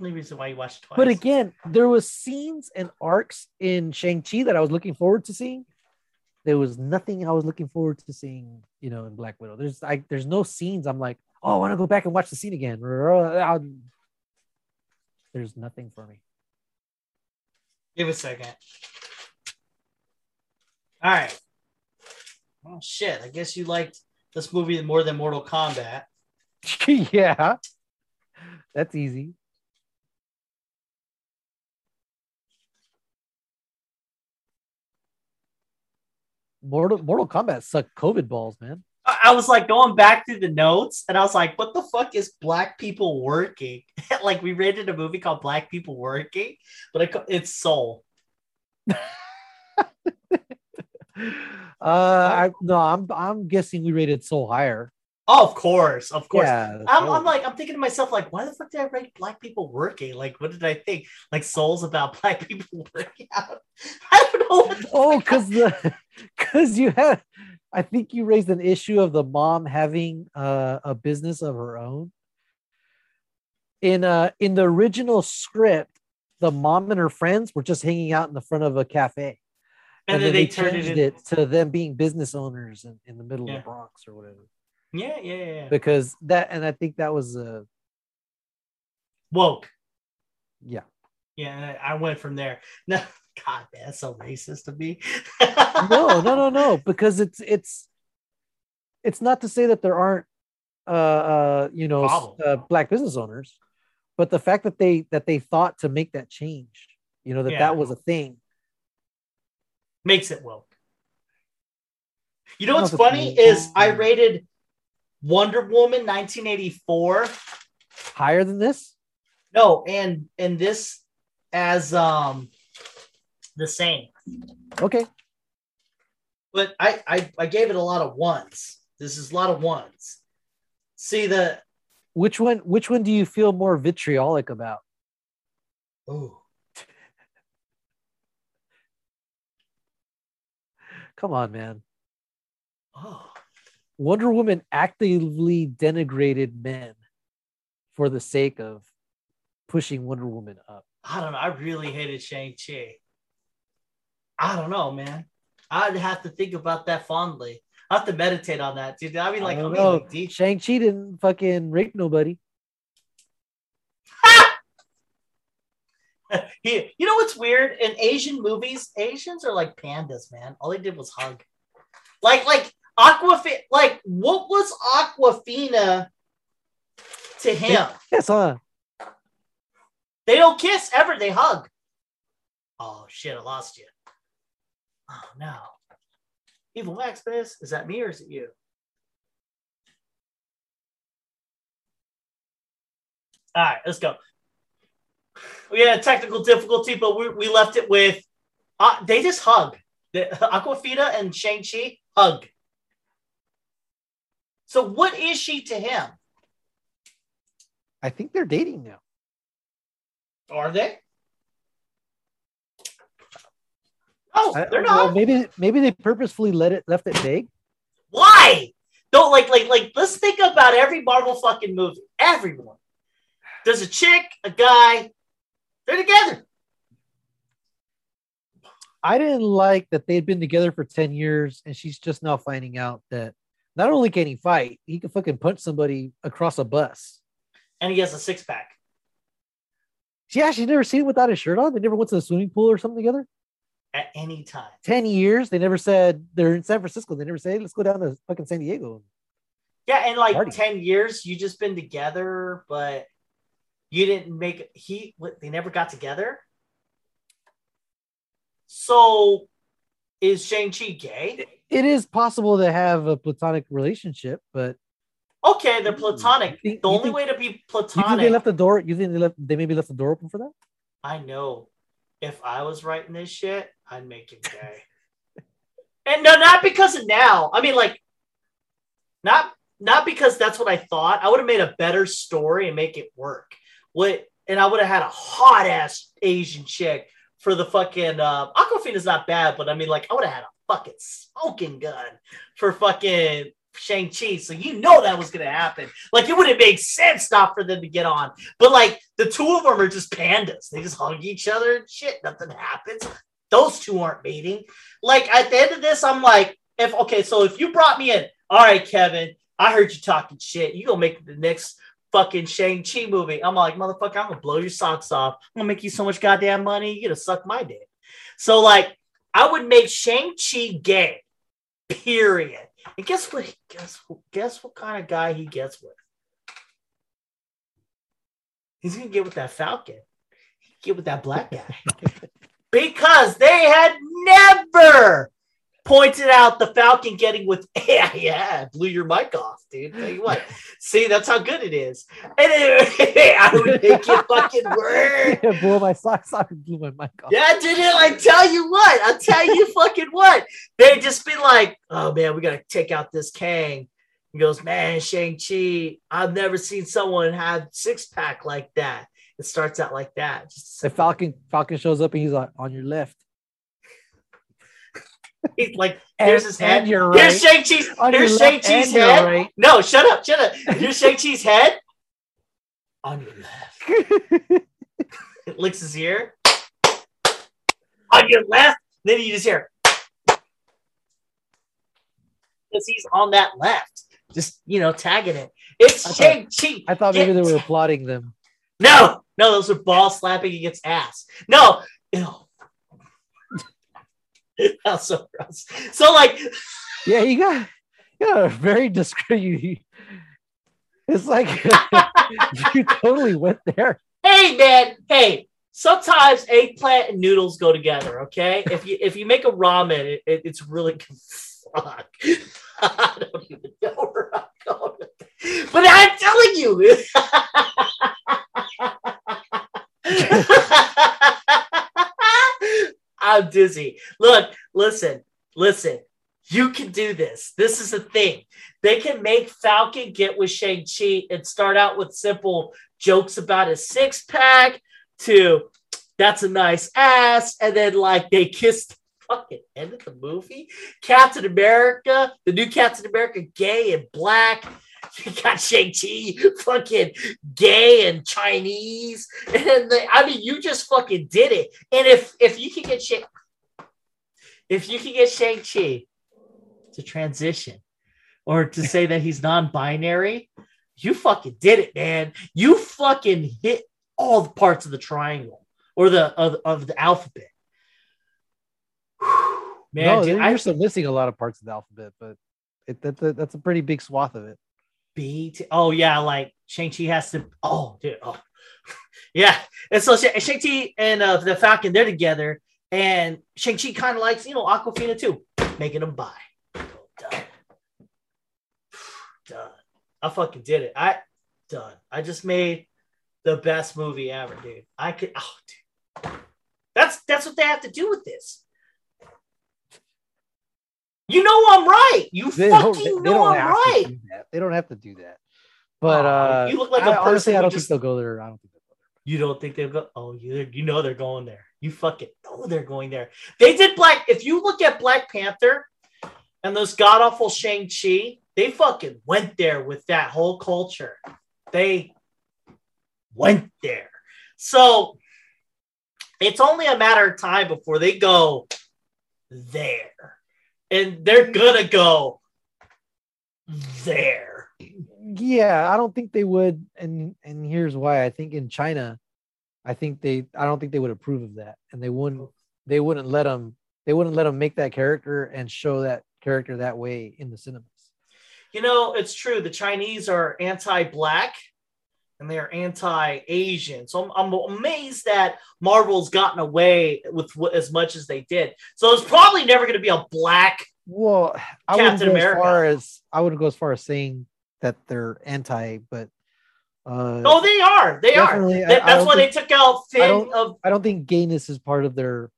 [SPEAKER 1] only reason why you watched twice.
[SPEAKER 2] but again, there was scenes and arcs in Shang Chi that I was looking forward to seeing. There was nothing I was looking forward to seeing, you know, in Black Widow. There's I there's no scenes I'm like, oh, I want to go back and watch the scene again. There's nothing for me.
[SPEAKER 1] give a second. All right. Oh shit! I guess you liked this movie more than Mortal Kombat. <laughs>
[SPEAKER 2] yeah, that's easy. Mortal Mortal Kombat sucked COVID balls, man.
[SPEAKER 1] I was like going back through the notes and I was like, what the fuck is Black People Working? <laughs> like we rated a movie called Black People Working, but it, it's Soul. <laughs>
[SPEAKER 2] Uh, I no, I'm I'm guessing we rated Soul higher.
[SPEAKER 1] Oh, of course, of course.
[SPEAKER 2] Yeah,
[SPEAKER 1] I'm, I'm like, I'm thinking to myself, like, why the fuck did I rate Black People Working? Like, what did I think? Like, Soul's about <laughs> Black people working out. <laughs> I don't know.
[SPEAKER 2] Oh, because the <laughs> because you had, I think you raised an issue of the mom having uh, a business of her own, in uh in the original script, the mom and her friends were just hanging out in the front of a cafe.
[SPEAKER 1] And, then, they, turned it,
[SPEAKER 2] changed
[SPEAKER 1] in.
[SPEAKER 2] to them being business owners in, in the middle
[SPEAKER 1] Yeah.
[SPEAKER 2] of the Bronx or whatever.
[SPEAKER 1] Yeah, yeah, yeah.
[SPEAKER 2] Because that and I think that was uh
[SPEAKER 1] Woke.
[SPEAKER 2] yeah.
[SPEAKER 1] Yeah, I went from there. <laughs> No, God, man, that's so racist to me.
[SPEAKER 2] no, no, no, no, <laughs> because it's it's it's not to say that there aren't uh uh you know uh, black business owners, but the fact that they that they thought to make that change, you know, that
[SPEAKER 1] Yeah.
[SPEAKER 2] that was a thing.
[SPEAKER 1] Makes it woke. You know what's funny is I rated Wonder Woman 1984.
[SPEAKER 2] Higher than this?
[SPEAKER 1] No, and and this as um the same.
[SPEAKER 2] Okay.
[SPEAKER 1] But I I, I gave it a lot of ones. This is a lot of ones. See the
[SPEAKER 2] Which one which one do you feel more vitriolic about?
[SPEAKER 1] oh
[SPEAKER 2] Come on, man.
[SPEAKER 1] oh
[SPEAKER 2] Wonder Woman actively denigrated men for the sake of pushing Wonder Woman up.
[SPEAKER 1] I don't know. I really hated Shang Chi. I don't know, man. I'd have to think about that fondly. I have to meditate on that, dude. I mean, like,
[SPEAKER 2] I
[SPEAKER 1] I mean, like deep.
[SPEAKER 2] Shang-Chi didn't fucking rape nobody. <laughs>
[SPEAKER 1] He, you know what's weird? In Asian movies, Asians are like pandas, man. All they did was hug. Like, like Awkwafina. Like, what was Awkwafina to him?
[SPEAKER 2] Yes, huh?
[SPEAKER 1] They don't kiss ever. They hug. Oh shit! I lost you. Oh no. Evil Maximus, is that me or is it you? All right, let's go. We had a technical difficulty, but we, we left it with uh, they just hug. The, Awkwafina and Shang-Chi hug. So what is she to him?
[SPEAKER 2] I think they're dating now.
[SPEAKER 1] Are they? Oh,
[SPEAKER 2] I-
[SPEAKER 1] they're
[SPEAKER 2] well,
[SPEAKER 1] not.
[SPEAKER 2] maybe maybe they purposefully let it left it vague.
[SPEAKER 1] Why? Don't like like like let's think about every Marvel fucking movie. Everyone. There's a chick, a guy, they're together.
[SPEAKER 2] I didn't like that they'd been together for 10 years and she's just now finding out that not only can he fight, he can fucking punch somebody across a bus.
[SPEAKER 1] And he has a six pack.
[SPEAKER 2] Yeah, she's never seen him without his shirt on. They never went to the swimming pool or something together.
[SPEAKER 1] At any time.
[SPEAKER 2] 10 years. They never said they're in San Francisco. They never said, hey, let's go down to fucking San Diego.
[SPEAKER 1] Yeah, in like
[SPEAKER 2] Party.
[SPEAKER 1] 10 years, you just been together, but you didn't make he what, they never got together. So is Shang-Chi gay?
[SPEAKER 2] It is possible to have a platonic relationship, but
[SPEAKER 1] Okay, they're platonic.
[SPEAKER 2] Think-
[SPEAKER 1] The only
[SPEAKER 2] think-
[SPEAKER 1] way to be
[SPEAKER 2] you think they left the door? You think they left? They maybe left the door open for that?
[SPEAKER 1] I know if I was writing this shit, I'd make him gay. and no, not because of now. I mean, like, not not because that's what I thought. I would have made a better story and make it work. What? And I would have had a hot ass Asian chick for the fucking uh, Awkwafina is not bad, but I mean, like, I would have had a fucking smoking gun for fucking Shang Chi. So you know that was gonna happen. Like, it would have made sense not for them to get on. But like, the two of them are just pandas. They just hug each other and shit. Nothing happens. Those two aren't mating. Like at the end of this, I'm like, if okay, so if you brought me in, all right, Kevin, I heard you talking shit. You gonna make the next fucking Shang Chi movie? I'm like, motherfucker, I'm gonna blow your socks off. I'm gonna make you so much goddamn money. You gonna suck my dick. So like, I would make Shang Chi gay. Period. And guess what? Guess guess what kind of guy he gets with? He's gonna get with that Falcon. He'd get with that black guy <laughs> because they had never pointed out the Falcon getting with <laughs> yeah yeah blew your mic off, dude. Tell you what, see that's how good it is. And anyway, <laughs> I would make it fucking <laughs> work.
[SPEAKER 2] blew my socks off and blew my mic off.
[SPEAKER 1] Yeah, dude. I tell you what. I tell you fucking what. They just be like, oh man, we gotta take out this Kang. He goes, man, Shang Chi. I've never seen someone have six pack like that. It starts out like that. Just
[SPEAKER 2] The Falcon Falcon shows up and he's like on your left.
[SPEAKER 1] He's like, <laughs> here's his head.
[SPEAKER 2] and you're
[SPEAKER 1] Here's
[SPEAKER 2] right.
[SPEAKER 1] Shang Chi's.
[SPEAKER 2] Oh,
[SPEAKER 1] here's Shang Chi's head.
[SPEAKER 2] right.
[SPEAKER 1] No, shut up, shut up. <laughs> Here's Shang Chi's head. On your left. it licks his ear. On your left. Then you just hear. Because he's on that left. Just, you know, tagging it. It's
[SPEAKER 2] I thought-
[SPEAKER 1] Shang-Chi.
[SPEAKER 2] I thought maybe they were applauding them.
[SPEAKER 1] No, no, those are ball slapping against ass. No, ew. <laughs> That's so gross. So like,
[SPEAKER 2] Yeah, you got, you got a very discreet. You, it's like <laughs> you totally went there.
[SPEAKER 1] hey man, hey. Sometimes eggplant and noodles go together. Okay, if you if you make a ramen, it, it- it's really good. Fuck. <laughs> I don't even know where I'm going, but I'm telling you. I'm dizzy. Look, listen, listen. You can do this. This is a thing. They can make Falcon get with Shang-Chi and start out with simple jokes about his six pack to that's a nice ass. And then, like, they kissed fucking end of the movie. Captain America, the new Captain America, gay and black. <laughs> You got Shang-Chi, fucking gay and Chinese. <laughs> And the, I mean, you just fucking did it. And if if you can get Shang, if you can get Shang-Chi to transition or to say that he's non-binary, you fucking did it, man. You fucking hit all the parts of the triangle or the of, of the alphabet. <sighs> Man,
[SPEAKER 2] no,
[SPEAKER 1] dude,
[SPEAKER 2] you're
[SPEAKER 1] I
[SPEAKER 2] still missing a lot of parts of the alphabet, but it, that's a, that's a pretty big swath of it.
[SPEAKER 1] Oh yeah, like Shang Chi has to. Oh dude. Oh <laughs> yeah. And so Shang Chi and uh, the Falcon they're together, and Shang Chi kind of likes you know Awkwafina too, making them buy. Done. <sighs> Done. I fucking did it. I done. I just made the best movie ever, dude. I could. Oh, dude. That's that's what they have to do with this. You know I'm right. You
[SPEAKER 2] They
[SPEAKER 1] fucking
[SPEAKER 2] they, they
[SPEAKER 1] know
[SPEAKER 2] don't
[SPEAKER 1] I'm
[SPEAKER 2] have
[SPEAKER 1] right.
[SPEAKER 2] to do that. They don't have to do that. But
[SPEAKER 1] Aw,
[SPEAKER 2] uh,
[SPEAKER 1] you look like a
[SPEAKER 2] I, honestly,
[SPEAKER 1] person
[SPEAKER 2] I don't
[SPEAKER 1] just-
[SPEAKER 2] think they'll go there. I don't think they'll go there.
[SPEAKER 1] You don't think they'll go? Oh, you you know they're going there. You fucking know they're going there. They did Black. If you look at Black Panther and those god awful Shang Chi, they fucking went there with that whole culture. They went there. So it's only a matter of time before they go there, and they're gonna go there.
[SPEAKER 2] Yeah, I don't think they would, and and here's why. I think in China, I think they, I don't think they would approve of that, and they wouldn't, they wouldn't let them, they wouldn't let them make that character and show that character that way in the cinemas.
[SPEAKER 1] You know, it's true. The Chinese are anti-black and they are anti-Asian. So I'm, I'm amazed that Marvel's gotten away with what, as much as they did. So it's probably never going to be a black.
[SPEAKER 2] Well, I wouldn't
[SPEAKER 1] Captain
[SPEAKER 2] go
[SPEAKER 1] America.
[SPEAKER 2] as far as I wouldn't go as far as saying that they're anti, but uh,
[SPEAKER 1] Oh, they are. They are.
[SPEAKER 2] I-
[SPEAKER 1] That-
[SPEAKER 2] I
[SPEAKER 1] that's
[SPEAKER 2] don't
[SPEAKER 1] why
[SPEAKER 2] think-
[SPEAKER 1] they took out
[SPEAKER 2] I
[SPEAKER 1] Finn
[SPEAKER 2] don't-
[SPEAKER 1] of.
[SPEAKER 2] I don't think gayness is part of their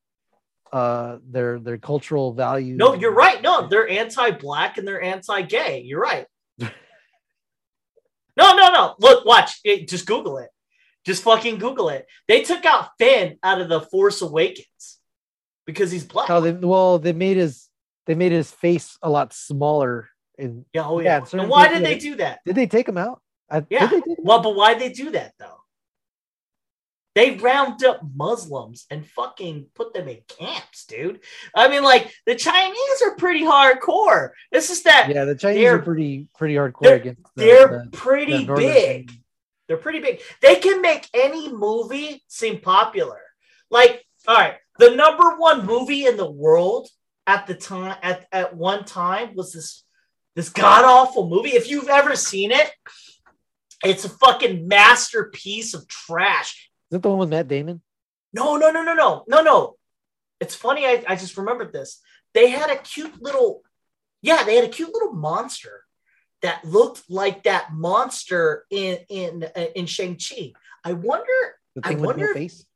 [SPEAKER 2] uh their their cultural values.
[SPEAKER 1] No, you're right. No, they're anti-black and they're anti-gay. You're right. <laughs> no, no, no. Look, watch. It, just Google it. Just fucking Google it. They took out Finn out of the Force Awakens because he's black.
[SPEAKER 2] No, they, well, they made his they made his face a lot smaller. In
[SPEAKER 1] Yeah, oh
[SPEAKER 2] Yeah,
[SPEAKER 1] yeah. and why did they
[SPEAKER 2] yeah.
[SPEAKER 1] do that?
[SPEAKER 2] did they take him out? I,
[SPEAKER 1] Yeah.
[SPEAKER 2] Did they take him
[SPEAKER 1] Well, but why did they do that though? They round up Muslims and fucking put them in camps, dude. I mean, like the Chinese are pretty hardcore. This is that
[SPEAKER 2] Yeah, the Chinese
[SPEAKER 1] They're-
[SPEAKER 2] pretty pretty hardcore
[SPEAKER 1] they're-
[SPEAKER 2] against the,
[SPEAKER 1] they're
[SPEAKER 2] the- the
[SPEAKER 1] pretty
[SPEAKER 2] northern
[SPEAKER 1] big. They're pretty big. They can make any movie seem popular. Like, all right, the number one movie in the world at the time at, at one time was this this god awful movie. If you've ever seen it, it's a fucking masterpiece of trash.
[SPEAKER 2] Is that the one with Matt Damon?
[SPEAKER 1] No, no, no, no, no, no, no. It's funny. I, I just remembered this. They had a cute little, yeah, they had a cute little monster that looked like that monster in in uh, in Shang Chi. I wonder.
[SPEAKER 2] The
[SPEAKER 1] I
[SPEAKER 2] thing with
[SPEAKER 1] wonder
[SPEAKER 2] no face?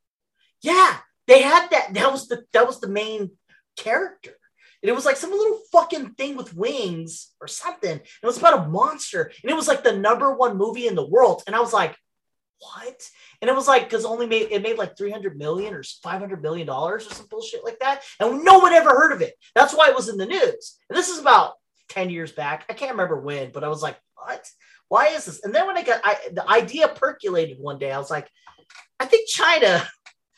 [SPEAKER 1] Yeah, they had that. That was the that was the main character. And it was like some little fucking thing with wings or something. It was about a monster, and it was like the number one movie in the world. And I was like, what? And it was like because only made it made like 300 million or 500 million dollars or some bullshit like that. And no one ever heard of it. That's why it was in the news. And this is about 10 years back. I can't remember when, but I was like, what? why is this? And then when I got I, the idea percolated one day, I was like, I think China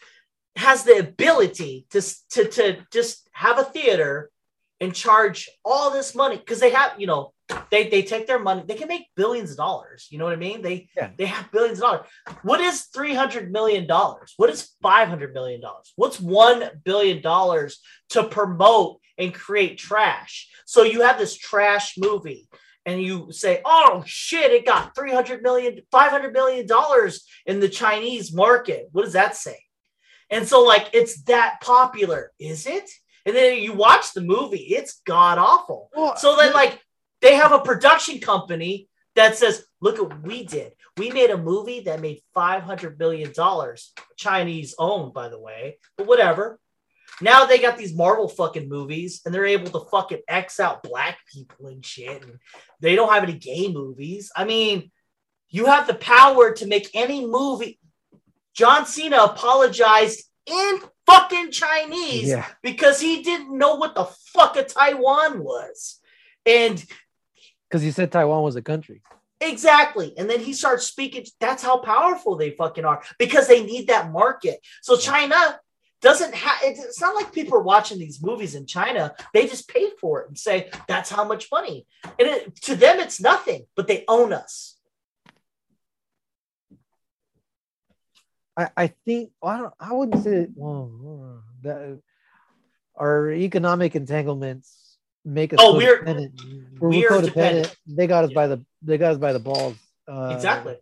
[SPEAKER 1] <laughs> has the ability to to to just have a theater and charge all this money because they have you know they they take their money they can make billions of dollars you know what i mean? They
[SPEAKER 2] Yeah.
[SPEAKER 1] they have billions of dollars. What is 300 million dollars? What is 500 million dollars? What's 1 billion dollars to promote and create trash? So you have this trash movie and you say oh shit it got 300 million 500 million dollars in the chinese market. What does that say? And so like it's that popular is it? And then you watch the movie it's god awful.
[SPEAKER 2] Well,
[SPEAKER 1] so then, like, they have a production company that says, "Look what we did. We made a movie that made five hundred million dollars, Chinese owned, by the way, but whatever." Now they got these Marvel fucking movies, and they're able to fucking X out black people and shit, and they don't have any gay movies. I mean, you have the power to make any movie. John Cena apologized in fucking Chinese
[SPEAKER 2] yeah,
[SPEAKER 1] because he didn't know what the fuck a Taiwan was. And
[SPEAKER 2] because he said Taiwan was a country.
[SPEAKER 1] exactly. And then he starts speaking. That's how powerful they fucking are because they need that market. So China doesn't have it's not like people are watching these movies in China. They just pay for it and say that's how much money. And it, to them, it's nothing, but they own us.
[SPEAKER 2] I, I think well, I don't I wouldn't say well that our economic entanglements make us
[SPEAKER 1] Oh, we're-.
[SPEAKER 2] We're,
[SPEAKER 1] we're
[SPEAKER 2] codependent.
[SPEAKER 1] dependent.
[SPEAKER 2] They got us by the they got us by the balls. Uh,
[SPEAKER 1] Exactly.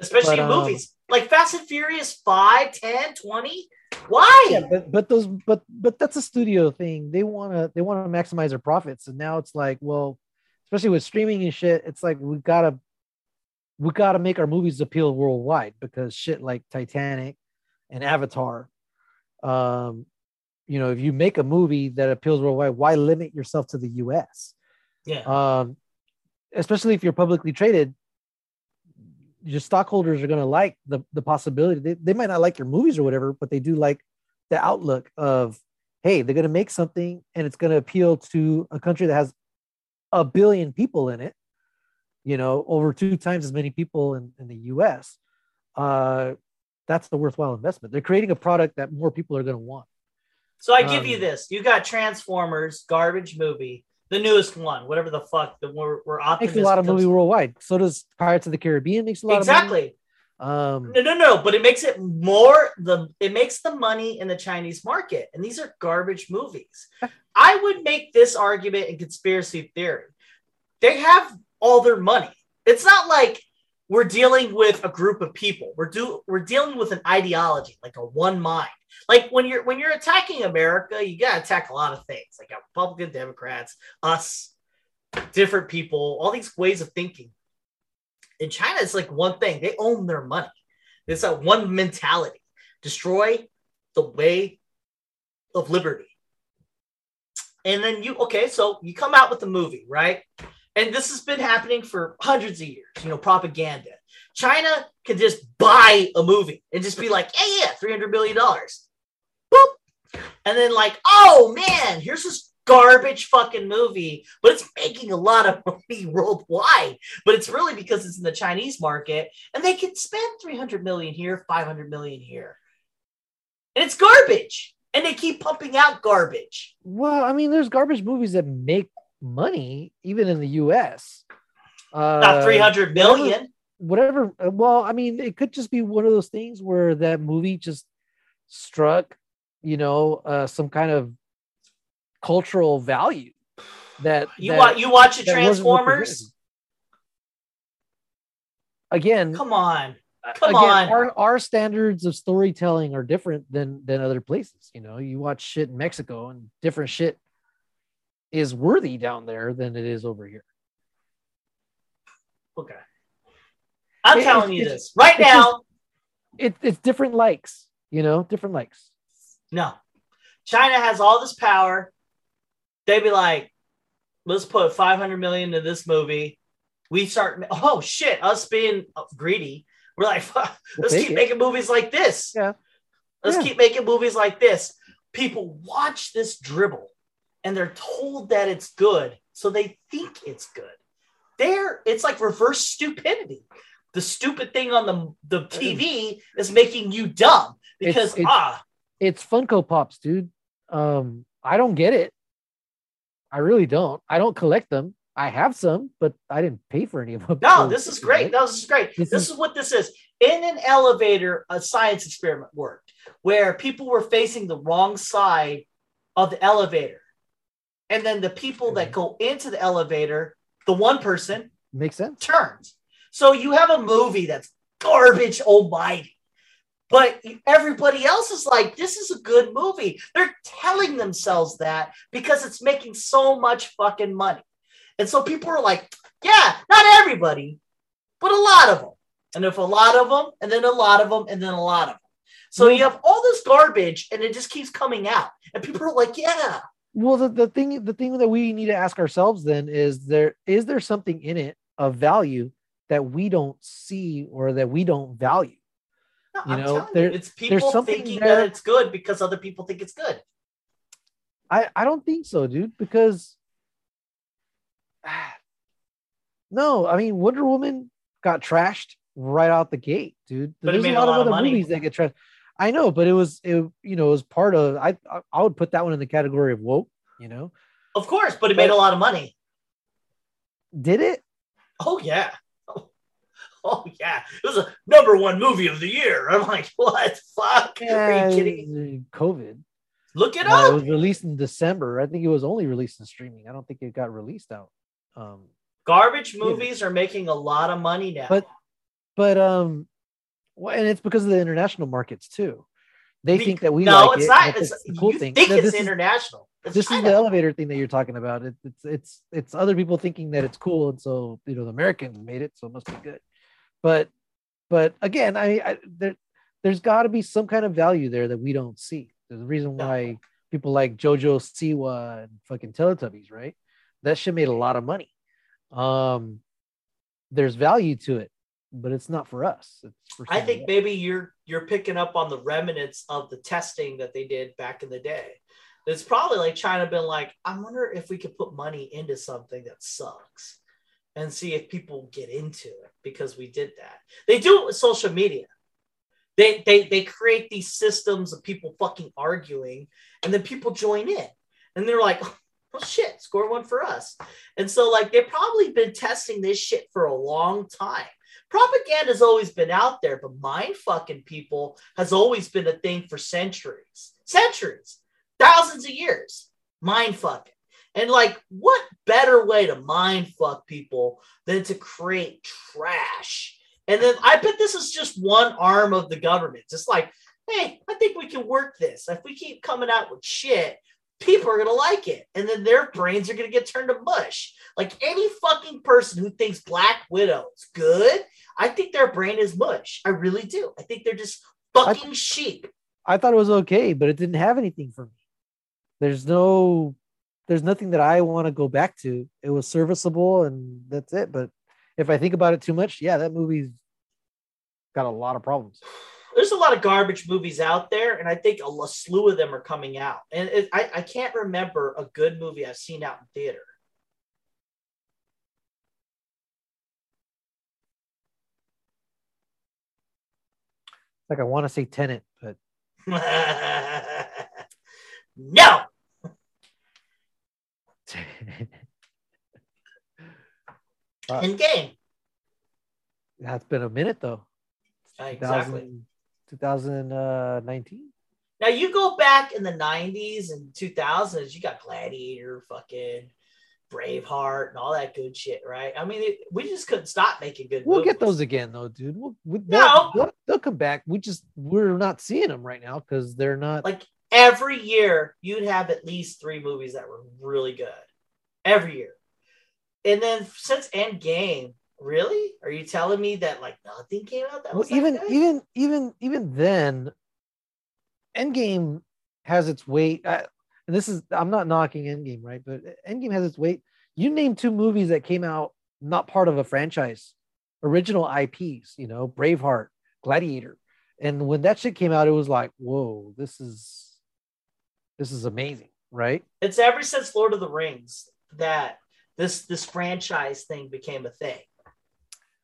[SPEAKER 1] Especially
[SPEAKER 2] But,
[SPEAKER 1] in
[SPEAKER 2] um,
[SPEAKER 1] movies like Fast and Furious 5, 10, 20. Why?
[SPEAKER 2] yeah, but but those but but that's a studio thing. They want to they want to maximize their profits, and now it's like, well, especially with streaming and shit, it's like we gotta we gotta make our movies appeal worldwide because shit like Titanic and Avatar, um, you know, if you make a movie that appeals worldwide, why limit yourself to the U.S.
[SPEAKER 1] yeah.
[SPEAKER 2] Um, especially if you're publicly traded, your stockholders are going to like the, the possibility. They, they might not like your movies or whatever, but they do like the outlook of, hey, they're going to make something and it's going to appeal to a country that has a billion people in it, you know, over two times as many people in, in the US. Uh, that's the worthwhile investment. They're creating a product that more people are going to want.
[SPEAKER 1] So I give
[SPEAKER 2] Um,
[SPEAKER 1] you this. You got Transformers, garbage movie, the newest one, whatever the fuck. The we're, we're
[SPEAKER 2] Makes a lot of movie worldwide. So does Pirates of the Caribbean makes a lot of
[SPEAKER 1] Exactly.
[SPEAKER 2] money. Um,
[SPEAKER 1] No, no, no. But it makes it more the it makes the money in the Chinese market, and these are garbage movies. <laughs> I would make this argument in conspiracy theory. They have all their money. It's not like we're dealing with a group of people. We're do we're dealing with an ideology, like a one mind. Like when you're when you're attacking America, you gotta attack a lot of things, like Republican, Democrats, us, different people, all these ways of thinking. In China, it's like one thing. They own their money. It's that one mentality. Destroy the way of liberty. And then you, okay, so you come out with the movie, right? And this has been happening for hundreds of years, you know, propaganda. China can just buy a movie and just be like, yeah, yeah, $300 million. Boop. And then, like, oh man, here's this garbage fucking movie, but it's making a lot of <laughs> money worldwide. But it's really because it's in the Chinese market and they can spend 300 million here, 500 million here. And it's garbage. And they keep pumping out garbage.
[SPEAKER 2] Well, I mean, there's garbage movies that make money even in the U.S. Uh,
[SPEAKER 1] Not 300 million.
[SPEAKER 2] Whatever. uh, Well, I mean, it could just be one of those things where that movie just struck, you know, uh, some kind of cultural value that
[SPEAKER 1] You
[SPEAKER 2] that-
[SPEAKER 1] watch you watch the Transformers?
[SPEAKER 2] Again,
[SPEAKER 1] Come on. Come
[SPEAKER 2] again,
[SPEAKER 1] on.
[SPEAKER 2] Our, our standards of storytelling are different than than other places. You know, you watch shit in Mexico and different shit is worthy down there than it is over here.
[SPEAKER 1] Okay. I'm
[SPEAKER 2] It-
[SPEAKER 1] telling
[SPEAKER 2] it's-
[SPEAKER 1] you this right
[SPEAKER 2] it's
[SPEAKER 1] now.
[SPEAKER 2] It, it's different likes, you know, different likes.
[SPEAKER 1] No. China has all this power. They'd be like, let's put 500 million into this movie. We start, oh shit, us being greedy. We're like, <laughs> let's keep
[SPEAKER 2] it.
[SPEAKER 1] making movies like this.
[SPEAKER 2] Yeah.
[SPEAKER 1] Let's
[SPEAKER 2] Yeah.
[SPEAKER 1] keep making movies like this. People watch this dribble and they're told that it's good. So they think it's good. there it's like reverse stupidity. The stupid thing on the the TV is making you dumb because
[SPEAKER 2] It's- it's-
[SPEAKER 1] ah
[SPEAKER 2] It's Funko Pops, dude. Um, I don't get it. I really don't. I don't collect them. I have some, but I didn't pay for any of them.
[SPEAKER 1] no, <laughs> this is great. No, this is great.
[SPEAKER 2] This
[SPEAKER 1] This
[SPEAKER 2] is-
[SPEAKER 1] is what this is. In an elevator, a science experiment worked where people were facing the wrong side of the elevator. And then the people that go into the elevator, the one person
[SPEAKER 2] Makes sense.
[SPEAKER 1] turns. So you have a movie that's garbage almighty. But everybody else is like, this is a good movie. They're telling themselves that because it's making so much fucking money. And so people are like, yeah, not everybody, but a lot of them. And if a lot of them, and then a lot of them, and then a lot of them. So hmm. you have all this garbage and it just keeps coming out. And people are like, yeah.
[SPEAKER 2] Well, the, the thing the thing that we need to ask ourselves then is there is there something in it of value that we don't see or that we don't value?
[SPEAKER 1] No,
[SPEAKER 2] You
[SPEAKER 1] I'm
[SPEAKER 2] know,
[SPEAKER 1] telling
[SPEAKER 2] there-
[SPEAKER 1] you, it's people
[SPEAKER 2] something
[SPEAKER 1] thinking
[SPEAKER 2] there-
[SPEAKER 1] that it's good because other people think it's good.
[SPEAKER 2] I I don't think so, dude, because <sighs> no, I mean Wonder Woman got trashed right out the gate, dude.
[SPEAKER 1] But
[SPEAKER 2] There's a
[SPEAKER 1] made a
[SPEAKER 2] lot,
[SPEAKER 1] lot
[SPEAKER 2] of
[SPEAKER 1] of
[SPEAKER 2] other
[SPEAKER 1] money.
[SPEAKER 2] movies that get trashed. I know, but it was it you know it was part of I I, would put that one in the category of woke. You know,
[SPEAKER 1] Of course, but it made a lot of money.
[SPEAKER 2] did it?
[SPEAKER 1] Oh yeah. Oh, <laughs> oh, yeah. It was a number one movie of the year. I'm like, <laughs> what? Fuck. Are you kidding?
[SPEAKER 2] COVID.
[SPEAKER 1] Look it
[SPEAKER 2] Uh, it was released in December. I think it was only released in streaming. I don't think it got released out. Um,
[SPEAKER 1] Garbage movies are making a lot of money now.
[SPEAKER 2] But- but um, well, and it's because of the international markets too. They
[SPEAKER 1] Be-
[SPEAKER 2] think that we
[SPEAKER 1] no,
[SPEAKER 2] like
[SPEAKER 1] it's
[SPEAKER 2] it,
[SPEAKER 1] not. It's,
[SPEAKER 2] the cool
[SPEAKER 1] you
[SPEAKER 2] thing.
[SPEAKER 1] think
[SPEAKER 2] No,
[SPEAKER 1] it's
[SPEAKER 2] is-
[SPEAKER 1] international. It's
[SPEAKER 2] this is the elevator thing that you're talking about. It, it's it's it's other people thinking that it's cool, and so you know the Americans made it, so it must be good. But but again, I, I there there's got to be some kind of value there that we don't see. There's a reason
[SPEAKER 1] No.
[SPEAKER 2] why people like JoJo Siwa and fucking Teletubbies, right? That shit made a lot of money. Um, there's value to it, but it's not for us. It's for
[SPEAKER 1] I think
[SPEAKER 2] else.
[SPEAKER 1] maybe you're you're picking up on the remnants of the testing that they did back in the day. It's probably like China been like, I wonder if we could put money into something that sucks and see if people get into it because we did that. They do it with social media. They they they create these systems of people fucking arguing, and then people join in, and they're like, "Oh shit, score one for us." And so like they've probably been testing this shit for a long time propaganda's always been out there, but mind fucking people has always been a thing for centuries, centuries, thousands of years. Mind fucking. And like, what better way to mind fuck people than to create trash? And then I bet this is just one arm of the government. It's like, hey, I think we can work this. If we keep coming out with shit, people are gonna like it. And then their brains are gonna get turned to mush. Like any fucking person who thinks Black Widow is good, I think their brain is mush. I really do. I think they're just fucking sheep.
[SPEAKER 2] I thought it was okay, but it didn't have anything for me. There's no, there's nothing that I want to go back to. It was serviceable, and that's it. But if I think about it too much, yeah, that movie's got a lot of problems.
[SPEAKER 1] There's a lot of garbage movies out there, and I think a slew of them are coming out. And it, I, I can't remember a good movie I've seen out in theater.
[SPEAKER 2] Like I want to say Tenet, but <laughs>
[SPEAKER 1] no. <laughs>
[SPEAKER 2] Uh,
[SPEAKER 1] Endgame.
[SPEAKER 2] that's been a minute though.
[SPEAKER 1] Exactly.
[SPEAKER 2] 2000, 2019.
[SPEAKER 1] Now you go back in the 90s and 2000s, you got Gladiator, fucking Braveheart, and all that good shit, right? I mean, it, we just couldn't stop making good
[SPEAKER 2] We'll
[SPEAKER 1] movies.
[SPEAKER 2] get those again though, dude. We'll, we,
[SPEAKER 1] No.
[SPEAKER 2] they'll, they'll, they'll come back. We just we're not seeing them right now because they're not.
[SPEAKER 1] Like every year, you'd have at least three movies that were really good. Every year. And then since Endgame, really? Are you telling me that like nothing came out that
[SPEAKER 2] well,
[SPEAKER 1] was that
[SPEAKER 2] even
[SPEAKER 1] good?
[SPEAKER 2] even even even then, Endgame has its weight. I, and this is I'm not knocking Endgame, right? But Endgame has its weight. You name two movies that came out not part of a franchise, original IPs. You know, Braveheart, Gladiator, and when that shit came out, it was like, whoa, this is this is amazing, right?
[SPEAKER 1] it's ever since Lord of the Rings that this this franchise thing became a thing.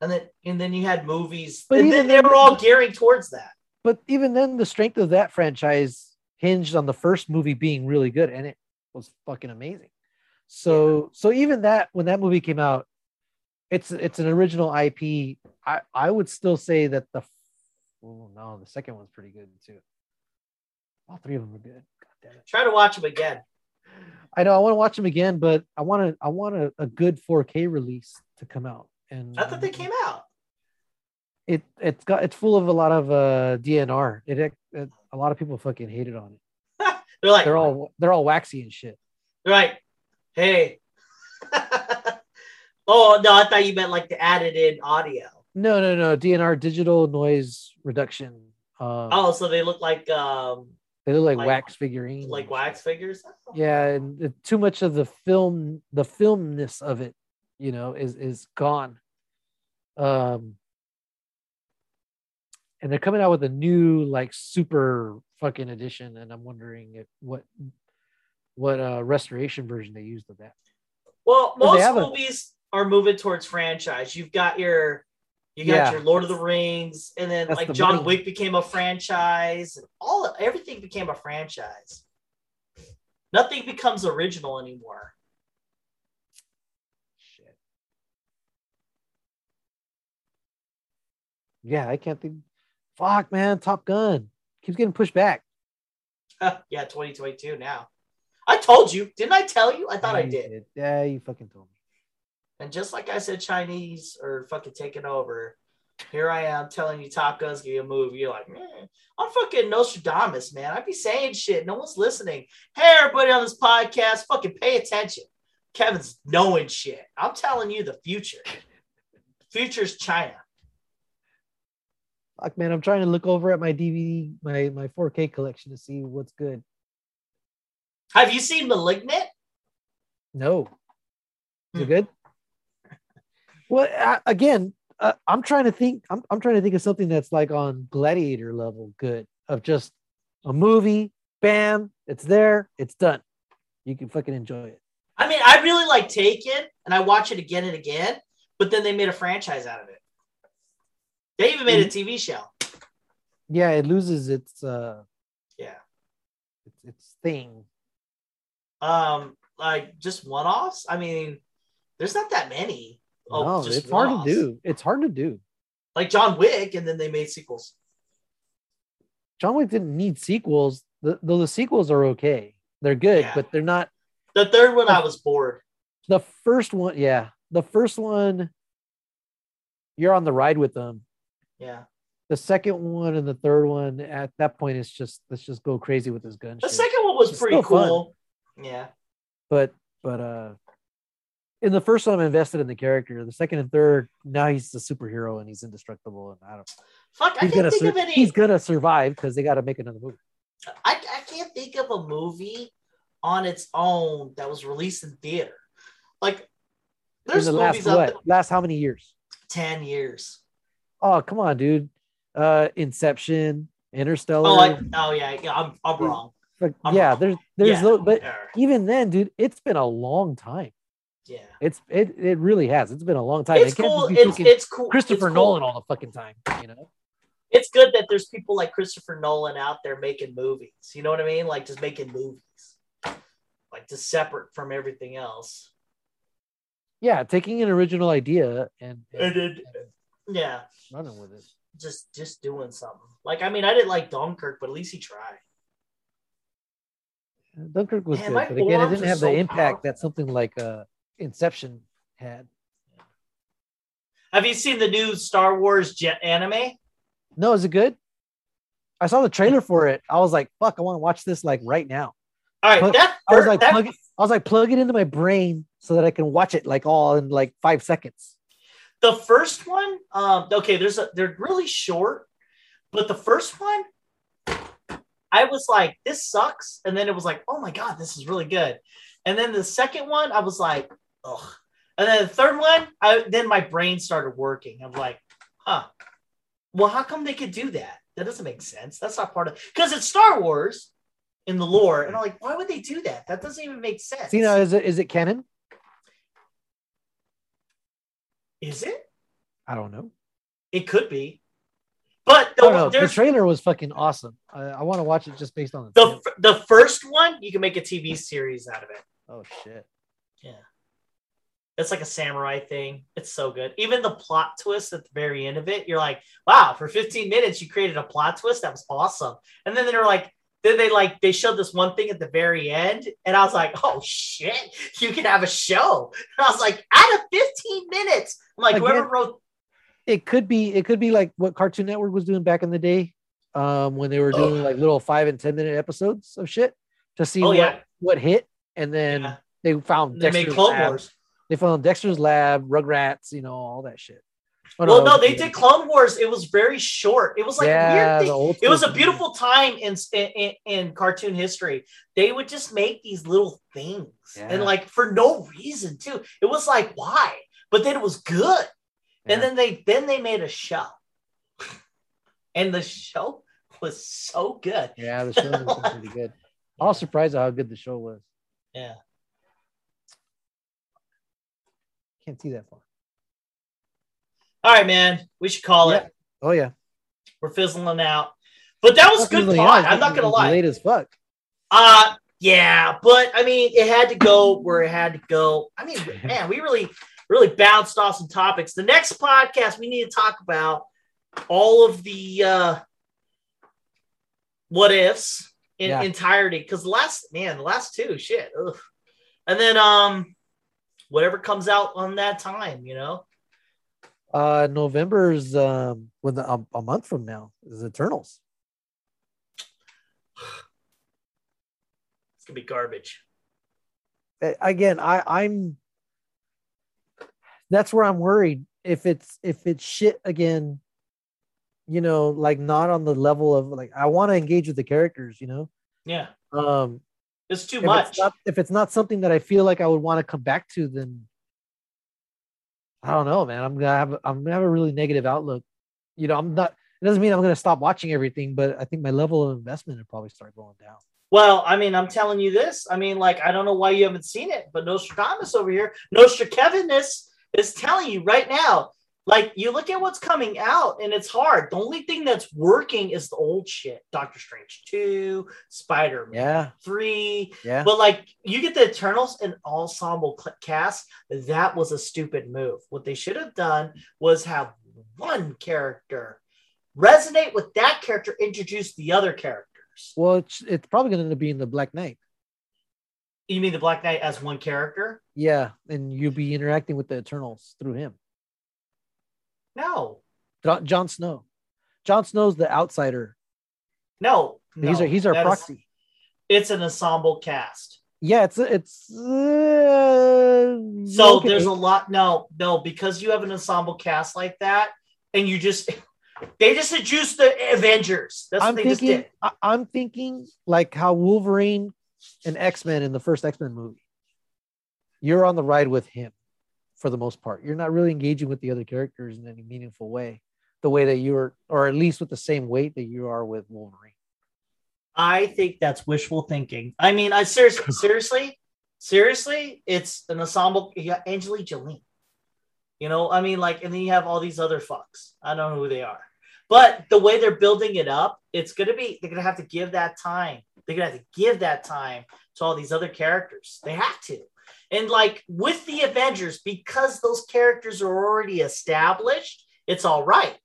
[SPEAKER 1] And then and then you had movies,
[SPEAKER 2] But
[SPEAKER 1] and
[SPEAKER 2] even
[SPEAKER 1] then they were all gearing towards that.
[SPEAKER 2] But even then, the strength of that franchise hinged on the first movie being really good, and it was fucking amazing. So, so even that when that movie came out, it's it's an original IP. I I would still say that the oh no, the second one's pretty good too. All three of them are good. God damn it.
[SPEAKER 1] Try to watch them again.
[SPEAKER 2] I know I want to watch them again, but I want to I want a, a good 4K release to come out. And
[SPEAKER 1] I thought they came out.
[SPEAKER 2] it it's got it's full of a lot of uh DNR. It, it a lot of people fucking hated on it. <laughs>
[SPEAKER 1] They're like,
[SPEAKER 2] They're all they're all waxy and shit.
[SPEAKER 1] they're like, hey. <laughs> oh no, I thought you meant like the added in audio.
[SPEAKER 2] No, no, no. DNR digital noise reduction. Um,
[SPEAKER 1] Oh, so they look like um
[SPEAKER 2] they look like,
[SPEAKER 1] like-
[SPEAKER 2] wax figurines.
[SPEAKER 1] like wax figures.
[SPEAKER 2] Yeah, and too much of the film, the filmness of it, you know, is is gone. Um, and they're coming out with a new like super fucking edition, and I'm wondering if what what uh restoration version they used of that.
[SPEAKER 1] Well, most
[SPEAKER 2] have a-
[SPEAKER 1] movies are moving towards franchise. You've got your you got
[SPEAKER 2] Yeah.
[SPEAKER 1] your Lord of the Rings, and then
[SPEAKER 2] That's
[SPEAKER 1] like
[SPEAKER 2] the
[SPEAKER 1] John
[SPEAKER 2] money.
[SPEAKER 1] Wick became a franchise. and All everything became a franchise. Nothing becomes original anymore.
[SPEAKER 2] Shit. Yeah, I can't think. Fuck, man, Top Gun keeps getting pushed back. <laughs>
[SPEAKER 1] yeah, 2022 now. I told you, didn't I tell you? I thought
[SPEAKER 2] Yeah,
[SPEAKER 1] I
[SPEAKER 2] you
[SPEAKER 1] did.
[SPEAKER 2] Yeah, you fucking told me.
[SPEAKER 1] And just like I said, Chinese are fucking taking over. Here I am telling you Top Gun's gonna movie. You're like, man, I'm fucking Nostradamus, man. I'd be saying shit. No one's listening. Hey, everybody on this podcast, fucking pay attention. Kevin's knowing shit. I'm telling you the future. Future's China.
[SPEAKER 2] Fuck, man, I'm trying to look over at my DVD, my my 4K collection to see what's good.
[SPEAKER 1] Have you seen Malignant?
[SPEAKER 2] No, is it
[SPEAKER 1] Hmm.
[SPEAKER 2] good? Well, I, again, uh, I'm trying to think. I'm I'm trying to think of something that's like on Gladiator level good of just a movie. Bam, it's there, it's done. You can fucking enjoy it.
[SPEAKER 1] I mean, I really like Taken, and I watch it again and again. But then they made a franchise out of it. They even made a TV show.
[SPEAKER 2] Yeah, it loses its uh
[SPEAKER 1] Yeah.
[SPEAKER 2] its, its thing.
[SPEAKER 1] Um, like just one-offs. I mean, there's not that many. Oh,
[SPEAKER 2] no, it's hard to do. It's hard to do.
[SPEAKER 1] Like John Wick, and then they made sequels.
[SPEAKER 2] John Wick didn't need sequels. The, though the sequels are okay. They're good,
[SPEAKER 1] Yeah.
[SPEAKER 2] but they're not
[SPEAKER 1] The third one, I was bored.
[SPEAKER 2] the first one. Yeah, the first one, you're on the ride with them.
[SPEAKER 1] Yeah,
[SPEAKER 2] The second one and the third one, at that point, it's just let's just go crazy with this gun.
[SPEAKER 1] the
[SPEAKER 2] shit.
[SPEAKER 1] second one was
[SPEAKER 2] It's
[SPEAKER 1] pretty
[SPEAKER 2] still fun.
[SPEAKER 1] cool. Yeah,
[SPEAKER 2] but but uh, in the first one, I'm invested in the character. The second and third, now he's the superhero and he's indestructible, and I don't.
[SPEAKER 1] fuck, I
[SPEAKER 2] He's
[SPEAKER 1] can't
[SPEAKER 2] gonna
[SPEAKER 1] think
[SPEAKER 2] sur-
[SPEAKER 1] of any.
[SPEAKER 2] he's gonna survive because they got to make another movie.
[SPEAKER 1] I, I can't think of a movie on its own that was released in theater. Like,
[SPEAKER 2] In
[SPEAKER 1] there's
[SPEAKER 2] the
[SPEAKER 1] movies
[SPEAKER 2] last
[SPEAKER 1] out
[SPEAKER 2] what?
[SPEAKER 1] there
[SPEAKER 2] Last how many years?
[SPEAKER 1] ten years.
[SPEAKER 2] Oh come on, dude. Uh, Inception, Interstellar.
[SPEAKER 1] Oh, like, oh yeah, yeah, I'm, I'm wrong.
[SPEAKER 2] Like,
[SPEAKER 1] I'm
[SPEAKER 2] yeah,
[SPEAKER 1] wrong.
[SPEAKER 2] there's there's
[SPEAKER 1] Yeah.
[SPEAKER 2] no, but even then, dude, it's been a long time.
[SPEAKER 1] yeah.
[SPEAKER 2] It's it it really has. It's been a long time.
[SPEAKER 1] It's
[SPEAKER 2] It
[SPEAKER 1] cool. It's, it's cool.
[SPEAKER 2] Christopher
[SPEAKER 1] it's cool.
[SPEAKER 2] Nolan all the fucking time. You know.
[SPEAKER 1] It's good that there's people like Christopher Nolan out there making movies. You know what I mean? Like just making movies, like just separate from everything else.
[SPEAKER 2] Yeah, taking an original idea and,
[SPEAKER 1] And
[SPEAKER 2] and,
[SPEAKER 1] then, yeah,
[SPEAKER 2] running with it.
[SPEAKER 1] just just doing something. Like I mean, I didn't like Dunkirk, but at least he tried.
[SPEAKER 2] Dunkirk was
[SPEAKER 1] Man,
[SPEAKER 2] good, but again, it didn't have
[SPEAKER 1] so
[SPEAKER 2] the impact
[SPEAKER 1] powerful.
[SPEAKER 2] that something like uh, Inception had.
[SPEAKER 1] Have you seen the new Star Wars jet anime?
[SPEAKER 2] No, is it good? I saw the trailer for it. I was like, "Fuck, I want to watch this like right now."
[SPEAKER 1] All right,
[SPEAKER 2] Plug-
[SPEAKER 1] that,
[SPEAKER 2] I was like,
[SPEAKER 1] that-
[SPEAKER 2] plug it, I was like, plug it into my brain so that I can watch it like all in like five seconds.
[SPEAKER 1] The first one. Um, okay, there's a they're really short, but the first one, I was like, this sucks, and then it was like, oh my god, this is really good, and then the second one, I was like, ugh, and then the third one, I then my brain started working. I'm like, huh, well, how come they could do that? That doesn't make sense. That's not part of because it's Star Wars in the lore, and I'm like, why would they do that? That doesn't even make sense.
[SPEAKER 2] You know, is it is it canon?
[SPEAKER 1] Is it?
[SPEAKER 2] I don't know.
[SPEAKER 1] It could be. But the,
[SPEAKER 2] oh, know. The trailer was fucking awesome. I, I want to watch it just based on the.
[SPEAKER 1] the the first one. You can make a TV series out of it.
[SPEAKER 2] oh shit!
[SPEAKER 1] Yeah. It's like a samurai thing. It's so good. Even the plot twist at the very end of it, you're like, wow, for 15 minutes, you created a plot twist. That was awesome. And then they're like, then they like, they showed this one thing at the very end. And I was like, oh shit, you can have a show. And I was like, out of 15 minutes. I'm like, whoever wrote,
[SPEAKER 2] It could be. It could be like what Cartoon Network was doing back in the day, um, when they were doing
[SPEAKER 1] Ugh.
[SPEAKER 2] like little five and ten minute episodes of shit to see
[SPEAKER 1] oh
[SPEAKER 2] what
[SPEAKER 1] yeah,
[SPEAKER 2] what hit, and then
[SPEAKER 1] Yeah.
[SPEAKER 2] they found
[SPEAKER 1] they made
[SPEAKER 2] Dexter's
[SPEAKER 1] Clone
[SPEAKER 2] Lab.
[SPEAKER 1] Wars.
[SPEAKER 2] They found Dexter's Lab, Rugrats, you know, all that shit. Oh,
[SPEAKER 1] well, no, they did Clone Wars. It was very short. It was like
[SPEAKER 2] Yeah,
[SPEAKER 1] weird thing. It was a beautiful time in, in in cartoon history. They would just make these little things, and like for no reason too. It was like why? But then it was good, and then they then they made a show, and the show was so good.
[SPEAKER 2] Yeah, the show was pretty good. <laughs> I was surprised at how good the show was.
[SPEAKER 1] Yeah.
[SPEAKER 2] Can't see that far.
[SPEAKER 1] All right, man. We should call
[SPEAKER 2] Yeah.
[SPEAKER 1] it.
[SPEAKER 2] Oh yeah,
[SPEAKER 1] We're fizzling out. But that was good pod. I'm not gonna lie.
[SPEAKER 2] Late as fuck.
[SPEAKER 1] Uh yeah, but I mean it had to go where it had to go. I mean, <laughs> man, we really, really bounced off some topics. The next podcast we need to talk about all of the uh what ifs in
[SPEAKER 2] Yeah.
[SPEAKER 1] entirety. Because the last man, the last two, shit. Ugh. And then um whatever comes out on that time, you know.
[SPEAKER 2] Uh, November's um, when the, a, a month from now is Eternals.
[SPEAKER 1] It's gonna be garbage.
[SPEAKER 2] Again, I I'm. That's where I'm worried. If it's if it's shit again, you know, like not on the level of like I want to engage with the characters, you know.
[SPEAKER 1] Yeah,
[SPEAKER 2] Um,
[SPEAKER 1] it's too
[SPEAKER 2] if
[SPEAKER 1] much.
[SPEAKER 2] It's not, if it's not something that I feel like I would want to come back to, then I don't know, man. I'm gonna have I'm gonna have a really negative outlook. You know, I'm not. It doesn't mean I'm gonna stop watching everything, but I think my level of investment would probably start going down.
[SPEAKER 1] Well, I mean, I'm telling you this. I mean, like, I don't know why you haven't seen it, but Nostradamus over here, Nostradamus is telling you right now. Like, you look at what's coming out, and it's hard. The only thing that's working is the old shit. Doctor Strange 2, Spider Man
[SPEAKER 2] Yeah,
[SPEAKER 1] 3.
[SPEAKER 2] yeah.
[SPEAKER 1] But, like, you get the Eternals and ensemble cast. That was a stupid move. What they should have done was have one character resonate with that character, introduce the other characters.
[SPEAKER 2] Well, it's it's probably gonna end up being the Black Knight.
[SPEAKER 1] You mean the Black Knight as one character?
[SPEAKER 2] Yeah, and you'll be interacting with the Eternals through him.
[SPEAKER 1] No,
[SPEAKER 2] Jo- Jon Snow. Jon Snow's the outsider.
[SPEAKER 1] no.
[SPEAKER 2] he's our he's our
[SPEAKER 1] That is-
[SPEAKER 2] proxy.
[SPEAKER 1] it's an ensemble cast.
[SPEAKER 2] Yeah, it's it's. Uh,
[SPEAKER 1] So
[SPEAKER 2] okay.
[SPEAKER 1] there's a lot. No, no, because you have an ensemble cast like that, and you just <laughs> they just introduced the Avengers. That's
[SPEAKER 2] I'm
[SPEAKER 1] what they just
[SPEAKER 2] thinking.
[SPEAKER 1] did.
[SPEAKER 2] I'm thinking like how Wolverine and X Men in the first X Men movie. You're on the ride with him, for the most part. You're not really engaging with the other characters in any meaningful way, the way that you are, or at least with the same weight that you are with Wolverine.
[SPEAKER 1] I think that's wishful thinking. I mean, I seriously, <laughs> seriously, seriously, it's an ensemble. You got Angelina Jolie. You know, I mean, like, and then you have all these other fucks. I don't know who they are, but the way they're building it up, it's gonna be. They're gonna have to give that time. They're gonna have to give that time to all these other characters. They have to. And like with the Avengers, because those characters are already established, it's all right.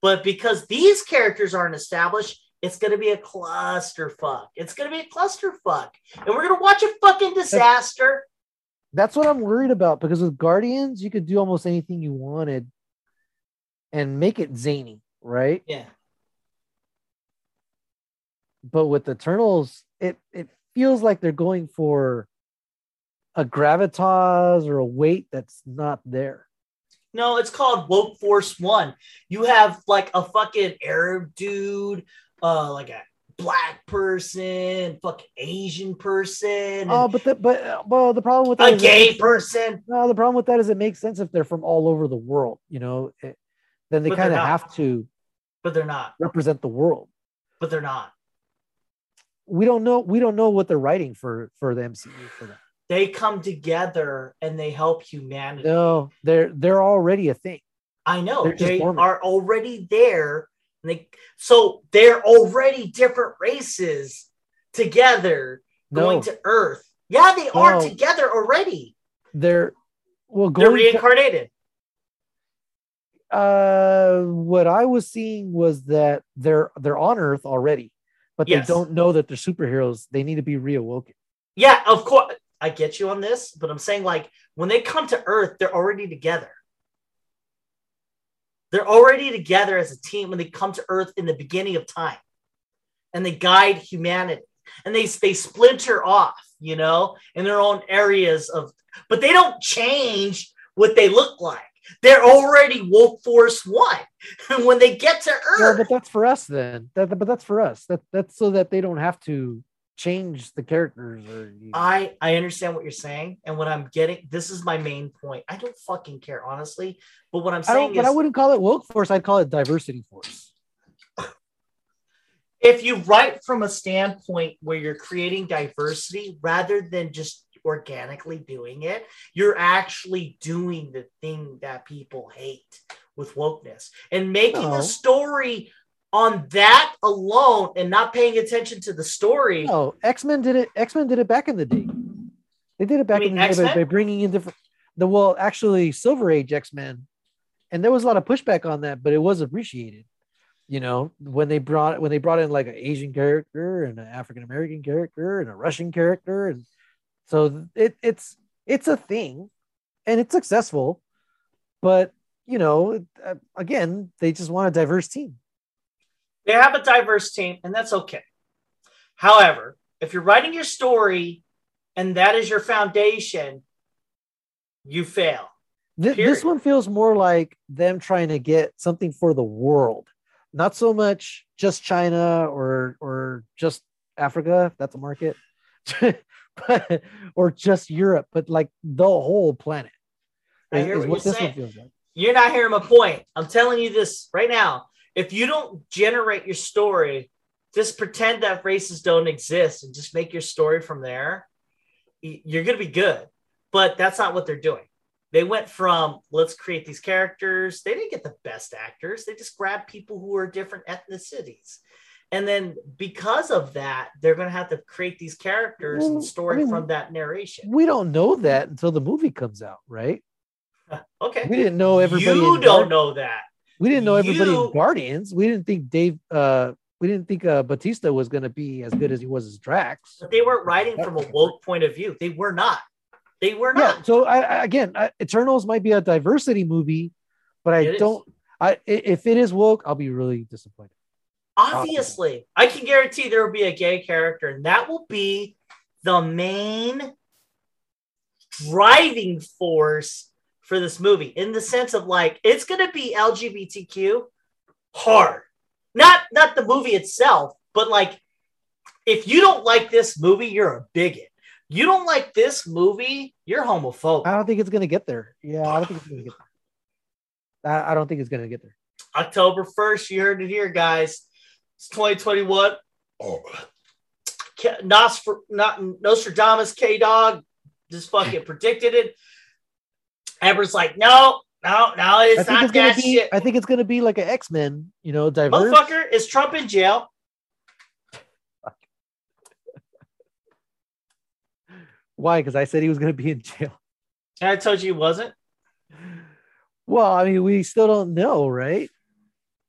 [SPEAKER 1] But because these characters aren't established, it's gonna be a clusterfuck. It's gonna be a clusterfuck, and we're gonna watch a fucking disaster.
[SPEAKER 2] That's what I'm worried about because with Guardians, you could do almost anything you wanted and make it zany, right?
[SPEAKER 1] Yeah,
[SPEAKER 2] But with Eternals, it it feels like they're going for a gravitas or a weight that's not there.
[SPEAKER 1] no, it's called Woke Force One. You have like a fucking Arab dude, uh, like a black person, fucking Asian person,
[SPEAKER 2] Oh, but the, but well, the problem with that
[SPEAKER 1] a
[SPEAKER 2] is
[SPEAKER 1] gay person.
[SPEAKER 2] No, the problem with that is it makes sense if they're from all over the world. You know, it, then they kind of have to
[SPEAKER 1] But they're not.
[SPEAKER 2] represent the world.
[SPEAKER 1] But they're not.
[SPEAKER 2] We don't know. We don't know what they're writing for for the MCU for that.
[SPEAKER 1] They come together and they help humanity.
[SPEAKER 2] No, they're they're already a thing.
[SPEAKER 1] I know
[SPEAKER 2] They're
[SPEAKER 1] they are already there. They so they're already different races together going to Earth. Yeah, they are together already.
[SPEAKER 2] they're well
[SPEAKER 1] They're
[SPEAKER 2] going. to-
[SPEAKER 1] reincarnated.
[SPEAKER 2] uh, what I was seeing was that they're they're on Earth already, but
[SPEAKER 1] Yes.
[SPEAKER 2] they don't know that they're superheroes. They need to be reawoken.
[SPEAKER 1] Yeah, of course. I get you on this, but I'm saying like when they come to Earth, they're already together. They're already together as a team when they come to Earth in the beginning of time, and they guide humanity. And they they splinter off, you know, in their own areas of, but they don't change what they look like. They're already Wolf force one. And <laughs> when they get to Earth,
[SPEAKER 2] but that's for us then. That, but that's for us. That that's so that they don't have to change the characters or.
[SPEAKER 1] I I understand what you're saying, and what I'm getting. This is my main point. I don't fucking care, honestly. But what I'm
[SPEAKER 2] I
[SPEAKER 1] saying.
[SPEAKER 2] But
[SPEAKER 1] is,
[SPEAKER 2] I wouldn't call it woke force. I'd call it diversity force. <laughs>
[SPEAKER 1] if you write from a standpoint where you're creating diversity rather than just organically doing it, you're actually doing the thing that people hate with wokeness and making
[SPEAKER 2] No.
[SPEAKER 1] a story on that alone and not paying attention to the story.
[SPEAKER 2] No, X Men did it. X Men did it back in the day. They did it back in the day by,
[SPEAKER 1] X-Men?
[SPEAKER 2] by bringing in different. The well, actually, Silver Age X Men, and there was a lot of pushback on that, but it was appreciated. You know, when they brought when they brought in like an Asian character and an African American character and a Russian character, and so it it's it's a thing, and it's successful. But you know, uh, again, they just want a diverse team.
[SPEAKER 1] They have a diverse team, and that's okay. However, if you're writing your story and that is your foundation, you fail.
[SPEAKER 2] Th- this one feels more like them trying to get something for the world, not so much just China or or just Africa. if That's a market, <laughs> but or just Europe, but like the whole planet.
[SPEAKER 1] I hear what
[SPEAKER 2] what
[SPEAKER 1] you're
[SPEAKER 2] this
[SPEAKER 1] saying.
[SPEAKER 2] one feels like.
[SPEAKER 1] You're not hearing my point. I'm telling you this right now. If you don't generate your story, just pretend that races don't exist and just make your story from there, you're going to be good. But that's not what they're doing. They went from let's create these characters. They didn't get the best actors. They just grabbed people who are different ethnicities. And then because of that, they're going to have to create these characters
[SPEAKER 2] Well,
[SPEAKER 1] and story
[SPEAKER 2] I mean,
[SPEAKER 1] from that narration.
[SPEAKER 2] We don't know that until the movie comes out, right? <laughs>
[SPEAKER 1] Okay.
[SPEAKER 2] We didn't know everybody.
[SPEAKER 1] you don't know that.
[SPEAKER 2] We didn't know everybody
[SPEAKER 1] You-
[SPEAKER 2] in Guardians. We didn't think Dave. uh We didn't think uh Bautista was going to be as good as he was as Drax.
[SPEAKER 1] But they weren't writing from a woke point of view. They were not. They were not.
[SPEAKER 2] yeah so I, I again I, eternals might be a diversity movie but i
[SPEAKER 1] It is.
[SPEAKER 2] don't I i- if it is woke i'll be really disappointed
[SPEAKER 1] Obviously, I can guarantee there will be a gay character, and that will be the main driving force for this movie in the sense of like it's going to be LGBTQ hard. Not not the movie itself, but like if you don't like this movie, you're a bigot. You don't like this movie, you're homophobic.
[SPEAKER 2] i don't think it's going to get there yeah i don't think it's going to get there I, I don't think it's going to get there
[SPEAKER 1] October 1st, you heard it here, guys. It's 2021. K- Nosfer- not Nostradamus K Dog just fucking predicted it. Amber's like, no, no, no, it's not
[SPEAKER 2] it's going
[SPEAKER 1] that
[SPEAKER 2] to be
[SPEAKER 1] shit.
[SPEAKER 2] i think it's going to be like an x-men you know diverse
[SPEAKER 1] Motherfucker, is Trump in jail?
[SPEAKER 2] why because i said he was going to be in jail
[SPEAKER 1] And I told you he wasn't.
[SPEAKER 2] well i mean we still don't know right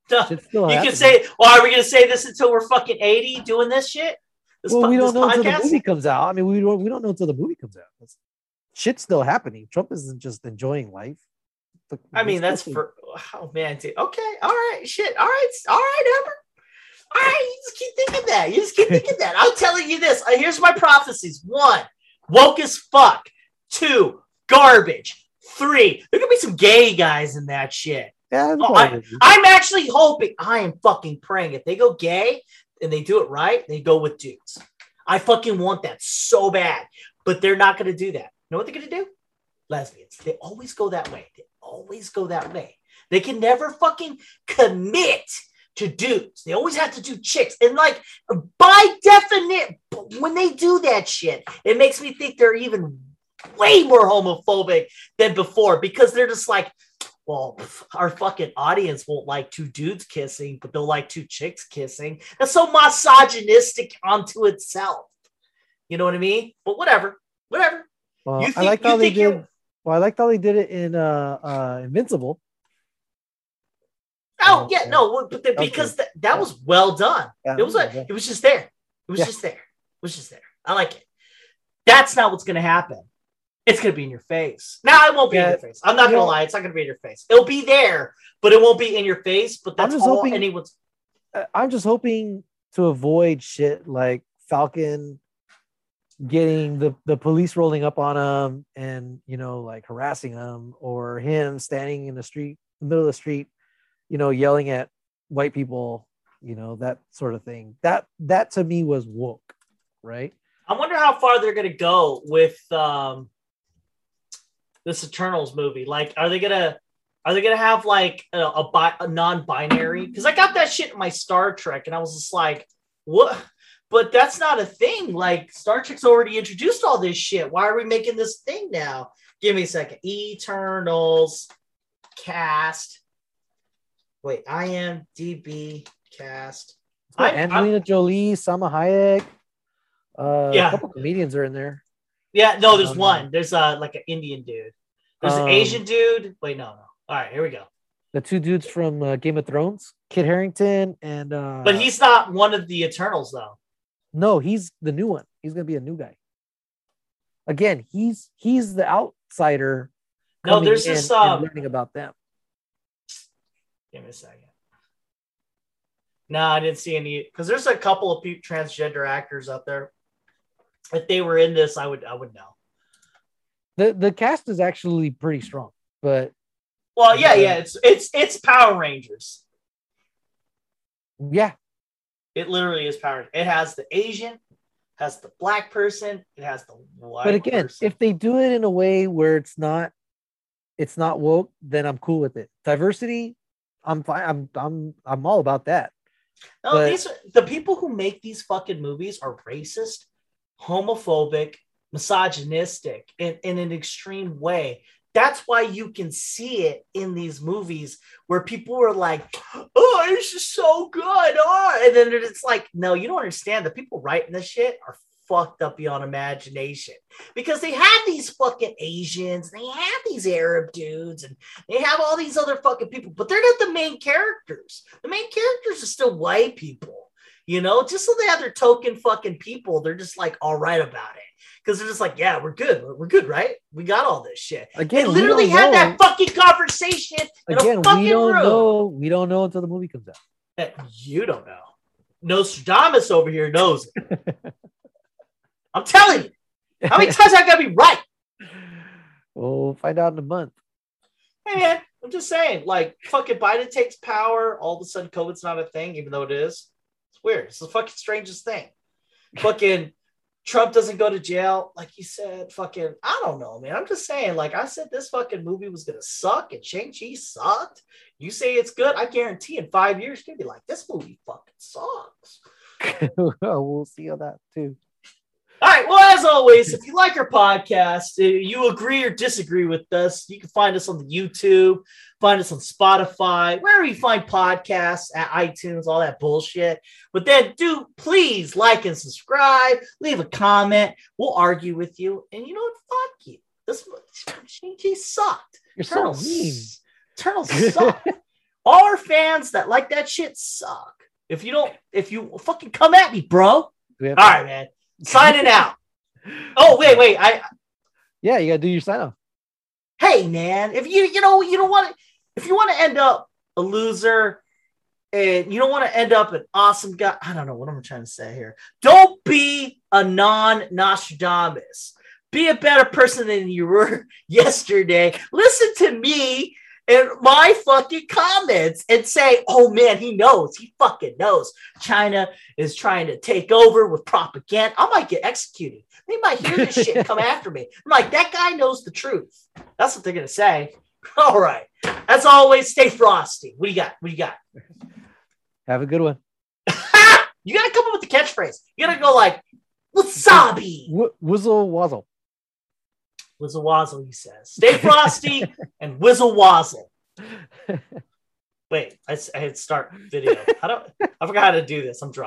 [SPEAKER 1] Duh.
[SPEAKER 2] Still
[SPEAKER 1] You can say, well, are we going to say this until we're fucking 80 doing this shit? This
[SPEAKER 2] well
[SPEAKER 1] po-
[SPEAKER 2] we don't know until the movie comes out i mean we don't we don't know until the movie comes out That's, shit's still happening trump isn't just enjoying life
[SPEAKER 1] I mean, that's for oh man, dude. Okay, all right, shit, all right, all right, Amber. All right, you just keep thinking that. You just keep thinking that. I'm telling you this. Uh, here's my prophecies: one, woke as fuck. Two, garbage. Three, there could be some gay guys in that shit.
[SPEAKER 2] yeah
[SPEAKER 1] Oh,
[SPEAKER 2] probably-
[SPEAKER 1] I'm actually hoping. I am fucking praying if they go gay and they do it right, they go with dudes. I fucking want that so bad, but they're not going to do that. Know what they're going to do? Lesbians. They always go that way. They always go that way. They can never fucking commit to dudes. They always have to do chicks. And like by definition, when they do that shit, it makes me think they're even way more homophobic than before because they're just like, well, our fucking audience won't like two dudes kissing, but they'll like two chicks kissing. That's so misogynistic onto itself. You know what I mean? But whatever, whatever.
[SPEAKER 2] Well, think, I like how they did. Well, I liked how they did it in uh, uh Invincible.
[SPEAKER 1] Oh yeah, no, but the, because that, that was well done. Yeah, it was like it was just there. It was yeah. just there. It was just there. I like it. That's not what's gonna happen. It's gonna be in your face. Now it won't be yeah, in your face. I'm not gonna know, lie. It's not gonna be in your face. It'll be there, but it won't be in your face. But that's all hoping, anyone's.
[SPEAKER 2] I'm just hoping to avoid shit like Falcon getting the the police rolling up on him and you know like harassing him, or him standing in the street, middle of the street, you know, yelling at white people, you know, that sort of thing. That that to me was woke, right?
[SPEAKER 1] I wonder how far they're gonna go with um this Eternals movie? Like, are they gonna are they gonna have like a, a, bi- a non-binary? Because I got that shit in my Star Trek, and I was just like, what? But that's not a thing. Like Star Trek's already introduced all this shit. Why are we making this thing now? Give me a second. Eternals cast. Wait, IMDb cast.
[SPEAKER 2] I, Angelina I'm, Jolie, Salma Hayek. Uh, yeah, a couple comedians are in there.
[SPEAKER 1] Yeah, no, there's um, one. There's uh like an Indian dude. There's um, an Asian dude. Wait, no, no. All right, here we go.
[SPEAKER 2] The two dudes from uh, Game of Thrones, Kit Harington and. uh
[SPEAKER 1] But he's not one of the Eternals, though.
[SPEAKER 2] No, he's the new one. He's gonna be a new guy. Again, he's he's the outsider.
[SPEAKER 1] No, there's this um,
[SPEAKER 2] learning about them.
[SPEAKER 1] Give me a second. No, I didn't see any because there's a couple of transgender actors out there if they were in this, I would I would know.
[SPEAKER 2] The the cast is actually pretty strong, but
[SPEAKER 1] well, yeah, uh, yeah, it's it's it's Power Rangers.
[SPEAKER 2] Yeah,
[SPEAKER 1] it literally is Power. It has the Asian, has the black person, it has the white.
[SPEAKER 2] But again,
[SPEAKER 1] person.
[SPEAKER 2] if they do it in a way where it's not, it's not woke, then I'm cool with it. Diversity, I'm fine. I'm I'm I'm all about that.
[SPEAKER 1] No, but, these are, the people who make these fucking movies are racist homophobic, misogynistic in, in an extreme way. That's why you can see it in these movies where people were like, oh, this is so good. Oh. And then it's like, no, you don't understand. The people writing this shit are fucked up beyond imagination because they have these fucking Asians, they have these Arab dudes, and they have all these other fucking people, but they're not the main characters. The main characters are still white people. You know, just so they have their token fucking people, they're just like all right about it. Because they're just like, yeah, we're good. We're good, right? We got all this shit. Again, they literally had know. that fucking conversation. Again,
[SPEAKER 2] we don't room. know. We don't know until the movie comes out.
[SPEAKER 1] Eh, you don't know. Nostradamus over here knows it. <laughs> I'm telling you. How many times I gotta be right?
[SPEAKER 2] We'll find out in a month.
[SPEAKER 1] Hey man, I'm just saying, like fucking Biden takes power, all of a sudden COVID's not a thing, even though it is. it is weird. It's the fucking strangest thing. fucking Trump doesn't go to jail, like you said. Fucking, I don't know, man. I'm just saying, like I said, this fucking movie was gonna suck, and Shang Chi sucked. You say it's good, I guarantee in five years you're gonna be like, this movie fucking sucks. <laughs>
[SPEAKER 2] we'll see on that too.
[SPEAKER 1] All right. Well, as always, if you like our podcast, uh, you agree or disagree with us, you can find us on the YouTube, find us on Spotify, wherever you find podcasts, at iTunes, all that bullshit. But then do please like and subscribe, leave a comment. We'll argue with you. And you know what? Fuck you. This Shang-Chi sucked.
[SPEAKER 2] You're so mean.
[SPEAKER 1] Turtles <laughs> suck. all our fans that like that shit suck. If you don't, if you fucking come at me, bro. All right, man. Signing out. Oh wait, wait. I
[SPEAKER 2] yeah, you gotta do your sign off.
[SPEAKER 1] Hey man, if you you know you don't want to if you want to end up a loser and you don't want to end up an awesome guy, I don't know what I'm trying to say here. Don't be a non Nostradamus. Be a better person than you were <laughs> yesterday. Listen to me in my fucking comments and say, oh man, he knows. He fucking knows. China is trying to take over with propaganda. I might get executed. They might hear this shit come <laughs> after me. I'm like, that guy knows the truth. That's what they're going to say. <laughs> All right. As always, stay frosty. What do you got? What do you got?
[SPEAKER 2] Have a good one. <laughs>
[SPEAKER 1] you got to come up with the catchphrase. You got to go like, wasabi.
[SPEAKER 2] W- Wizzle wazzle.
[SPEAKER 1] Whizzle wazzle, he says. Stay frosty <laughs> and whizzle wazzle. <laughs> Wait, I had start video. I don't. I forgot how to do this. I'm drunk.